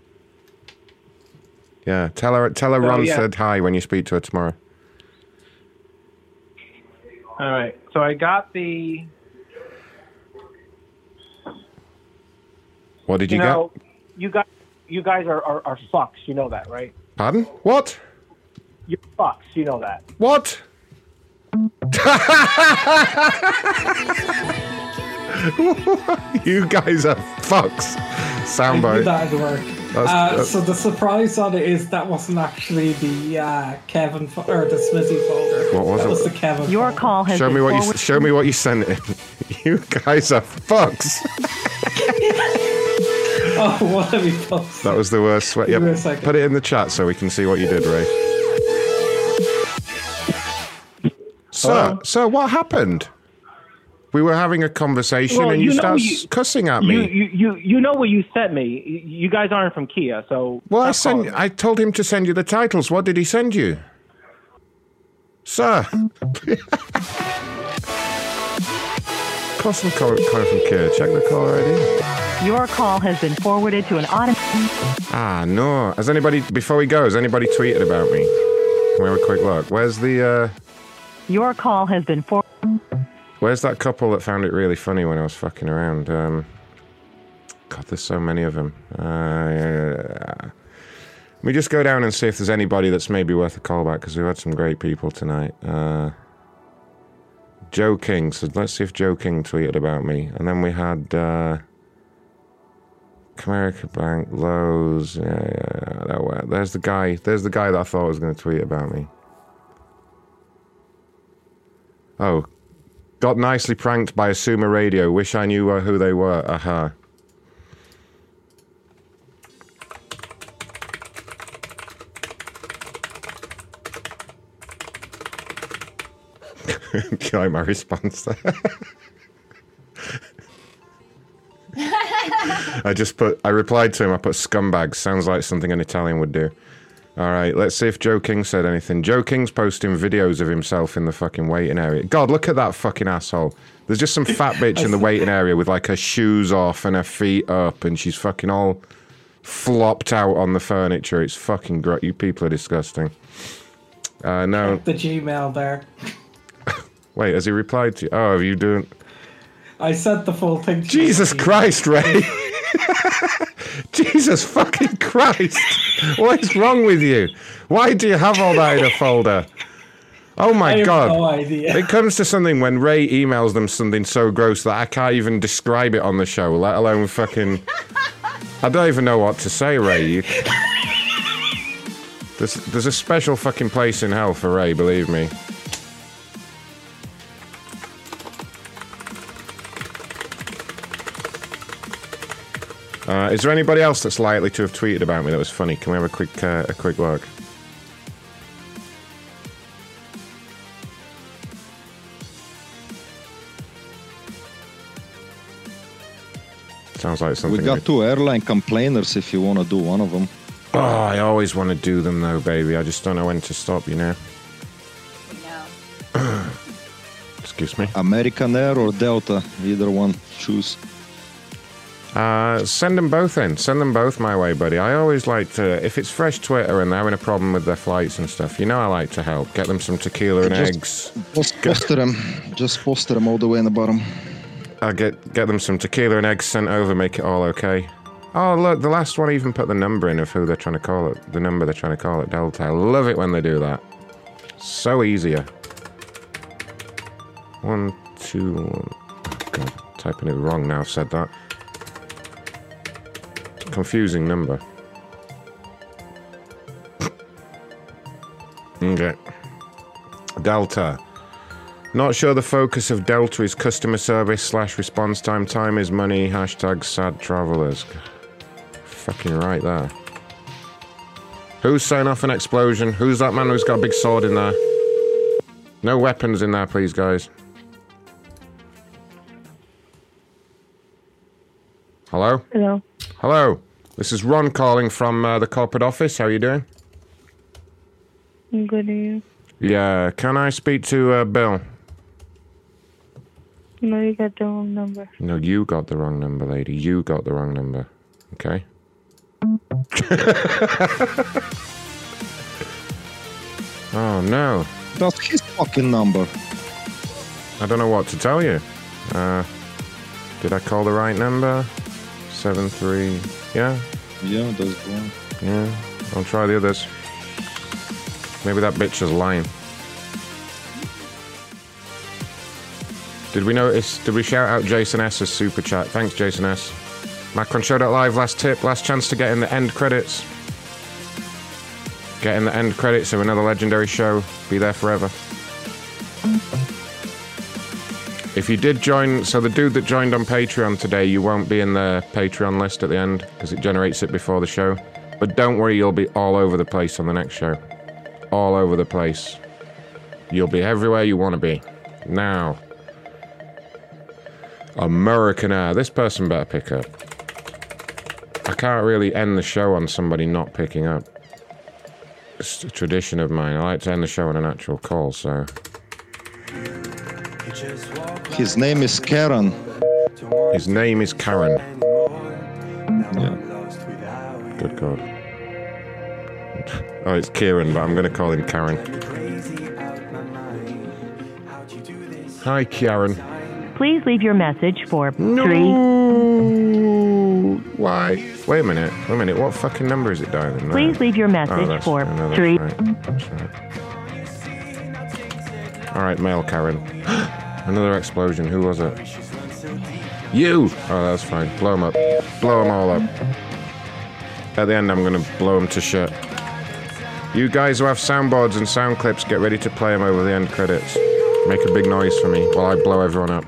[SPEAKER 2] Yeah, tell her tell her
[SPEAKER 59] So,
[SPEAKER 2] Ron
[SPEAKER 59] yeah.
[SPEAKER 2] said hi when you speak to her tomorrow.
[SPEAKER 59] All right. So I got the.
[SPEAKER 2] What did you,
[SPEAKER 59] you know,
[SPEAKER 2] get?
[SPEAKER 59] you guys, you guys are, are, are fucks. You know that, right?
[SPEAKER 2] Pardon? What?
[SPEAKER 59] You're fucks. You know that.
[SPEAKER 2] What? you guys are fucks. Soundbite.
[SPEAKER 31] that'd work.
[SPEAKER 2] That's-
[SPEAKER 31] Uh,
[SPEAKER 2] that's-
[SPEAKER 31] so the surprise on it is that wasn't actually the uh, Kevin fo- or the Smithy folder.
[SPEAKER 2] What was
[SPEAKER 31] that
[SPEAKER 2] it?
[SPEAKER 31] was the Kevin.
[SPEAKER 10] Your
[SPEAKER 31] folder.
[SPEAKER 10] call has
[SPEAKER 2] Show me
[SPEAKER 10] been
[SPEAKER 2] what you show me what you sent in. you guys are fucks.
[SPEAKER 31] Oh, what have you post?
[SPEAKER 2] That was the worst sweat. Yep. Put it in the chat so we can see what you did, Ray. Sir, sir, what happened? We were having a conversation
[SPEAKER 59] Well,
[SPEAKER 2] and you,
[SPEAKER 59] you
[SPEAKER 2] start
[SPEAKER 59] you-
[SPEAKER 2] cussing at me.
[SPEAKER 59] you you you know what you sent me. You- guys aren't from Kia, so
[SPEAKER 2] well, I
[SPEAKER 59] calling
[SPEAKER 2] sent. I told him to send you the titles. What did he send you, sir? Custom call, call from Kia. Check the call ID.
[SPEAKER 10] Your call has been forwarded to an automatic.
[SPEAKER 2] Ah, no. Has anybody before we go? Has anybody tweeted about me? Can we have a quick look? Where's the? uh
[SPEAKER 10] Your call has been for.
[SPEAKER 2] Where's that couple that found it really funny when I was fucking around? Um, God, there's so many of them. Uh, Let me just go down and see if there's anybody that's maybe worth a call back because we've had some great people tonight. Uh, Joe King. So let's see if Joe King tweeted about me. And then we had uh, Comerica Bank, Lowe's. Yeah, yeah, yeah. There's the guy. There's the guy that I thought was going to tweet about me. Oh, got nicely pranked by a Sumer Radio. Wish I knew who they were. Aha. You like my response there? I just put, I replied to him, I put scumbag. Sounds like something an Italian would do. All right, let's see if Joe King said anything. Joe King's posting videos of himself in the fucking waiting area. God, look at that fucking asshole. There's just some fat bitch in the waiting area with like her shoes off and her feet up, and she's fucking all flopped out on the furniture. It's fucking great. You people are disgusting. Uh, no.
[SPEAKER 31] The Gmail there.
[SPEAKER 2] Wait, has he replied to you? Oh, have you doing.
[SPEAKER 31] I sent the full thing. To
[SPEAKER 2] Jesus. Christ, Ray. Jesus fucking Christ. What is wrong with you? Why do you have all that in a folder? Oh my
[SPEAKER 31] I have
[SPEAKER 2] god.
[SPEAKER 31] no idea.
[SPEAKER 2] It comes to something when Ray emails them something so gross that I can't even describe it on the show, let alone fucking. I don't even know what to say, Ray. You... There's, there's a special fucking place in hell for Ray, believe me. Uh, is there anybody else that's likely to have tweeted about me that was funny? Can we have a quick uh, a quick look? Sounds like something.
[SPEAKER 41] We got two airline complainers if you want to do one of them.
[SPEAKER 2] Oh, I always want to do them though, baby. I just don't know when to stop. You know. Excuse me.
[SPEAKER 41] American Air or Delta, either one. Choose.
[SPEAKER 2] Uh, send them both in. Send them both my way, buddy. I always like to, if it's fresh Twitter and they're having a problem with their flights and stuff, you know I like to help. Get them some tequila and
[SPEAKER 41] Just-
[SPEAKER 2] eggs.
[SPEAKER 41] Just poster them. Just poster them all the way in the bottom.
[SPEAKER 2] I'll get get them some tequila and eggs sent over. Make it all okay. Oh look, the last one even put the number in of who they're trying to call it. The number they're trying to call it Delta. I love it when they do that. So easier. One, two, one. God, typing it wrong now. I've said that. Confusing number. okay. Delta. Not sure the focus of Delta is customer service slash response time. Time is money. Hashtag sad travelers. Fucking right there. Who's setting off an explosion? Who's that man who's got a big sword in there? No weapons in there, please, guys. Hello?
[SPEAKER 45] Hello.
[SPEAKER 2] Hello. This is Ron calling from uh, the corporate office. How are you doing?
[SPEAKER 45] I'm good. Are you?
[SPEAKER 2] Yeah, can I speak to uh, Bill?
[SPEAKER 45] No, you got the wrong number.
[SPEAKER 2] No, you got the wrong number, lady. You got the wrong number. Okay? oh, no.
[SPEAKER 41] That's his fucking number.
[SPEAKER 2] I don't know what to tell you. Uh, did I call the right number? Seven three. Yeah.
[SPEAKER 41] Yeah, that's one.
[SPEAKER 2] Yeah. I'll try the others. Maybe that bitch is lying. Did we notice? Did we shout out Jason S's super chat? Thanks, Jason S. MacronShow.live. Last tip. Last chance to get in the end credits. Get in the end credits of another legendary show. Be there forever. If you did join, so the dude that joined on Patreon today, you won't be in the Patreon list at the end because it generates it before the show. But don't worry, you'll be all over the place on the next show. All over the place. You'll be everywhere you want to be. Now, American Air. This person better pick up. I can't really end the show on somebody not picking up. It's a tradition of mine. I like to end the show on an actual call, so.
[SPEAKER 41] His name is Karen.
[SPEAKER 2] His name is Karen.
[SPEAKER 41] Yeah.
[SPEAKER 2] Good God. Oh, it's Kieran, but I'm going to call him Karen. Hi, Karen.
[SPEAKER 10] Please leave your message for
[SPEAKER 2] No.
[SPEAKER 10] three.
[SPEAKER 2] Why? Wait a minute. Wait a minute. What fucking number is it dialing? now?
[SPEAKER 10] Please leave your oh, message
[SPEAKER 2] Oh,
[SPEAKER 10] for
[SPEAKER 2] I know that's
[SPEAKER 10] three.
[SPEAKER 2] right. Right. All right, male Karen. Another explosion. Who was it? You. Oh, that's fine. Blow them up. Blow them all up. At the end, I'm gonna blow them to shit. You guys who have soundboards and sound clips, get ready to play them over the end credits. Make a big noise for me while I blow everyone up.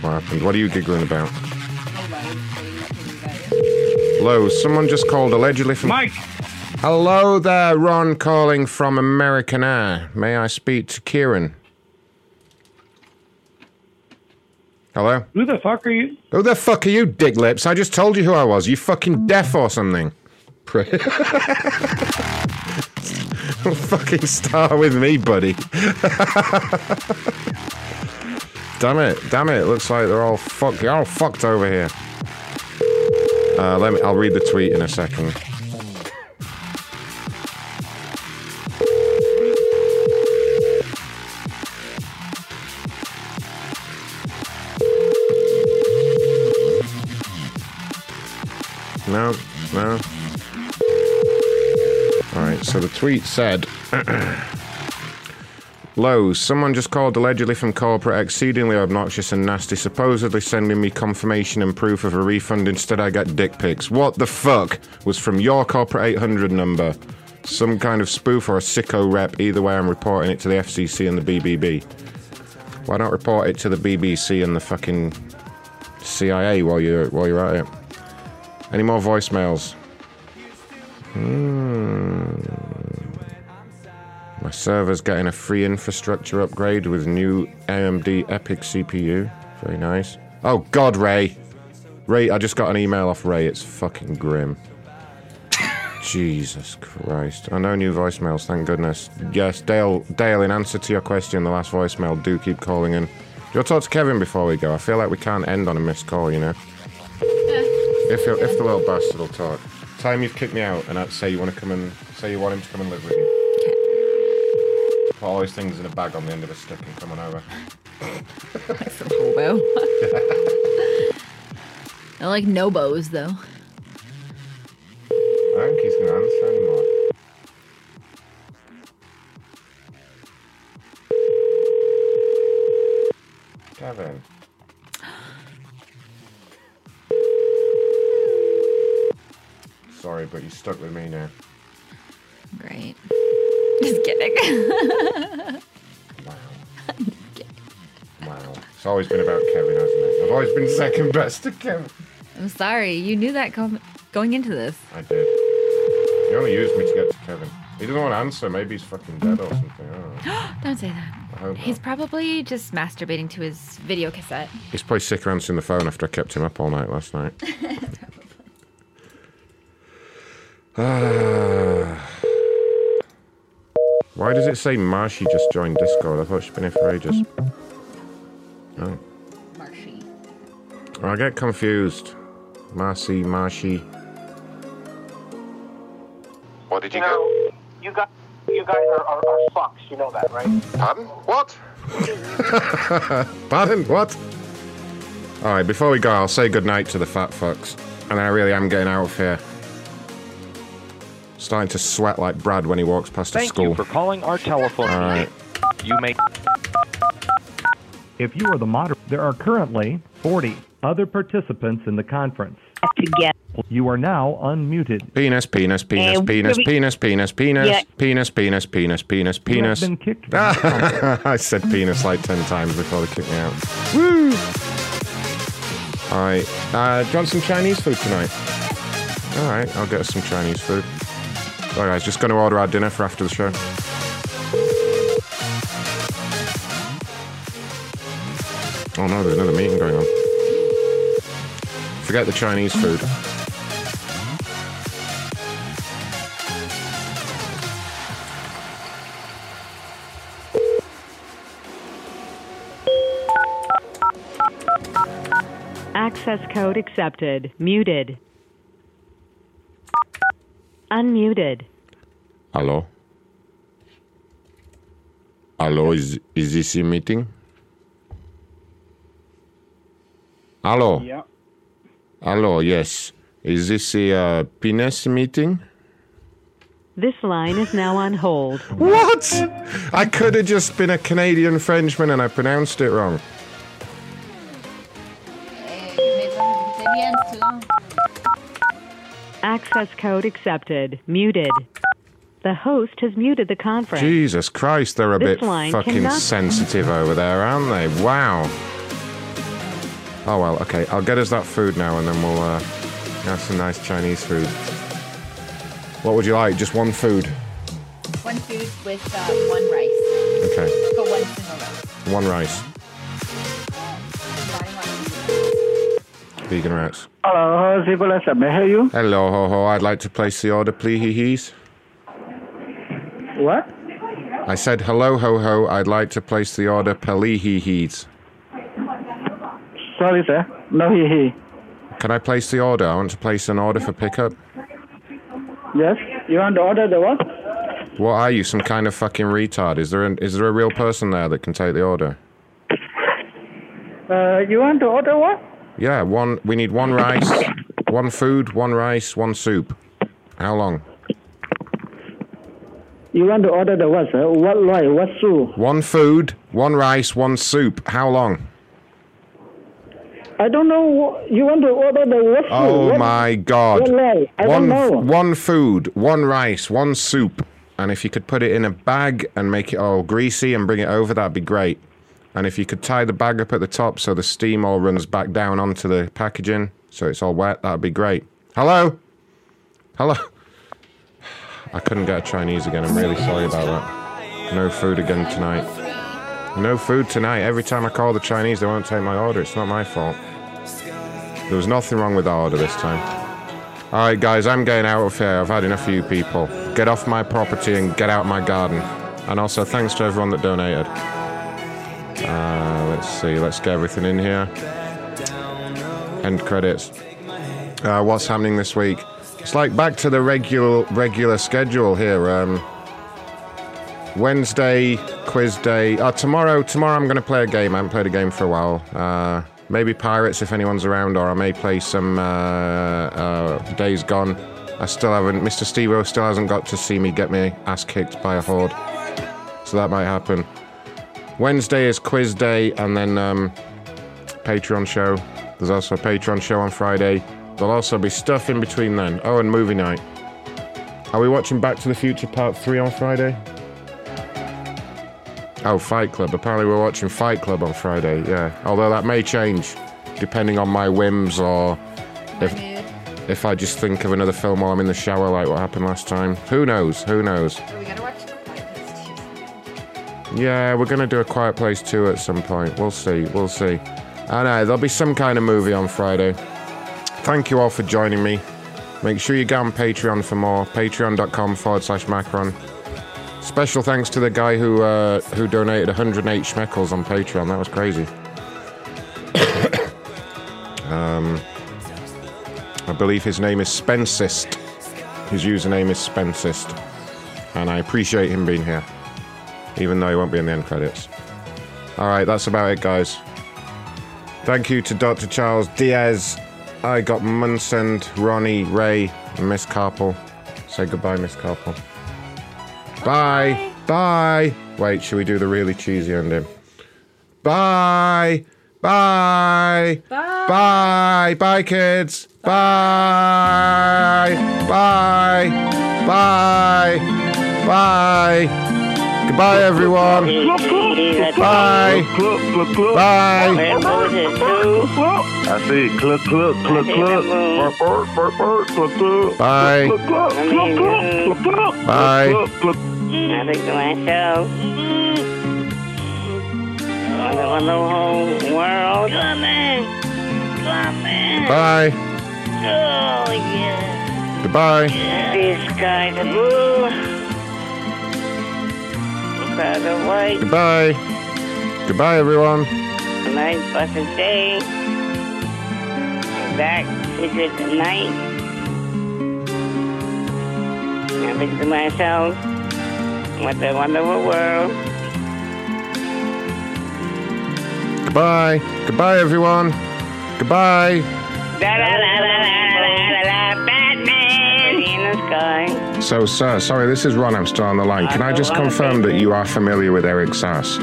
[SPEAKER 2] What happened? What are you giggling about? Hello, someone just called allegedly from.
[SPEAKER 43] Mike!
[SPEAKER 2] Hello there, Ron calling from American Air. May I speak to Kieran? Hello?
[SPEAKER 43] Who the fuck are you?
[SPEAKER 2] Who the fuck are you, dick lips? I just told you who I was. You fucking deaf or something? Pray- fucking star with me, buddy. damn it, damn it. Looks like they're all fucked. You're all fucked over here. Uh, let me. I'll read the tweet in a second. No, no. Alright, so the tweet said Lowe's, someone just called allegedly from corporate exceedingly obnoxious and nasty, supposedly sending me confirmation and proof of a refund. Instead, I get dick pics. What the fuck was from your corporate 800 number? Some kind of spoof or a sicko rep. Either way, I'm reporting it to the FCC and the BBB. Why not report it to the BBC and the fucking CIA while you're while you're at it? Any more voicemails? Hmm. My server's getting a free infrastructure upgrade with new AMD EPYC CPU. Very nice. Oh God, Ray. Ray, I just got an email off Ray. It's fucking grim. Jesus Christ. I know new voicemails, thank goodness. Yes, Dale, Dale, in answer to your question, the last voicemail, do keep calling in. Do you want to talk to Kevin before we go? I feel like we can't end on a missed call, you know? If, if the little bastard will talk. Tell him you've kicked me out and I'd say you want to come and say you want him to come and live with you. Okay. Put all those things in a bag on the end of a stick and come on over.
[SPEAKER 33] like some hobo. I like nobos though.
[SPEAKER 2] I don't think he's going to answer anymore. Kevin. Sorry, but you're stuck with me now.
[SPEAKER 33] Great. Just kidding.
[SPEAKER 2] Wow. Kidding. Wow. It's always been about Kevin, hasn't it? I've always been second best to Kevin.
[SPEAKER 33] I'm sorry. You knew that com- going into this.
[SPEAKER 2] I did. He only used me to get to Kevin. He doesn't want to answer. Maybe he's fucking dead or something. I don't know.
[SPEAKER 33] Don't say that. He's
[SPEAKER 2] not.
[SPEAKER 33] probably just masturbating to his video cassette.
[SPEAKER 2] He's probably sick of answering the phone after I kept him up all night last night. Why does it say Marshy just joined Discord? I thought she'd been here for ages. Oh.
[SPEAKER 33] Marshy.
[SPEAKER 2] I get confused. Marcy, Marshy. What did
[SPEAKER 59] You know, you guys, you guys are, are, are fucks. You know that, right?
[SPEAKER 2] Pardon? What? Pardon? What? Alright, before we go, I'll say goodnight to the fat fucks. And I really am getting out of here. Starting to sweat like Brad when he walks past a
[SPEAKER 60] Thank
[SPEAKER 2] school.
[SPEAKER 60] you for calling our telephone.
[SPEAKER 2] Alright.
[SPEAKER 60] You may.
[SPEAKER 61] If you are the moderator, there are currently 40 other participants in the conference. You are now unmuted.
[SPEAKER 2] Penis, penis, penis, penis, penis, penis, penis, penis, penis, penis, penis, penis.
[SPEAKER 61] been kicked from the conference.
[SPEAKER 2] I said penis like 10 times before they kicked me out. Woo! Alright. Uh, do you want some Chinese food tonight? Alright, I'll get us some Chinese food. All right, just going to order our dinner for after the show. Oh no, there's another meeting going on. Forget the Chinese food.
[SPEAKER 10] Access code accepted. Muted. Unmuted.
[SPEAKER 2] Hello? Hello, is, is this a meeting? Hello?
[SPEAKER 55] Yeah.
[SPEAKER 2] Hello, yes. Is this a uh, penis meeting?
[SPEAKER 10] This line is now on hold.
[SPEAKER 2] What? I could have just been a Canadian Frenchman and I pronounced it wrong.
[SPEAKER 10] Access code accepted. Muted. The host has muted the conference.
[SPEAKER 2] Jesus Christ, they're a
[SPEAKER 10] This
[SPEAKER 2] bit
[SPEAKER 10] line
[SPEAKER 2] fucking
[SPEAKER 10] cannot-
[SPEAKER 2] sensitive over there, aren't they? Wow. Oh well, okay. I'll get us that food now and then we'll uh, have some nice Chinese food. What would you like? Just one food?
[SPEAKER 33] One food with uh, one rice.
[SPEAKER 2] Okay.
[SPEAKER 33] But one single rice.
[SPEAKER 2] One rice. Vegan rice.
[SPEAKER 55] Hello, people, may I help you?
[SPEAKER 2] Hello, ho ho. I'd like to place the order, please.
[SPEAKER 55] What?
[SPEAKER 2] I said hello, ho ho. I'd like to place the order, please.
[SPEAKER 55] Sorry, sir. No, he, he.
[SPEAKER 2] Can I place the order? I want to place an order for pickup.
[SPEAKER 55] Yes? You want to order the what?
[SPEAKER 2] What are you, some kind of fucking retard? Is there an, is there a real person there that can take the order?
[SPEAKER 55] Uh, you want to order what?
[SPEAKER 2] Yeah, one. We need one rice, one food, one rice, one soup. How long?
[SPEAKER 55] You want to order the what, sir? What rice? What soup?
[SPEAKER 2] One food, one rice, one soup. How long?
[SPEAKER 55] I don't know. What, you want to order the what soup?
[SPEAKER 2] Oh
[SPEAKER 55] what,
[SPEAKER 2] my god.
[SPEAKER 55] What rice? I
[SPEAKER 2] one,
[SPEAKER 55] don't know.
[SPEAKER 2] one food, one rice, one soup. And if you could put it in a bag and make it all greasy and bring it over, that'd be great. And if you could tie the bag up at the top so the steam all runs back down onto the packaging so it's all wet, that'd be great. Hello? Hello? I couldn't get a Chinese again. I'm really sorry about that. No food again tonight. No food tonight. Every time I call the Chinese, they won't take my order. It's not my fault. There was nothing wrong with the order this time. All right, guys, I'm getting out of here. I've had enough of you people. Get off my property and get out my garden. And also, thanks to everyone that donated. Uh, let's see. Let's get everything in here. End credits. Uh, what's happening this week? It's like back to the regular regular schedule here. Um, Wednesday quiz day. Uh, tomorrow, tomorrow I'm going to play a game. I haven't played a game for a while. Uh, maybe Pirates if anyone's around, or I may play some uh, uh, Days Gone. I still haven't. Mr. Stevo still hasn't got to see me get my ass kicked by a horde, so that might happen. Wednesday is quiz day, and then um, Patreon show. There's also a Patreon show on Friday. There'll also be stuff in between then. Oh, and movie night. Are we watching Back to the Future Part 3 on Friday? Oh, Fight Club. Apparently, we're watching Fight Club on Friday, yeah. Although that may change depending on my whims or if, if I just think of another film while I'm in the shower, like what happened last time. Who knows? Who knows? Yeah, we're going to do a Quiet Place 2 at some point. We'll see. We'll see. I know, there'll be some kind of movie on Friday. Thank you all for joining me. Make sure you go on Patreon for more. Patreon.com forward slash Macron. Special thanks to the guy who uh, who donated 108 schmeckles on Patreon. That was crazy. um, I believe his name is Spencist. His username is Spencist. And I appreciate him being here. Even though he won't be in the end credits. Alright, that's about it, guys. Thank you to Dr. Charles Diaz. I got Munsend, Ronnie, Ray, and Miss Carpel. Say goodbye, Miss Carpel. Bye. Bye. Wait, should we do the really cheesy ending? Bye. Bye. Bye. Bye. Bye, kids. Bye. Bye. Bye. Bye. Goodbye, everyone. Bye. Bye.
[SPEAKER 62] I see cluck cluck cluck cluck. Burp, burp, burp, burp, cluck, cluck.
[SPEAKER 2] Bye.
[SPEAKER 62] Cluck, cluck, cluck, cluck, cluck, cluck,
[SPEAKER 2] Bye.
[SPEAKER 62] cluck, cluck.
[SPEAKER 63] Nothing to myself. I live a little whole world.
[SPEAKER 2] Goodbye.
[SPEAKER 63] Oh, yeah.
[SPEAKER 2] Goodbye.
[SPEAKER 63] This guy, the blue. By the white.
[SPEAKER 2] Goodbye. Goodbye, everyone.
[SPEAKER 63] Nice blessed day. Back secret night. I think to myself, what a wonderful world.
[SPEAKER 2] Goodbye. Goodbye, everyone. Goodbye.
[SPEAKER 63] Da da da sky.
[SPEAKER 2] So, sir, sorry, this is Ron. I'm still on the line. Can I just confirm that you are familiar with Eric Sass?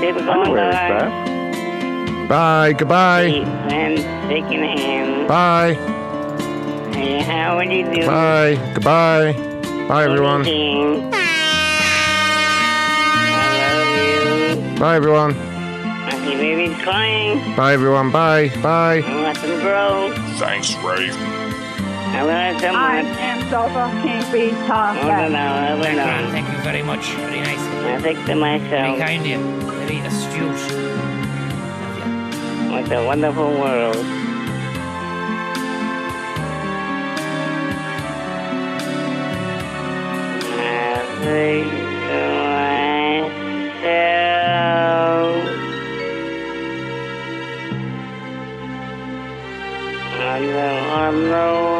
[SPEAKER 63] People going by.
[SPEAKER 2] Bye. Goodbye.
[SPEAKER 63] And shaking hands.
[SPEAKER 2] Bye.
[SPEAKER 63] Hey, how would you do?
[SPEAKER 2] Bye. Goodbye. Bye, everyone. Bye, everyone.
[SPEAKER 63] I see crying.
[SPEAKER 2] Bye, everyone. Bye. Bye.
[SPEAKER 63] I let them grow.
[SPEAKER 2] Thanks, Ray.
[SPEAKER 63] I learned so
[SPEAKER 45] I am so fucking be tough.
[SPEAKER 63] I don't know. I don't
[SPEAKER 64] Thank
[SPEAKER 63] know.
[SPEAKER 64] you, thank you very much. Very nice.
[SPEAKER 63] I think to
[SPEAKER 64] Very
[SPEAKER 63] myself,
[SPEAKER 64] kind of you. Very astute.
[SPEAKER 63] what a wonderful world. I think to myself, wonder, wonder world.